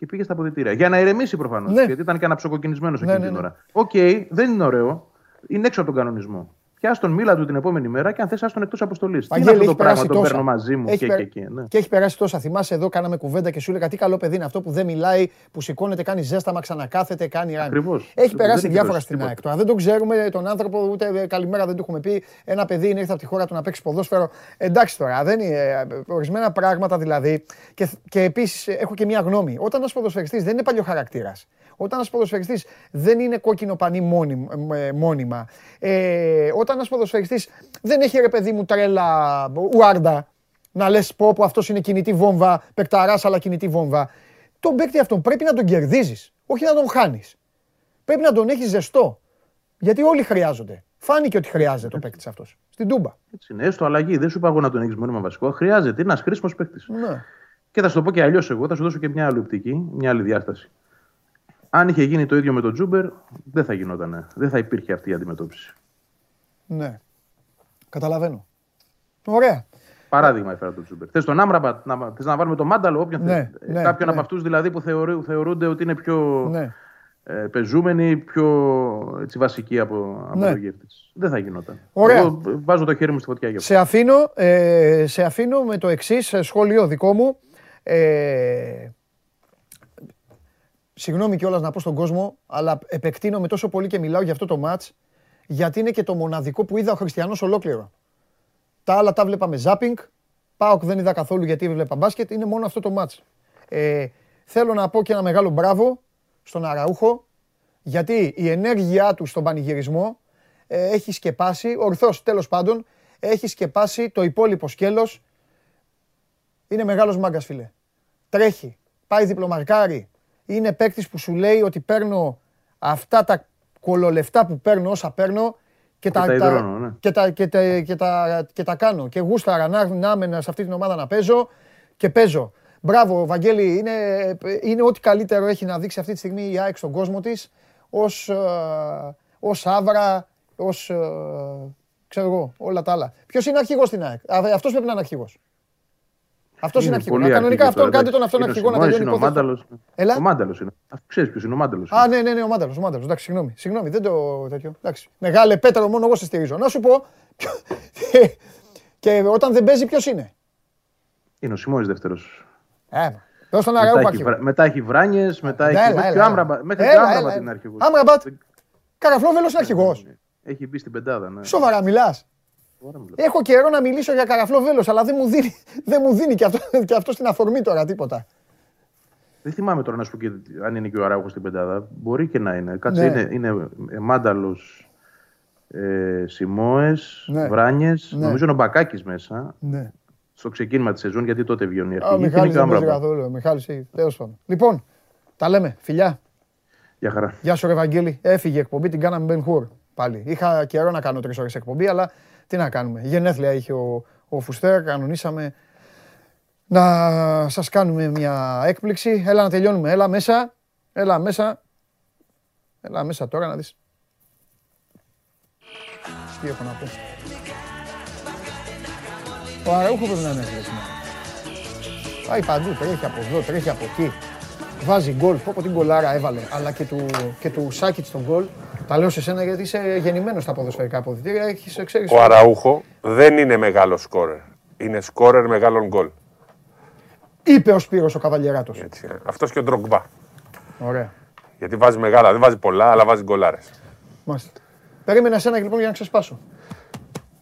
και πήγε στα αποδυτήρια. Για να ηρεμήσει προφανώς. Ναι. Γιατί ήταν και αναψοκοκκινισμένο Ναι, εκείνη ναι, την ναι. ώρα. Οκ, δεν είναι ωραίο. Είναι έξω από τον κανονισμό. Πιάσ' τον μίλα του την επόμενη μέρα και αν θες, τον εκτός αποστολής. Τι είναι Βαγγέλη, αυτό το έχει πράγμα, περάσει το τόσα. παίρνω μαζί μου Έχει και, πε- και, και, ναι. Και έχει περάσει τόσα. Θυμάσαι εδώ, κάναμε κουβέντα και σου έλεγα τι καλό παιδί είναι αυτό που δεν μιλάει, που σηκώνεται, κάνει ζέσταμα, ξανακάθεται, κάνει running. Ακριβώς. Έχει Δεν περάσει έχει διάφορα περάσει στην τίποτα. ΑΕΚ. Τώρα δεν τον ξέρουμε τον άνθρωπο, ούτε ε, καλημέρα δεν του έχουμε πει. Ένα παιδί είναι ήρθε από τη χώρα του να παίξει ποδόσφαιρο. Εντάξει τώρα, δεν είναι. ε, Ορισμένα πράγματα δηλαδή. Και, και επίσης έχω και μία γνώμη. Όταν ένας ποδοσφαιριστής δεν είναι παλιό χαρακτήρας. Όταν ένας ποδοσφαιριστής δεν είναι κόκκινο πανί μόνι- ε, μόνιμα. Ε, όταν ένας ποδοσφαιριστής δεν έχει ρε παιδί μου τρέλα ουάρντα να λες πω που αυτός είναι κινητή βόμβα, παικταρά αλλά κινητή βόμβα. Τον παίκτη αυτόν πρέπει να τον κερδίζεις, όχι να τον χάνεις. Πρέπει να τον έχεις ζεστό. Γιατί όλοι χρειάζονται. Φάνηκε ότι χρειάζεται ο παίκτης αυτός. Στην Τούμπα. Έτσι είναι, έστω αλλαγή. Δεν σου είπα εγώ να τον έχεις μόνιμα βασικό. Χρειάζεται. Είναι ένας χρήσιμος παίκτης. Ναι. Και θα σου το πω και αλλιώς εγώ, θα σου δώσω και μια άλλη οπτική, μια άλλη διάσταση. Αν είχε γίνει το ίδιο με τον Τζούμπερ, δεν θα γινόταν. Δεν θα υπήρχε αυτή η αντιμετώπιση. ναι. Καταλαβαίνω. Ωραία. Παράδειγμα έφερα τον Τζούμπερ. Θες τον Άμραμπατ, να, θες να βάλουμε τον Μάνταλο, όποιον Ναι, θες. ναι, Κάποιον ναι. από αυτούς δηλαδή που θεωρεί, θεωρούνται ότι είναι πιο Ναι. ε, πεζούμενοι, πιο έτσι, βασικοί από, από Ναι. τον Γεύτης. Δεν θα γινόταν. Ωραία. Εγώ βάζω το χέρι μου στη φωτιά γι' αυτό. Σε αφήνω, ε, σε αφήνω με το εξής σχόλιο δικό μου. Ε, συγγνώμη κιόλας να πω στον κόσμο, αλλά επεκτείνομαι τόσο πολύ και μιλάω για αυτό το μάτς, γιατί είναι και το μοναδικό που είδα ο Χριστιανός ολόκληρο. Τα άλλα τα βλέπα με ζάπινγκ, Πάοκ δεν είδα καθόλου γιατί έβλεπα μπάσκετ, είναι μόνο αυτό το μάτς. Ε, θέλω να πω και ένα μεγάλο μπράβο στον Αραούχο, γιατί η ενέργειά του στον πανηγυρισμό ε, έχει σκεπάσει, ορθώς τέλος πάντων, έχει σκεπάσει το υπόλοιπο σκέλος. Είναι μεγάλος μάγκας φίλε. Τρέχει, πάει διπλομαρκάρι. Είναι παίκτης που σου λέει ότι παίρνω αυτά τα κολολεφτά που παίρνω όσα παίρνω και τα, τα υδρώνω, ναι. και τα, και τα, και τα, και τα κάνω. Και γούσταρα να, να έμενα σε αυτή την ομάδα να παίζω και παίζω. Μπράβο, Βαγγέλη, είναι, είναι ό,τι καλύτερο έχει να δείξει αυτή τη στιγμή η ΑΕΚ στον κόσμο της, ως, ε, ως Άβρα, ως, ε, ξέρω εγώ, όλα τα άλλα. Ποιος είναι αρχηγός στην ΑΕΚ; Α, Αυτός πρέπει να είναι αρχηγός. Αυτός είναι, Είναι αρχηγός. πολύ Να, κανονικά αρχηγός αυτόν τώρα, κάντε τον αυτόν εντάξει. αρχηγό να Είναι ο τελειώνει η Σιμώνης, υπόθεση. είναι ο Μάνταλος. Έλα. Ο Μάνταλος είναι. Αυτό ξέρεις ποιος είναι ο Μάνταλος. Α, ναι, ναι, ναι, ο Μάνταλος, ο Μάνταλος. Εντάξει, συγγνώμη. Συγγνώμη, δεν το τέτοιο. Εντάξει. Μεγάλε Πέτρο, μόνο εγώ σε στηρίζω. Να σου πω. και όταν δεν παίζει, ποιος είναι; Είναι ο Σιμώνης δεύτερος. Ε, δώσ' τον Μετά Αραούχο έχει, αρχηγό. βρα- μετά έχει Βράνιες, μετά έχει... Έλα, μέχρι έλα, και ο έλα. Άμραμπατ- Μέχρι και Έλα, ο έλα, Άμραμπατ έλα. είναι αρχηγός. Άμραμπατ. Καραφλόβελος είναι αρχηγός. Έχει μπει στην πεντάδα, ναι. Σοβαρά μιλάς. Σοβαρά μιλάω. Έχω καιρό να μιλήσω για καραφλό βέλος, αλλά δεν μου δίνει, δεν μου δίνει και, αυτό, [LAUGHS] και αυτό στην αφορμή τώρα τίποτα. Δεν θυμάμαι τώρα να σου πω και αν είναι και ο Αράουχος στην πεντάδα. Μπορεί και να είναι. Κάτσε, Ναι. είναι, είναι ε, Μάνταλος, ε, Σιμόες, Ναι. Βράνιες. Ναι. Νομίζω είναι ο Μπακάκης μέσα. Ναι. Στο ξεκίνημα της σεζόν, γιατί τότε βγαίνουν οι Α, ο αρχηγοί. Και είναι Μιχάλης και ο δεν παίζει Άμραμπατ. καθόλου. Ο Μιχάλης, έχει, τέλος πάντων. Λοιπόν, τα λέμε. Φιλιά. Γεια χαρά. Γεια σου, ρε Βαγγέλη. Έφυγε η εκπομπή, την κάναμε Ben Hur πάλι. Είχα καιρό να κάνω τρεις ώρες εκπομπή, αλλά τι να κάνουμε. Γενέθλια είχε ο, ο Φουστέρ, κανονίσαμε να σας κάνουμε μια έκπληξη. Έλα να τελειώνουμε. Έλα μέσα. Έλα μέσα. Έλα μέσα τώρα να δεις. Τι έχω να πω. Ο Αραούχο πρέπει να είναι εύκολος σήμερα. Πάει παντού, τρέχει από εδώ, τρέχει από εκεί. Βάζει γκολ, πω πω την γκολάρα έβαλε, αλλά και του, και του Σάκητς στον γκολ. Τα λέω σε σένα γιατί είσαι γεννημένος στα ποδοσφαιρικά αποδητήρια, έχεις ξέρεις... Ο Αραούχο δεν είναι μεγάλος σκόρερ. Είναι σκόρερ μεγάλων γκολ. Είπε ο Σπύρος ο Καβαλιεράτος. Έτσι. Αυτός και ο Ντρογκμπά. Ωραία. Γιατί βάζει μεγάλα, δεν βάζει πολλά, αλλά βάζει γκολάρες. Μάλιστα. Περίμενα εσένα λοιπόν για να ξεσπάσω.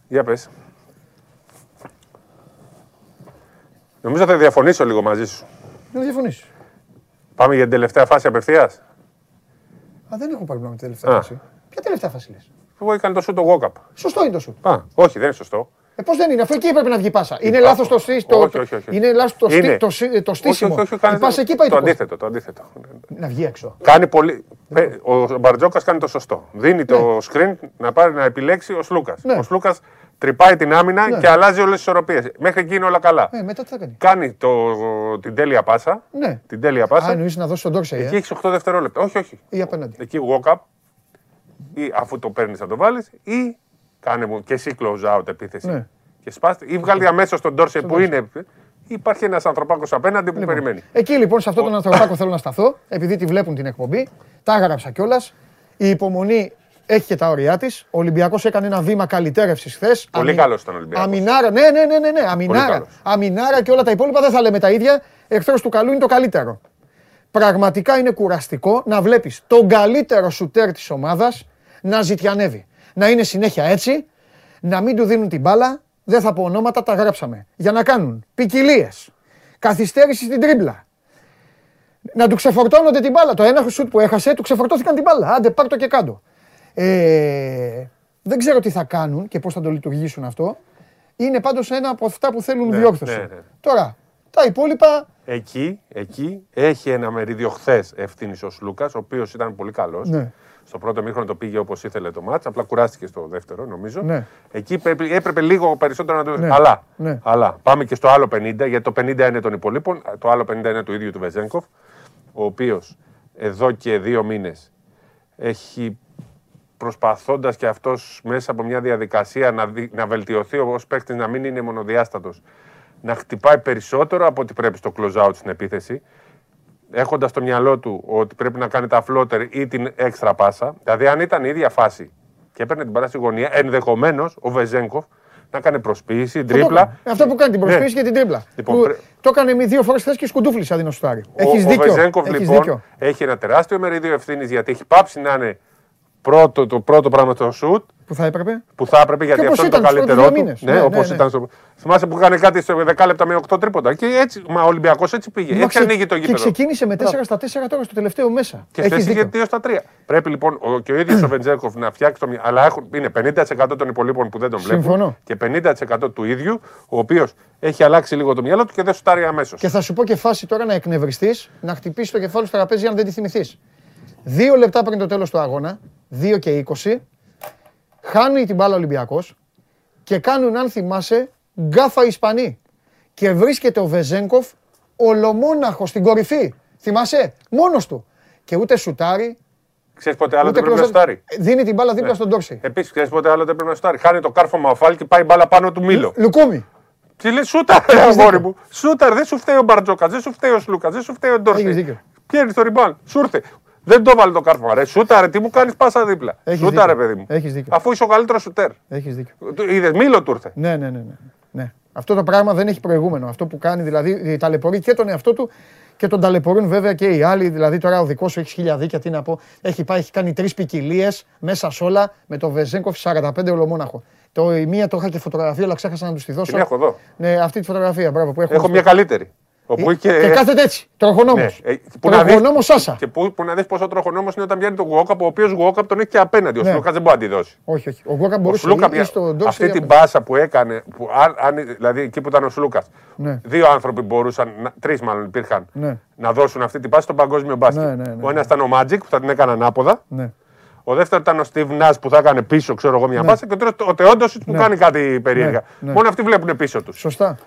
Για πες. Νομίζω θα διαφωνήσω λίγο μαζί σου. Δεν διαφωνήσεις. Πάμε για την τελευταία φάση απευθείας. Α, δεν έχω πρόβλημα με τη τελευταία Α. φάση. Ποια τελευταία φάση λες; Εγώ έκανε το σου το walk-up. Σωστό είναι το σου. Α, όχι, δεν είναι σωστό. Ε, πώς δεν είναι, αφού εκεί έπρεπε να βγει πάσα. Είναι Υπά- λάθος το στήσιμο. Το, Όχι, όχι, όχι. Είναι λάθος το, στή- Είναι. το, σύ- το στήσιμο. Όχι, όχι, όχι, η κάνει πάσα εκεί πάει το το, κόστος. αντίθετο. Το αντίθετο. Να βγει έξω. Κάνει πολύ. Πε- Ο Μπαρτζόκας κάνει το σωστό. Δίνει το screen να πάρει να επιλέξει ο Σλούκας. Ναι. Ο Σλούκας τρυπάει την άμυνα Ναι. και αλλάζει όλες τις ισορροπίες. Μέχρι εκεί είναι όλα καλά. Ε, μετά τι θα κάνει; Κάνει το, την τέλεια πάσα. Ναι. Την τέλεια Α, πάσα. εννοείς να δώσει τον Ντόρσεϊ, Εκεί ε. έχεις 8 δευτερόλεπτα. Όχι, όχι. Ή απέναντι. Εκεί walk up ή αφού το παίρνεις να το βάλεις ή κάνε μου και εσύ close out επίθεση. Ναι. Και σπάστε ή βγάλει αμέσως τον Ντόρσε που Ντόρσεϊ. είναι. Ή υπάρχει ένας ανθρωπάκος απέναντι που Λοιπόν, περιμένει. Εκεί λοιπόν σε αυτόν τον ανθρωπάκο θέλω να σταθώ, επειδή τη βλέπουν την εκπομπή. Τα έγραψα κιόλας. Η υπομονή έχει και τα όρια της. Ο Ολυμπιακός έκανε ένα βήμα καλυτέρευσης χθες. Πολύ καλός ήταν ο Ολυμπιακός. Αμινάρα, ναι, ναι, ναι, ναι, ναι. Αμινάρα, καλός. αμινάρα και όλα τα υπόλοιπα δεν θα λέμε τα ίδια. Εχθρός του καλού είναι το καλύτερο. Πραγματικά είναι κουραστικό να βλέπεις τον καλύτερο σουτέρ της ομάδας να ζητιανεύει. Να είναι συνέχεια έτσι, να μην του δίνουν την μπάλα. Δεν θα πω ονόματα, τα γράψαμε. Για να κάνουν ποικιλίες. Καθυστέρηση στην τρίμπλα. Να του ξεφορτώνονται την μπάλα. Το ένα σουτ που έχασε, του ξεφορτώθηκαν την μπάλα. Άντε, πάρ' το και κάτω. Ε, δεν ξέρω τι θα κάνουν και πώς θα το λειτουργήσουν αυτό. Είναι πάντως ένα από αυτά που θέλουν Ναι, διόρθωση. ναι, ναι. Τώρα, τα υπόλοιπα Εκεί, εκεί έχει ένα μερίδιο χθες ευθύνης ο Σλούκας, ο οποίος ήταν πολύ καλός. Ναι. Στο πρώτο μήχρονο το πήγε όπως ήθελε το μάτς, απλά κουράστηκε στο δεύτερο νομίζω. Ναι. Εκεί πρέπει, έπρεπε λίγο περισσότερο να το. Ναι. Αλλά, Ναι. αλλά πάμε και στο άλλο 50, γιατί το 50 είναι των υπολείπων. Το άλλο 50 είναι του ίδιου του Βεζέγκοφ, ο οποίος εδώ και δύο μήνες έχει προσπαθώντας και αυτός μέσα από μια διαδικασία να, δι- να βελτιωθεί ως παίκτης, να μην είναι μονοδιάστατος, να χτυπάει περισσότερο από ό,τι πρέπει στο close out στην επίθεση, έχοντας στο μυαλό του ότι πρέπει να κάνει τα φλότερ ή την έξτρα πάσα. Δηλαδή, αν ήταν η ίδια φάση και έπαιρνε την μπάλα στη γωνία, ενδεχομένως ο Βεζέγκοφ να κάνει προσπίση, Αυτό τρίπλα. κάνει. Αυτό που κάνει την προσποίηση Ναι. και την τρίπλα. Λοιπόν, Που πρέ- Το έκανε με δύο φορές χθες και σκουντούφλησε αντί να σουτάρει. Ο, Έχεις ο δίκιο. Βεζέγκοφ Έχεις λοιπόν δίκιο. έχει ένα τεράστιο μερίδιο ευθύνης γιατί έχει πάψει να είναι πρώτο, το πρώτο πράγμα το σουτ Που θα έπρεπε. που θα έπρεπε γιατί όπως αυτό είναι το ήταν τους καλύτερό πρώτους του. δύο μήνες. Ναι, Ναι, όπως ναι, ναι. ήταν στο... Θυμάσαι που έκανε κάτι σε 10 λεπτά με 8 τρίποτα. Και έτσι, μα ο Ολυμπιακός έτσι πήγε. Μα έτσι ξε- ανοίγει το Και γήπεδο. ξεκίνησε με 4 στα 4 τώρα στο τελευταίο μέσα. Και Έχεις χθες είχε δίκιο. 2 στα 3. Πρέπει λοιπόν ο, και ο ίδιος ο [CLEARS THROAT] Βεντζέρκοφ να φτιάξει το μυαλό. Αλλά έχουν, είναι 50% των υπολείπων που δεν τον βλέπουν. Συμφωνώ. Και 50% του ίδιου, ο οποίος έχει αλλάξει λίγο το μυαλό του και δεν σουτάρει αμέσως. Και θα σου πω και φάση τώρα να εκνευριστείς, να χτυπήσεις το κεφάλι στο τραπέζι αν δεν τη θυμηθείς. Δύο λεπτά πριν το τέλος του αγώνα, 2 και 20, χάνει την μπάλα ο Ολυμπιακός και κάνουν, αν θυμάσαι, γκάφα Ισπανοί. Και βρίσκεται ο Βεζέγκοφ ολομόναχος στην κορυφή. Θυμάσαι, μόνος του. Και ούτε σουτάρει, Ξέρεις πότε άλλο Ούτε δεν πρέπει να closer. στάρει. Δίνει την μπάλα δίπλα στον Ντόρση. Επίσης, ξέρεις πότε άλλο δεν πρέπει να στάρει. Χάνει το κάρφωμα ο Φάλκι, πάει μπάλα πάνω του Μήλο. Λουκούμι. Τι λέει, σούταρ, ρε αγόρι μου. Σούταρ, δεν σου φταίει ο Μπαρτζόκας, δεν σου φταίει ο Σλούκας, δεν σου φταίει ο Έχεις Ντόρση. δίκιο. Πιέρνεις το ριμπάν, σου ήρθε. Δεν το βάλει το κάρφωμα. Ρε, σούταρ, τι μου κάνεις πάσα δίπλα. Έχεις Σούταρ, ρε δίκιο. παιδί μου. Έχεις δίκιο. Αφού είσαι ο καλύτερος σουτέρ. Έχεις δίκιο. Είδες, Μήλο του ήρθε. Ναι, ναι, ναι, ναι. ναι. Αυτό το πράγμα δεν έχει προηγούμενο. Αυτό που κάνει δηλαδή ταλαιπωρεί και τον εαυτό του και τον ταλαιπωρούν βέβαια και οι άλλοι. Δηλαδή τώρα ο δικός σου έχει χίλια δίκια, τι να πω. Έχει, πάει, έχει κάνει τρεις ποικιλίες μέσα σ' όλα με το Βεζέγκοφ 45 ολομόναχο. Το, η μία το είχα και φωτογραφία, αλλά ξέχασα να τους τη δώσω. Την έχω εδώ. Ναι, αυτή τη φωτογραφία, μπράβο. Που Έχω μια καλύτερη. Όπου είχε... Και κάθεται έτσι. Τροχονόμος. Ναι, ε, που να δεις- Τροχονόμος Σάσα. Και που, που να δεις πόσο τροχονόμος είναι όταν βγαίνει το Γουόκαπ, ο οποίος Γουόκαπ τον έχει και απέναντι. Ο Ναι. Σλούκα δεν μπορεί να τη δώσει. Όχι, όχι. Ο Γκόκα Ο μπορούσε Σλούκα, ή στον Ντόρση. αυτή ή την απέναντι. πάσα που έκανε, που αν, αν- δηλαδή εκεί που ήταν ο Σλούκας, Ναι. δύο άνθρωποι μπορούσαν, τρεις μάλλον υπήρχαν, Ναι. να δώσουν αυτή την πάση στον παγκόσμιο μπάσκετ. Ναι, ναι, ναι, ο ένας ήταν ο Magic που θα την έκανε ανάποδα. Ναι. Ο δεύτερος ήταν ο Steve Nash που θα έκανε πίσω, ξέρω εγώ, μια Ναι. πάσα. Και ο τρίτος ο Τεόντοσιτς που Ναι. κάνει κάτι περίεργα. ναι. Μόνο αυτοί βλέπουν πίσω τους. Σωστά.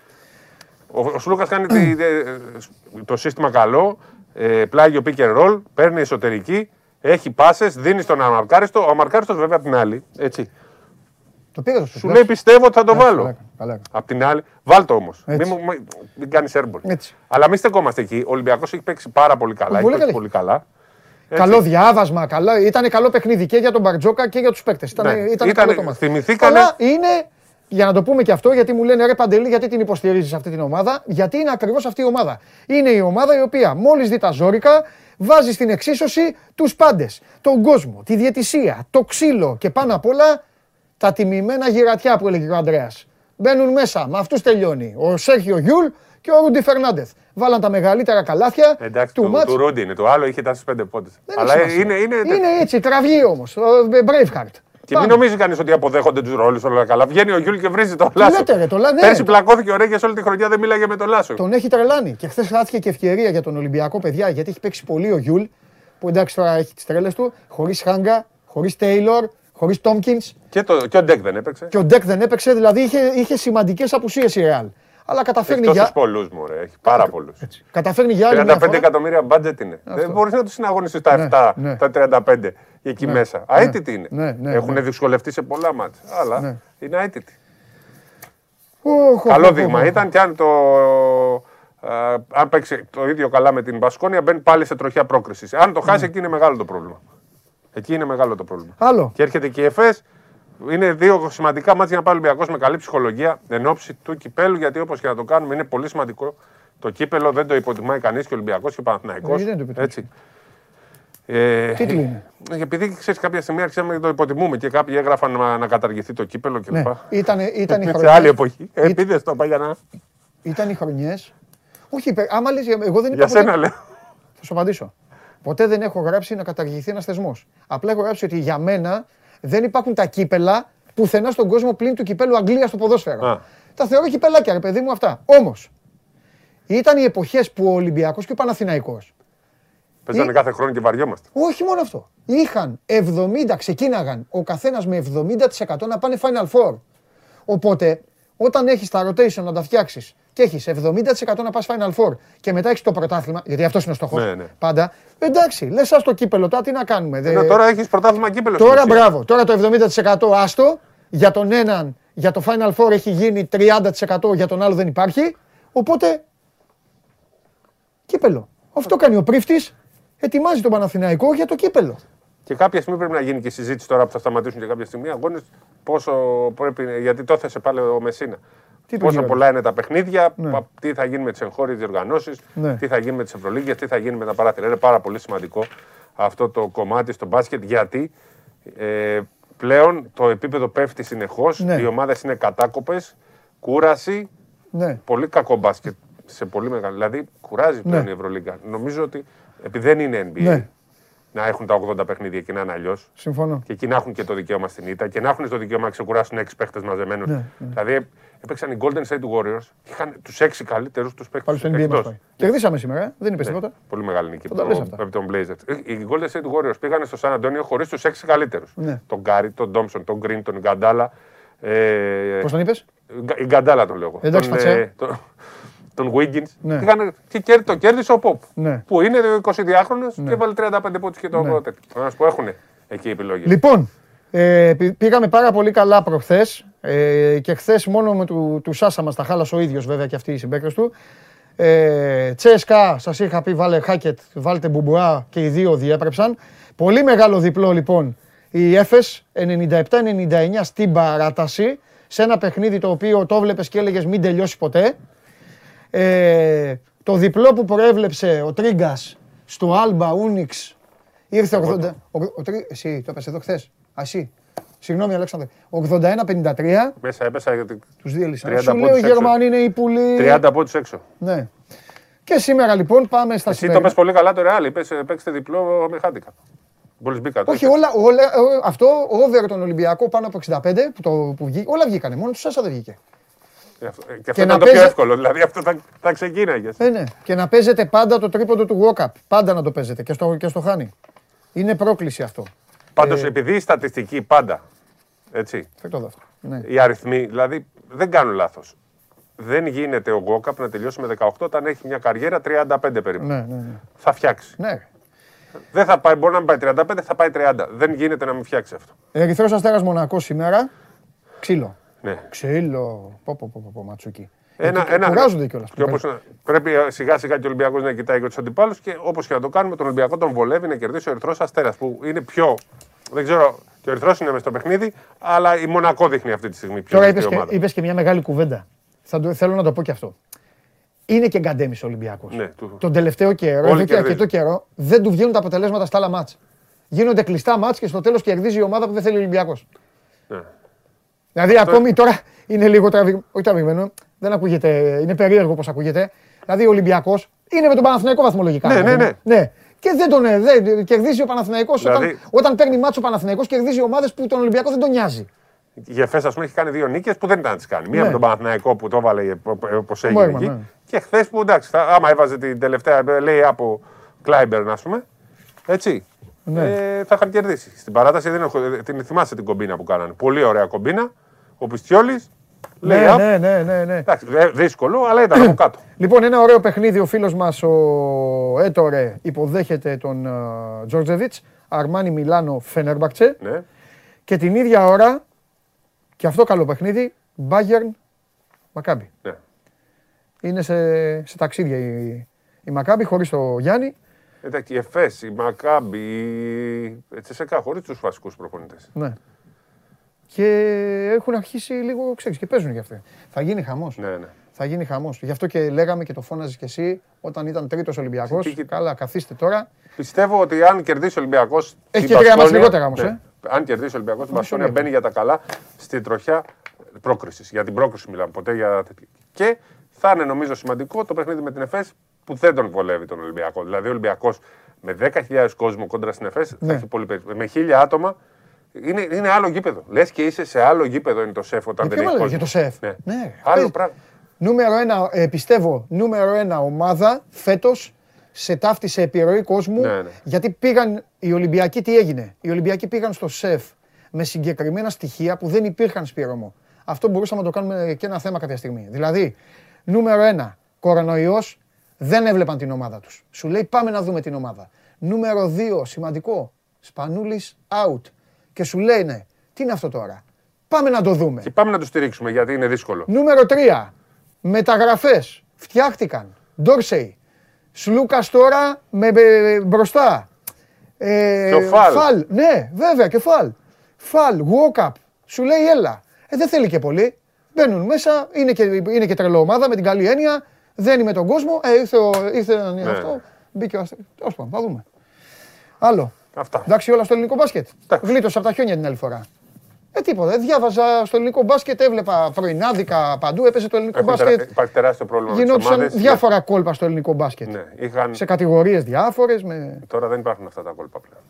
Ο, ο Σλούκας κάνει τη- δε- το σύστημα καλό, ε, πλάγιο pick and roll, παίρνει εσωτερική, έχει πάσες, δίνει στον αμαρκάριστο. Ο αμαρκάριστος βέβαια απ' την άλλη. Έτσι. Το πήγα στο Σου λέει πιστεύω ότι θα το Ναι, καλά βάλω. έκανε, καλά έκανε. Απ' την άλλη, βάλ το όμως. Μην, Έτσι. μου- μην, μην κάνεις airball. Έτσι. Αλλά μην στεκόμαστε εκεί. Ο Ολυμπιακός έχει παίξει πάρα πολύ καλά. Πολύ έχει παίξει καλή. πολύ καλά. Έτσι. Καλό διάβασμα, καλό, ήταν καλό παιχνίδι και για τον Μπαρτζώκα και για τους παίκτες. Ήταν, Ναι. ήταν Ήτανε- καλό το ματς. θυμηθήκανε- Αλλά είναι, για να το πούμε και αυτό, γιατί μου λένε ρε Παντελή, γιατί την υποστηρίζεις αυτή την ομάδα; Γιατί είναι ακριβώς αυτή η ομάδα; Είναι η ομάδα η οποία μόλις δει τα ζόρικα βάζει στην εξίσωση τους πάντες. Τον κόσμο, τη διαιτησία, το ξύλο και πάνω απ' όλα τα τιμημένα γηρατειά που έλεγε ο Ανδρέας. Μπαίνουν μέσα, με αυτούς τελειώνει. Ο Σέρχιο Γιούλ και ο Ρούντι Φερνάντεθ. Βάλαν τα μεγαλύτερα καλάθια Εντάξει, του του, μάτς. του Ρούντι είναι. Το άλλο είχε τάσει στι πέντε πόντε. Δεν Αλλά έχει σημασία. είναι, είναι, είναι έτσι, κραυγή όμως. Braveheart. Και μην νομίζει κανείς ότι αποδέχονται τους ρόλους όλα καλά. Βγαίνει ο Γιούλ και βρίζει τον Λάσο. λέτε, ρε, το Λα- ναι. Πέρσι πλακώθηκε ο Ρέγγε όλη τη χρονιά, δεν μίλαγε με τον Λάσο. Τον έχει τρελάνει. Και χθες χάθηκε και ευκαιρία για τον Ολυμπιακό, παιδιά, γιατί έχει παίξει πολύ ο Γιούλ. Που εντάξει τώρα έχει τις τρέλες του. Χωρίς Χάγκα, χωρίς Τέιλορ, χωρίς Τόμκινς. Και, το, και ο Ντεκ δεν έπαιξε. Και ο Ντεκ δεν έπαιξε, δηλαδή είχε, είχε σημαντικές απουσίες η Ρεάλ. Αλλά καταφέρνει Έχει για, τόσου πολλούς μου, ρε. Έχει πάρα πολλούς. καταφέρνει για άλλη μια 35 φορά. εκατομμύρια μπάτζετ είναι. Δεν μπορείς να τους συναγωνίσεις τα Ναι, 7, ναι. τα 35 εκεί Ναι, μέσα. ναι, Αίτητοι είναι. ναι, ναι, Έχουν ναι. δυσκολευτεί σε πολλά μάτια. Αλλά Ναι. είναι αίτητοι. Οχ, Καλό οχ, δείγμα οχ. ήταν και αν το. α, αν παίξει το ίδιο καλά με την Μπασκόνια, μπαίνει πάλι σε τροχιά πρόκρισης. Αν το Ναι. χάσει, εκεί είναι μεγάλο το πρόβλημα. Εκεί είναι μεγάλο το πρόβλημα. Άλλο. Και έρχεται και η ΕΦΕΣ. Είναι δύο σημαντικά μάτια για να πάει ο Ολυμπιακός με καλή ψυχολογία εν ώψη του κυπέλου. Γιατί όπως και να το κάνουμε, είναι πολύ σημαντικό. Το κύπελο δεν το υποτιμάει κανείς και ο Ολυμπιακός και ο Παναθηναϊκός. Ε, δεν το υποτιμάει. Έτσι. Ε, Τίτλοι είναι. ε, επειδή ξέρεις, κάποια στιγμή άρχισαμε να το υποτιμούμε και κάποιοι έγραφαν να, να καταργηθεί το κύπελο κλπ. Ναι, ήταν, ήταν οι σε χρονιές- άλλη εποχή. Ε, Επίδες το Παγιανά. Ήταν οι χρονιές. Όχι, είπε- άμα λες, εγώ δεν είπα Για ποτέ- σένα λέω. Θα σου απαντήσω. Ποτέ δεν έχω γράψει να καταργηθεί ένας θεσμός. Απλά έχω γράψει ότι για μένα δεν υπάρχουν τα κύπελα πουθενά στον κόσμο πλην του κυπέλου Αγγλίας στο ποδόσφαιρο. Α. Τα θεωρώ κυπελάκια, ρε παιδί μου αυτά. Όμως, ήταν οι εποχές που ο Ολυμπιακός και ο Παναθηναϊκός Παίζανε Ή- κάθε χρόνο και βαριόμαστε. όχι μόνο αυτό. Είχαν 70, ξεκίναγαν ο καθένας με 70% να πάνε Final Four. Οπότε, όταν έχεις τα rotation να τα φτιάξεις και έχεις 70% να πας Final Four και μετά έχεις το πρωτάθλημα, γιατί αυτός είναι ο στόχος. Ναι, ναι. Πάντα. Εντάξει, λες, ας το κύπελο, τώρα τι να κάνουμε. δε- Ενώ τώρα έχεις πρωτάθλημα κύπελος. στην Ε, Τώρα ουσία. μπράβο, τώρα το 70% άστο, για τον έναν, για το Final Four έχει γίνει 30%, για τον άλλο δεν υπάρχει. Οπότε, κύπελο. Αυτό κάνει ο πρίφτης, ετοιμάζει τον Παναθηναϊκό για το κύπελο. Και κάποια στιγμή πρέπει να γίνει και συζήτηση τώρα που θα σταματήσουν και κάποια στιγμή αγώνες. Πόσο πρέπει. Γιατί το έθεσε πάλι ο Μεσίνα. Τι του Πόσο γύρω. πολλά είναι τα παιχνίδια, Ναι. πα- τι θα γίνει με τις εγχώριες διοργανώσεις, Ναι. τι θα γίνει με τις Ευρωλίγε, τι θα γίνει με τα παράθυρα. Είναι πάρα πολύ σημαντικό αυτό το κομμάτι στο μπάσκετ γιατί ε, πλέον το επίπεδο πέφτει συνεχώς. Ναι. Οι ομάδες είναι κατάκοπες, κούραση, Ναι. πολύ κακό μπάσκετ σε πολύ μεγάλο. Δηλαδή κουράζει πλέον Ναι. η Ευρωλίγκα. Νομίζω ότι επειδή δεν είναι NBA Ναι. να έχουν τα 80 παιχνίδια και να είναι αλλιώς. Συμφωνώ. Και εκεί να έχουν και το δικαίωμα στην ήττα και να έχουν το δικαίωμα να ξεκουράσουν έξι παίχτες μαζεμένους. Ναι, ναι. Δηλαδή έπαιξαν οι Golden State Warriors και είχαν τους έξι καλύτερους τους παίχτες. Πάλι στο NBA μας πάει. Κερδίσαμε σήμερα, ε. δεν είπες τίποτα. Πολύ μεγάλη νίκη Θα τα από λες το- αυτά. από τον Blazers. Ε, Οι Golden State Warriors πήγαν στο San Antonio χωρίς τους έξι καλύτερους. Ναι. Τον Γκάρι, τον Ντόμψον, τον Γκριν, τον Γκαντάλα. Ε, Πώς τον είπες; Γκ- Η Γκαντάλα τον λέω. εγώ. Εντάξει, τον, Φατσέ. ε, τον, τον Wiggins. Ναι. Είχαν, και κέρ- το κέρδισε ο Ποπ. Ναι. Που είναι 22χρονο Ναι. και έβαλε 35 πόντους και το Ναι. ναι. Να σου πω, έχουν εκεί επιλογή. Λοιπόν, ε, πη- πήγαμε πάρα πολύ καλά προχθές ε, και χθες μόνο με του, του Σάσα μας τα χάλασε ο ίδιος βέβαια και αυτοί οι συμπαίκτες του. Ε, Τσέσκα, σας είχα πει, βάλε Χάκετ, βάλτε Μπουμπουά και οι δύο διέπρεψαν. Πολύ μεγάλο διπλό λοιπόν η Έφες 97-99 στην παράταση σε ένα παιχνίδι το οποίο το βλέπεις και έλεγες μην τελειώσει ποτέ. Ε, το διπλό που προέβλεψε ο Τρίγκας στο Άλμπα Ούνιξ ήρθε 80. ο- ο Τρί- εσύ το έπεσε εδώ χθες. Α, εσύ. Συγγνώμη, Αλέξανδρε. 81-53 Μέσα έπεσα γιατί. τους διέλυσα. 30 Σου λέω οι πόντους έξω. Γερμανοί είναι οι πουλοί. 30 πόντους έξω. Ναι. Και σήμερα λοιπόν πάμε στα Εσύ το σημερινά. πες πολύ καλά το Ρεάλ. Είπες ε, παίξτε διπλό με χάντικα. Μόλις μπήκα. το Όχι, είπες. όλα, όλα, ε, αυτό, over τον Ολυμπιακό πάνω από 65 που, το, που βγήκε, όλα βγήκανε. Μόνος του Σάσα δεν βγήκε. Ε, αυτό- ε, Και Και αυτό να ήταν το παίζει- πιο εύκολο. Δηλαδή αυτό θα, θα ξεκίναγες. Ε, ναι. Και να παίζετε πάντα το τρίποντο του walk-up. Πάντα να το παίζετε και στο, και στο χάνει. Είναι πρόκληση αυτό. Πάντως Ε, επειδή η στατιστική πάντα. Έτσι. Φέρ το δεύτερο. Ναι. Οι αριθμοί, δηλαδή δεν κάνουν λάθος. Δεν γίνεται ο Γκόκαπ να τελειώσει με 18 όταν έχει μια καριέρα 35 περίπου. Ναι, ναι, ναι. Θα φτιάξει. ναι. Δεν θα πάει, μπορεί να μην πάει 35, θα πάει 30. Δεν γίνεται να μην φτιάξει αυτό. Ερυθρός Αστέρας Μονακός σήμερα. Ξύλο. Ναι. Ξύλο. Πω, πω, πω, πω, πω ματσούκι. Ένα, Γιατί ένα, Κουράζονται κιόλας. Και όπως να- πρέπει σιγά σιγά και ο Ολυμπιακός να κοιτάει και τους αντιπάλους και όπως και να το κάνουμε, τον Ολυμπιακό τον βολεύει να κερδίσει ο Ερυθρός Αστέρας που είναι πιο. Δεν ξέρω, και ο Ερυθρός είναι μέσα στο παιχνίδι, αλλά η Μονακό δείχνει αυτή τη στιγμή πιο Τώρα δυνατή είπες και, ομάδα. είπες και μια μεγάλη κουβέντα. Θα το, θέλω να το πω και αυτό. Είναι και γκαντέμι ο Ολυμπιακός. Ναι, του- Τον τελευταίο καιρό, Όλοι εδώ και κερδίζουν. αρκετό καιρό, δεν του βγαίνουν τα αποτελέσματα στα άλλα μάτς. Γίνονται κλειστά μάτς και στο τέλος κερδίζει η ομάδα που δεν θέλει ο Ολυμπιακός. Ναι. Δηλαδή ακόμη τώρα είναι λίγο τραβηγμένο. Όχι τραβηγμένο, δεν ακούγεται, είναι περίεργο πώ ακούγεται. Δηλαδή ο Ολυμπιακός είναι με τον Παναθηναϊκό βαθμολογικά. Ναι, ναι, ναι. ναι. Και δεν τον ε, δεν, κερδίζει ο Παναθηναϊκός Δηλαδή- όταν, όταν παίρνει μάτσο ο Παναθηναϊκός κερδίζει ομάδες που τον Ολυμπιακό δεν τον νοιάζει. Η Εφές, ας πούμε, έχει κάνει δύο νίκες που δεν ήταν να τις κάνει. Μία Ναι. με τον Παναθηναϊκό που το έβαλε όπως έγινε Μπόρμαν, εκεί. ναι. Και χθες που εντάξει, θα, άμα έβαζε την τελευταία, λέει από Κλάιμπερν, ας πούμε. Έτσι. Ναι. Ε, θα είχαν κερδίσει. Στην παράταση δεν έχω, την θυμάσαι την κομπίνα που κάνανε. Πολύ ωραία κομπίνα. Ο Πιστιόλη. Λέει Ναι, up. ναι, ναι, ναι, ναι. Εντάξει, δε- δύσκολο, αλλά ήταν από κάτω. [CLEARS THROAT] Λοιπόν, ένα ωραίο παιχνίδι. Ο φίλος μας ο Έτορε υποδέχεται τον ε, Τζόρτζεβιτς. Αρμάνι Μιλάνο Φενέρμπαξε. Ναι. Και την ίδια ώρα, και αυτό καλό παιχνίδι, Bayern Μακάμπι. Ναι. Είναι σε, σε ταξίδια η, η Μακάμπι χωρίς το Γιάννη. Εντάξει, η Εφές, η Μακάμπη, η Τσεσεκά, χωρίς τους βασικούς προπονητές. Ναι. Και έχουν αρχίσει λίγο, ξέρεις, και παίζουν για αυτοί. Θα γίνει χαμός. Ναι, ναι. Θα γίνει χαμός. Γι' αυτό και λέγαμε και το φώναζες και εσύ όταν ήταν τρίτος Ολυμπιακός. Τι- τι- Καλά, καθίστε τώρα. Πιστεύω ότι αν κερδίσει ο Ολυμπιακός. Έχει και τρία μάτς λιγότερα όμως, ε. Αν κερδίσει ο Ολυμπιακός, η Μισό Μπασκόνια λεπτό. μπαίνει για τα καλά στην τροχιά πρόκρισης. Για την πρόκριση μιλάμε ποτέ για τέτοια. Και θα είναι νομίζω σημαντικό το παιχνίδι με την ΕΦΕΣ που δεν τον βολεύει τον Ολυμπιακό. Δηλαδή ο Ολυμπιακός με 10.000 κόσμο κόντρα στην ΕΦΕΣ Ναι. θα έχει πολύ περισσότερο. Με 1.000 άτομα είναι, είναι άλλο γήπεδο. Λες και είσαι σε άλλο γήπεδο είναι το σεφ όταν Για δεν ποιο έχεις μιλάς, κόσμο. για το ΣΕΦ; Ναι. Ναι. Άλλο Παίζει. πράγμα. Νούμερο ένα, ε, πιστεύω, νούμερο ένα ομάδα φέτος σε ταύτη σε επιρροή κόσμου. Ναι, ναι. Γιατί πήγαν οι Ολυμπιακοί, τι έγινε; Οι Ολυμπιακοί πήγαν στο ΣΕΦ με συγκεκριμένα στοιχεία που δεν υπήρχαν σπήρωμο. Αυτό μπορούσαμε να το κάνουμε και ένα θέμα κάποια στιγμή. Δηλαδή, νούμερο ένα, κορονοϊός, δεν έβλεπαν την ομάδα τους. Σου λέει πάμε να δούμε την ομάδα. Νούμερο δύο, σημαντικό, Σπανούλης out. Και σου λένε, τι είναι αυτό τώρα; Πάμε να το δούμε. Και πάμε να το στηρίξουμε γιατί είναι δύσκολο. Νούμερο 3. Μεταγραφές. Φτιάχτηκαν. Ντόρσεϊ. Σλούκας τώρα με ε, μπροστά. Ε, Και ο Φαλ. Ναι, βέβαια και φαλ. Φαλ, walk up. Σου λέει έλα. Ε, δεν θέλει και πολύ. Μπαίνουν μέσα, είναι και, είναι και τρελό ομάδα με την καλή έννοια. Δένει με τον κόσμο. Ε, ήρθε, ο, ήρθε Ναι. αυτό. Μπήκε ο Αστε- Τέλος πάντων, θα δούμε. Άλλο. Αυτά. Εντάξει, όλα στο ελληνικό μπάσκετ. Γλίτωσα από τα χιόνια την άλλη φορά. Ε, τίποτα. Διάβαζα στο ελληνικό μπάσκετ, έβλεπα πρωινάδικα παντού, έπεσε το ελληνικό Έχουν μπάσκετ. τερα- Υπάρχει τεράστιο πρόβλημα με τις Γινόντουσαν ομάδες. διάφορα κόλπα στο ελληνικό μπάσκετ. Ναι, είχαν... Σε κατηγορίες διάφορες. Με... Τώρα δεν υπάρχουν αυτά τα κόλπα πλέον.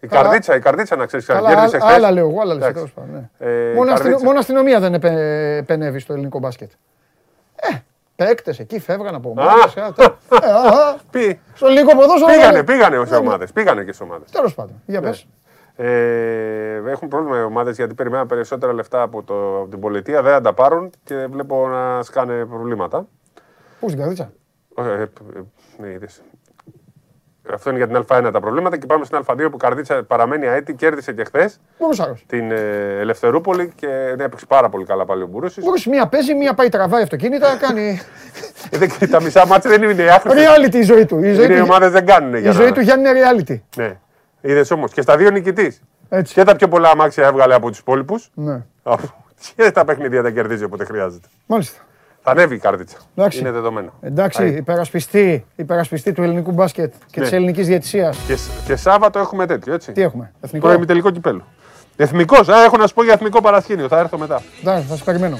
Η Καλά. καρδίτσα, η καρδίτσα να ξέρεις. Καλά, κέρδισε α- χθες. άλλα λέω εγώ, άλλα λες, Εντάξει. τέλος πάντων, ναι. Ε, μόνο, η αστυνο, καρδίτσα. μόνο αστυνομία δεν επε, επενεύει στο ελληνικό μπάσκετ. Ε, παίκτε εκεί φεύγαν από ομάδε. Πή- στο ελληνικό ποδόσφαιρο. Πήγανε, πήγανε σε ομάδε. Πήγανε και σε ομάδε. Τέλο πάντων. Για Ναι. πες. Ε, έχουν πρόβλημα οι ομάδε γιατί περιμέναν περισσότερα λεφτά από, το, από την πολιτεία, δεν θα τα πάρουν και βλέπω να σκάνε προβλήματα. Πού στην καρδίτσα. Ε, ε, ε, ναι, είδες. Αυτό είναι για την Α1 τα προβλήματα και πάμε στην Α2 που καρδίτσα παραμένει αέτη, κέρδισε και χθες Μπούρουσαρος. την ε, Ελευθερούπολη και ναι, έπαιξε πάρα πολύ καλά πάλι ο Μπουρούσης. Μπούρους μία παίζει, μία πάει τραβάει αυτοκίνητα, κάνει. [LAUGHS] τα μισά μάτια δεν είναι άχρηστα. reality η ζωή του. Η ζωή, Είναι οι του, ομάδες δεν κάνουν. η για ζωή να- του Γιάννη είναι reality. Ναι. Είδες όμως και στα δύο νικητής. Έτσι. Και τα πιο πολλά αμάξια έβγαλε από τους υπόλοιπους. Ναι. [LAUGHS] Και τα παιχνίδια τα κερδίζει όποτε χρειάζεται. Μάλιστα. Θα ανέβει η κάρτιτσα. Εντάξει. Είναι δεδομένο. Εντάξει, Άι. υπερασπιστή, υπερασπιστή του ελληνικού μπάσκετ και Ναι. της ελληνικής διαιτησίας. Και, σ- και Σάββατο έχουμε τέτοιο, έτσι. Τι έχουμε, εθνικό; Προημιτελικό κυπέλο. Εθνικός, α, έχω να σου πω για εθνικό παρασκήνιο. Θα έρθω μετά. Εντάξει, θα σε περιμένω.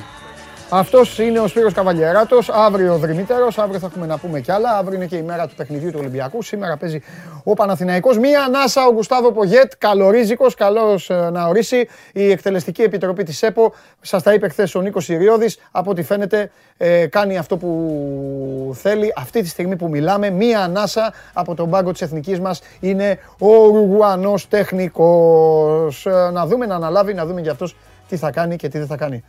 Αυτός είναι ο Σπύρος Καβαλιεράτο. Αύριο ο Δρυμύτερο. Αύριο θα έχουμε να πούμε κι άλλα. Αύριο είναι και η μέρα του παιχνιδιού του Ολυμπιακού. Σήμερα παίζει ο Παναθηναϊκός. Μία ανάσα ο Γκουστάβο Πογέτ. Καλορίζικος. Καλός να ορίσει. Η εκτελεστική επιτροπή της ΕΠΟ. Σας τα είπε χθες ο Νίκος Ιριώδης. Από ό,τι φαίνεται ε, κάνει αυτό που θέλει. Αυτή τη στιγμή που μιλάμε, μία ανάσα από τον πάγκο της εθνικής μας είναι ο Ουρουγουανό τεχνικός. Να δούμε να αναλάβει, να δούμε για αυτός τι θα κάνει και τι δεν θα κάνει.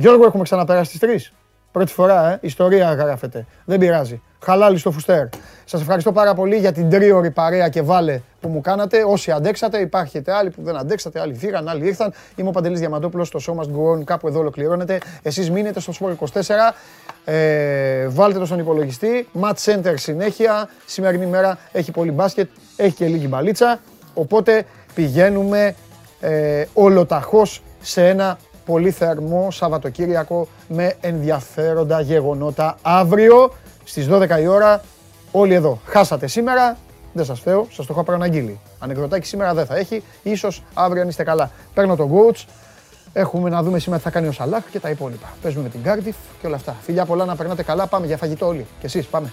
Γιώργο, έχουμε ξαναπεράσει τις τρεις. Πρώτη φορά, ε. Ιστορία γράφεται. Δεν πειράζει. Χαλάλι στο φουστέρ. Σας ευχαριστώ πάρα πολύ για την τρίωρη παρέα και βάλε που μου κάνατε. Όσοι αντέξατε, υπάρχετε άλλοι που δεν αντέξατε, άλλοι φύγαν, άλλοι ήρθαν. Είμαι ο Παντελής Διαμαντόπουλος, το show must go on, κάπου εδώ ολοκληρώνεται. Εσείς μείνετε στο Sport 24, ε, βάλτε το στον υπολογιστή. Match Center συνέχεια. Σημερινή μέρα έχει πολύ μπάσκετ, έχει και λίγη μπαλίτσα. Οπότε πηγαίνουμε ε, ολοταχώς σε ένα πολύ θερμό Σαββατοκύριακο με ενδιαφέροντα γεγονότα αύριο στις 12 η ώρα όλοι εδώ. Χάσατε σήμερα, δεν σας θέω, σας το έχω προαναγγείλει. Ανεκδοτάκι σήμερα δεν θα έχει, ίσως αύριο αν είστε καλά. Παίρνω τον coach, έχουμε να δούμε σήμερα τι θα κάνει ο Σαλάχ και τα υπόλοιπα. Παίζουμε με την Cardiff και όλα αυτά. Φιλιά πολλά να περνάτε καλά, πάμε για φαγητό όλοι. Και εσείς πάμε.